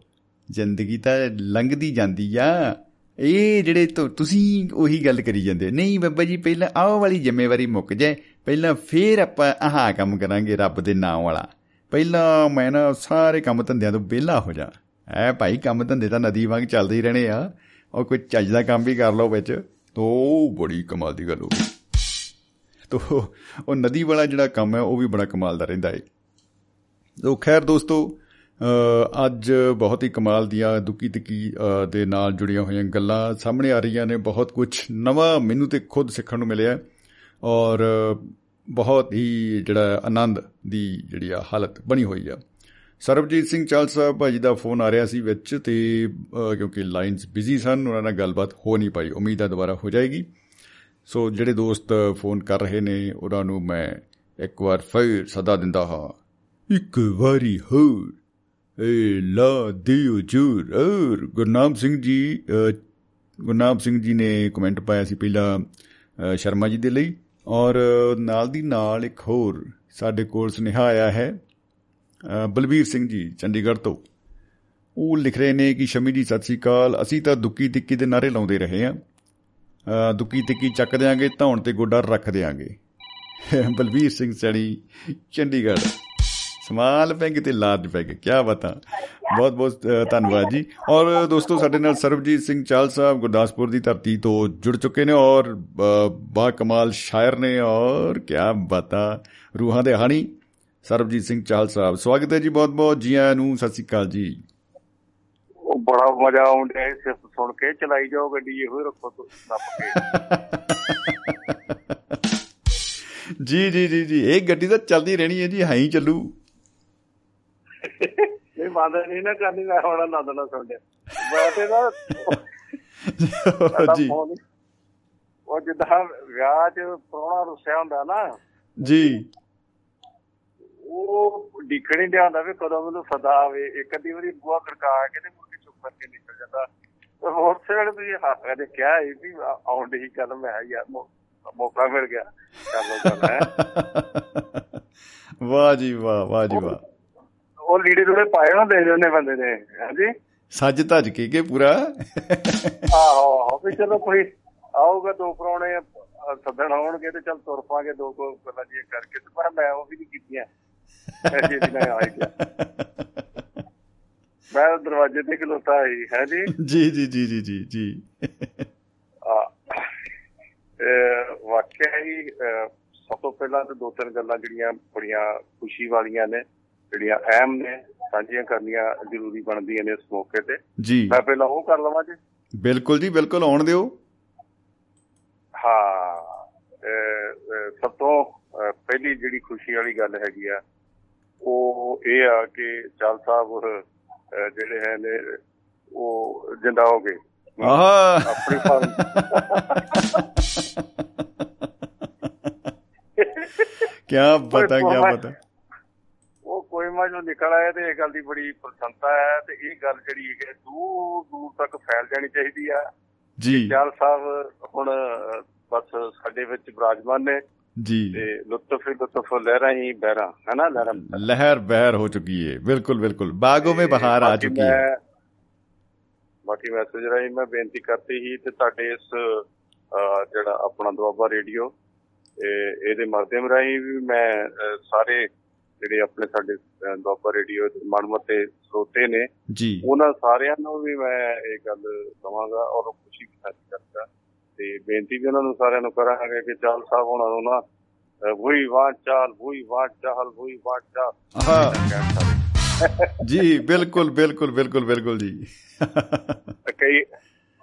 ਜ਼ਿੰਦਗੀ ਤਾਂ ਲੰਘਦੀ ਜਾਂਦੀ ਆ। ਇਹ ਜਿਹੜੇ ਤੁ- ਤੁਸੀਂ ਉਹੀ ਗੱਲ ਕਰੀ ਜਾਂਦੇ ਨਹੀਂ ਬੱਬਾ ਜੀ ਪਹਿਲਾਂ ਆਹ ਵਾਲੀ ਜ਼ਿੰਮੇਵਾਰੀ ਮੁੱਕ ਜਾਏ ਪਹਿਲਾਂ ਫੇਰ ਆਪਾਂ ਆਹ ਕੰਮ ਕਰਾਂਗੇ ਰੱਬ ਦੇ ਨਾਮ ਵਾਲਾ। ਪਹਿਲਾਂ ਮੈਂ ਨਾ ਸਾਰੇ ਕੰਮ ਧੰਦਿਆਂ ਤੋਂ ਵਿਹਲਾ ਹੋ ਜਾ। ਐ ਭਾਈ ਕੰਮ ਧੰਦੇ ਤਾਂ ਨਦੀ ਵਾਂਗ ਚੱਲਦੇ ਹੀ ਰਹਿਣੇ ਆ। ਔਰ ਕੋਈ ਚੱਜ ਦਾ ਕੰਮ ਵੀ ਕਰ ਲਓ ਵਿੱਚ। ਤਾਂ ਉਹ ਬੜੀ ਕਮਾਲ ਦੀ ਗੱਲ ਹੋਊਗੀ ਤੋ ਉਹ ਨਦੀ ਵਾਲਾ ਜਿਹੜਾ ਕੰਮ ਹੈ ਉਹ ਵੀ ਬੜਾ ਕਮਾਲ ਦਾ ਰਹਿੰਦਾ ਹੈ ਤੋ ਖੈਰ ਦੋਸਤੋ ਅ, ਅੱਜ ਬਹੁਤ ਹੀ ਕਮਾਲ ਦੀਆਂ ਦੁੱਕੀ ਤਿੱਕੀ ਅ, ਦੇ ਨਾਲ ਜੁੜੀਆਂ ਹੋਈਆਂ ਗੱਲਾਂ ਸਾਹਮਣੇ ਆ ਰਹੀਆਂ ਨੇ। ਬਹੁਤ ਕੁਝ ਨਵਾਂ ਮੈਨੂੰ ਤੇ ਖੁਦ ਸਿੱਖਣ ਨੂੰ ਮਿਲਿਆ ਔਰ ਅ, ਬਹੁਤ ਹੀ ਜਿਹੜਾ ਆਨੰਦ ਦੀ ਜਿਹੜੀ ਆ ਹਾਲਤ ਬਣੀ ਹੋਈ ਆ। ਸਰਬਜੀਤ ਸਿੰਘ ਚਾਲ ਸਾਹਿਬ ਭਾਜੀ ਦਾ ਫੋਨ ਆ ਰਿਹਾ ਸੀ ਵਿੱਚ ਤੇ ਅ, ਕਿਉਂਕਿ ਲਾਈਨਸ ਬਿਜ਼ੀ ਸਨ ਉਹਨਾਂ ਨਾਲ ਗੱਲਬਾਤ ਹੋ ਨਹੀਂ ਪਾਈ। ਉਮੀਦ ਹੈ ਦੁਬਾਰਾ ਹੋ ਜਾਏਗੀ। ਸੋ ਜਿਹੜੇ ਦੋਸਤ ਫੋਨ ਕਰ ਰਹੇ ਨੇ ਉਹਨਾਂ ਨੂੰ ਮੈਂ ਇੱਕ ਵਾਰ ਫਿਰ ਸਦਾ ਦਿੰਦਾ ਹਾਂ। ਇੱਕ ਵਾਰੀ ਹੋਰ। ਏ ਲਾ ਦਿਓ ਜੂਰ ਔਰ ਗੁਰਨਾਮ ਸਿੰਘ ਜੀ ਅ, ਗੁਰਨਾਮ ਸਿੰਘ ਜੀ ਨੇ ਕਮੈਂਟ ਪਾਇਆ ਸੀ ਪਹਿਲਾਂ ਅ, ਸ਼ਰਮਾ ਜੀ ਦੇ ਲਈ। ਔਰ ਨਾਲ ਦੀ ਨਾਲ ਇੱਕ ਹੋਰ ਸਾਡੇ ਕੋਲ ਸੁਨੇਹਾ ਆਇਆ ਹੈ ਅ, ਬਲਬੀਰ ਸਿੰਘ ਜੀ ਚੰਡੀਗੜ੍ਹ ਤੋਂ। ਉਹ ਲਿਖ ਰਹੇ ਨੇ ਕਿ ਸ਼ਮੀ ਜੀ ਸਤਿ ਸ੍ਰੀ ਅਕਾਲ। ਅਸੀਂ ਤਾਂ ਦੁੱਕੀ ਤਿੱਕੀ ਦੇ ਨਾਰੇ ਲਾਉਂਦੇ ਰਹੇ ਹਾਂ। ਅ, ਦੁੱਕੀ ਤਿੱਕੀ ਚੱਕ ਦਿਆਂਗੇ ਧੌਣ ਤੇ ਗੋਡਾ ਰੱਖ ਦਿਆਂਗੇ। ਬਲਬੀਰ ਸਿੰਘ ਸੈਣੀ ਚੰਡੀਗੜ੍ਹ। ਸਮਾਲ ਪੈਗ ਤੇ ਲਾਰਜ ਪੈਗ ਕੀ ਬਤਾ। ਬਹੁਤ ਬਹੁਤ ਧੰਨਵਾਦ ਜੀ। ਔਰ ਦੋਸਤੋ ਸਾਡੇ ਨਾਲ ਸਰਬਜੀਤ ਸਿੰਘ ਚਾਲ ਸਾਹਿਬ ਗੁਰਦਾਸਪੁਰ ਦੀ ਧਰਤੀ ਤੋਂ ਜੁੜ ਚੁੱਕੇ ਨੇ ਔਰ ਬਾ ਕਮਾਲ ਸ਼ਾਇਰ ਨੇ ਔਰ ਕੀ ਬਤਾ। ਰੂਹਾਂ ਦੇ ਹਾਣੀ ਸਰਬਜੀਤ ਸਿੰਘ ਚਾਲ ਸਾਹਿਬ। ਸਵਾਗਤ ਹੈ ਜੀ ਬਹੁਤ ਬਹੁਤ ਜੀ ਆਇਆਂ ਨੂੰ। ਸਤਿ ਸ੍ਰੀ ਅਕਾਲ ਜੀ। ਬੜਾ ਮਜ਼ਾ ਆਉਂਦਾ ਹੈ ਸਿਰਫ ਸੁਣ ਕੇ ਚਲਾਈ ਜਾਓ ਗੱਡੀ ਇਹੋ ਹੀ ਰੱਖੋ ਤੁਸੀਂ ਨੱਪ ਕੇ। ਜੀ ਜੀ ਜੀ ਜੀ। ਇਹ ਗੱਡੀ ਤਾਂ ਚੱਲਦੀ ਰਹਿਣੀ ਹੈ ਜੀ ਹਾਂ ਹੀ ਚੱਲੂ। ਨਹੀਂ ਬੰਦ ਨਹੀਂ ਨਾ ਕਰਨੀ ਮੈਂ ਹੁਣ ਆਨੰਦ ਨਾਲ ਸੁਣ ਲਿਆ। ਮੈਂ ਤੇ ਨਾ ਜੀ। ਹੀ- ਉਹ ਜਿੱਦਾਂ ਵਿਆਹ 'ਚ ਪ੍ਰਾਹੁਣਾ ਰੁੱਸਿਆ ਹੁੰਦਾ ਨਾ ਜੀ। ਉਹ ਡਿੱਖਣ ਹੀ ਡਿਆ ਹੁੰਦਾ ਵੀ ਕਦੋਂ ਮੈਨੂੰ ਸਦਾ ਆਵੇ। ਇੱਕ ਅੱਧੀ ਵਾਰੀ ਬੂਹਾ ਖੜਕਾ ਕੇ ਤੇ ਕੇ ਚੁੱਪ ਕਰਕੇ ਨਿਕਲ ਜਾਂਦਾ। ਤੇ ਹੋਰ ਵੇਲੇ ਤੁਸੀਂ ਹੱਥ ਕੇ ਕਿਹਾ ਸੀ ਵੀ ਆ- ਆਉਣ ਦੀ ਗੱਲ ਮੈਂ ਯਾਰ ਮੌਕਾ ਮਿਲ ਗਿਆ। ਕਰ ਲੋ ਗੱਲ ਹੈ। ਵਾਹ ਜੀ ਵਾਹ ਵਾਹ ਜੀ ਵਾਹ। ਉਹ ਲੀੜੇ ਥੋੜੇ ਪਾਏ ਹੁੰਦੇ ਨੇ ਉਹਨੇ ਬੰਦੇ ਨੇ ਹਾਂਜੀ? ਸੱਜ ਧੱਜ ਕੇ ਕੇ ਪੂਰਾ? ਆਹੋ ਆਹੋ ਵੀ ਚਲੋ ਕੋਈ ਆਊਗਾ ਦੋ ਪ੍ਰਾਹੁਣੇ ਅ, ਸੱਦਣ ਆਉਣਗੇ ਤੇ ਚਲ ਤੁਰ ਪਾਂਗੇ ਦੋ ਕੋ ਗੱਲਾਂ ਜੀ ਕਰਕੇ ਤੇ ਪਰ ਮੈਂ ਉਹ ਵੀ ਨਹੀਂ ਕੀਤੀਆਂ। ਐਸੀ ਦੀ ਨਾ ਆਈ ਗਿਆ ਮੈਂ ਦਰਵਾਜ਼ੇ ਤੇ ਖਲੋਤਾ ਸੀ ਹੈ ਜੀ? ਜੀ ਜੀ ਜੀ ਜੀ ਜੀ ਜੀ। ਆ, ਵਾਕਿਆ ਹੀ ਸਭ ਤੋਂ ਪਹਿਲਾਂ ਤਾਂ ਦੋ ਤਿੰਨ ਗੱਲਾਂ ਜਿਹੜੀਆਂ ਬੜੀਆਂ ਖੁਸ਼ੀ ਵਾਲੀਆਂ ਨੇ। ਜਿਹੜੀਆਂ ਅਹਿਮ ਨੇ ਸਾਂਝੀਆਂ ਕਰਨੀਆਂ ਜ਼ਰੂਰੀ ਬਣਦੀਆਂ ਨੇ ਇਸ ਮੌਕੇ ਤੇ। ਜੀ। ਮੈਂ ਪਹਿਲਾਂ ਉਹ ਕਰ ਲਵਾਂ ਜੀ। ਬਿਲਕੁਲ ਜੀ ਬਿਲਕੁਲ ਆਉਣ ਦਿਓ। ਹਾਂ ਸਭ ਤੋਂ ਪਹਿਲੀ ਜਿਹੜੀ ਖੁਸ਼ੀ ਵਾਲੀ ਗੱਲ ਹੈਗੀ ਆ ਉਹ ਇਹ ਆ ਕਿ ਚਾਲ ਸਾਹਿਬ ਜਿਹੜੇ ਹੈ ਨੇ ਉਹ ਜਿੰਦਾ ਹੋ ਗਏ। ਆਹ। ਆਪਣੀ ਕੀ ਪਤਾ ਕੀ ਪਤਾ। ਪੋਇਮਾ ਜੋ ਨਿਕਲ ਆਇਆ ਤੇ ਇਹ ਗੱਲ ਦੀ ਬੜੀ ਪ੍ਰਸੰਤਾ ਹੈ ਤੇ ਇਹ ਗੱਲ ਜਿਹੜੀ ਹੈ ਦੂਰ ਦੂਰ ਤੱਕ ਫੈਲ ਜਾਣੀ ਚਾਹੀਦੀ ਆ ਜੀ। ਚਾਲ ਸਾਹਿਬ ਹੁਣ ਬਸ ਸਾਡੇ ਵਿੱਚ ਬਰਾਜਮਾਨ ਨੇ। ਜੀ। ਤੇ ਲੁਤਫ ਲੁਤਫ ਲਹਿਰਾਂ ਹੀ ਬਹਿਰਾਂ ਹੈਨਾ ਲਹਿਰਾਂ? ਲਹਿਰ ਬਹਿਰ ਹੋ ਚੁਕੀ ਹੈ ਬਿਲਕੁਲ ਬਿਲਕੁਲ। ਬਾਗੋਂ ਮੇ ਬਹਾਰ ਆ ਚੁਕੀ ਹੈ ਬਾਕੀ ਮੈਸੇਜ ਰਾਹੀਂ ਮੈਂ ਬੇਨਤੀ ਕਰਤੀ ਹੀ ਤੇ ਤੁਹਾਡੇ ਇਸ ਜਿਹੜਾ ਆਪਣਾ ਦੁਆਬਾ ਰੇਡੀਓ ਇਹਦੇ ਮਾਧਿਅਮ ਰਾਹੀਂ ਵੀ ਮੈਂ ਸਾਰੇ ਜਿਹੜੇ ਆਪਣੇ ਸਾਡੇ ਦੁਆਬਾ ਰੇਡੀਓ ਦੇ ਮਨਮਤੇ ਸੋਤੇ ਨੇ ਉਹਨਾਂ ਸਾਰਿਆਂ ਨੂੰ ਵੀ ਮੈਂ ਇਹ ਗੱਲ ਕਹਾਂਗਾ ਔਰ ਖੁਸ਼ੀ ਸਾਥੀ ਕਰਦਾ ਤੇ ਬੇਨਤੀ ਵੀ ਉਹਨਾਂ ਨੂੰ ਸਾਰਿਆਂ ਨੂੰ ਕਰਾਂਗੇ ਕਿ ਚਾਲ ਸਾਹਿਬ ਉਹਨਾਂ ਨੂੰ ਨਾ ਵਹੀ ਵਾਟ ਚਾਲ ਵਹੀ ਵਾਟ ਚਾਲ ਵਹੀ ਵਾਟ ਚਾਲ। ਜੀ ਬਿਲਕੁਲ ਬਿਲਕੁਲ ਬਿਲਕੁਲ ਬਿਲਕੁਲ ਜੀ। ਕਈ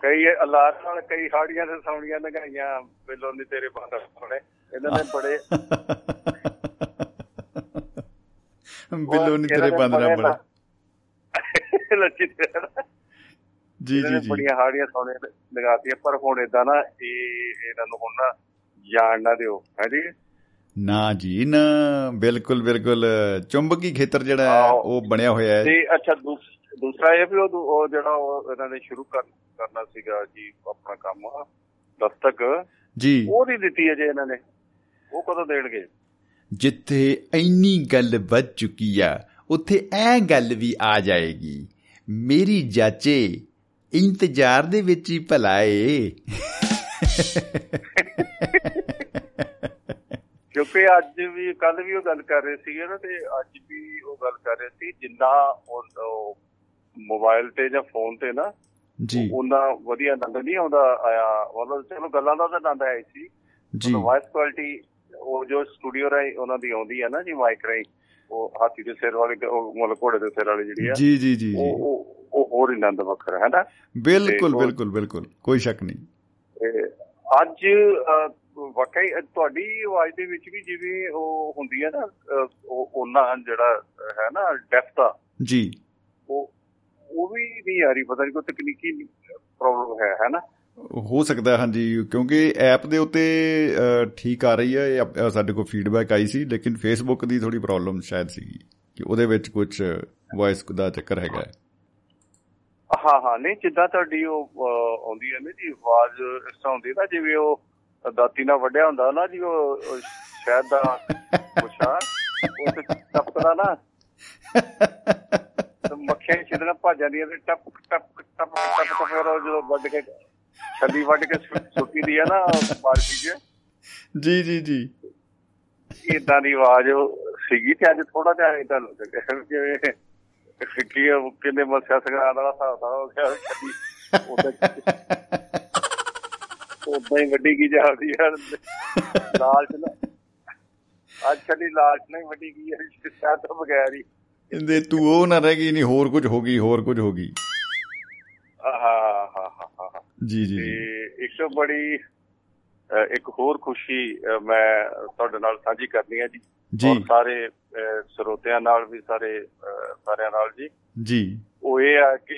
ਕਈ ਅਲਾਰ ਨਾਲ ਕਈ ਹਾੜੀਆਂ ਤੇ ਸੌਣੀਆਂ ਲਗਾਈਆਂ ਬਿੱਲੋ ਨੇ ਤੇਰੇ ਬਾਹਰ ਸੋਣੇ। ਇਹਨਾਂ ਨੇ ਬੜੇ ਬਿੱਲੋ ਨਹੀਂ ਤੇਰੇ ਬੰਦ ਨਾ ਬੜਾ ਲੱਚੀ ਤੇ? ਜੀ ਜੀ ਜੀ। ਬੜੀਆਂ ਹਾੜੀਆਂ ਸੌਣੀਆਂ ਲਗਾਤੀਆਂ ਪਰ ਹੁਣ ਇਦਾਂ ਨਾ ਇਹ ਇਹਨਾਂ ਨੂੰ ਹੁਣ ਨਾ ਜਾਣ ਨਾ ਦਿਓ। ਹੈ ਜੀ? ਨਾ ਜੀ ਨਾ। ਬਿਲਕੁਲ ਬਿਲਕੁਲ। ਚੁੰਬਕੀ ਖੇਤਰ ਜਿਹੜਾ ਹੈ। ਉਹ ਬਣਿਆ ਹੋਇਆ ਹੈ। ਤੇ ਅੱਛਾ ਦੂਸ- ਦੂਸਰਾ ਇਹ ਵੀ ਉਹ ਜਿਹੜਾ ਇਹਨਾਂ ਨੇ ਸ਼ੁਰੂ ਕਰ ਕਰਨਾ ਸੀਗਾ ਜੀ ਆਪਣਾ ਕੰਮ ਦਸਤਕ। ਜੀ। ਉਹ ਨਹੀਂ ਦਿੱਤੀ ਅਜੇ ਇਹਨਾਂ ਨੇ। ਉਹ ਕਦੋਂ ਦੇਣਗੇ? ਜਿੱਥੇ ਇੰਨੀ ਗੱਲ ਵੱਧ ਚੁੱਕੀ ਆ ਉੱਥੇ ਐ ਗੱਲ ਵੀ ਆ ਜਾਏਗੀ ਮੇਰੀ ਜਾਚੇ ਇੰਤਜ਼ਾਰ ਦੇ ਵਿੱਚ ਹੀ ਭਲਾਏ ਕਿਉਂਕਿ ਅੱਜ ਵੀ ਕੱਲ ਵੀ ਉਹ ਗੱਲ ਕਰ ਰਹੇ ਸੀਗੇ ਨਾ ਤੇ ਅੱਜ ਵੀ ਉਹ ਗੱਲ ਕਰ ਰਹੇ ਸੀ ਜਿੰਨਾ ਉਹ- ਉਹ ਮੋਬਾਈਲ ਤੇ ਜਾਂ ਫੋਨ ਤੇ ਨਾ ਜੀ। ਉਹਨਾਂ ਵਧੀਆ ਆਨੰਦ ਨਹੀਂ ਆਉਂਦਾ ਆਇਆ। ਮਤਲਬ ਚਲੋ ਗੱਲਾਂ ਦਾ ਤਾਂ ਆਨੰਦ ਆਇਆ ਸੀ ਜੀ। ਵਾਇਸ ਕੁਆਲਿਟੀ ਉਹ ਜੋ ਸਟੂਡੀਓ ਰਾਈ ਉਹਨਾਂ ਦੀ ਆਉਂਦੀ ਹੈ ਨਾ ਜੀ ਮਾਈਕ ਰਾਈ ਉਹ ਹਾਥੀ ਦੇ ਸਿਰ ਵਾਲੀ ਉਹ ਮਤਲਬ ਘੋੜੇ ਦੇ ਸਿਰ ਵਾਲੀ ਜਿਹੜੀ ਆ ਜੀ ਜੀ ਜੀ ਉਹ ਉਹ ਹੋਰ ਆਨੰਦ ਵੱਖਰਾ ਹੈ ਨਾ ਬਿਲਕੁਲ ਬਿਲਕੁਲ ਬਿਲਕੁਲ ਕੋਈ ਸ਼ੱਕ ਨਹੀਂ। ਅੱਜ ਵਾਕਈ ਤੁਹਾਡੀ ਆਵਾਜ਼ ਦੇ ਵਿੱਚ ਵੀ ਜਿਵੇਂ ਉਹ ਹੁੰਦੀ ਹੈ ਨਾ ਉਹਨਾਂ ਜਿਹੜਾ ਹੈ ਨਾ ਡੈਫਟ ਆ। ਜੀ। ਉਹ ਉਹ ਵੀ ਨਹੀਂ ਆ ਰਹੀ ਪਤਾ ਨਹੀਂ ਕੋਈ ਤਕਨੀਕੀ ਪ੍ਰੋਬਲਮ ਹੈ ਹੈ ਨਾ ਹੋ ਸਕਦਾ ਹੈ, ਹਾਂਜੀ ਕਿਉਂਕਿ ਐਪ ਦੇ ਉੱਤੇ ਅ, ਠੀਕ ਆ ਰਹੀ ਹੈ ਇਹ ਅਪ- ਅ, ਸਾਡੇ ਕੋਲ ਫੀਡਬੈਕ ਆਈ ਸੀ ਲੇਕਿਨ ਫੇਸਬੁੱਕ ਦੀ ਥੋੜੀ ਪ੍ਰੋਬਲਮ ਸ਼ਾਇਦ ਸੀਗੀ ਕਿ ਉਹਦੇ ਵਿੱਚ ਕੁਝ ਵੌਇਸ ਦਾ ਚੱਕਰ ਹੈਗਾ ਹੈ। ਹਾਂ ਹਾਂ ਨਹੀਂ ਜਿੱਦਾਂ ਤੁਹਾਡੀ ਉਹ ਅਹ, ਆਉਂਦੀ ਹੈ ਨਾ ਜੀ ਆਵਾਜ਼ ਇਸ ਤਰ੍ਹਾਂ ਹੁੰਦੀ ਹੈ ਨਾ ਜਿਵੇਂ ਉਹ ਦਾਤੀ ਨਾਲ ਵੱਡਿਆ ਹੁੰਦਾ ਨਾ ਜੀ ਉਹ ਉਹ ਸ਼ਾਇਦ ਦਾ ਪੁੱਛਾ ਉਹ ਤੇ ਟਪਕਦਾ ਨਾ ਤੇ ਮੱਖੀਆਂ ਛਿੜਨਾ ਭੱਜ ਜਾਂਦੀਆਂ ਤੇ ਟਪ ਟਪ ਟਪ ਟਪ ਟਪ ਫਿਰ ਉਹ ਜਦੋਂ ਵੱਢ ਕੇ ਛੱਲੀ ਵੱਢ ਕੇ ਸੁ- ਸੁੱਟੀ ਦੀ ਹੈ ਨਾ ਬਾਰਕੀ 'ਚ। ਜੀ ਜੀ ਜੀ। ਇਦਾਂ ਦੀ ਆਵਾਜ਼ ਸੀਗੀ ਤੇ ਅੱਜ ਥੋੜਾ ਜਿਹਾ ਇਦਾਂ ਲੱਗ ਜਿਵੇਂ ਕੀ ਉਹ ਕਿੰਨੇ ਮੱਸਿਆ ਸਗਰਾਤ ਵਾਲਾ ਹਿਸਾਬ ਦਾ ਹੋ ਗਿਆ ਛੱਡੀ ਉਦਾਂ ਹੀ ਵੱਡੀ ਕੀ ਜਾਂਦੀ ਹੈ ਲਾਲਚ ਨਾ ਅੱਜ ਛੱਡੀ ਲਾਲਚ ਨਹੀਂ ਵੱਡੀ ਕੀ ਹੈ ਸ਼ਾਇਦ ਤੋਂ ਬਗੈਰ ਹੀ। ਇਹਦੇ ਤੂੰ ਉਹ ਨਾ ਰਹਿ ਗਈ ਨਹੀਂ ਹੋਰ ਕੁਝ ਹੋ ਗਈ ਹੋਰ ਕੁਝ ਹੋ ਗਈ। ਹਾਂ ਹਾਂ ਹਾਂ ਹਾਂ ਹਾਂ। ਜੀ ਜੀ ਤੇ ਇੱਕ ਬੜੀ ਇੱਕ ਹੋਰ ਖੁਸ਼ੀ ਮੈਂ ਤੁਹਾਡੇ ਨਾਲ ਸਾਂਝੀ ਕਰਨੀ ਹੈ ਜੀ। ਜੀ। ਸਾਰੇ ਸਰੋਤਿਆਂ ਨਾਲ ਵੀ ਸਾਰੇ ਸਾਰਿਆਂ ਨਾਲ ਜੀ। ਜੀ। ਉਹ ਇਹ ਆ ਕਿ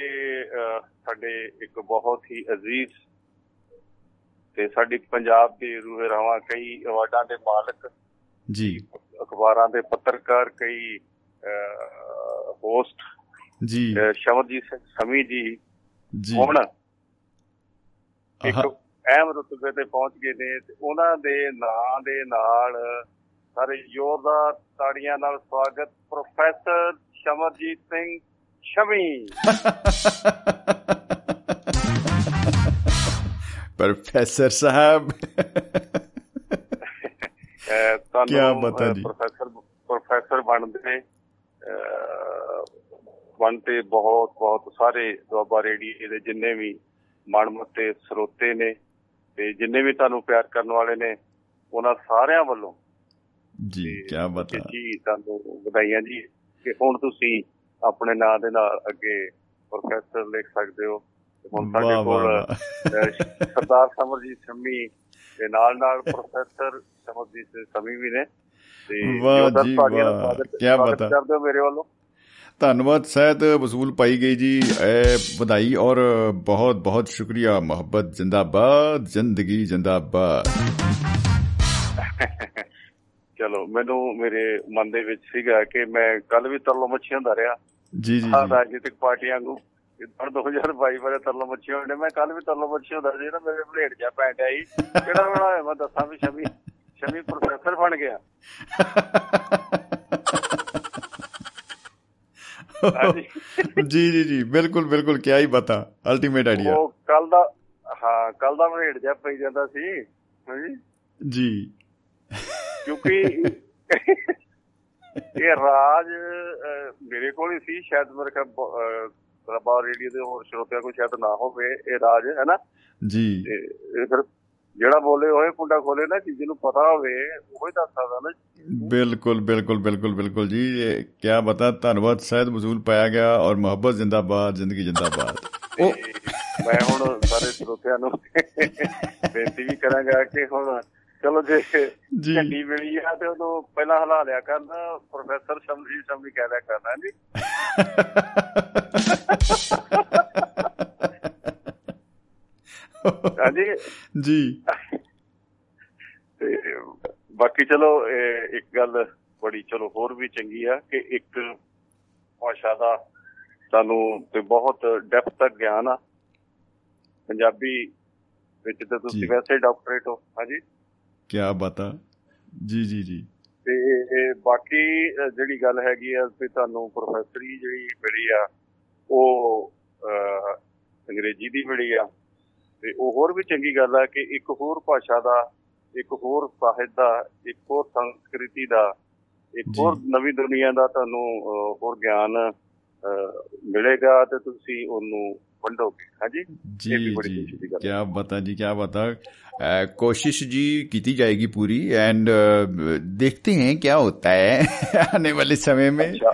ਸਾਡੇ ਇੱਕ ਬਹੁਤ ਹੀ ਅਜ਼ੀਜ਼ ਤੇ ਸਾਡੀ ਪੰਜਾਬ ਦੀ ਰੂਹ ਰਵਾਂ ਕਈ ਅਵਾਰਡਾਂ ਦੇ ਮਾਲਕ ਜੀ। ਅਖਬਾਰਾਂ ਦੇ ਪੱਤਰਕਾਰ ਕਈ ਹੋਸਟ ਜੀ। ਸ਼ਮਰਜੀਤ ਸਿੰਘ ਸਮੀ ਜੀ ਜੀ। ਹੁਣ ਇੱਕ ਅਹਿਮ ਰੁਤਬੇ ਤੇ ਪਹੁੰਚ ਗਏ ਨੇ ਤੇ ਉਹਨਾਂ ਦੇ ਨਾਂ ਦੇ ਨਾਲ ਸਾਰੇ ਜ਼ੋਰਦਾਰ ਤਾੜੀਆਂ ਨਾਲ ਸਵਾਗਤ ਪ੍ਰੋਫੈਸਰ ਸ਼ਮਰਜੀਤ ਸਿੰਘ ਸ਼ਮੀ। ਪ੍ਰੋਫੈਸਰ ਸਾਹਿਬ। ਤੁਹਾਨੂੰ ਬਤਾ ਅਹ, ਜੀ। ਪ੍ਰੋਫੈਸਰ ਪ੍ਰੋਫੈਸਰ ਬਣਦੇ ਬਣਦੇ ਬਹੁਤ ਬਹੁਤ ਸਾਰੇ ਦੁਆਬਾ ਰੇਡੀਓ ਦੇ ਜਿੰਨੇ ਵੀ ਮਨਮਤੇ ਸਰੋਤੇ ਨੇ ਤੇ ਜਿੰਨੇ ਵੀ ਤੁਹਾਨੂੰ ਪਿਆਰ ਕਰਨ ਵਾਲੇ ਨੇ ਉਹਨਾਂ ਸਾਰਿਆਂ ਵੱਲੋਂ ਜੀ ਕੀ ਬਤਾ ਜੀ ਤੁਹਾਨੂੰ ਵਧਾਈਆਂ ਜੀ। ਕਿ ਹੁਣ ਤੁਸੀਂ ਆਪਣੇ ਨਾਂ ਦੇ ਨਾਲ ਅੱਗੇ ਪ੍ਰੋਫੈਸਰ ਲਿਖ ਸਕਦੇ ਹੋ। ਹੁਣ ਸਾਡੇ ਕੋਲ ਸਰਦਾਰ ਸਮਰਜੀਤ ਸੰਮੀ ਦੇ ਨਾਲ ਨਾਲ ਪ੍ਰੋਫੈਸਰ ਸਮਰਜੀਤ ਸੰਮੀ ਵੀ ਨੇ। ਤੇ ਵਾਹ ਜੀ, ਵਾਹ। ਸਵਾਗਤ ਬਾਤ। ਕਰਦੇ ਹੋ ਮੇਰੇ ਵੱਲੋਂ। ਧੰਨਵਾਦ ਸਹਿਤ ਵਸੂਲ ਪਾਈ ਗਈ ਜੀ। ਇਹ ਵਧਾਈ ਔਰ ਬਹੁਤ ਬਹੁਤ ਸ਼ੁਕਰੀਆ। ਮੁਹੱਬਤ ਜਿੰਦਾਬਾਦ ਜ਼ਿੰਦਗੀ ਜਿੰਦਾਬਾਦ। ਚਲੋ ਮੈਨੂੰ ਮੇਰੇ ਮਨ ਦੇ ਵਿੱਚ ਸੀਗਾ ਕਿ ਮੈਂ ਕੱਲ ਵੀ ਤਰਲੋ ਮੱਛੀ ਹੁੰਦਾ ਰਿਹਾ ਜੀ ਜੀ ਰਾਜਨੀਤਿਕ ਪਾਰਟੀਆਂ ਨੂੰ ਹੁਣ 2022 ਬਾਰੇ ਤਰਲੋ ਮੱਛੀ ਹੋਣੇ ਮੈਂ ਕੱਲ ਵੀ ਤਰਲੋ ਮੱਛੀ ਹੁੰਦਾ ਸੀ ਨਾ ਮੇਰੇ ਭਲੇਟ ਜਾ ਪੈਂਟ ਆਈ ਕਿਹੜਾ ਬਣਾਇਆ ਮੈਂ ਦੱਸਾਂ ਵੀ ਸ਼ਮੀ ਸ਼ਮੀ ਪ੍ਰੋਫੈਸਰ ਬਣ ਗਿਆ। ਜੀ ਜੀ ਜੀ ਬਿਲਕੁਲ ਬਿਲਕੁਲ ਕਿਆ ਹੀ ਪਤਾ ਅਲਟੀਮੇਟ ਆਈਡੀਆ ਉਹ ਕੱਲ ਦਾ ਹਾਂ ਕੱਲ ਦਾ ਮੈਂ ਢੇੜ ਜਾ ਪਈ ਜਾਂਦਾ ਸੀ ਜੀ ਜੀ। ਕਿਉਂਕਿ ਇਹ ਰਾਜ ਮੇਰੇ ਕੋਲ ਹੀ ਸੀ ਸ਼ਾਇਦ ਮੇਰੇ ਕੋਲ ਰਬਾ ਰੇਡੀਓ ਦੇ ਹੋਰ ਸ਼ਰੋਤਿਆਂ ਕੋਲ ਸ਼ਾਇਦ ਨਾ ਹੋਵੇ ਇਹ ਰਾਜ ਹੈ ਨਾ? ਜੀ। ਫਿਰ ਜਿਹੜਾ ਬੋਲੇ ਹੋਏ ਕੁੰਡਾ ਖੋਲੇ ਨਾ ਜੀ ਜਿਹਨੂੰ ਪਤਾ ਹੋਵੇ ਉਹ ਹੀ ਦੱਸ ਸਕਦਾ ਨਾ। ਬਿਲਕੁਲ ਬਿਲਕੁਲ ਬਿਲਕੁਲ ਬਿਲਕੁਲ ਜੀ। ਇਹ ਕੀ ਬਤਾ ਧੰਨਵਾਦ ਸਹਿਦ ਮਜ਼ੂਲ ਪਾਇਆ ਗਿਆ ਔਰ ਮੁਹੱਬਤ ਜ਼ਿੰਦਾਬਾਦ ਜ਼ਿੰਦਗੀ ਜ਼ਿੰਦਾਬਾਦ। ਉਹ ਮੈਂ ਹੁਣ ਸਾਰੇ ਸਰੋਤਿਆਂ ਨੂੰ ਬੇਨਤੀ ਵੀ ਕਰਾਂਗਾ ਕਿ ਹੁਣ ਚਲੋ ਜੇ ਝੰਡੀ ਮਿਲੀ ਆ ਤੇ ਉਦੋਂ ਪਹਿਲਾਂ ਹਲਾ ਲਿਆ ਕਰਨਾ ਪ੍ਰੋਫੈਸਰ ਸ਼ਮਸ਼ੀਰ ਸ਼ਮਨੀ ਕਹਿ ਲਿਆ ਕਰਨਾ ਜੀ। ਹਾਂਜੀ। ਜੀ। ਤੇ ਬਾਕੀ ਚਲੋ ਇੱਕ ਗੱਲ ਬੜੀ ਚਲੋ ਹੋਰ ਵੀ ਚੰਗੀ ਆ ਕਿ ਇੱਕ ਭਾਸ਼ਾ ਦਾ ਸਾਨੂੰ ਤੇ ਬਹੁਤ ਡੈਪਥ ਤੱਕ ਗਿਆਨ ਆ। ਪੰਜਾਬੀ ਵਿੱਚ ਤਾਂ ਤੁਸੀਂ ਵੈਸੇ ਡਾਕਟਰੇਟ ਹੋ। ਹਾਂਜੀ। ਕੀ ਬਤਾ ਜੀ ਜੀ ਜੀ। ਤੇ ਇਹ ਬਾਕੀ ਜਿਹੜੀ ਗੱਲ ਹੈਗੀ ਆ ਤੇ ਤੁਹਾਨੂੰ ਪ੍ਰੋਫੈਸਰੀ ਜਿਹੜੀ ਮਿਲੀ ਆ ਉਹ ਅੰਗਰੇਜ਼ੀ ਦੀ ਮਿਲੀ ਆ। ਤੇ ਉਹ ਹੋਰ ਵੀ ਚੰਗੀ ਗੱਲ ਆ ਕਿ ਇੱਕ ਹੋਰ ਭਾਸ਼ਾ ਦਾ ਇੱਕ ਹੋਰ ਸਾਹਿਤ ਦਾ ਇੱਕ ਹੋਰ ਸੰਸਕ੍ਰਿਤੀ ਦਾ ਇੱਕ। ਹੋਰ ਨਵੀਂ ਦੁਨੀਆ ਦਾ ਤੁਹਾਨੂੰ ਹੋਰ ਗਿਆਨ ਮਿਲੇਗਾ ਤੇ ਤੁਸੀਂ ਉਹਨੂੰ ਵੰਡੋਗੇ ਹਾਂਜੀ जी ਇਹ ਵੀ ਬੜੀ जी ਖੁਸ਼ੀ ਦੀ ਗੱਲ क्या बता जी क्या बता अ, कोशिश जी की जाएगी पूरी एंड देखते हैं क्या होता है आने वाले समय में ਅੱਛਾ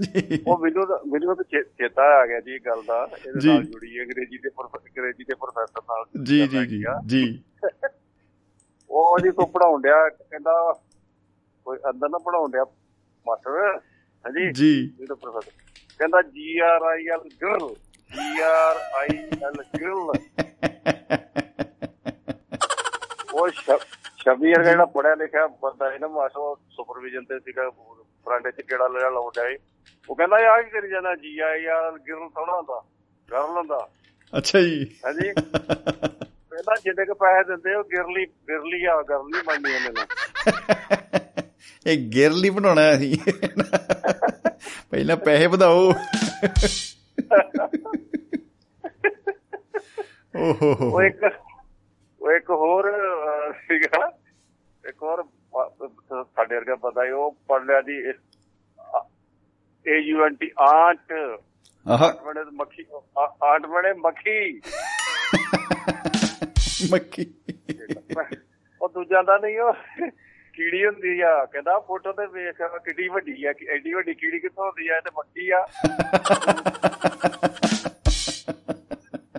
जी ਉਹ ਮੈਨੂੰ ਤਾਂ- ਮੈਨੂੰ ਤਾਂ ਚੇ- ਚੇਤਾ ਆ ਗਿਆ ਜੀ ਇਹ ਗੱਲ ਦਾ ਇਹਦੇ ਜੀ। ਨਾਲ ਜੁੜੀ ਹੈ ਅੰਗਰੇਜ਼ੀ ਦੇ ਪ੍ਰੋਫੈ- ਅੰਗਰੇਜ਼ੀ ਦੇ ਪ੍ਰੋਫੈਸਰ ਨਾਲ जी ਗੱਲ जी ਹੈਗੀ जी ਆ। जी ਉਹ ਜੀ ਕੋ ਪੜਾਉਣ ਡਿਆ ਕਹਿੰਦਾ ਕੋਈ ਅੰਦਰ ਨਾ ਪੜਾਉਣ ਡਿਆ ਮਾਸਟਰ ਹਾਂਜੀ जी ਜਿਹੜਾ ਪ੍ਰੋਫੈਸਰ ਕਹਿੰਦਾ G R I L girl G R I L grill ਉਹ ਸ਼ਬੀਰ ਜਿਹੜਾ ਪੜਿਆ ਲਿਖਿਆ ਬੰਦਾ ਹੈ ਨਾ ਮਾਸੋ ਸੁਪਰਵਿਜ਼ਨ ਤੇ ਸੀਗਾ ਫਰਾਂਡੇ ਚ ਕਿਹੜਾ ਲਿਆ ਲਾਉਂਦਾ ਹੈ ਉਹ ਕਹਿੰਦਾ ਯਾਰ ਕੀ ਕਰੀ ਜਾਂਦਾ? ਜੀ ਆਈ ਆਰ ਗ੍ਰਿਲ ਸੋਣਾ ਹੁੰਦਾ ਕਰ ਲੈਂਦਾ। ਅੱਛਾ ਜੀ। ਹਾਂਜੀ। ਪਹਿਲਾਂ ਜਿੰਨੇ ਕ ਪੈਸੇ ਦਿੰਦੇ ਉਹ ਗਿਰਲੀ ਗਿਰਲੀ ਆ ਗਰਲੀ ਬਣਨੀ ਉਹਨੇ ਇਹ ਗਿਰਲੀ ਬਣਾਉਣਾ ਸੀ। ਪਹਿਲਾਂ ਪੈਸੇ ਵਧਾਓ। ਓਹੋ ਉਹ ਇੱਕ ਉਹ ਇੱਕ ਹੋਰ ਸੀਗਾ। ਇੱਕ ਹੋਰ ਸਾਡੇ ਵਰਗਾ ਪਤਾ ਹੀ ਉਹ ਪੜ ਲਿਆ ਦੀ A U N T aunt. ਆਹ। ਆਂਟ ਬਣੇ ਮੱਖੀ ਆ- ਆਂਟ ਬਣੇ ਮੱਖੀ। ਮੱਕੀ ਉਹ ਦੂਜਾ ਦਾ ਨਹੀਂ ਉਹ ਕੀੜੀ ਹੁੰਦੀ ਆ। ਕਹਿੰਦਾ ਫੋਟੋ ਤੇ ਵੇਖ ਕਿੱਡੀ ਵੱਡੀ ਆ ਕਿ ਐਡੀ ਵੱਡੀ ਕੀੜੀ ਕਿੱਥੋਂ ਹੁੰਦੀ ਆ ਤੇ ਮੱਖੀ ਆ।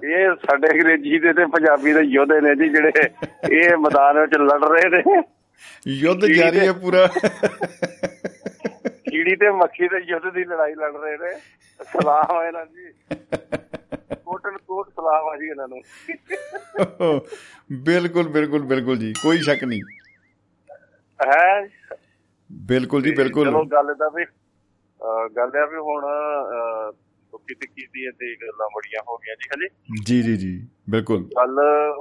ਇਹ ਸਾਡੇ ਅੰਗਰੇਜ਼ੀ ਦੇ ਤੇ ਪੰਜਾਬੀ ਦੇ ਯੋਧੇ ਨੇ ਜੀ ਜਿਹੜੇ ਇਹ ਮੈਦਾਨ ਵਿੱਚ ਲੜ ਰਹੇ ਨੇ। ਯੁੱਧ ਜਾਰੀ ਹੈ ਪੂਰਾ। ਕੀੜੀ ਤੇ ਮੱਖੀ ਦੇ ਯੁੱਧ ਦੀ ਲੜਾਈ ਲੜ ਰਹੇ ਨੇ। ਸਲਾਮ ਹੈ ਇਹਨਾਂ ਜੀ ਕੋਟਨ ਕੋਟ ਸਲਾਮ ਆ ਜੀ ਇਹਨਾਂ ਨੂੰ। ਬਿਲਕੁਲ ਬਿਲਕੁਲ ਬਿਲਕੁਲ ਜੀ ਕੋਈ ਸ਼ੱਕ ਨਹੀਂ। ਹੈ। ਬਿਲਕੁਲ ਜੀ ਚਲੋ ਬਿਲਕੁਲ। ਗੱਲ ਦਾ ਵੀ ਗੱਲ ਆ ਵੀ ਹੁਣ ਅਹ, ਦੁੱਖੀ ਤਿੱਖੀ ਦੀ ਤੇ ਗੱਲਾਂ ਬੜੀਆਂ ਹੋ ਗਈਆਂ ਜੀ ਹਲੇ ਜੀ। ਜੀ ਜੀ ਬਿਲਕੁਲ। ਗੱਲ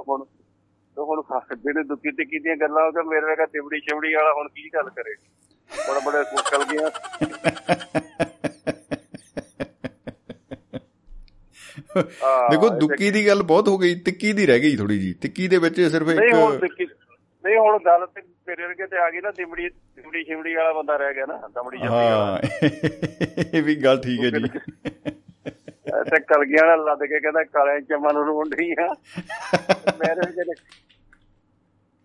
ਹੁਣ ਤੇ ਹੁਣ ਜਿਹੜੇ ਦੁੱਖੀ ਤਿੱਖੀ ਦੀਆਂ ਗੱਲਾਂ ਉਹ ਤੇ ਮੇਰੇ ਵਰਗਾ ਤਿਬੜੀ ਛਿਬੜੀ ਵਾਲਾ ਹੁਣ ਕੀ ਗੱਲ ਕਰੇ? ਬੜਾ ਬੜਾ ਕੁੱਕਲ ਗਿਆ। ਹਾਂ, ਦੇਖੋ ਦੁੱਕੀ ਦੀ ਗੱਲ ਬਹੁਤ ਹੋ ਗਈ ਤਿੱਕੀ ਦੀ ਰਹਿ ਗਈ ਥੋੜੀ ਜੀ ਤਿੱਕੀ ਦੇ ਵਿੱਚ ਸਿਰਫ ਨਹੀਂ ਹੁਣ ਇੱਕ ਤਿੱਖੀ ਨਹੀਂ ਹੁਣ ਗੱਲ ਤੇ ਮੇਰੇ ਵਰਗੇ ਤੇ ਆ ਗਈ ਨਾ ਤਿਬੜੀ ਤਿਬੜੀ ਛਿਬੜੀ ਵਾਲਾ ਬੰਦਾ ਰਹਿ ਗਿਆ ਨਾ ਦਮੜੀ ਜਾਂਦੀ ਵਾਲਾ। ਹਾਂ ਇਹ ਵੀ ਗੱਲ ਠੀਕ ਹੈ ਜੀ। ਤੇ ਕਲਗੀਆਂ ਨਾਲ ਲੱਦ ਕੇ ਕਹਿੰਦਾ ਕਾਲੇ ਚਮਨ ਨੂੰ ਰੋਂਢੀ ਆ। ਮੇਰੇ ਵਰਗੇ ਨੇ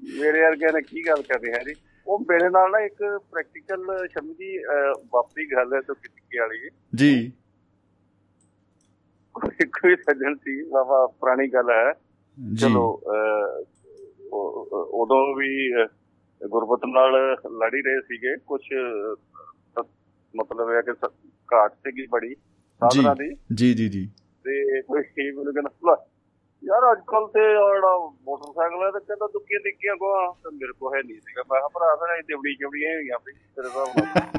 ਮੇਰੇ ਵਰਗੇ ਨੇ ਕੀ ਗੱਲ ਕਰ ਰਿਹਾ ਜੀ? ਉਹ ਮੇਰੇ ਨਾਲ ਨਾ ਇੱਕ ਪ੍ਰੈਕਟੀਕਲ ਸ਼ਮਦੀ ਵਾਪਰੀ ਗੱਲ ਹੈ ਤੋਂ ਕਿੱਥੇ ਵਾਲੀ ਜੀ। ਕੋਈ ਕੋਈ ਸੱਜਣ ਸੀ ਬਾਬਾ ਪੁਰਾਣੀ ਗੱਲ ਹੈ। ਚਲੋ ਉਦੋਂ ਵੀ ਗੁਰਬਤ ਨਾਲ ਲੜੀ ਰਹੇ ਸੀਗੇ। ਕੁਝ ਮਤਲਬ ਹੈ ਕਿ ਘਾਟ ਸੀਗੀ ਬੜੀ ਸਾਧਨਾ ਦੀ। ਜੀ ਜੀ ਜੀ। ਤੇ ਕੋਈ ਸੀ ਮੈਨੂੰ ਕਹਿੰਦਾ ਯਾਰ ਅੱਜ ਕੱਲ ਤੇ ਜਿਹੜਾ ਮੋਟਰਸਾਈਕਲ ਹੈ ਤੇ ਕਹਿੰਦਾ ਦੁੱਕੀਆਂ ਦਿੱਕੀਆਂ ਕੋ ਤੇ ਮੇਰੇ ਕੋ ਹੈ ਨਹੀਂ ਸੀਗਾ। ਮੈਂ ਭਰਾ ਫਿਰ ਇਹ ਦਿਵੜੀ ਚਵੜੀਆਂ ਹੈਗੀਆਂ ਵੀ ਤੇਰੇ ਹਿਸਾਬ ਨਾਲ।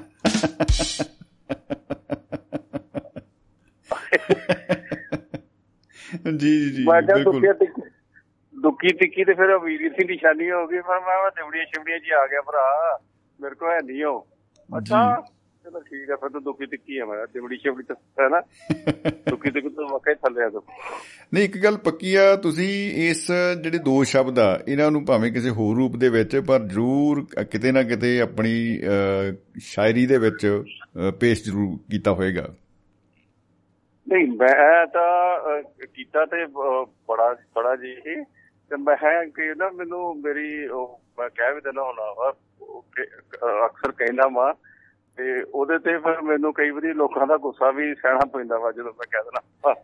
ਜੀ ਜੀ ਜੀ ਮੈਂ ਕਿਹਾ ਦੁੱਕੀਆਂ ਦੁੱਕੀ ਤਿੱਕੀ ਤੇ ਫਿਰ ਵੀਰੀ ਦੀ ਨਿਸ਼ਾਨੀ ਹੋ ਗਈ ਪਰ ਮੈਂ ਦਿਵੜੀਆਂ ਚਵੜੀਆਂ ਜੀ ਆ ਗਿਆ ਭਰਾ ਮੇਰੇ ਕੋ ਹੈ ਨਹੀਂ ਉਹ। ਅੱਛਾ ਚਲੋ ਠੀਕ ਹੈ ਫਿਰ ਤਾਂ ਦੁੱਕੀ ਤਿੱਕੀ ਹੈ ਮੈਂ ਦਿਵੜੀ ਚਵੜੀ ਤੇ ਹੈ ਨਾ। ਦੁੱਕੀ ਤਿੱਕੀ ਤੋਂ ਵਕੇ ਥੱਲੇ ਆ ਤੂੰ। ਨਹੀਂ ਇੱਕ ਗੱਲ ਪੱਕੀ ਆ ਤੁਸੀਂ ਇਸ ਜਿਹੜੇ ਦੋ ਸ਼ਬਦ ਆ ਇਹਨਾਂ ਨੂੰ ਭਾਵੇਂ ਕਿਸੇ ਹੋਰ ਰੂਪ ਦੇ ਵਿੱਚ ਪਰ ਜ਼ਰੂਰ ਕਿਤੇ ਨਾ ਕਿਤੇ ਆਪਣੀ ਸ਼ਾਇਰੀ ਦੇ ਵਿੱਚ ਪੇਸ਼ ਜ਼ਰੂਰ ਕੀਤਾ ਹੋਏਗਾ। ਨਹੀਂ ਮੈਂ ਤਾਂ ਕੀਤਾ ਤੇ ਬੜਾ ਬੜਾ ਜੀ ਤੇ ਮੈਂ ਹੈ ਕਿ ਨਾ ਮੈਨੂੰ ਮੇਰੀ ਉਹ ਮੈਂ ਕਹਿ ਵੀ ਦਿੰਦਾ ਹੁੰਦਾ ਵਾ ਅਕਸਰ ਕਹਿੰਦਾ ਵਾਂ ਤੇ ਉਹਦੇ ਤੇ ਫਿਰ ਮੈਨੂੰ ਕਈ ਵਾਰੀ ਲੋਕਾਂ ਦਾ ਗੁੱਸਾ ਵੀ ਸਹਿਣਾ ਪੈਂਦਾ ਵਾ ਜਦੋਂ ਮੈਂ ਕਹਿ ਦਿੰਦਾ "ਆਹ,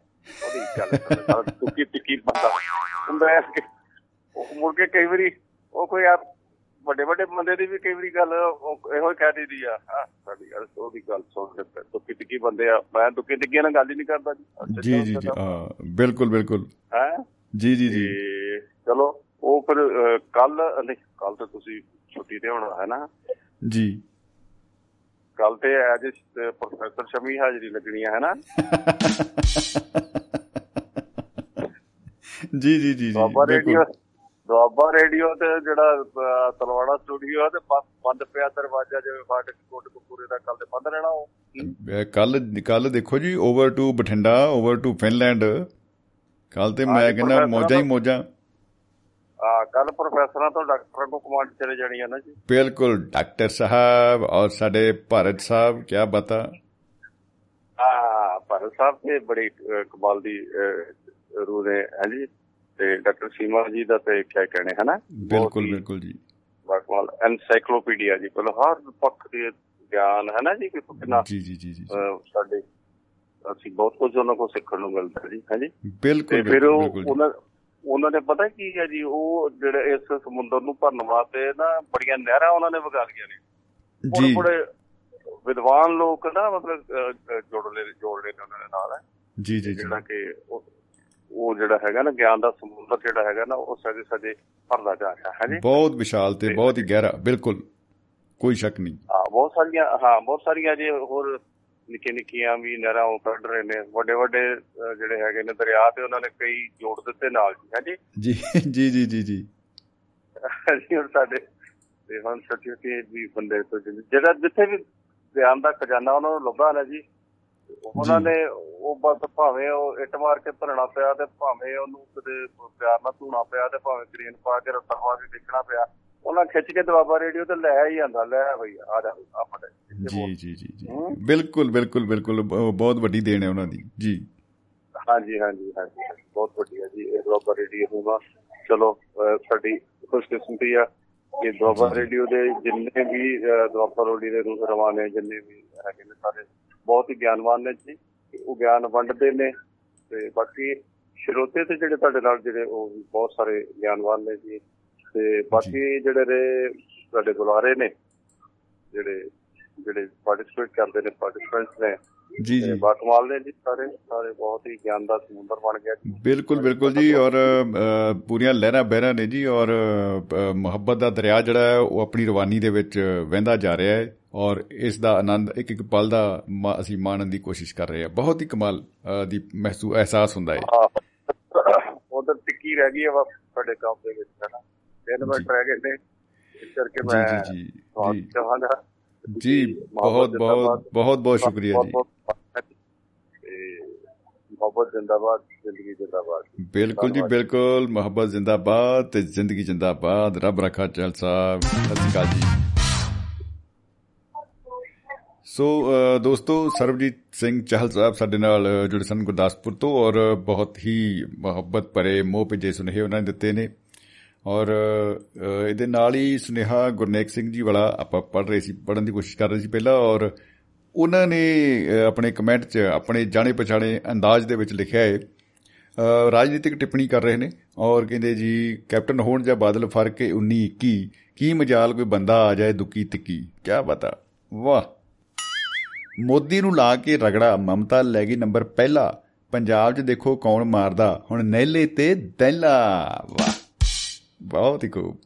ਉਹਦੀ ਗੱਲ ਟੁੱਕੀ ਟਿੱਕੀ ਬੰਦਾ ਹੁੰਦਾ ਉਹ ਮੁੜ ਕੇ ਕਈ ਵਾਰੀ ਉਹ ਕੋਈ ਆ ਵੱਡੇ ਵੱਡੇ ਬੰਦੇ ਦੀ ਵੀ ਕਈ ਵਾਰੀ ਗੱਲ ਇਹੋ ਹੀ ਕਹਿ ਦਿੰਦੀ ਆ ਹਾਂ ਸਾਡੀ ਗੱਲ ਉਹਦੀ ਗੱਲ ਸੁਣ ਕੇ ਦੁੱਖੀ ਟਿੱਕੀ ਬੰਦੇ ਆ। ਮੈਂ ਦੁੱਖੀ ਟਿੱਕੀਆਂ ਨਾਲ ਗੱਲ ਹੀ ਨਹੀਂ ਕਰਦਾ ਜੀ ਜੀ ਜੀ ਹਾਂ ਬਿਲਕੁਲ ਬਿਲਕੁਲ। ਹੈ? ਜੀ ਜੀ ਜੀ। ਚਲੋ ਉਹ ਫਿਰ ਕੱਲ ਨਹੀਂ ਕੱਲ ਤਾਂ ਤੁਸੀਂ ਛੁੱਟੀ ਤੇ ਹੋਣਾ ਹੈ ਨਾ? ਜੀ। ਕੱਲ ਤੇ ਐਜ ਪ੍ਰੋਫੈਸਰ ਸ਼ਮੀ ਹਾਜ਼ਰੀ ਲੱਗਣੀ ਹੈ ਨਾ? ਜੀ ਜੀ ਜੀ ਦੁਆਬਾ ਰੇਡੀਓ ਦੁਆਬਾ ਰੇਡੀਓ ਤੇ ਜਿਹੜਾ ਤਲਵਾੜਾ ਸਟੂਡੀਓ ਆ ਤੇ ਬੰਦ ਪਿਆ ਦਰਵਾਜ਼ਾ ਜਿਵੇਂ ਫਾਟਕ ਕੋਟ ਕਪੂਰੇ ਦਾ ਕੱਲ ਤੇ ਬੰਦ ਰਹਿਣਾ ਉਹ। ਕੱਲ ਕੱਲ ਦੇਖੋ ਜੀ over to Bathinda over to Finland ਕੱਲ ਤੇ ਮੈਂ ਕਹਿੰਦਾ ਮੋਜਾਂ ਹੀ ਮੋਜਾਂ। ਆ ਕੱਲ ਪ੍ਰੋਫੈਸਰਾਂ ਤੋਂ ਡਾਕਟਰਾਂ ਕੋ ਕਮਾਂਡ ਚਲੇ ਜਾਣੀ ਹੈ ਨਾ ਜੀ। ਬਿਲਕੁਲ ਡਾਕਟਰ ਸਾਹਿਬ ਔਰ ਸਾਡੇ ਭਾਰਤ ਸਾਹਿਬ ਕੀ ਬਤਾ? ਆ ਭਾਰਤ ਸਾਹਿਬ ਤੇ ਬੜੀ ਕਮਾਲ ਦੀ ਰੂਹ ਨੇ ਹੈ ਜੀ? ਤੇ ਡਾਕਟਰ ਸੀਮਾ ਜੀ ਦਾ ਤੇ ਕੀ ਕਹਿਣੇ ਹੈ ਨਾ ਬਿਲਕੁਲ ਬਿਲਕੁਲ ਜੀ। ਬਕਵਾਲ ਐਨਸਾਈਕਲੋਪੀਡੀਆ ਜੀ ਕੋਲ ਹਰ ਪੱਖ ਦੇ ਗਿਆਨ ਹੈ ਨਾ ਜੀ? ਕਿ ਕਿੰਨਾ ਜੀ ਜੀ ਜੀ ਸਾਡੇ ਅਸੀਂ ਬਹੁਤ ਕੁਝ ਉਹਨਾਂ ਕੋਲ ਸਿੱਖਣ ਨੂੰ ਮਿਲਦਾ ਜੀ ਹੈ ਜੀ? ਤੇ ਬਿਲਕੁਲ ਫਿਰ। ਉਹਨਾਂ ਉਹਨਾਂ ਨੇ ਪਤਾ ਕੀ ਹੈ ਜੀ ਉਹ ਜਿਹੜੇ ਇਸ ਸਮੁੰਦਰ ਨੂੰ ਭਰਨ ਵਾਸਤੇ ਨਾ ਬੜੀਆਂ ਨਹਿਰਾਂ ਉਹਨਾਂ ਨੇ ਵਗਾ ਲਈਆਂ ਨੇ। ਜੀ। ਬੜੇ ਵਿਦਵਾਨ ਲੋਕ ਨਾ ਮਤਲਬ ਜੋੜ ਲੈ ਜੋੜ ਲੈ ਉਹਨਾਂ ਦੇ ਨਾਲ ਜੀ ਜੀ ਜੀ। ਜਿਹੜਾ ਕਿ ਉਹ ਉਹ ਜਿਹੜਾ ਹੈਗਾ ਨਾ ਗਿਆਨ ਦਾ ਸਮੁੰਦਰ ਜਿਹੜਾ ਹੈਗਾ ਨਾ ਉਹ ਸਦੇ ਸਦੇ ਭਰਦਾ ਜਾ ਰਿਹਾ ਹੈ ਜੀ? ਬਹੁਤ ਵਿਸ਼ਾਲ ਤੇ ਬਹੁਤ ਹੀ ਗਹਿਰਾ ਬਿਲਕੁਲ। ਕੋਈ ਸ਼ੱਕ ਨਹੀਂ। ਹਾਂ ਬਹੁਤ ਸਾਰੀਆਂ ਹਾਂ ਬਹੁਤ ਸਾਰੀਆਂ ਜੇ ਹੋਰ ਨਿੱਕੀਆਂ ਨਿੱਕੀਆਂ ਵੀ ਨਹਿਰਾਂ ਉਹ ਕੱਢ ਰਹੇ ਨੇ ਵੱਡੇ ਵੱਡੇ ਜਿਹੜੇ ਹੈਗੇ ਨੇ ਦਰਿਆ ਤੇ ਉਹਨਾਂ ਨੇ ਕਈ ਜੋੜ ਦਿੱਤੇ ਨਾਲ ਜੀ ਹੈ ਜੀ ਜੀ ਜੀ ਜੀ ਜੀ ਹੁਣ ਸਾਡੇ ਤੇ ਹੁਣ ਸਰਟੀਫਿਕੇਟ ਵੀ ਬੰਦੇ ਤੋਂ ਜਿਹੜਾ ਜਿੱਥੇ ਵੀ ਗਿਆਨ ਦਾ ਖਜ਼ਾਨਾ ਉਹਨਾਂ ਨੂੰ ਲੱਭਾ ਨਾ ਜੀ ਉਹਨਾਂ। ਨੇ ਉਹ ਬਸ ਭਾਵੇਂ ਉਹ ਇੱਟ ਮਾਰ ਕੇ ਭਰਣਾ ਪਿਆ ਤੇ ਭਾਵੇਂ ਉਹਨੂੰ ਕਿਤੇ ਪਿਆਰ ਨਾਲ ਧੂਣਾ ਪਿਆ ਤੇ ਭਾਵੇਂ ਕ੍ਰੇਨ ਪਾ ਕੇ ਰੱਸਾ ਪਾ ਕੇ ਦੇਖਣਾ ਪਿਆ ਉਹਨਾਂ ਖਿੱਚ ਕੇ ਦਬਾਬਾ ਰੇਡੀਓ ਤੇ ਲੈ ਹੀ ਜਾਂਦਾ ਲੈ ਬਈ ਆ ਜਾ ਆ ਫੜ ਇੱਥੇ ਬੋਲ। ਜੀ ਜੀ ਜੀ। ਜੀ। ਬਿਲਕੁਲ ਬਿਲਕੁਲ ਬਿਲਕੁਲ। ਬਹੁਤ ਵੱਡੀ ਦੇਣ ਹੈ ਉਹਨਾਂ ਦੀ ਜੀ। ਹਾਂਜੀ ਹਾਂਜੀ ਹਾਂਜੀ ਬਹੁਤ ਵਧੀਆ ਜੀ ਇਹ ਦੁਆਬਾ ਰੇਡੀਓ ਹੋਗਾ ਚਲੋ ਸਾਡੀ ਖੁਸ਼ਕਿਸਮਤੀ ਆ ਕਿ ਦੁਆਬਾ ਰੇਡੀਓ ਦੇ ਜਿੰਨੇ ਵੀ ਦੁਆਬਾ ਰੋਡੀ ਦੇ ਰੂਹ ਰਵਾਨੇ ਜਿੰਨੇ ਵੀ ਹੈਗੇ ਨੇ ਸਾਰੇ ਬਹੁਤ ਹੀ ਗਿਆਨਵਾਨ ਨੇ ਜੀ। ਉਹ ਗਿਆਨ ਵੰਡਦੇ ਨੇ ਤੇ ਬਾਕੀ ਸਰੋਤੇ ਤੇ ਜਿਹੜੇ ਤੁਹਾਡੇ ਨਾਲ ਜਿਹੜੇ ਉਹ ਬਹੁਤ ਸਾਰੇ ਗਿਆਨਵਾਨ ਨੇ ਜੀ। ਤੇ ਬਾਕੀ ਜਿਹੜੇ ਨੇ ਤੁਹਾਡੇ ਬੁਲਾਰੇ ਨੇ ਜਿਹੜੇ ਜਿਹੜੇ ਪਾਰਟਿਸਿਪੇਟ ਕਰਦੇ ਨੇ ਪਾਰਟਿਸਪੈਂਟਸ ਨੇ ਜੀ ਜੀ। ਬਾਕਮਾਲ ਨੇ ਜੀ ਸਾਰੇ ਸਾਰੇ ਬਹੁਤ ਹੀ ਗਿਆਨ ਦਾ ਸਮੁੰਦਰ ਬਣ ਗਿਆ ਜੀ। ਬਿਲਕੁਲ ਬਿਲਕੁਲ ਜੀ ਔਰ ਪੂਰੀਆਂ ਲਹਿਰਾਂ ਬਹਿਰਾਂ ਨੇ ਜੀ ਔਰ ਮੁਹੱਬਤ ਦਾ ਦਰਿਆ ਜਿਹੜਾ ਹੈ ਉਹ ਆਪਣੀ ਰਵਾਨੀ ਦੇ ਵਿੱਚ ਵਹਿੰਦਾ ਜਾ ਰਿਹਾ ਹੈ ਔਰ ਇਸ ਦਾ ਆਨੰਦ ਇੱਕ ਇੱਕ ਪਲ ਦਾ ਅਸੀਂ ਮਾਣਨ ਦੀ ਕੋਸ਼ਿਸ਼ ਕਰ ਰਹੇ ਹਾਂ। ਬਹੁਤ ਹੀ ਕਮਾਲ ਦੀ ਮਹਿਸੂਸ ਅਹਿਸਾਸ ਹੁੰਦਾ ਹੈ। ਉਧਰ ਟਿੱਕੀ ਰਹਿ ਗਈ ਹੈ ਵਾ ਸਾਡੇ ਕੰਮ ਦੇ ਵਿੱਚ ਹੈ ਨਾ। ਤਿੰਨ ਮਿੰਟ ਰਹਿ ਗਏ ਨੇ ਇਸ ਕਰਕੇ ਮੈਂ ਜੀ ਜੀ ਜੀ ਤੁਹਾਨੂੰ ਜੀ ਚਾਹਾਂਗਾ ਜੀ ਬਹੁਤ ਬਹੁਤ ਬਹੁਤ ਬਹੁਤ ਸ਼ੁਕਰੀਆ ਜੀ ਤੇ ਮੁਹੱਬਤ ਜਿੰਦਾਬਾਦ ਜ਼ਿੰਦਗੀ ਜਿੰਦਾਬਾਦ ਬਿਲਕੁਲ ਜੀ ਬਿਲਕੁਲ ਮੁਹੱਬਤ ਜ਼ਿੰਦਾਬਾਦ ਤੇ ਜ਼ਿੰਦਗੀ ਜ਼ਿੰਦਾਬਾਦ ਰੱਬ ਰੱਖਾ ਚਲ ਸਾਹਿਬ ਸਤਿ ਸ਼੍ਰੀ ਅਕਾਲ ਜੀ ਸੋ ਅ, ਦੋਸਤੋ ਸਰਬਜੀਤ ਸਿੰਘ ਚਾਹਲ ਸਾਹਿਬ ਸਾਡੇ ਨਾਲ ਅ, ਜੁੜੇ ਸਨ ਗੁਰਦਾਸਪੁਰ ਤੋਂ ਔਰ ਬਹੁਤ ਹੀ ਮੁਹੱਬਤ ਭਰੇ ਮੋਹ ਭਿੱਜੇ ਸੁਨੇਹੇ ਉਹਨਾਂ ਨੇ ਦਿੱਤੇ ਨੇ ਔਰ ਅ, ਇਹਦੇ ਨਾਲ ਹੀ ਸੁਨੇਹਾ ਗੁਰਨੇਕ ਸਿੰਘ ਜੀ ਵਾਲਾ ਆਪਾਂ ਪੜ੍ਹ ਰਹੇ ਸੀ ਪੜ੍ਹਨ ਦੀ ਕੋਸ਼ਿਸ਼ ਕਰ ਰਹੇ ਸੀ ਪਹਿਲਾਂ ਔਰ ਉਹਨਾਂ ਨੇ ਅ, ਆਪਣੇ ਕਮੈਂਟ 'ਚ ਆਪਣੇ ਜਾਣੇ ਪਛਾਣੇ ਅੰਦਾਜ਼ ਦੇ ਵਿੱਚ ਲਿਖਿਆ ਹੈ ਅ, ਰਾਜਨੀਤਿਕ ਟਿੱਪਣੀ ਕਰ ਰਹੇ ਨੇ ਔਰ ਕਹਿੰਦੇ ਜੀ ਕੈਪਟਨ ਹੋਣ ਜਾਂ ਬਾਦਲ ਫ਼ਰਕ ਹੈ 19 21 ਕੀ ਮਜਾਲ ਕੋਈ ਬੰਦਾ ਆ ਜਾਏ ਦੁੱਕੀ ਤਿੱਕੀ? ਕੀ ਪਤਾ ਵਾਹ। ਮੋਦੀ ਨੂੰ ਲਾ ਕੇ ਰਗੜਾ ਮਮਤਾ ਲੈ ਗਈ ਨੰਬਰ ਪਹਿਲਾ ਪੰਜਾਬ 'ਚ ਦੇਖੋ ਕੌਣ ਮਾਰਦਾ ਹੁਣ ਨਹਿਲੇ ਤੇ ਦਹਿਲਾ। ਵਾਹ। ਬਹੁਤ ਹੀ ਖੂਬ।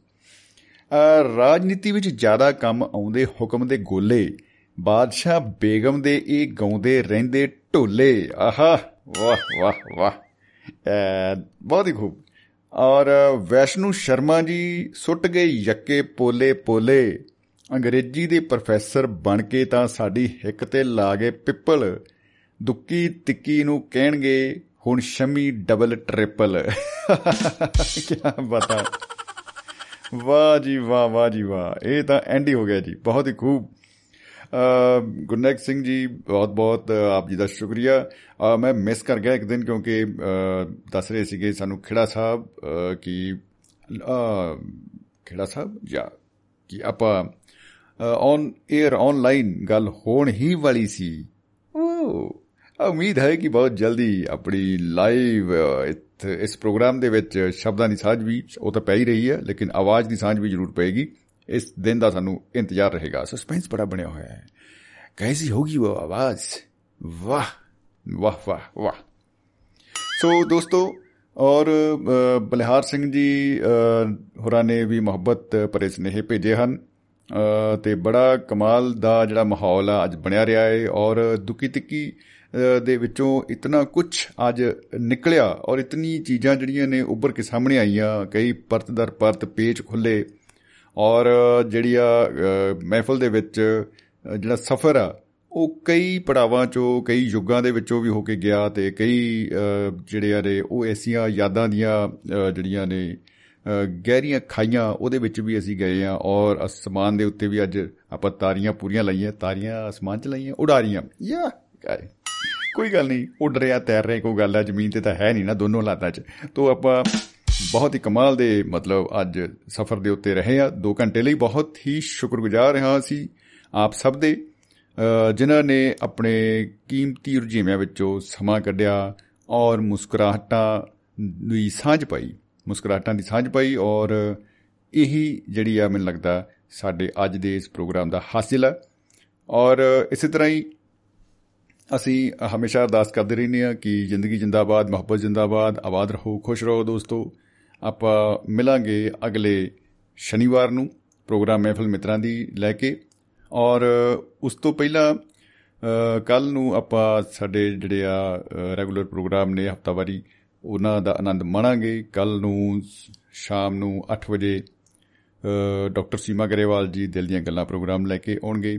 ਅ, ਰਾਜਨੀਤੀ ਵਿੱਚ ਜ਼ਿਆਦਾ ਕੰਮ ਆਉਂਦੇ ਹੁਕਮ ਦੇ ਗੋਲੇ ਬਾਦਸ਼ਾਹ ਬੇਗਮ ਦੇ ਇਹ ਗਾਉਂਦੇ ਰਹਿੰਦੇ ਢੋਲੇ। ਆਹਾ ਵਾਹ ਵਾਹ ਵਾਹ। ਅ, ਬਹੁਤ ਹੀ ਖੂਬ। ਔਰ ਵੈਸ਼ਨੂ ਸ਼ਰਮਾ ਜੀ ਸੁੱਟ ਗਏ ਯੱਕੇ ਪੋਲੇ ਪੋਲੇ। ਅੰਗਰੇਜ਼ੀ ਦੇ ਪ੍ਰੋਫੈਸਰ ਬਣ ਕੇ ਤਾਂ ਸਾਡੀ ਹਿੱਕ ਤੇ ਲਾ ਗਏ ਪਿੱਪਲ। ਦੁੱਕੀ ਤਿੱਕੀ ਨੂੰ ਕਹਿਣਗੇ ਹੁਣ ਸ਼ਮੀ ਡਬਲ ਟ੍ਰਿਪਲ ਕੀ ਬਤਾ। ਵਾਹ ਜੀ ਵਾਹ ਵਾਹ ਜੀ ਵਾਹ। ਇਹ ਤਾਂ ਐਂਡ ਹੀ ਹੋ ਗਿਆ ਜੀ। ਬਹੁਤ ਹੀ ਖੂਬ। ਅ, ਗੁਰਨੈਕ ਸਿੰਘ ਜੀ ਬਹੁਤ ਬਹੁਤ ਅ, ਆਪ ਜੀ ਦਾ ਸ਼ੁਕਰੀਆ। ਅ, ਮੈਂ ਮਿਸ ਕਰ ਗਿਆ ਇੱਕ ਦਿਨ ਕਿਉਂਕਿ ਅ, ਦੱਸ ਰਹੇ ਸੀਗੇ ਸਾਨੂੰ ਖੇੜਾ ਸਾਹਿਬ ਅ, ਕਿ ਅ, ਖੇੜਾ ਸਾਹਿਬ ਜਾਂ ਕਿ ਆਪਾਂ ਔਨ 에ਅਰ ਆਨਲਾਈਨ ਗੱਲ ਹੋਣ ਹੀ ਵਾਲੀ ਸੀ। ਉਹ ਉਮੀਦ ਹੈ ਕਿ ਬਹੁਤ ਜਲਦੀ ਆਪਣੀ ਲਾਈਵ ਇਸ ਪ੍ਰੋਗਰਾਮ ਦੇ ਵਿੱਚ ਸ਼ਬਦਾਂ ਦੀ ਸਾਂਝ ਵੀ ਉਹ ਤਾਂ ਪੈ ਹੀ ਰਹੀ ਹੈ ਲੇਕਿਨ ਆਵਾਜ਼ ਦੀ ਸਾਂਝ ਵੀ ਜ਼ਰੂਰ ਪਏਗੀ। ਇਸ ਦਿਨ ਦਾ ਸਾਨੂੰ ਇੰਤਜ਼ਾਰ ਰਹੇਗਾ। ਸਸਪੈਂਸ ਬੜਾ ਬਣਿਆ ਹੋਇਆ ਹੈ। ਕੈਸੀ ਹੋਗੀ ਉਹ ਆਵਾਜ਼? ਵਾਹ ਵਾਹ ਵਾਹ ਵਾਹ। ਸੋ ਦੋਸਤੋ ਔਰ ਅ, ਬਲਿਹਾਰ ਸਿੰਘ ਜੀ ਅ, ਹੋਰਾਂ ਨੇ ਵੀ ਮੁਹੱਬਤ ਭਰੇ ਸੁਨੇਹੇ ਭੇਜੇ ਹਨ। ਅ, ਤੇ ਬੜਾ ਕਮਾਲ ਦਾ ਜਿਹੜਾ ਮਾਹੌਲ ਆ ਅੱਜ ਬਣਿਆ ਰਿਹਾ ਹੈ ਔਰ ਦੁੱਕੀ ਤਿੱਕੀ ਅ, ਦੇ ਵਿੱਚੋਂ ਇਤਨਾ ਕੁਝ ਅੱਜ ਨਿਕਲਿਆ ਔਰ ਇਤਨੀ ਚੀਜ਼ਾਂ ਜਿਹੜੀਆਂ ਨੇ ਉੱਭਰ ਕੇ ਸਾਹਮਣੇ ਆਈਆਂ ਕਈ ਪਰਤ ਦਰ ਪਰਤ ਪੇਚ ਖੁੱਲੇ ਔਰ ਜਿਹੜੀ ਆ ਅ, ਮਹਿਫਲ ਦੇ ਵਿੱਚ ਅ, ਜਿਹੜਾ ਸਫ਼ਰ ਆ ਉਹ ਕਈ ਪੜਾਵਾਂ ਚੋਂ ਕਈ ਯੁੱਗਾਂ ਦੇ ਵਿੱਚੋਂ ਵੀ ਹੋ ਕੇ ਗਿਆ ਤੇ ਕਈ ਅ, ਜਿਹੜੇ ਆ ਨੇ ਉਹ ਐਸੀਆਂ ਯਾਦਾਂ ਦੀਆਂ ਅ, ਜਿਹੜੀਆਂ ਨੇ ਅ, ਗਹਿਰੀਆਂ ਖਾਈਆਂ ਉਹਦੇ ਵਿੱਚ ਵੀ ਅਸੀਂ ਗਏ ਆ ਔਰ ਅਸਮਾਨ ਦੇ ਉੱਤੇ ਵੀ ਅੱਜ ਆਪਾਂ ਤਾਰੀਆਂ ਪੂਰੀਆਂ ਲਾਈਆਂ ਤਾਰੀਆਂ ਅਸਮਾਨ 'ਚ ਲਾਈਆਂ ਉਡਾਰੀਆਂ। ਯਾ ਕੋਈ ਗੱਲ ਨਹੀਂ ਉੱਡ ਰਿਹਾ ਤੈਰ ਰਿਹਾ ਕੋਈ ਗੱਲ ਹੈ ਜ਼ਮੀਨ ਤੇ ਤਾਂ ਹੈ ਨਹੀਂ ਨਾ ਦੋਨੋਂ ਹਾਲਾਤਾਂ 'ਚ। ਤੋਂ ਆਪਾਂ ਬਹੁਤ ਹੀ ਕਮਾਲ ਦੇ ਮਤਲਬ ਅੱਜ ਸਫ਼ਰ ਦੇ ਉੱਤੇ ਰਹੇ ਆ 2 ਘੰਟੇ ਲਈ ਬਹੁਤ ਹੀ ਸ਼ੁਕਰਗੁਜ਼ਾਰ ਹਾਂ ਅਸੀਂ ਆਪ ਸਭ ਦੇ ਅ, ਜਿਨ੍ਹਾਂ ਨੇ ਆਪਣੇ ਕੀਮਤੀ ਰੁਝੇਵਿਆਂ ਵਿੱਚੋਂ ਸਮਾਂ ਕੱਢਿਆ ਔਰ ਮੁਸਕਰਾਹਟਾਂ ਦੀ ਸਾਂਝ ਪਾਈ। ਮੁਸਕਰਾਹਟਾਂ ਦੀ ਸਾਂਝ ਪਾਈ ਔਰ ਇਹੀ ਜਿਹੜੀ ਆ ਮੈਨੂੰ ਲੱਗਦਾ ਸਾਡੇ ਅੱਜ ਦੇ ਇਸ ਪ੍ਰੋਗਰਾਮ ਦਾ ਹਾਸਿਲ ਹੈ ਔਰ ਇਸੇ ਤਰ੍ਹਾਂ ਹੀ ਅਸੀਂ ਹਮੇਸ਼ਾ ਅਰਦਾਸ ਕਰਦੇ ਰਹਿੰਦੇ ਹਾਂ ਕਿ ਜ਼ਿੰਦਗੀ ਜਿੰਦਾਬਾਦ ਮੁਹੱਬਤ ਜਿੰਦਾਬਾਦ ਆਬਾਦ ਰਹੋ ਖੁਸ਼ ਰਹੋ ਦੋਸਤੋ। ਆਪਾਂ ਮਿਲਾਂਗੇ ਅਗਲੇ ਸ਼ਨੀਵਾਰ ਨੂੰ ਪ੍ਰੋਗਰਾਮ ਮਹਿਫਲ ਮਿੱਤਰਾਂ ਦੀ ਲੈ ਕੇ। ਔਰ ਉਸ ਤੋਂ ਪਹਿਲਾਂ ਕੱਲ ਨੂੰ ਆਪਾਂ ਸਾਡੇ ਜਿਹੜੇ ਆ ਰੈਗੂਲਰ ਪ੍ਰੋਗਰਾਮ ਨੇ ਹਫਤਾਵਾਰੀ ਉਹਨਾਂ ਦਾ ਆਨੰਦ ਮਾਣਾਂਗੇ। ਕੱਲ ਨੂੰ ਸ਼ਾਮ ਨੂੰ 8 ਵਜੇ ਅ, ਡਾਕਟਰ ਸੀਮਾ ਗਰੇਵਾਲ ਜੀ ਦਿਲ ਦੀਆਂ ਗੱਲਾਂ ਪ੍ਰੋਗਰਾਮ ਲੈ ਕੇ ਆਉਣਗੇ।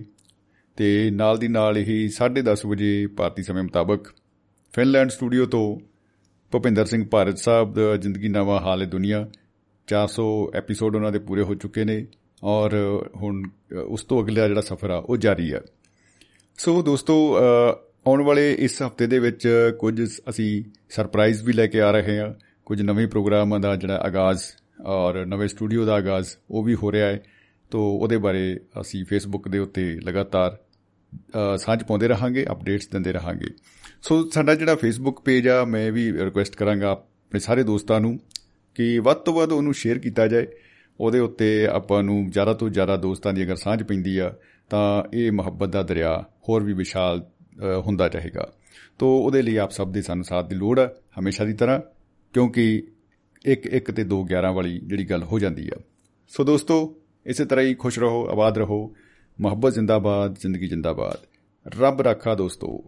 ਤੇ ਨਾਲ ਦੀ ਨਾਲ ਹੀ 10:30 ਵਜੇ ਭਾਰਤੀ ਸਮੇਂ ਮੁਤਾਬਕ ਫਿਨਲੈਂਡ ਸਟੂਡੀਓ ਤੋਂ ਭੁਪਿੰਦਰ ਸਿੰਘ ਭਾਰਤ ਸਾਹਿਬ ਦਾ ਜ਼ਿੰਦਗੀ ਨਵਾਂ ਹਾਲ ਹੈ ਦੁਨੀਆ। 400 ਐਪੀਸੋਡ ਉਹਨਾਂ ਦੇ ਪੂਰੇ ਹੋ ਚੁੱਕੇ ਨੇ ਔਰ ਹੁਣ ਅ, ਉਸ ਤੋਂ ਅਗਲਾ ਜਿਹੜਾ ਸਫ਼ਰ ਆ ਉਹ ਜਾਰੀ ਹੈ ਸੋ ਦੋਸਤੋ ਅ, ਆਉਣ ਵਾਲੇ ਇਸ ਹਫ਼ਤੇ ਦੇ ਵਿੱਚ ਕੁਝ ਅਸੀਂ ਸਰਪ੍ਰਾਈਜ਼ ਵੀ ਲੈ ਕੇ ਆ ਰਹੇ ਹਾਂ। ਕੁਝ ਨਵੇਂ ਪ੍ਰੋਗਰਾਮਾਂ ਦਾ ਜਿਹੜਾ ਆਗਾਜ਼ ਔਰ ਨਵੇਂ ਸਟੂਡੀਓ ਦਾ ਆਗਾਜ਼ ਉਹ ਵੀ ਹੋ ਰਿਹਾ ਹੈ। ਤੋਂ ਉਹਦੇ ਬਾਰੇ ਅਸੀਂ ਫੇਸਬੁੱਕ ਦੇ ਉੱਤੇ ਲਗਾਤਾਰ ਅ, ਸਾਂਝ ਪਾਉਂਦੇ ਰਹਾਂਗੇ ਅਪਡੇਟਸ ਦਿੰਦੇ ਰਹਾਂਗੇ। ਸੋ ਸਾਡਾ ਜਿਹੜਾ ਫੇਸਬੁੱਕ ਪੇਜ ਆ ਮੈਂ ਵੀ ਰਿਕੁਐਸਟ ਕਰਾਂਗਾ ਆਪਣੇ ਸਾਰੇ ਦੋਸਤਾਂ ਨੂੰ ਕਿ ਵੱਧ ਤੋਂ ਵੱਧ ਉਹਨੂੰ ਸ਼ੇਅਰ ਕੀਤਾ ਜਾਏ। ਉਹਦੇ ਉੱਤੇ ਆਪਾਂ ਨੂੰ ਜ਼ਿਆਦਾ ਤੋਂ ਜ਼ਿਆਦਾ ਦੋਸਤਾਂ ਦੀ ਅਗਰ ਸਾਂਝ ਪੈਂਦੀ ਆ ਤਾਂ ਇਹ ਮੁਹੱਬਤ ਦਾ ਦਰਿਆ ਹੋਰ ਵੀ ਵਿਸ਼ਾਲ ਅ, ਹੁੰਦਾ ਚਾਹੇਗਾ ਤੋਂ ਉਹਦੇ ਲਈ ਆਪ ਸਭ ਦੇ ਸਾਨੂੰ ਸਾਥ ਦੀ ਲੋੜ ਹੈ ਹਮੇਸ਼ਾ ਦੀ ਤਰ੍ਹਾਂ ਕਿਉਂਕਿ ਇੱਕ ਇੱਕ ਤੇ 2 11 ਵਾਲੀ ਜਿਹੜੀ ਗੱਲ ਹੋ ਜਾਂਦੀ ਆ। ਸੋ ਦੋਸਤੋ ਇਸੇ ਤਰ੍ਹਾਂ ਹੀ ਖੁਸ਼ ਰਹੋ ਆਬਾਦ ਰਹੋ। ਮੁਹੱਬਤ ਜ਼ਿੰਦਾਬਾਦ ਜ਼ਿੰਦਗੀ ਜ਼ਿੰਦਾਬਾਦ। ਰੱਬ ਰਾਖਾ ਦੋਸਤੋ।